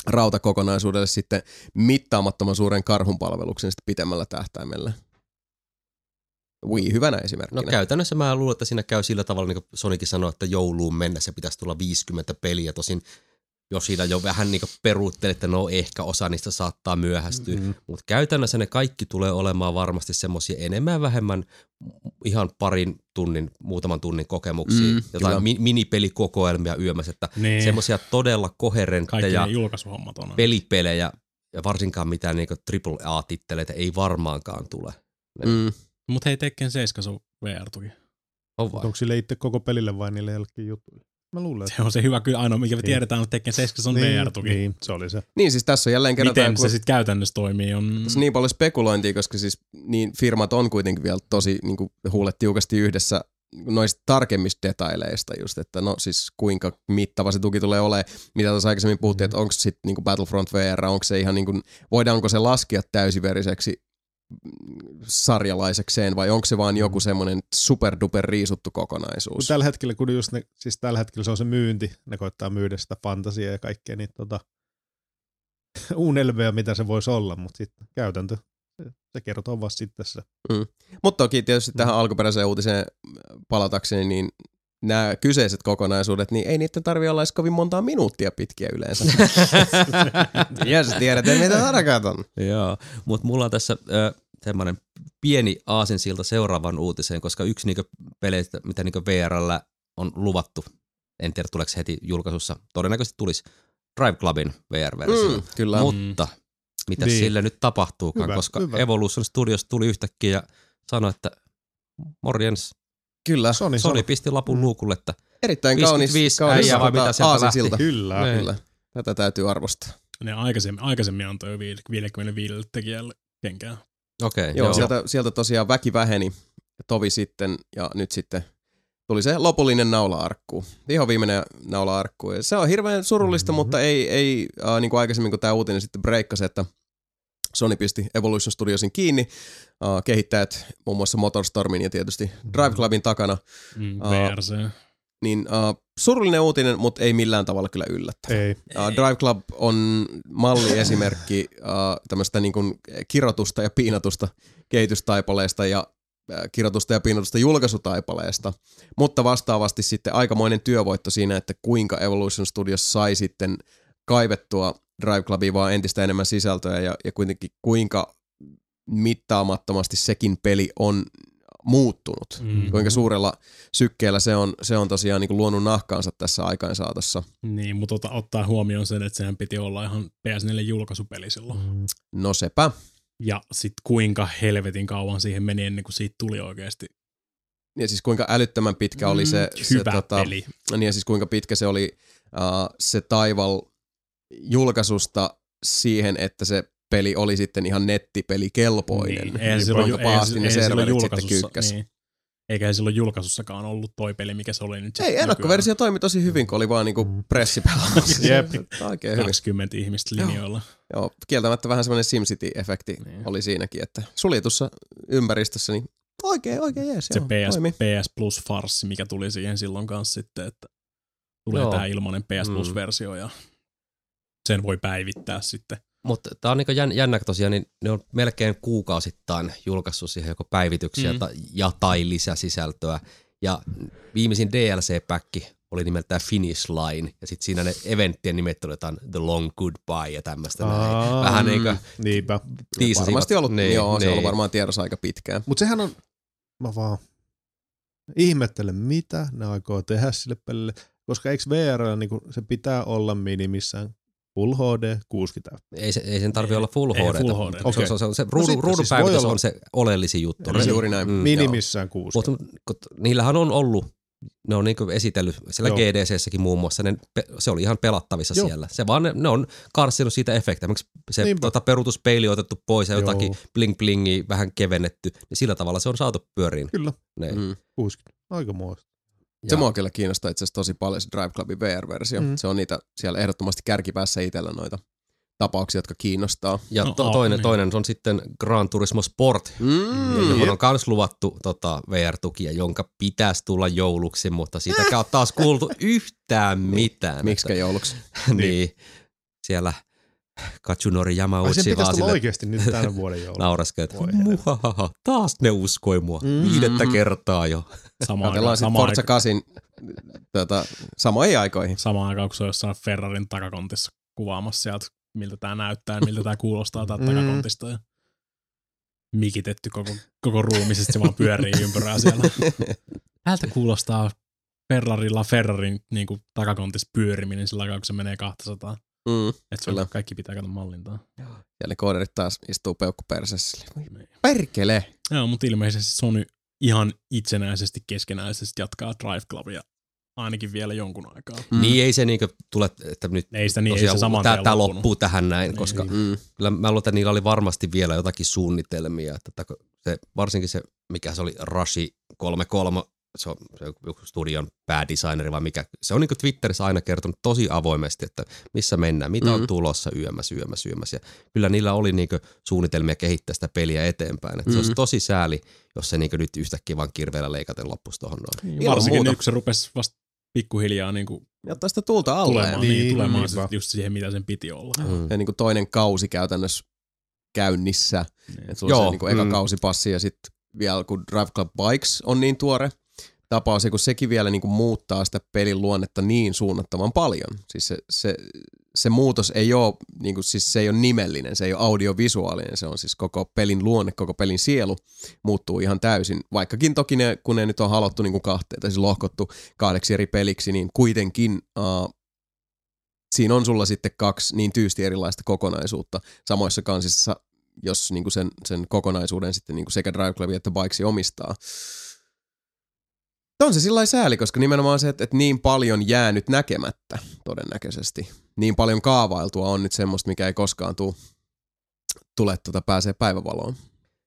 rautakokonaisuudelle sitten mittaamattoman suuren karhunpalveluksen sitten pitemmällä tähtäimellä. Wii hyvänä esimerkkinä. No käytännössä mä luulen, että siinä käy sillä tavalla, niin kuin Sonikin sanoi, että jouluun mennessä pitäisi tulla 50 peliä. Tosin jos siinä jo vähän niin peruuttelee, että no ehkä osa niistä saattaa myöhästyä. Mm. Mutta käytännössä ne kaikki tulee olemaan varmasti semmoisia enemmän vähemmän ihan parin tunnin, muutaman tunnin kokemuksia. Mm, jotain mi- minipelikokoelmia yömässä, että Niin. semmoisia todella koherentteja on. pelipelejä ja varsinkaan mitään niinku AAA-titteleitä ei varmaankaan tule. Mm. Mut hei, Tekken 7 se on VR-tuki. On vai? Onko sille itse koko pelille vai niille jollekin jutuille? Mä luulen, että Se on se hyvä kyllä ainoa, mikä me Niin. tiedetään, että Tekken 7 on niin, VR-tuki. Niin, se oli se. Niin siis tässä on jälleen kerran Miten tää, se kun- sitten käytännössä toimii on... tässä on niin paljon spekulointia, koska siis niin firmat on kuitenkin vielä tosi niin kuin huulet tiukasti yhdessä noista tarkemmista detaileista just, että no siis kuinka mittava se tuki tulee olemaan. Mitä tuossa aikaisemmin puhuttiin, että onko sitten niin Battlefront VR, onko se ihan niin kuin, voidaanko se laskea täysiveriseksi mm, sarjalaisekseen vai onko se vaan joku semmoinen superduper riisuttu kokonaisuus? tällä hetkellä, kun just ne, siis tällä hetkellä se on se myynti, ne koittaa myydä sitä fantasiaa ja kaikkea, niin tota, unelmia, mitä se voisi olla, mutta sitten käytäntö, se, se kertoo vasta sitten tässä. Mutta toki tietysti tähän alkuperäiseen uutiseen palatakseni, niin nämä kyseiset kokonaisuudet, niin ei niiden tarvi olla edes kovin montaa minuuttia pitkiä yleensä. Jes, tiedätte mitä tarkoitan. Joo, mutta mulla on tässä ö, semmoinen pieni aasinsilta seuraavan uutiseen, koska yksi niinkö peleistä, mitä niinkö VRllä on luvattu, en tiedä tuleeko heti julkaisussa, todennäköisesti tulisi Drive Clubin VR-versio. Mm, kyllä. Mut, Mutta mitä Niin. niin. sille nyt tapahtuukaan, Hyvä, koska hyvä. Evolution Studios tuli yhtäkkiä ja sanoi, että morjens, kyllä. Sony, Sony pisti lapun Mm. luukulle, että Erittäin kaunis, 55 kaunis äijää vai tota, mitä sieltä aasinsilta. Kyllä. Niin. Kyllä. Tätä täytyy arvostaa. Ne aikaisemmin, aikaisemmin antoi jo 55 tekijälle kenkää. okei, okay, Joo, joo. Sieltä, sieltä tosiaan väki väheni tovi sitten ja nyt sitten tuli se lopullinen naula-arkku. Viho viimeinen naula-arkku. Ja se on hirveän surullista, Mhm. mm-hmm. mutta ei, ei äh, niin kuin aikaisemmin kun tämä uutinen sitten breikkasi, että Sony pisti Evolution Studiosin kiinni. Äh, kehittäjät muun muassa Motorstormin ja tietysti Drive Clubin takana. Mm. VRC. Niin äh, surullinen uutinen, mutta ei millään tavalla kyllä yllättävä. Ei. Uh, Drive Club on malliesimerkki uh, tämmöistä niin kuin kirotusta ja piinatusta kehitystaipaleesta ja uh, kirotusta ja piinatusta julkaisutaipaleesta, mutta vastaavasti sitten aikamoinen työvoitto siinä, että kuinka Evolution Studios sai sitten kaivettua Drive Clubiin vaan entistä enemmän sisältöä ja, ja kuitenkin kuinka mittaamattomasti sekin peli on muuttunut. Mm. Kuinka suurella sykkeellä se on, se on tosiaan niin kuin luonut nahkaansa tässä aikaansaatossa. Niin, mutta ota, ottaa huomioon sen, että sehän piti olla ihan PS4 julkaisupeli silloin. Mm. No sepä. Ja sitten kuinka helvetin kauan siihen meni ennen kuin siitä tuli oikeasti Ja siis kuinka älyttömän pitkä oli se, mm, se hyvä tota, peli. niin ja siis kuinka pitkä se oli uh, se taival julkaisusta siihen, että se peli oli sitten ihan nettipeli kelpoinen. Niin, Niin silloin, eihän, pahasti ne eihän silloin serverit sitten julkaisussa, niin. Eikä se silloin julkaisussakaan ollut toi peli, mikä se oli nyt Ei, ennakkoversio toimi tosi hyvin, kun oli vaan niinku Mm. pressipelaamassa. Jep. Oikein nykyään. hyvin. 20 ihmistä Joo. linjoilla. Joo, kieltämättä vähän semmoinen SimCity-efekti Niin. oli siinäkin, että suljetussa ympäristössä, niin oikein, oikein jees, Se joo, PS, toimi. PS Plus farssi, mikä tuli siihen silloin kanssa sitten, että tulee Joo. tämä ilmainen PS Mm. Plus-versio ja sen voi päivittää sitten. Mutta tämä on niinku jän, jännä tosiaan, niin ne on melkein kuukausittain julkaissut siihen joko päivityksiä Mm. mm. ja tai lisäsisältöä. Ja viimeisin DLC-päkki oli nimeltään Finish Line, ja sitten siinä ne eventtien nimet oli jotain The Long Goodbye ja tämmöistä näin. Vähän mm. niin kuin Niinpä. Varmasti ollut, niin, joo, se on niin. ollut varmaan tiedossa aika pitkään. Mutta sehän on, mä vaan ihmettelen, mitä ne aikoo tehdä sille pelille, koska eikö VR, niin se pitää olla minimissään Full HD, 60 Ei, se, ei sen tarvi olla full HD. full HD. Se, Okei. se, se, se No ruudun, ruudun siis olla- on se oleellisin juttu. Niin, juuri näin. Mm. minimissään 60. Mutta niillähän on ollut, ne on niinku esitellyt siellä Joo. GDCssäkin muun muassa, ne, se oli ihan pelattavissa Joo. siellä. Se vaan ne, ne on karsinut siitä efektiä. Miksi se Niinpä. tota, peruutuspeili on otettu pois ja Joo. jotakin bling blingi vähän kevennetty, niin sillä tavalla se on saatu pyöriin. Kyllä, Ne. Mm. 60. Aika muista. Se Ja- mua kyllä kiinnostaa itse asiassa tosi paljon se Drive Clubin VR-versio. Mm. Se on niitä siellä ehdottomasti kärkipäässä itsellä noita tapauksia, jotka kiinnostaa. Ja No, to, toinen, niin. toinen on sitten Gran Turismo Sport, Mm. johon on myös luvattu tota, VR-tukia, jonka pitäisi tulla jouluksi, mutta siitäkään on taas kuultu yhtään mitään. Miksikä jouluksi? Että, niin. Siellä Katsunori Ai sen Yamauchi vaan sille oikeasti nyt tänä vuoden helvetti. muhahaha, taas ne uskoi mua. Mm. Viidettä kertaa jo. Samaan aikaan, sitten Forza aikaan, 8 tota, samoihin aikoihin. samaan aikaan, kun se on jossain Ferrarin takakontissa kuvaamassa sieltä, miltä tämä näyttää ja miltä tämä kuulostaa täältä Mm. takakontista. Ja mikitetty koko, koko ruumi, se vaan pyörii ympyrää siellä. Tältä kuulostaa Ferrarilla Ferrarin niin kuin, takakontissa pyöriminen sillä aikaa, kun se menee 200. Mm. Että se Kyllä. kaikki pitää katsoa mallintaa. Ja ne kooderit taas istuu peukkupersessä. Niin. Perkele! Joo, mutta ilmeisesti Sony ihan itsenäisesti keskenäisesti jatkaa Drive Clubia ainakin vielä jonkun aikaa. Mm. Niin ei se niinku tule, että nyt Ei sitä niin, ei tosiaan se saman tää, tää loppuu tähän näin, Niin. koska Mm. kyllä mä luulen, että niillä oli varmasti vielä jotakin suunnitelmia. Että se, varsinkin se, mikä se oli, Rashi 33, se on, se on joku studion päädesigneri vai mikä. Se on niin Twitterissä aina kertonut tosi avoimesti, että missä mennään, mitä on Mhm. tulossa yömäs, yömäs, yömäs. Ja kyllä niillä oli niin suunnitelmia kehittää sitä peliä eteenpäin. Että Se olisi Mhm. tosi sääli, jos se niin nyt yhtäkkiä vaan kirveellä leikaten loppuisi tuohon noin. Niin, varsinkin muuta. se rupesi vasta pikkuhiljaa niin kuin Ja ottaa sitä tuulta alle. tulemaan, niin, Niin, niin, tulemaan niinpä. se just siihen, mitä sen piti olla. Mm. Ja niin kuin toinen kausi käytännössä käynnissä. Niin. Et sulla on Joo, se niin kuin eka mm. kausipassi ja sitten vielä kun Drive Club Bikes on niin tuore tapaus, kun sekin vielä niin kuin muuttaa sitä pelin luonnetta niin suunnattoman paljon. Siis se, se, se muutos ei ole, niin kuin, siis se ei ole nimellinen, se ei ole audiovisuaalinen, se on siis koko pelin luonne, koko pelin sielu muuttuu ihan täysin. Vaikkakin toki ne, kun ne nyt on halottu niin kuin kahteen, tai siis lohkottu kahdeksi eri peliksi, niin kuitenkin uh, siinä on sulla sitten kaksi niin tyysti erilaista kokonaisuutta samoissa kansissa, jos niin kuin sen, sen kokonaisuuden sitten niin kuin sekä Drive Club että Bikesi omistaa. On se sillä sääli, koska nimenomaan se, että, että niin paljon jää nyt näkemättä todennäköisesti. Niin paljon kaavailtua on nyt semmoista, mikä ei koskaan tuu, tule tuota, pääsee päivävaloon.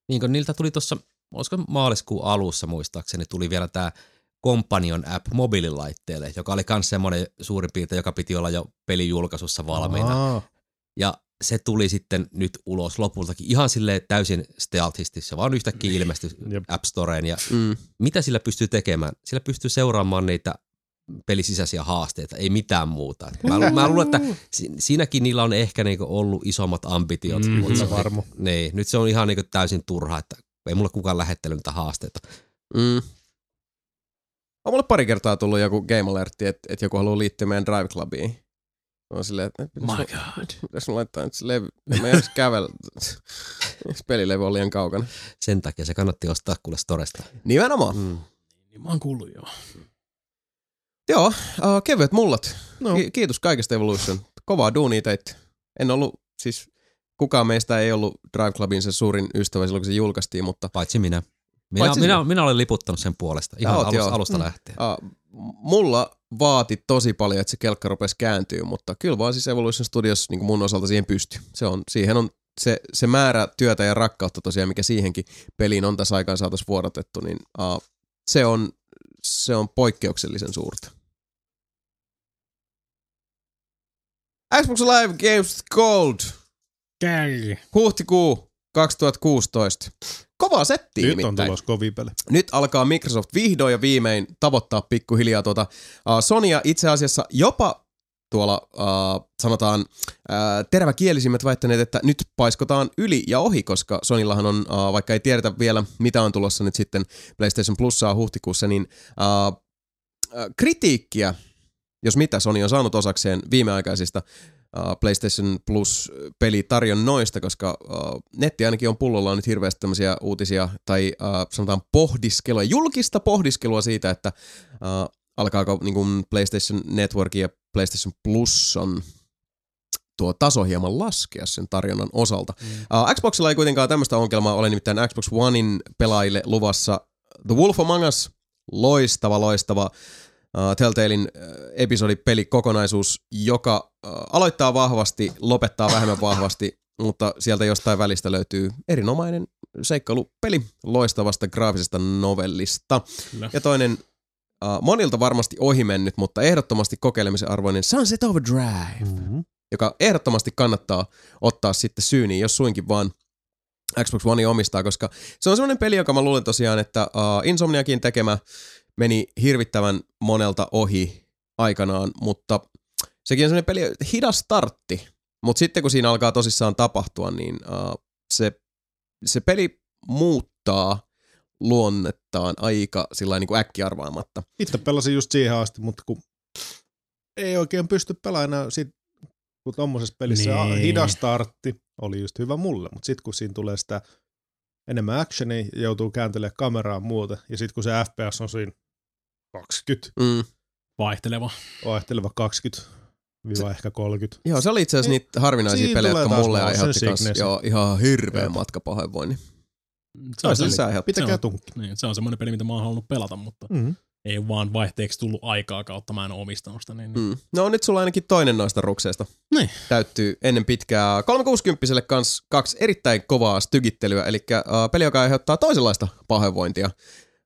Niin kuin niiltä tuli tuossa, olisiko maaliskuun alussa muistaakseni, tuli vielä tämä Companion app mobiililaitteelle, joka oli myös semmoinen suurin piirtein, joka piti olla jo pelin julkaisussa valmiina. Aa, Ja se tuli sitten nyt ulos lopultakin ihan sille täysin stealthisti. Se vaan yhtäkkiä ilmestyi Jep. App Storeen. Ja Mm. mitä sillä pystyy tekemään? Sillä pystyy seuraamaan niitä pelisisäisiä haasteita, ei mitään muuta. Mä, lu- mä luulen, että si- siinäkin niillä on ehkä niinku ollut isommat ambitiot. Mm, mutta kyllä se- varma. Niin, nyt se on ihan niinku täysin turha, että ei mulle kukaan lähettänyt niitä haasteita. Mm. On mulle pari kertaa tullut joku Game Alertti, että, että joku haluaa liittyä meidän Drive Clubiin. On silleen, että My God. pitäis mun laittaa nyt se levy. En Mä jaksa kävellä. Pelilevy on liian kaukana. Sen takia se kannatti ostaa kuule Storesta. Nimenomaan. Mm. Niin mä oon kuullut joo. Joo, uh, kevyet mullat. No. Ki- kiitos kaikesta Evolution. Kovaa duunia teitte. En ollut, siis kukaan meistä ei ollut Drive Clubin se suurin ystävä silloin, kun se julkaistiin, mutta Paitsi minä. Minä, Paitsi minä, minä olen liputtanut sen puolesta ihan oot, alusta, joo. alusta Mm. lähtien. uh, mulla vaati tosi paljon, että se kelkka rupesi kääntyä, mutta kyllä vaan siis Evolution Studios niin mun osalta siihen pystyi. Se on, siihen on se, se määrä työtä ja rakkautta tosiaan, mikä siihenkin peliin on tässä aikaan saatossa vuorotettu, niin uh, se, on, se on poikkeuksellisen suurta. Xbox Live Games Gold Käy. huhtikuu 2016. Kova setti Nyt on nimittäin. tulos kovia peli. Nyt alkaa Microsoft vihdoin ja viimein tavoittaa pikkuhiljaa tuota uh, Sonya itse asiassa jopa tuolla uh, sanotaan uh, teräväkielisimmät väittäneet, että nyt paiskotaan yli ja ohi, koska Sonillahan on, uh, vaikka ei tiedetä vielä mitä on tulossa nyt sitten PlayStation Plussaa huhtikuussa, niin uh, uh, kritiikkiä, jos mitä Sony on saanut osakseen viimeaikaisista uh, PlayStation Plus-pelitarjonnoista, koska uh, netti ainakin on pullollaan nyt hirveästi tämmöisiä uutisia tai uh, sanotaan pohdiskelua, julkista pohdiskelua siitä, että uh, alkaako niin kuin PlayStation Network ja PlayStation Plus on tuo taso hieman laskea sen tarjonnan osalta. Mm. Uh, Xboxilla ei kuitenkaan tämmöistä ongelmaa ole, nimittäin Xbox Onein pelaajille luvassa The Wolf Among Us, loistava, loistava uh, Telltalein uh, episodipeli kokonaisuus, joka uh, aloittaa vahvasti, lopettaa vähemmän vahvasti, mutta sieltä jostain välistä löytyy erinomainen seikkailupeli loistavasta graafisesta novellista. Kyllä. Ja toinen uh, monilta varmasti ohimennyt, mutta ehdottomasti kokeilemisen arvoinen Sunset Overdrive, Mm-hmm. joka ehdottomasti kannattaa ottaa sitten syyniin, jos suinkin vaan Xbox One omistaa, koska se on semmoinen peli, joka mä luulen tosiaan, että uh, Insomniakin tekemä meni hirvittävän monelta ohi aikanaan, mutta sekin on semmoinen peli, hidas startti, mutta sitten kun siinä alkaa tosissaan tapahtua, niin uh, se, se peli muuttaa luonnettaan aika sillä niin kuin äkkiarvaamatta. Itse pelasin just siihen asti, mutta kun ei oikein pysty pelaamaan sit, kun tommosessa pelissä Niin. niin. hidas startti oli just hyvä mulle, mutta sitten kun siinä tulee sitä enemmän actionia, joutuu kääntelemään kameraa muuta, ja sitten kun se FPS on siinä 20, Mm. Vaihteleva. vaihteleva 20 viiva ehkä 30. Joo, se oli itse asiassa Niin, niitä harvinaisia pelejä, jotka mulle aiheutti kans, sickness. joo, ihan hirveä Joo. matka pahoinvoinnin. Se on, se, se. Se Pitäkää on- tunkki. niin, se on semmoinen peli, mitä mä oon halunnut pelata, mutta Mm-hmm. ei vaan vaihteeksi tullut aikaa kautta, mä en ole omistanut sitä. Niin, mm. Mm. No nyt sulla ainakin toinen noista rukseista Niin. täyttyy ennen pitkää 360 kans kaksi erittäin kovaa stygittelyä, eli uh, peli, joka aiheuttaa toisenlaista pahoinvointia,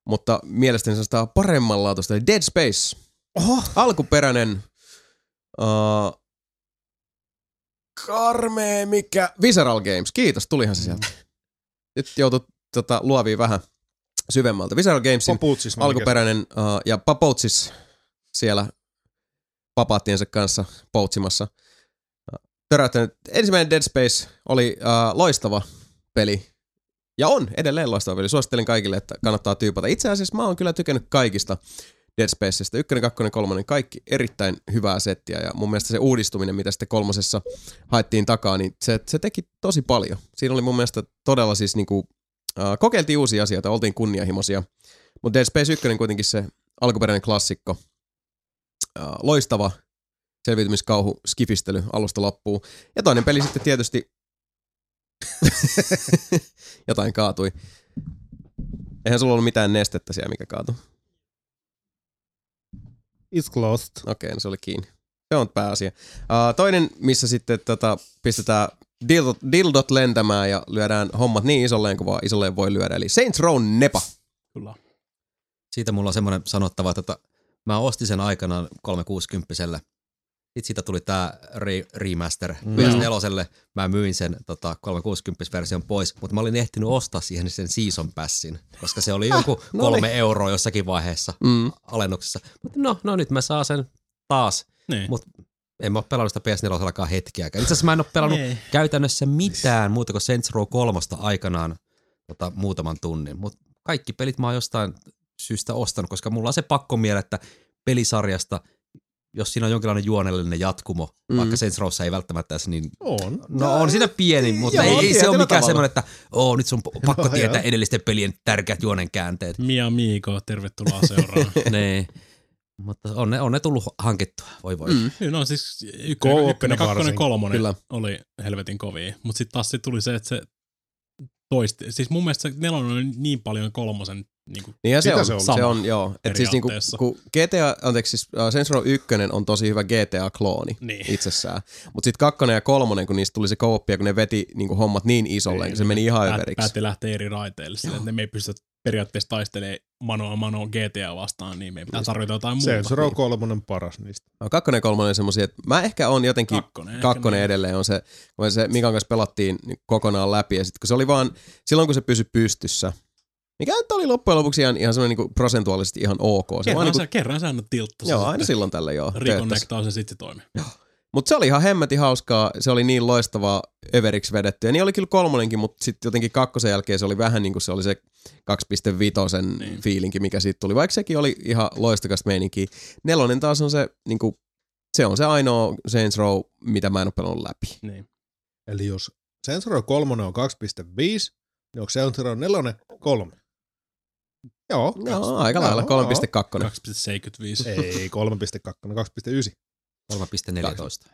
mutta mielestäni se on paremmanlaatuista, eli Dead Space. Oho! Alkuperäinen uh, karmea mikä... Visceral Games, kiitos, tulihan se sieltä. Nyt joutut tota, luovia vähän syvemmältä. Visceral Gamesin Papuutsis alkuperäinen uh, ja Papoutsis siellä papaattiensa kanssa poutsimassa. Töräyttänyt. Ensimmäinen Dead Space oli uh, loistava peli. Ja on edelleen loistava peli. Suosittelen kaikille, että kannattaa tyypata. Itse asiassa mä oon kyllä tykännyt kaikista Dead Spaceista. Ykkönen, kakkonen, kolmonen, kaikki erittäin hyvää settiä. Ja mun mielestä se uudistuminen, mitä sitten kolmosessa haettiin takaa, niin se, se teki tosi paljon. Siinä oli mun mielestä todella siis niinku, uh, kokeiltiin uusia asioita, oltiin kunnianhimoisia. Mutta Dead Space 1 kuitenkin se alkuperäinen klassikko. Uh, loistava selviytymiskauhu, skifistely alusta loppuun. Ja toinen peli sitten tietysti... Jotain kaatui. Eihän sulla ollut mitään nestettä siellä, mikä kaatui. It's closed. Okei, no se oli kiinni. Se on pääasia. Uh, toinen, missä sitten tota, pistetään dildot, dildot lentämään ja lyödään hommat niin isolleen kuin vaan isolleen voi lyödä. Eli Saints Row Nepa. Kyllä. Siitä mulla on semmoinen sanottava, että tota, mä ostin sen aikanaan 360 Sitten siitä tuli tää re- remaster Mm. PS4. Mä myin sen tota, 360-version pois, mutta mä olin ehtinyt ostaa siihen sen season passin, koska se oli joku no kolme niin. euroa jossakin vaiheessa Mm. alennuksessa. Mutta no, no nyt mä saan sen taas. Niin. Mut en mä oo pelannut sitä PS4 hetkeäkään. Itse asiassa mä en oo pelannut Ei. käytännössä mitään muuta kuin Saints Row 3 aikanaan tota, muutaman tunnin. Mutta kaikki pelit mä oon jostain syystä ostanut, koska mulla on se pakko miele, että pelisarjasta, jos siinä on jonkinlainen juonellinen jatkumo, Mm. vaikka Saints Rowssa ei välttämättä edes niin On. No on siinä pieni, mutta joo, ei, ei se ole mikään semmoinen, että oo, nyt sun pakko Joo, tietää joo. edellisten pelien tärkeät juonen käänteet. Mia Miiko, tervetuloa seuraan. nee. Mutta on ne, on ne tullut hankittua, voi voi. Mm. Niin, no siis ykkönen, ykkönen kakkonen, kolmonen Kyllä. oli helvetin kovia. Mutta sitten taas sit tuli se, että se toisti. Siis mun mielestä se nelonen oli niin paljon kolmosen niin kuin, Niinhän se Sitä on, se se on. on, Sama se on joo. Et siis niinku, periaatteessa. kun GTA, anteeksi, siis uh, Saints Row 1 on tosi hyvä GTA-klooni niin. itsessään. Mutta sitten kakkonen ja kolmonen, kun niistä tuli se kooppia, kun ne veti niinku hommat niin isolle, niin se meni ihan Päät- överiksi. Päätti lähteä eri raiteille. Sille, että ne me ei pystytä periaatteessa taistelemaan manoa manoa GTA vastaan, niin me pitää tarvita jotain muuta. Saints Row 3 on paras niistä. No, kakkonen ja kolmonen on semmosia, että mä ehkä on jotenkin Kakkonen. ehkä kakkonen niin. edelleen on se, kun se Mikan kanssa pelattiin niin kokonaan läpi ja sitten kun se oli vaan, silloin kun se pysyi pystyssä, mikä nyt oli loppujen lopuksi ihan, ihan semmoinen niin prosentuaalisesti ihan ok. Se vaan Kerran, niin sä, kerran sä annat tiltta. joo, aina silloin tällä joo. Reconnectaa se sitten se toimii. Mutta se oli ihan hemmetin hauskaa, se oli niin loistavaa överiksi vedetty. Ja niin oli kyllä kolmonenkin, mutta sitten jotenkin kakkosen jälkeen se oli vähän niin kuin se oli se 2.5 Niin. niin. fiilinki, mikä siitä tuli. Vaikka sekin oli ihan loistakasta meininkiä. Nelonen taas on se, niin kuin, se on se ainoa Saints Row, mitä mä en ole pelannut läpi. Niin. Eli jos Saints Row 3 on 2.5, niin onko Saints Row 4 3? Joo. No, aika lailla 3.2. 2,75. Ei, 3.2, 2.9. 3.14.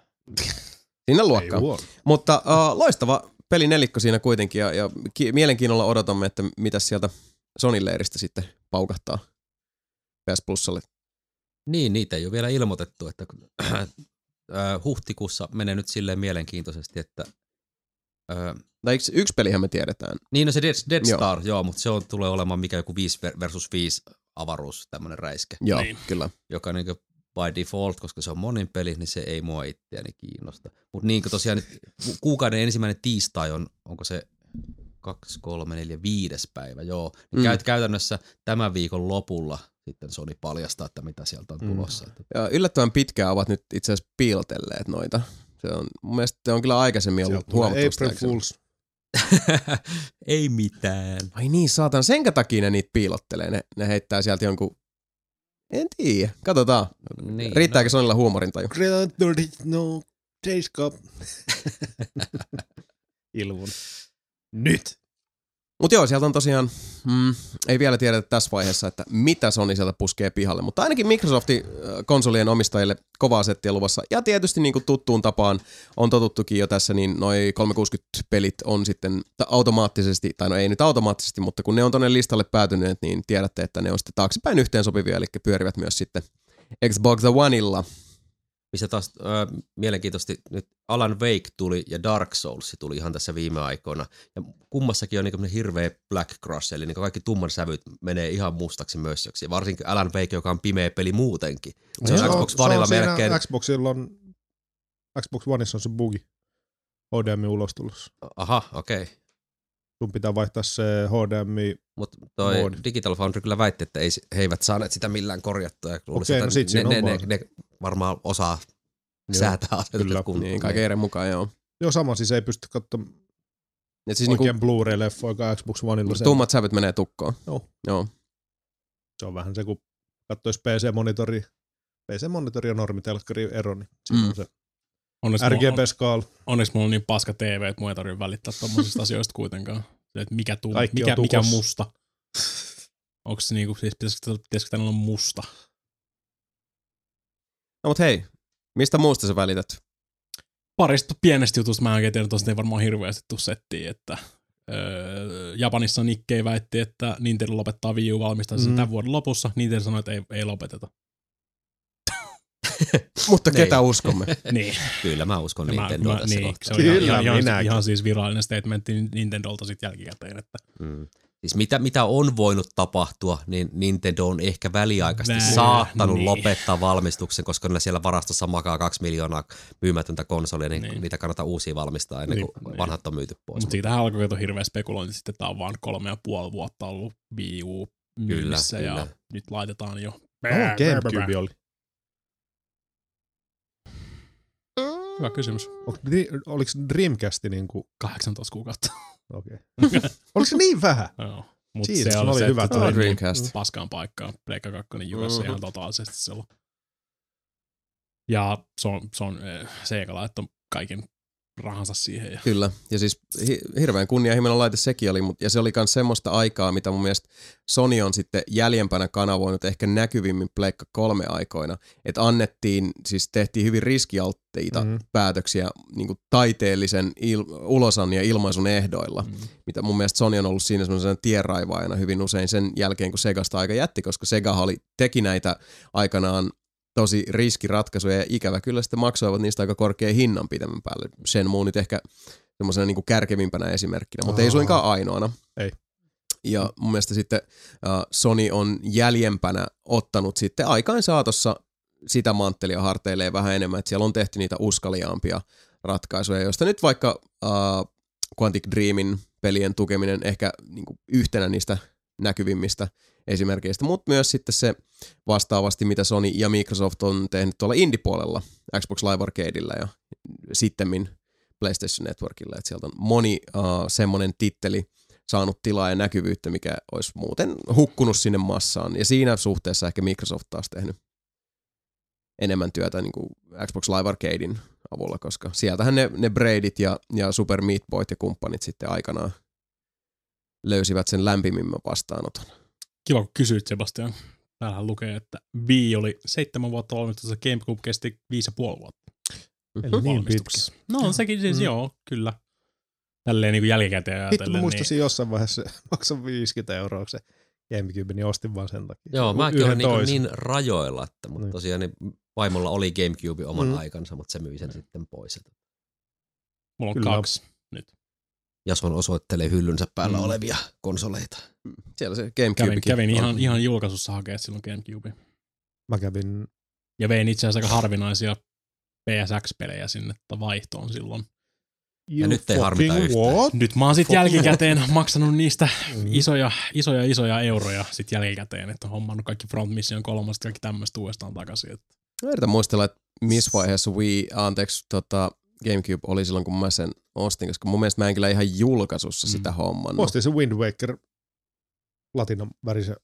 Sinne luokkaan. Mutta uh, loistava pelinelikko siinä kuitenkin ja, ja ki- mielenkiinnolla odotamme, että mitä sieltä Sonin leiristä sitten paukahtaa PS Plusalle. Niin, niitä ei ole vielä ilmoitettu, että äh, huhtikuussa menee nyt silleen mielenkiintoisesti, että äh, Tai yksi, yksi pelihän me tiedetään. niin no se Dead, Dead Joo. Star, joo. joo, mutta se on, tulee olemaan mikä joku 5 versus 5 avaruus, tämmönen räiskä, Joo, Niin. kyllä. joka niin by default, koska se on monin peli, niin se ei mua itseäni kiinnosta. Mutta niin kuin tosiaan kuukauden ensimmäinen tiistai on, onko se 2, 3, 4, 5 päivä, joo. Niin Mm. käyt, käytännössä tämän viikon lopulla sitten Sony paljastaa, että mitä sieltä on Mm. tulossa. Että Ja yllättävän pitkään ovat nyt itse asiassa piilotelleet noita. Se on, mun mielestä se on kyllä aikaisemmin ollut huomattavasti April aikaisemmin. Fools. ei mitään. Ai niin, saatan, senkä takia ne niitä piilottelee. Ne, ne heittää sieltä jonkun, en tiedä, katsotaan. Niin, Riittääkö Sonilla huumorintaju? No, Seiska. Ilvun. Nyt. Mutta joo, sieltä on tosiaan, mm, ei vielä tiedetä tässä vaiheessa, että mitä Sony sieltä puskee pihalle, mutta ainakin Microsoftin konsolien omistajille kovaa settiä luvassa. Ja tietysti niin kuin tuttuun tapaan on totuttukin jo tässä, niin noi 360-pelit on sitten automaattisesti, tai no ei nyt automaattisesti, mutta kun ne on tonne listalle päätyneet, niin tiedätte, että ne on sitten taaksepäin yhteensopivia, eli pyörivät myös sitten Xbox Oneilla. Missä taas äh, mielenkiintoisesti nyt Alan Wake tuli ja Dark Souls tuli ihan tässä viime aikoina. Ja kummassakin on niin hirveä black crush, eli niin kaikki tumman sävyt menee ihan mustaksi mössöksi. Ja varsinkin Alan Wake, joka on pimeä peli muutenkin. Se on Se Xbox on Oneilla siinä melkein... Xboxilla on, Xbox Oneissa on se bugi. HDMI ulostulossa. Aha, okei. Okay. Sun pitää vaihtaa se HDMI. Mutta toi Mode. Digital Foundry kyllä väitti, että ei, he eivät saaneet sitä millään korjattua. Ja luulisin, Okei, no että sit ne, ne, ne, ne, varmaan osaa Joo, säätää asetukset kuntoon. Niin, kaiken eri mukaan, joo. Joo, sama siis ei pysty katsomaan Et siis niinku, oikein Blu-ray-leffoa Xbox Oneilla. Tummat sävyt menee tukkoon. Joo. Joo. Se on vähän se, kun katsoisi PC-monitori. PC-monitori ja normitelkkari ero, niin siinä Mm. on se Onneksi, mulla, on, RGB-skaala. onneksi mulla on niin paska TV, että mun ei tarvitse välittää tommosista asioista kuitenkaan. Se, että mikä, tuu, Kaikki on mikä, mikä musta. Onko se niinku, siis pitäisikö, pitäisikö tänne olla musta? No mut hei, mistä muusta sä välität? Parista pienestä jutusta mä en oikein tiedä, tosta ei varmaan hirveästi tuu settiin, että öö, Japanissa Nikkei väitti, että Nintendo lopettaa Wii U valmistamisen Mm. mm. tämän vuoden lopussa. Nintendo sanoi, että ei, ei lopeteta. Mutta Niin. ketä uskomme? niin. Kyllä mä uskon Nintendoa mä, tässä niin, kohtaa. se on ihan, Kyllä, ihan, ihan, minäkin. ihan, siis virallinen statementti Nintendolta sitten jälkikäteen, että Mm. Siis mitä, mitä on voinut tapahtua, niin Nintendo on ehkä väliaikaisesti Nää, saattanut niin. lopettaa valmistuksen, koska ne siellä varastossa makaa kaksi miljoonaa myymätöntä konsolia, niin, Niin. niitä kannattaa uusia valmistaa ennen kuin Niin. vanhat on myyty pois. Mutta siitähän alkoi kato hirveä spekulointi, sitten tää on vaan kolme ja puoli vuotta ollut Wii U myynnissä Kyllä, ja kyllä. nyt laitetaan jo. No, Gamecube oli. Hyvä kysymys. Onko, oliko Dreamcast niin kuin, 18 kuukautta. okei. Oliko se niin vähän? Joo. Mutta se ne oli oli se, hyvät että tuli Dreamcast. niin paskaan paikkaan. Pleikka 2 jyvässä Mhm. ihan totaalisesti silloin. Ja se on, se on eh, Sega laittoi kaiken rahansa siihen. Ja Kyllä, ja siis hi- hirveän kunnianhimoinen laite sekin oli, ja se oli myös semmoista aikaa, mitä mun mielestä Sony on sitten jäljempänä kanavoinut ehkä näkyvimmin Pleikka kolme aikoina, että annettiin, siis tehtiin hyvin riskialtteita Mhm. mm. päätöksiä niin kuin taiteellisen il- ulosan ja ilmaisun ehdoilla, Mm. mitä mun mielestä Sony on ollut siinä semmoisena tienraivaajana hyvin usein sen jälkeen, kun Segasta aika jätti, koska Sega oli, teki näitä aikanaan tosi riskiratkaisuja ja ikävä kyllä sitten maksoivat niistä aika korkean hinnan pitemmän päälle. Sen muu nyt ehkä semmoisena niin kärkevimpänä esimerkkinä, mutta ei Aa. suinkaan ainoana. Ei. Ja mun mielestä sitten uh, Sony on jäljempänä ottanut sitten aikain saatossa sitä manttelia harteilleen vähän enemmän, että siellä on tehty niitä uskaliaampia ratkaisuja, joista nyt vaikka uh, Quantic Dreamin pelien tukeminen ehkä niin yhtenä niistä näkyvimmistä esimerkkeistä, mutta myös sitten se vastaavasti, mitä Sony ja Microsoft on tehnyt tuolla indie-puolella Xbox Live Arcadeilla ja sittemmin PlayStation Networkilla, että sieltä on moni uh, semmoinen titteli saanut tilaa ja näkyvyyttä, mikä olisi muuten hukkunut sinne massaan. Ja siinä suhteessa ehkä Microsoft taas tehnyt enemmän työtä niin kuin Xbox Live Arcadein avulla, koska sieltähän ne, ne Braidit ja, ja Super Meat Boyt ja kumppanit sitten aikanaan löysivät sen lämpimimmän vastaanoton. Kiva, kun kysyit Sebastian. Täällähän lukee, että Wii oli seitsemän vuotta valmistuksessa, GameCube kesti viisi ja puoli vuotta. Eli niin pitkä. No on sekin siis, mm. joo, kyllä. Tälleen niin kuin jälkikäteen Hitto, mä ajatellen. muistasin jossain vaiheessa maksaa 50 euroa se GameCube, niin ostin vaan sen takia. Joo, mäkin olen niin, niin rajoilla, että, mutta Niin. tosiaan niin vaimolla oli Gamecube oman Mm. aikansa, mutta se myi sen sitten pois. Mulla on Kyllä. kaksi nyt. Jason osoittelee hyllynsä päällä Mm. olevia konsoleita. Siellä se Kävin, Gamecubekin kävin on. ihan, ihan julkaisussa hakea silloin Gamecube. Mä kävin Ja vein itse asiassa aika harvinaisia PSX-pelejä sinne vaihtoon silloin. You nyt ei harmita yhtään. what? Nyt mä oon sit jälkikäteen maksanut niistä Mm. isoja, isoja, isoja euroja sit jälkikäteen, että on hommannut kaikki Front Mission kolmoset, kaikki tämmöistä uudestaan takaisin. Että Mä yritän muistella, että missä vaiheessa Wii, anteeksi, tota, Gamecube oli silloin, kun mä sen ostin, koska mun mielestä mä en kyllä ihan julkaisussa Mm. sitä hommannut. Ostin se Wind Waker latinan värisen.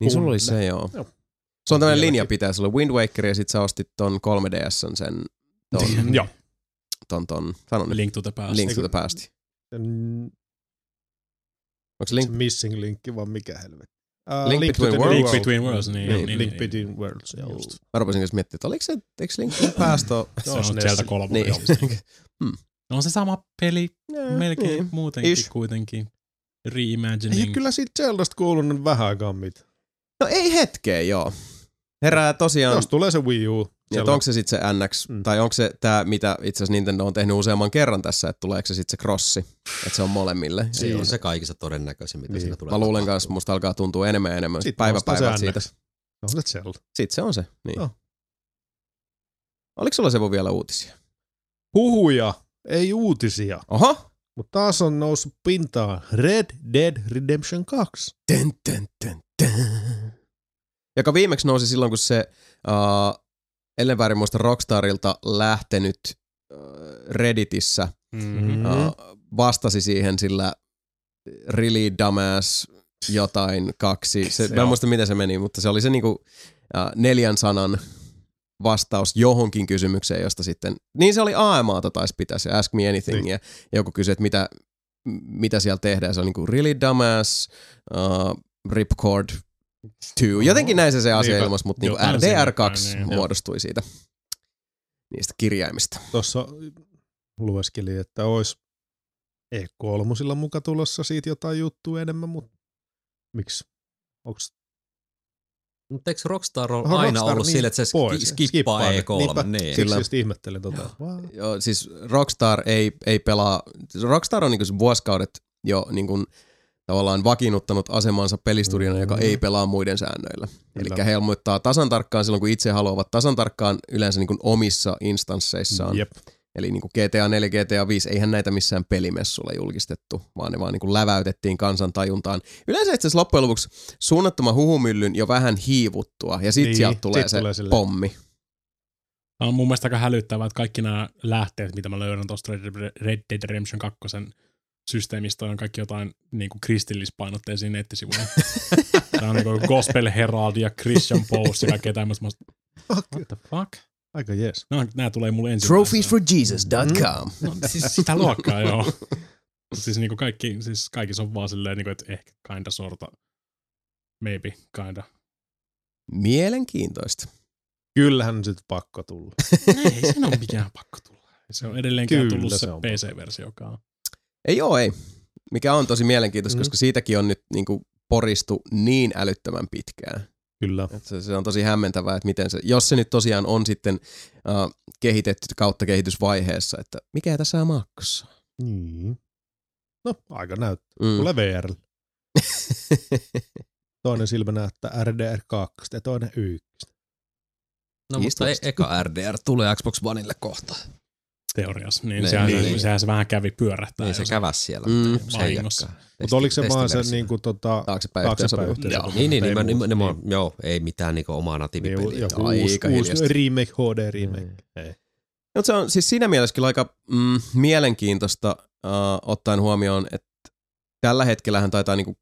Niin sulla oli se, joo. Joo. Se on tämmöinen linja pitää, sulla oli Wind Waker ja sit sä ostit ton 3DSn sen, ton, Joo. ton, ton, sano nyt, Link to the Past. Link to the Past. Onko se Link? Missing Linkki vaan mikä helvetti. Uh, Link to Between the Worlds. Link. Between Worlds, niin, Niin, niin, Link niin, Between Worlds, joo. Just. Mä rupesin kanssa miettimään, että oliko se, eikö Link ole? Se on SNES. sieltä kolme. Niin. No on se sama peli melkein niin. muutenkin Ish. kuitenkin. Ei Reimagining. kyllä siitä Zeldasta kuulunut vähän aikaa mitään. No ei hetkeä, joo. Herää tosiaan, Jos tulee se Wii U. niin, onko se sitten se NX, Mm. tai onko se tämä, mitä itse asiassa Nintendo on tehnyt useamman kerran tässä, että tuleeko se sitten se crossi, että se on molemmille. Se on se kaikista todennäköisin, mitä Niin. siinä tulee Mä luulen kanssa, musta alkaa tuntua enemmän ja enemmän Sitten päivä päivältä siitä. On se Zelda. Sitten se on se, niin. Joo. Oliko sulla se vielä uutisia? Huhuja, ei uutisia. Oho! Mutta taas on noussut pintaan Red Dead Redemption 2. Tön, tön, tön, tön. Joka viimeksi nousi silloin, kun se uh, ellen väärin muista Rockstarilta lähtenyt Redditissä Mm-hmm. Vastasi siihen sillä really dumbass jotain kaksi. Se, Se mä en muista miten se meni, mutta se oli se niinku neljän sanan vastaus johonkin kysymykseen, josta sitten, niin se oli AMAta taisi pitää se Ask Me Anything, Niin. ja joku kysyi, että mitä, mitä siellä tehdään. Se on niinku really dumbass, uh, ripcord 2. Jotenkin näin se se asia Niinpä. ilmasi, mutta niinku sinne RDR2 päin, niin, muodostui siitä niistä kirjaimista. Tuossa lueskeli, että olisi E3 muka tulossa siitä jotain juttua enemmän, mutta miksi? Onks Mutta eikö Rockstar ole aina Rockstar ollut niin sille, että se pois, ski- skippaa skippaa ne. E3? Niinpä. Niin. siksi Kyllä. just ihmettelin tota. Joo, siis Rockstar ei, ei pelaa, Rockstar on niinku se vuosikaudet jo niinku tavallaan vakiinnuttanut asemansa pelistudiona, joka Mm. ei pelaa muiden säännöillä. Eli Kyllä. he ilmoittaa tasan tarkkaan silloin, kun itse haluavat tasan tarkkaan yleensä niinku omissa instansseissaan. Jep. Eli niinku GTA 4, GTA 5, eihän näitä missään pelimessulla julkistettu, vaan ne vaan niinku läväytettiin kansan tajuntaan. Yleensä itse asiassa loppujen lopuksi suunnattoman huhumyllyn jo vähän hiivuttua, ja sitten Niin, sieltä tulee sit se tulee silleen. pommi. Tämä on mun mielestä aika hälyttävää, että kaikki nämä lähteet, mitä mä löydän tuosta Red Red Dead Redemption 2 systeemistä, on kaikki jotain niin kuin kristillispainotteisia nettisivuja. Tämä on niin kuin Gospel Herald ja Christian Post ja kaikkea tämmöistä. What the fuck? Aika jees. No, nämä tulee mulle ensimmäisenä. Trophiesforjesus.com No, siis sitä luokkaa, joo. Siis niinku kaikki, siis kaikissa on vaan silleen, niinku, että ehkä kinda sorta, maybe kinda. Mielenkiintoista. Kyllähän nyt sit pakko tulla. Ei sen ole mikään pakko tulla. Se on edelleenkään Kyllä tullut se, se on PC-versiokaan. Ei oo, ei. Mikä on tosi mielenkiintoista, Mm. mm. koska siitäkin on nyt niinku poristu niin älyttömän pitkään. Kyllä. Et se, se on tosi hämmentävää, että miten se, jos se nyt tosiaan on sitten uh, kehitetty kautta kehitysvaiheessa, että mikä tässä on maksaa. Niin. No, aika näyttää. Mm. Tulee VR. Toinen silmä näyttää RDR2 ja toinen 1. No mutta e- eka RDR tulee Xbox Oneille kohta. Teoriassa. Niin, Ne- sehän, niin, se, niin. sehän se vähän kävi pyörähtää. Niin se käväs siellä. Mm. mutta Vahingossa. oliko se vaan se niinku tota, Taaksepäin, taaksepäin? Joo. Niin, niin, Ei niin, muuta. niin, joo, ei mitään niinku omaa niin, natiivipeliä. joku Aika uusi, uusi remake, HD remake. Ei. Mutta se on siis siinä mielessä kyllä aika mm, mielenkiintoista uh, ottaen huomioon, että tällä hetkellähän taitaa niinku,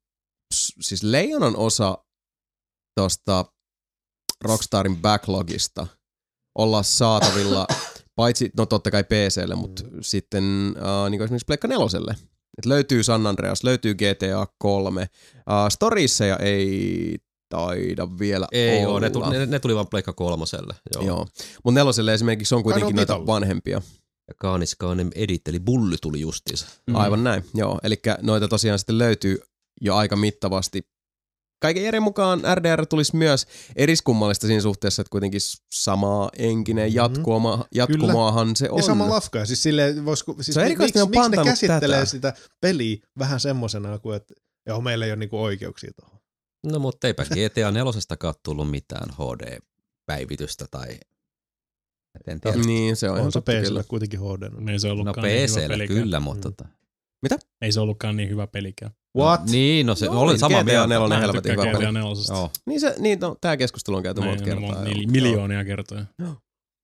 siis leijonan osa tuosta Rockstarin backlogista olla saatavilla, paitsi, no totta kai PClle, mutta mm. sitten uh, niin esimerkiksi Pleikka neloselle. Et löytyy San Andreas, löytyy GTA 3. Uh, Storiesseja ei taida vielä Ei olla. oo, ne, tuli, ne, ne tuli vaan Pleikka kolmoselle. Joo. Joo. Mutta neloselle esimerkiksi on kuitenkin on noita Vitolla. vanhempia. Ja Kaaniskaanen Edit, eli Bully tuli justiinsa. Mm. Aivan näin, joo. Eli noita tosiaan sitten löytyy jo aika mittavasti. Kaiken järjen mukaan RDR tulisi myös eriskummallista siinä suhteessa, että kuitenkin samaa enkinen Mhm. jatkuoma, jatkumaahan se on. Ja sama lafka. Ja Siis silleen, voisiko, siis Se on miksi, ne on miksi ne käsittelee tätä. sitä peliä vähän semmosena kuin, että joo, meillä ei ole niinku oikeuksia tuohon. No mutta eipä GTA 4 tullut mitään HD-päivitystä tai... En tiedä. Niin, se on, On, ihan on totta kyllä. PCllä kuitenkin HD. Ei se No ollutkaan niin kyllä, mutta... Mm. Tota. Ei se ollutkaan niin hyvä pelikään. What? No, niin, no se, No, niin, samaa GTA mieltä. nelonen Mä en helvetin tykkää hyvä GTA peli. Joo. Niin, se, niin no, tämä keskustelu on käyty monta kertaa. monta- joo. mil- miljoonia kertoja.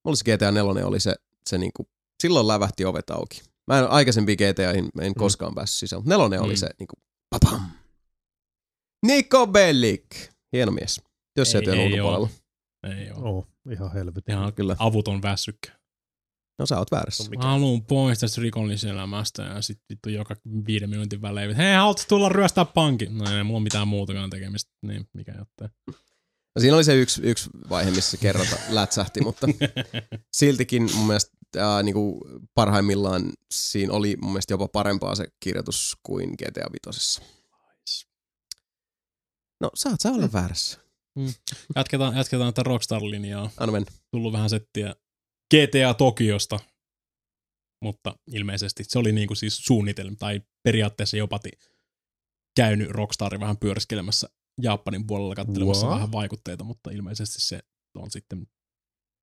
Mulla se GTA 4 oli se, se niinku, silloin lävähti ovet auki. Mä en aikaisempiin GTAihin en koskaan päässyt sisään, mutta nelonen oli Mm. se niinku, papam. Niko Bellic. Hieno mies. Työssätyön Ei- ei ulkopuolella. Ei oo. Oh, ihan helvetin. Ihan Kyllä. avuton väsykkä. No sä oot väärässä. Mä haluun pois tästä rikolliselämästä ja sit vittu joka viiden minuutin välein, että hei, haluatko tulla ryöstää pankin? No ei mulla ole mitään muutakaan tekemistä, niin mikä jottei. No, siinä oli se yksi, yksi vaihe, missä kerrota lätsähti, mutta siltikin mun mielestä ää, niinku parhaimmillaan siinä oli mun mielestä jopa parempaa se kirjoitus kuin GTA 5. No saat sä olla väärässä. Jatketaan, jatketaan tätä Rockstar-linjaa. Anna mennä. Tullut vähän settiä GTA Tokiosta, mutta ilmeisesti se oli niinku siis suunnitelma, tai periaatteessa jopa käynyt Rockstar vähän pyöriskelemässä Japanin puolella katselemassa What? vähän vaikutteita, mutta ilmeisesti se on sitten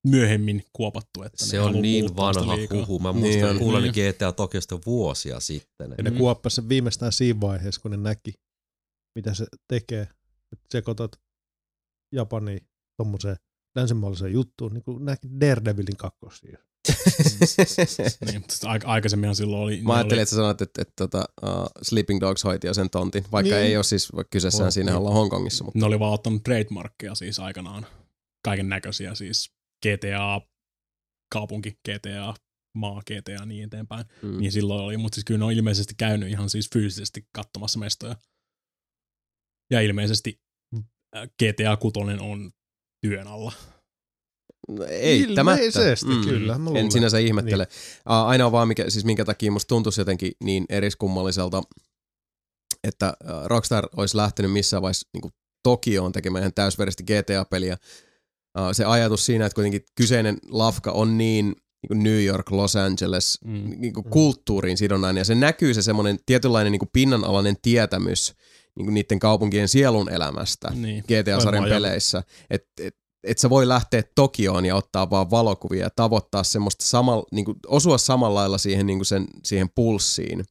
myöhemmin kuopattu. Että Se on niin vanha liikaa. huhu. Mä Niin muistan niin kuulleni Niin. GTA Tokiosta vuosia sitten. Ja ne Mm. kuoppas sen viimeistään siinä vaiheessa, kun ne näki, mitä se tekee. Että sekoitat Japaniin tommoseen länsimaalaiseen juttuun, niin kuin näki Daredevilin kakkosia. Niin, mutta sitten aik- aikaisemminhan silloin oli... Mä ajattelin, että sä sanoit, että, että, että uh, Sleeping Dogs hoiti jo sen tontin, vaikka Niin. ei ole siis vaikka kyseessään Oh, siinä niin. ollaan Hongkongissa. Mutta ne oli vaan ottanut trademarkkeja siis aikanaan. Kaiken näköisiä siis GTA, kaupunki, GTA, maa, GTA ja niin eteenpäin. mm. Niin silloin oli, mutta siis kyllä ne on ilmeisesti käynyt ihan siis fyysisesti katsomassa mestoja. Ja ilmeisesti äh, GTA 6 on työn alla. No, Eittämättä. Ilmeisesti, kyllä, mä En sinänsä ihmettele. Niin. Ainoa vaan, mikä, siis minkä takia musta tuntuisi jotenkin niin eriskummalliselta, että Rockstar olisi lähtenyt missään vaiheessa niin Tokioon tekemään ihan täysverisesti GTA-peliä. Se ajatus siinä, että kuitenkin kyseinen lafka on niin niin kuin New York, Los Angeles, Mm. niin kuin kulttuuriin sidonnainen. Ja se näkyy se semmoinen tietynlainen niin kuin pinnanalainen tietämys niin kuin niiden kaupunkien sielun elämästä. Niin. GTA-sarjan peleissä. Että et, et sä voi lähteä Tokioon ja ottaa vaan valokuvia ja tavoittaa semmoista samalla, niin kuin, osua samalla lailla siihen, niin kuin sen, siihen pulssiin,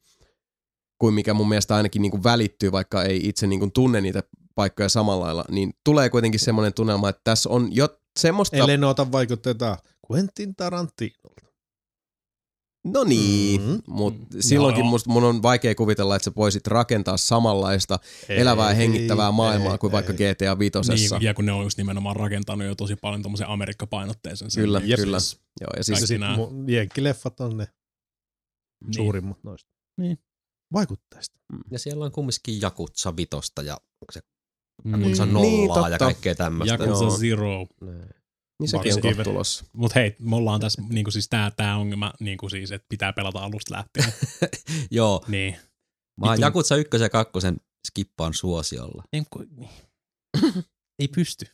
kuin mikä mun mielestä ainakin niin kuin välittyy, vaikka ei itse niin kuin tunne niitä paikkoja samalla lailla, niin tulee kuitenkin semmoinen tunnelma, että tässä on jo semmoista... Ellei ne ota vaikutteita Quentin Tarantinolta. No niin, Mm. mutta Mm. silloinkin Joo. musta, mun on vaikea kuvitella, että sä voisit rakentaa samanlaista elävää ja hengittävää maailmaa kuin vaikka GTA 5. niin. Ja kun ne on just nimenomaan rakentanut jo tosi paljon tommosen Amerikka-painotteisen. sen, Kyllä, niin kyllä. siis- Joo, ja Ja siis nää. mu- jenkkileffat on ne Niin. suurimmat noista. Niin. Vaikutteista. Ja siellä on kumminkin Jakutsa vitosta ja onko se Mm. Jakutsa Niin, nollaa ja totta. kaikkea tämmöistä. Joo. Zero. Niin sekin on kohta tulossa. Mut hei, me ollaan tässä niinku siis tää, tää ongelma, niinku siis, että pitää pelata alusta lähtien. Joo, niin. mä Vitun- Jakutsa ykkösen ja kakkosen skippaan suosiolla. Ei, ku- ei pysty.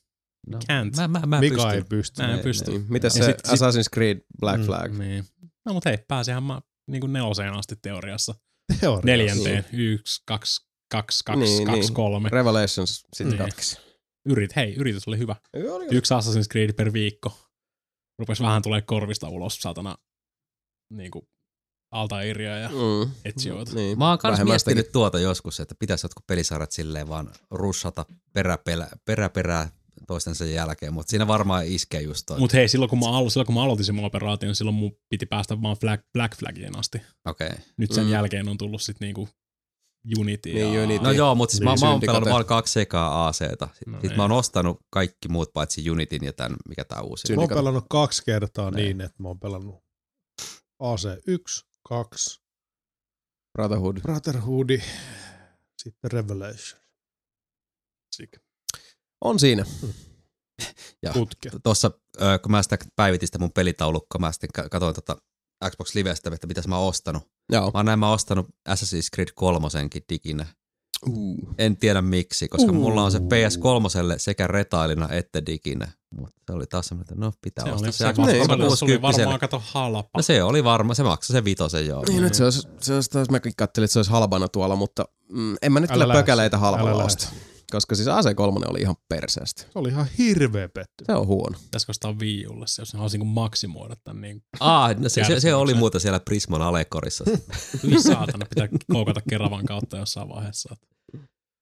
No, Can't. Mä, mä, mä Mikä pystyn. ei pysty. Mä en Niin, pysty. Niin. Mitäs Ja se sit- Assassin's Creed Black Mm, Flag? Niin. No mut hei, pääsehän mä niinku neloseen asti teoriassa. Teoriassa. Neljänteen. Yksi, kaksi, kaksi, kaksi, Niin, kaksi, niin. kolme. Revelations sitten Niin. katkesi. Yrit, hei, yritys oli hyvä. Yksi Assassin's Creed per viikko. Rupes vähän tulee korvista ulos, satana, niinku Altairia ja Mm. Etsioita. Niin. Mä oon kans miettinyt tuota joskus, että pitäisi jotkut pelisarjat silleen vaan russata perä, perä, perä, perää toistensa jälkeen, mutta siinä varmaan iskee just toi. Mut hei, silloin kun, mä alo- silloin kun mä aloitin sen operaation, niin silloin mun piti päästä vaan flag, Black Flagien asti. Okei. Okay. Nyt sen mm. jälkeen on tullut sit niinku Unity Niin, ja... Unity. No joo, mutta siis Niin, mä, mä oon Syndicate. pelannut vaan kaksi ekaa ACta. No No, niin. Sitten mä oon ostanut kaikki muut paitsi Unitin ja tämän, mikä tää uusi. Mä oon Syndicate. pelannut kaksi kertaa Niin. niin, että mä oon pelannut AC1, 2, Brotherhood. Brotherhood, sitten Revelation. Sick. On siinä. Ja Putke. tuossa, kun mä sitä päivitin sitä mun pelitaulukkoa, mä sitten ka- katsoin tota Xbox Livestä, että mitäs mä oon ostanut. Joo. Mä oon näin mä ostanut Assassin's Creed 3 diginä. Uh. En tiedä miksi, koska uh. mulla on se PS3 sekä retailina että diginä. Mutta se oli taas semmoinen, että no pitää Se ostaa oli, se, se, Xbox se, oli, se oli 360. varmaan kato halpa. No se oli varma, se maksoi se vitosen joo. Niin, nyt se olisi, se olisi taas, mä katselin, että se olisi halpana tuolla, mutta mm, en mä nyt kyllä pökäleitä Älä halvalla lähde. Koska siis AC3 oli ihan perseestä. Se oli ihan hirveä petty. Se on huono. Pitäisikö ostaa Wii Ulle se, jos ne haluaisi niin maksimoida tämän niin Ah, no se, se, se, oli muuten siellä Prisman alekorissa. Hyvin saatana, pitää koukata Keravan kautta jossain vaiheessa. Että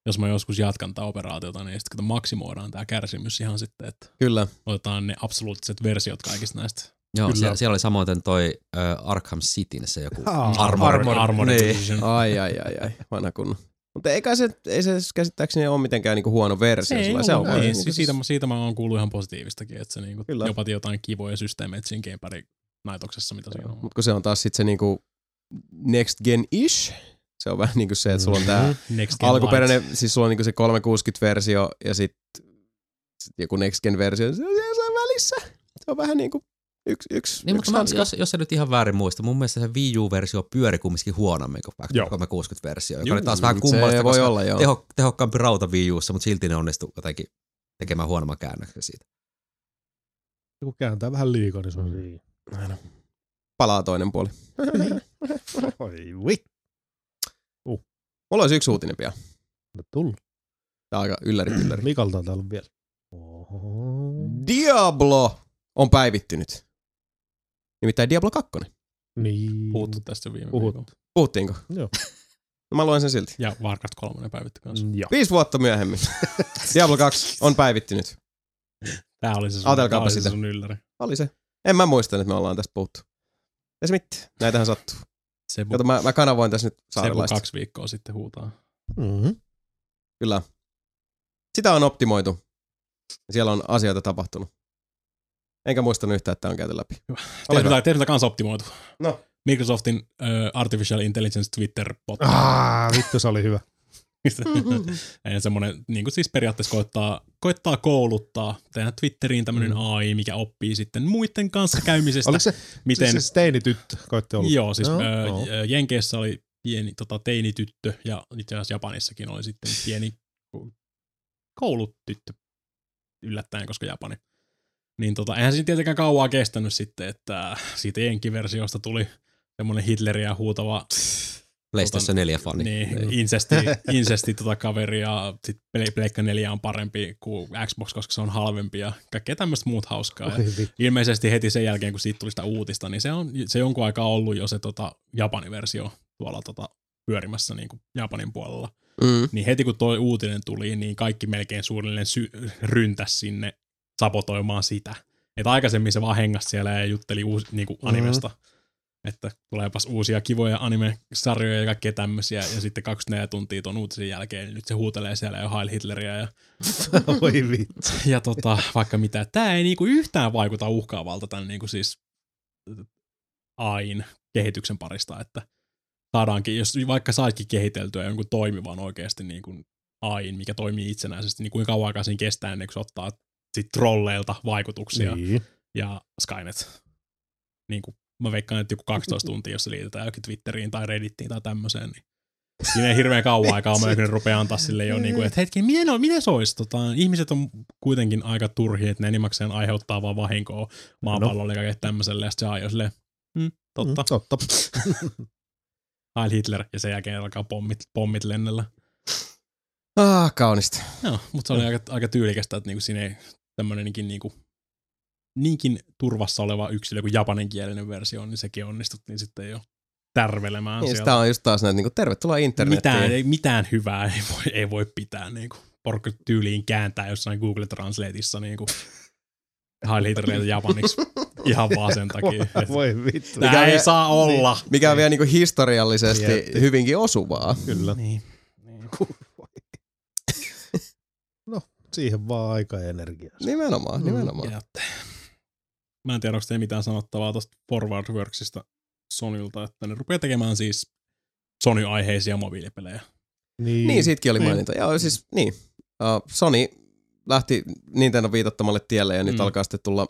jos mä joskus jatkan tätä operaatiota, niin sitten kun maksimoidaan tämä kärsimys ihan sitten, että Kyllä. otetaan ne absoluuttiset versiot kaikista näistä. Joo, Kyllä. siellä, siellä oli samoin toi äh, Arkham Cityn se joku Ah, Armor. Armor. Armor Niin. Ai, ai, ai, ai. Vanha kunnon. Mutta eikä se, ei se käsittääkseni ole mitenkään niinku huono versio. Se ei sillä. se on ei, niinku siitä, siitä mä oon kuullut ihan positiivistakin, että se niinku Kyllä. jopa jotain kivoja systeemeitä siinä Gamepari naitoksessa, mitä siinä on. Mutta kun se on taas sitten se niinku next gen-ish, se on vähän niinku se, että sulla on tää Next Gen alkuperäinen, siis sulla on niinku se 360-versio ja sitten sit joku next gen-versio, se on siellä välissä. Se on vähän niinku yksi, yksi, Niin, yksi mutta mä, hanska. jos, jos se nyt ihan väärin muista, mun mielestä se Wii U-versio pyöri kumminkin huonommin kuin Joo. Xbox 360-versio, joka Juu, oli taas vähän kummallista, se voi koska olla, joo. teho, tehokkaampi rauta Wii Ussa, mutta silti ne onnistu jotenkin tekemään huonomman käännöksen siitä. Kun kääntää vähän liikaa, niin se on siinä. Palaa toinen puoli. Oi vi. Mulla olisi yksi uutinen pian. No tullut. Tää on aika ylläri ylläri. Mikalta on täällä vielä. Oho. Diablo on päivittynyt. Nimittäin Diablo 2. Niin. Puhuttu tästä viime Puhut. viikolla. Puhuttiinko? Joo. No mä luen sen silti. Ja Warcraft 3 päivitty kanssa. Mm, Joo. Viisi vuotta myöhemmin. Diablo 2 on päivittynyt. Tää oli se sun, Ajatelkaapa tää oli se sitä. sun ylläri. Oli se. En mä muista, että me ollaan tästä puhuttu. Ei se mitään. Näitähän sattuu. Sebu, Kato, mä, mä kanavoin tässä nyt Sebu saarelaista. kaksi viikkoa sitten huutaa. Mm-hmm. Kyllä. Sitä on optimoitu. Siellä on asioita tapahtunut. Enkä muistanut yhtään, että tämä on käyty läpi. Tehdään tehdään kanssa optimoitu. No. Microsoftin uh, Artificial Intelligence Twitter-bot. Ah, vittu se oli hyvä. Ei semmoinen, niin kuin siis periaatteessa koittaa, koittaa kouluttaa, tehdä Twitteriin tämmöinen Mm. AI, mikä oppii sitten muiden kanssa käymisestä. Oliko se, miten, se, se steinityttö? Koitte olla? Joo, siis joo. ö, Jenkeissä oli pieni tota, teinityttö ja itse asiassa Japanissakin oli sitten pieni koulutyttö yllättäen, koska Japani. Niin tota, eihän siinä tietenkään kauaa kestänyt sitten, että siitä Jenkki-versiosta tuli semmoinen Hitleriä huutava PlayStation 4 fani. niin, insesti, insesti tota kaveri ja sitten Pleikka 4 on parempi kuin Xbox, koska se on halvempi ja kaikkea tämmöistä muut hauskaa. Ja ilmeisesti heti sen jälkeen, kun siitä tuli sitä uutista, niin se on se jonkun aikaa ollut jo se tota, Japanin versio tuolla tota, pyörimässä niin kuin Japanin puolella. Mm. Niin heti kun tuo uutinen tuli, niin kaikki melkein suunnilleen sy- ryntäs sinne sabotoimaan sitä. Että aikaisemmin se vaan hengasi siellä ja jutteli uusi, niin kuin animesta. Että tuleepas uusia kivoja anime-sarjoja ja kaikkea tämmöisiä. Ja sitten 24 tuntia tuon uutisen jälkeen, niin nyt se huutelee siellä jo Heil Hitleriä ja Oi vittu. ja tota, vaikka mitä. Tämä ei niinku yhtään vaikuta uhkaavalta tämän niinku siis AIN kehityksen parista, että saadaankin, jos vaikka saisikin kehiteltyä jonkun toimivan oikeasti niinku AIN, mikä toimii itsenäisesti, niin kuinka kauan aikaa siinä kestää ennen kuin se ottaa sit trolleilta vaikutuksia Niin. ja Skynet. Niin kuin mä veikkaan, että joku 12 tuntia, jos se liitetään jokin Twitteriin tai Reddittiin tai tämmöiseen, niin siinä ei hirveän kauan aikaa, mä ne rupeaa antaa sille jo, niin kuin, että hetki, miten, on, miten se olisi? Tota, ihmiset on kuitenkin aika turhia, että ne enimmäkseen aiheuttaa vaan vahinkoa maapallolle ja kaikkea tämmöiselle, ja sitten se AI on silleen, mm, totta, Mm, totta. Heil Hitler, ja sen jälkeen alkaa pommit, pommit lennellä. Ah, kaunista. Joo, mutta se oli aika, aika tyylikästä, että niinku siinä ei tämmöinenkin niinku, niinkin turvassa oleva yksilö kuin japaninkielinen versio, niin sekin onnistuttiin sitten jo tärvelemään Niin, sieltä. sitä on just taas näitä, niin kuin, tervetuloa internettiin. mitään, ei, mitään hyvää ei voi, ei voi pitää. Niin kuin, porkka tyyliin kääntää jossain Google Translateissa niin kuin, Heil Hitleriltä japaniksi ihan vaan sen takia. Voi vittu. Tää Mikä ei vie- saa olla. Mikä on vielä niin kuin historiallisesti Jätti. hyvinkin osuvaa. Kyllä. Niin. niin. Siihen vaan aika ja energiaa. Nimenomaan, Mm. nimenomaan. Ja, mä en tiedä, onko teillä mitään sanottavaa tuosta Forward Worksista Sonylta, että ne rupeaa tekemään siis Sony-aiheisia mobiilipelejä. Niin, Niin, siitäkin oli Niin. maininta. Joo, siis niin. Uh, Sony lähti Nintendo viitottamalle tielle ja nyt Mm. alkaa sitten tulla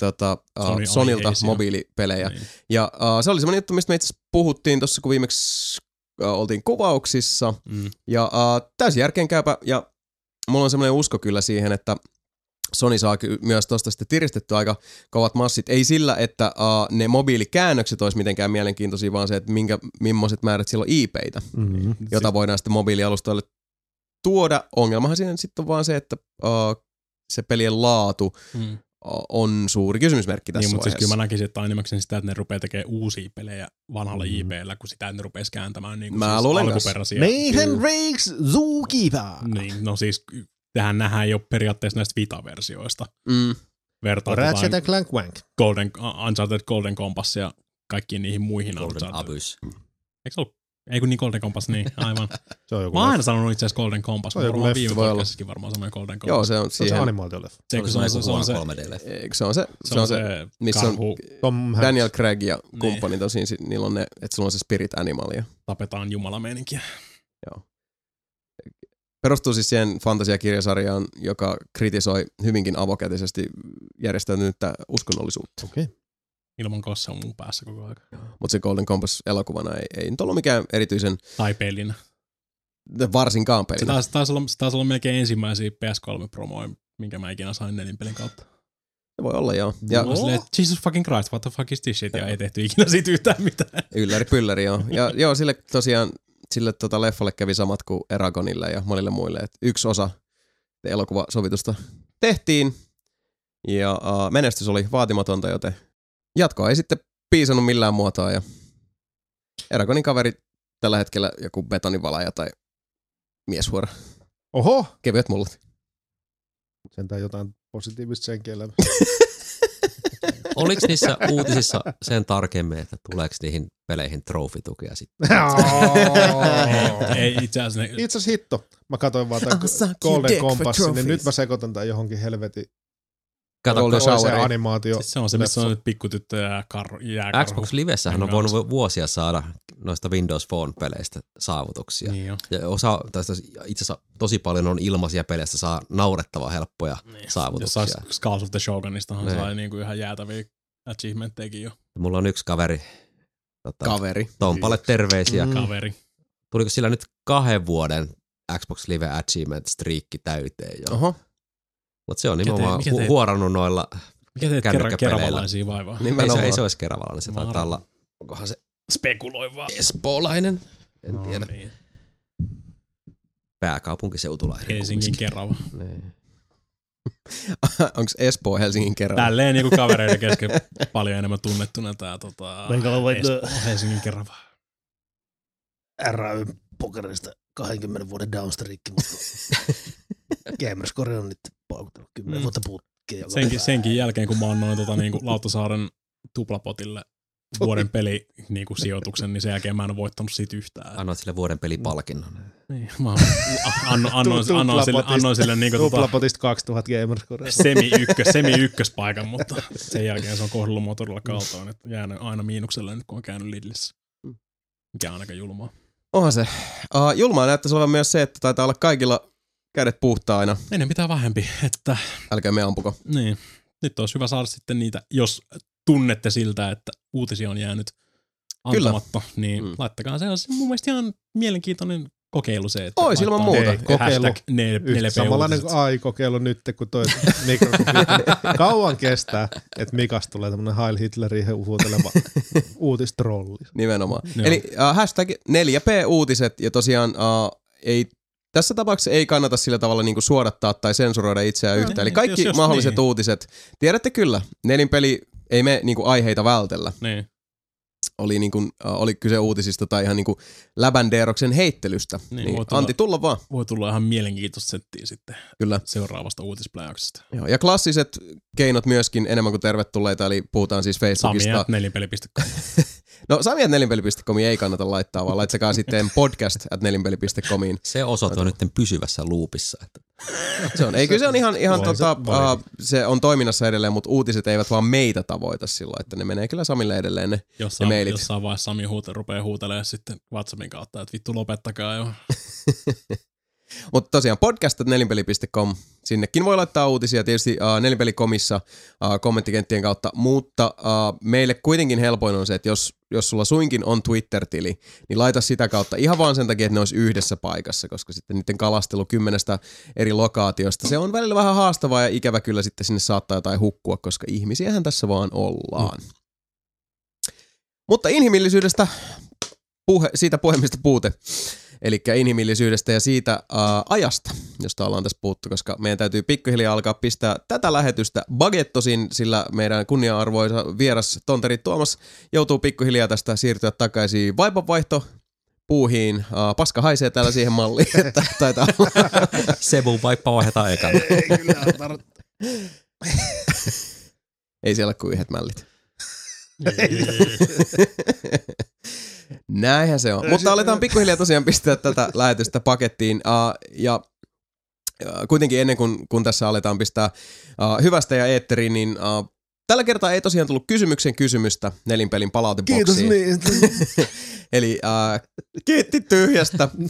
tota, uh, Sony Sonilta aiheisia. mobiilipelejä. Niin. Ja uh, se oli semmoinen juttu, mistä me itse puhuttiin tuossa, kun viimeksi uh, oltiin kuvauksissa. Mm. Ja uh, täysin järkeenkäypä ja mulla on semmoinen usko kyllä siihen, että Sony saa myös tuosta sitten tiristetty aika kovat massit. Ei sillä, että uh, ne mobiilikäännökset olisi mitenkään mielenkiintoisia, vaan se, että minkä, millaiset määrät silloin IPitä, Mm-hmm. jota voidaan sitten mobiilialustoille tuoda. Ongelmahan siinä sitten on vaan se, että uh, se pelien laatu Mm. On suuri kysymysmerkki tässä Niin, mutta siis kyllä mä näkisin, että on enimmäkseen sitä, että ne rupeaa tekemään uusia pelejä vanhalla Mm. IPllä, kun sitä, että ne rupeaisi kääntämään niin kuin Mä siis alkuperäisiä. Mayhem Rakes Zookeeper. Niin, no siis tähän nähdään jo periaatteessa näistä Vita-versioista. Mm. Vertaa Ratchet and Clank Wank. Golden, Uncharted Golden Compass ja kaikkiin niihin muihin Golden Uncharted. Abyss. Eikö se ollut? Ei kun niin Golden Compass, niin aivan. Se on joku Mä oon aina sanonut itse asiassa Golden Compass, Se on joku viime voi olla. podcastissakin varmaan sanoin Golden Compass. Joo, se on Se on se animaatioleffa. se, se, on, se, se, on se, 3D-leffa. Eikö se on se, se, on se, missä on Tom. Daniel Craig ja kumppani tosin, si- niillä on ne, että sulla on se spirit animal ja tapetaan jumalameininkiä. perustuu siis siihen fantasiakirjasarjaan, joka kritisoi hyvinkin avokätisesti järjestäytynyttä uskonnollisuutta. Okei. Ilman kossa on mun päässä koko ajan. Mutta se Golden Compass elokuvana ei, ei nyt ollut mikään erityisen, Tai pelinä. varsinkaan Se pelinä. taisi, taisi, olla, se taisi olla melkein ensimmäisiä PS3-promoja, minkä mä ikinä sain nelinpelin kautta. Se voi olla joo. Ja olin silleen, Jesus fucking Christ, what the fuck is this shit? Ja ei tehty ikinä siitä yhtään mitään. ylläri pylläri joo. Ja joo, sille tosiaan, sille tota leffalle kävi samat kuin Eragonille ja monille muille. Et yksi osa elokuvasovitusta tehtiin ja uh, menestys oli vaatimatonta, joten jatkoa ei sitten piisannut millään muotoa ja Eragonin kaveri tällä hetkellä joku betonivalaja tai mieshuora. Oho! Kevyet mullat. Sentään jotain positiivista senkin elämä. Oliko niissä uutisissa sen tarkemmin, että tuleeko niihin peleihin trofitukea sitten? ei itse asiassa ne, Itse asiassa hitto. Mä katsoin vaan tämän Golden Compassin, niin nyt mä sekoitan tämän johonkin helvetin Kato, Golden Showeri. animaatio. Siis se on se, missä on nyt pikkutyttö ja kar, jääkarhu. Xbox Livessähän on voinut vuosia saada noista Windows Phone-peleistä saavutuksia. Niin jo. Ja osa, tästä itse asiassa tosi paljon on ilmaisia peleistä, saa naurettava helppoja Niin. saavutuksia. Jossain Skulls of the Shogunnistahan Niin. sai niinku ihan jäätäviä achievementtejakin jo. Mulla on yksi kaveri, tota, Kaveri. Tompalle terveisiä. Mm. Kaveri. Tuliko sillä nyt kahden vuoden Xbox Live Achievement striikki täyteen jo? Oho, Mutta se on nimenomaan hu- huorannut noilla, Mikä teet kerran, keravalaisia vaivaa? ei se, nimenomaan. ei se olisi keravalainen, se taitaa olla, onkohan se Spekuloi vaan. espoolainen, en No tiedä, niin. pääkaupunkiseutulainen. Helsingin kerava. Niin. Onko Espoo Helsingin kerran? Tälleen niinku kavereiden kesken paljon enemmän tunnettuna tää tota, Espoo, Helsingin kerava. RAY pokerista 20 vuoden downstreakki, mutta Gamerscore on nyt paukutellut 10 Mm. vuotta putkeen. Senkin, senkin jälkeen, kun mä annoin tota, niinku, Lauttasaaren tuplapotille vuoden peli niinku, sijoituksen, niin sen jälkeen mä en ole voittanut siitä yhtään. Annoit sille vuoden pelipalkinnon. Niin, mä anno, annoin, annoin, sille, tuplapotista- annoin sille niinku, tota, Tuplapotista 2000 Gamerscore. semi, ykkös, semi ykköspaikan, mutta sen jälkeen se on kohdellut mua todella kaltoin, että jäänyt aina miinukselle nyt, kun on käynyt Lidlissä. Mikä on aika julmaa. Onhan se. Uh, julmaa näyttäisi olevan myös se, että taitaa olla kaikilla kädet puhtaina. Ennen pitää vähempi, että Älkää me ampuko. niin, nyt olisi hyvä saada sitten niitä, jos tunnette siltä, että uutisia on jäänyt Kyllä. antamatta, niin Mm. laittakaa se. olisi mun mielestä ihan mielenkiintoinen kokeilu se, että Ois ilman muuta. Ei, kokeilu. hashtag ne, 4P samanlainen kuin AI-kokeilu nyt, kun toi. Kauan kestää, että Mikas tulee tämmönen Heil Hitlerin huuteleva uutistrolli. Nimenomaan. Joo. Eli uh, hashtag 4P-uutiset ja tosiaan uh, ei tässä tapauksessa ei kannata sillä tavalla niin suodattaa tai sensuroida itseään No, yhtään. Eli niin, kaikki jos- jos mahdolliset niin. uutiset, tiedätte kyllä, nelinpeli ei me niin aiheita vältellä. Niin, Oli, niin kuin, uh, oli kyse uutisista tai ihan niin kuin läbändeeroksen heittelystä. Niin, Niin, tulla- Antti, tulla vaan. voi tulla ihan mielenkiintoista settiä sitten Kyllä. seuraavasta uutispläjäyksestä. Joo. Ja klassiset keinot myöskin enemmän kuin tervetulleita, eli puhutaan siis Facebookista. at nelinpeli.com. No Sami at nelinpeli.com ei kannata laittaa, vaan laittakaa sitten podcast at nelinpeli.comiin. Se osoite on nyt pysyvässä luupissa. Että Se on, ei kyllä se on ihan, ihan Voi se- tota, voi. uh, se on toiminnassa edelleen, mutta uutiset eivät vaan meitä tavoita silloin, että ne menee kyllä Samille edelleen ne. Jossain, mailit. jossain vaiheessa Sami huute, rupeaa huutelemaan sitten WhatsAppin kautta, että vittu lopettakaa jo. Mutta tosiaan podcast.nelinpeli.com, sinnekin voi laittaa uutisia tietysti uh, nelinpelikomissa uh, kommenttikenttien kautta, mutta uh, meille kuitenkin helpoin on se, että jos, jos sulla suinkin on Twitter-tili, niin laita sitä kautta ihan vaan sen takia, että ne olisi yhdessä paikassa, koska sitten niiden kalastelu kymmenestä eri lokaatiosta, se on välillä vähän haastavaa ja ikävä kyllä sitten sinne saattaa jotain hukkua, koska ihmisiähän tässä vaan ollaan. Mm. Mutta inhimillisyydestä puhe, siitä puhemista puute. Eli inhimillisyydestä ja siitä uh, ajasta, josta ollaan tässä puhuttu, koska meidän täytyy pikkuhiljaa alkaa pistää tätä lähetystä bagettosin, sillä meidän kunnia-arvoisa vieras Tonteri Tuomas joutuu pikkuhiljaa tästä siirtyä takaisin vaipanvaihto puuhiin. Uh, paska haisee täällä siihen malliin, että taitaa olla. Sebu vaippa vaihdetaan ekana. Ei siellä ole kuin yhdet mällit. Näinhän se on. Mutta aletaan pikkuhiljaa tosiaan pistää tätä lähetystä pakettiin. Uh, ja uh, kuitenkin ennen kuin kun tässä aletaan pistää uh, hyvästä ja eetteriin, niin uh, tällä kertaa ei tosiaan tullut kysymyksen kysymystä nelinpelin palauteboksiin. Kiitos niin. Eli uh, kiitti tyhjästä. Uh,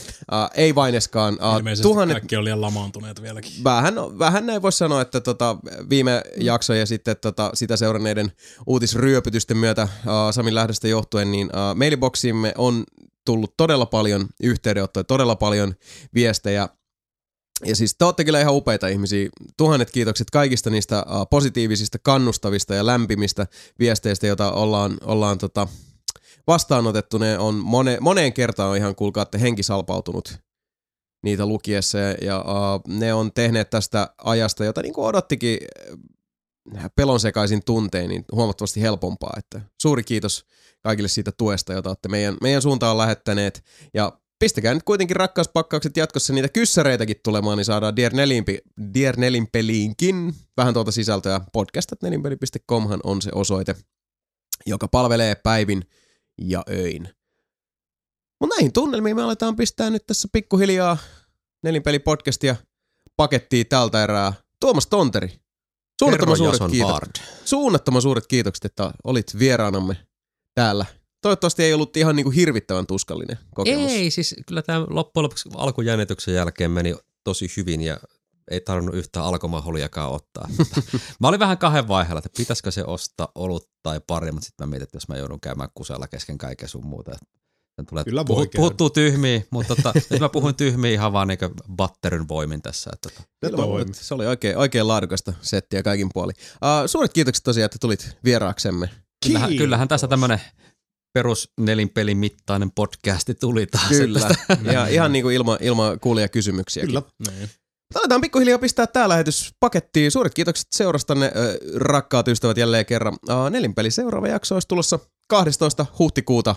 ei vaineskaan. Uh, Ilmeisesti tuhannet, kaikki on liian lamaantuneet vieläkin. vähän, vähän näin voisi sanoa, että tota, viime jakso ja sitten tota, sitä seuranneiden uutisryöpytysten myötä uh, Samin lähdöstä johtuen, niin uh, mailiboksiimme on tullut todella paljon yhteydenottoja, todella paljon viestejä. Ja siis te olette kyllä ihan upeita ihmisiä. Tuhannet kiitokset kaikista niistä uh, positiivisista, kannustavista ja lämpimistä viesteistä, joita ollaan, ollaan tota, vastaanotettu. Ne on mone, moneen kertaan ihan, kuulkaa, että henki salpautunut niitä lukiessa ja, ja uh, ne on tehneet tästä ajasta, jota niin kuin odottikin äh, pelon sekaisin tuntein, niin huomattavasti helpompaa. Että suuri kiitos kaikille siitä tuesta, jota olette meidän, meidän suuntaan lähettäneet. Ja pistäkää nyt kuitenkin rakkauspakkaukset jatkossa niitä kyssäreitäkin tulemaan, niin saadaan Dear, Nelinpi, Dear Nelin peliinkin vähän tuolta sisältöä. Podcast.nelinpeli.comhan on se osoite, joka palvelee päivin ja öin. Mutta näihin tunnelmiin me aletaan pistää nyt tässä pikkuhiljaa nelinpelipodcastia pakettiin tältä erää. Tuomas Tonteri, suunnattoman Herro suuret, Bard. suunnattoman suuret kiitokset, että olit vieraanamme täällä. Toivottavasti ei ollut ihan niinku hirvittävän tuskallinen kokemus. Ei, siis kyllä tämä loppujen lopuksi alkujännityksen jälkeen meni tosi hyvin ja ei tarvinnut yhtään alkomaholiakaan ottaa. mä olin vähän kahden vaiheella, että pitäisikö se ostaa olut tai pari, mutta sitten mä mietin, että jos mä joudun käymään kusella kesken kaiken sun muuta. Sitten tulee, Kyllä voi puhut, käydä. puhuttuu tyhmiä, mutta tota, nyt mä puhuin tyhmiä ihan vaan niin batterin voimin tässä. Että tota. Se toimii. Se oli oikein, oikein laadukasta settiä kaikin puoli. Uh, suuret kiitokset tosiaan, että tulit vieraaksemme. Kyllähän, Kiitos. kyllähän tässä tämmönen perus nelinpelin mittainen podcasti tuli taas. Kyllä. Että ja ihan niin kuin ilman ilma kuulia kysymyksiä. Kyllä. Niin. Aletaan pikkuhiljaa pistää tämä lähetys pakettiin. Suuret kiitokset seurastanne, rakkaat ystävät, jälleen kerran. Nelinpeli seuraava jakso olisi tulossa 12. huhtikuuta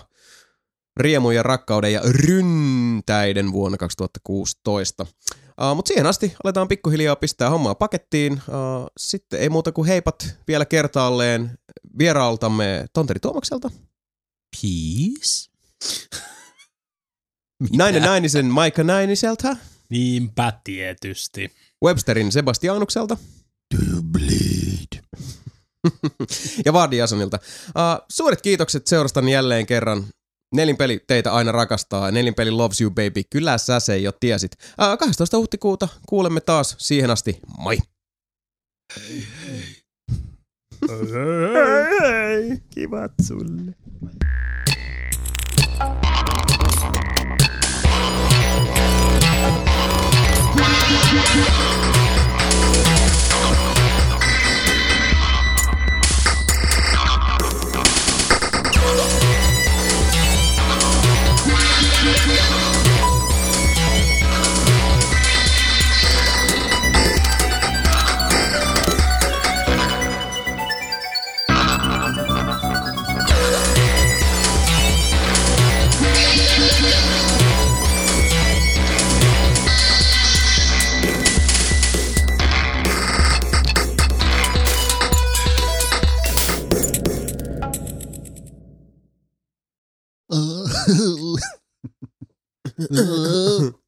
riemun ja rakkauden ja ryntäiden vuonna 2016. Uh, Mutta siihen asti aletaan pikkuhiljaa pistää hommaa pakettiin. Uh, sitten ei muuta kuin heipat vielä kertaalleen vieraaltamme Tonteri Tuomakselta. Peace? Nainen Nainisen Maika Nainiselta. Niinpä tietysti. Websterin Sebastianukselta. ja Vardi Jasonilta. Uh, suuret kiitokset seurastan jälleen kerran. Nelinpeli teitä aina rakastaa. Nelinpeli loves you baby. Kyllä sä se jo tiesit. Uh, 12. huhtikuuta kuulemme taas. Siihen asti. Moi. Hei, kivat sulle. Thank you. Uh,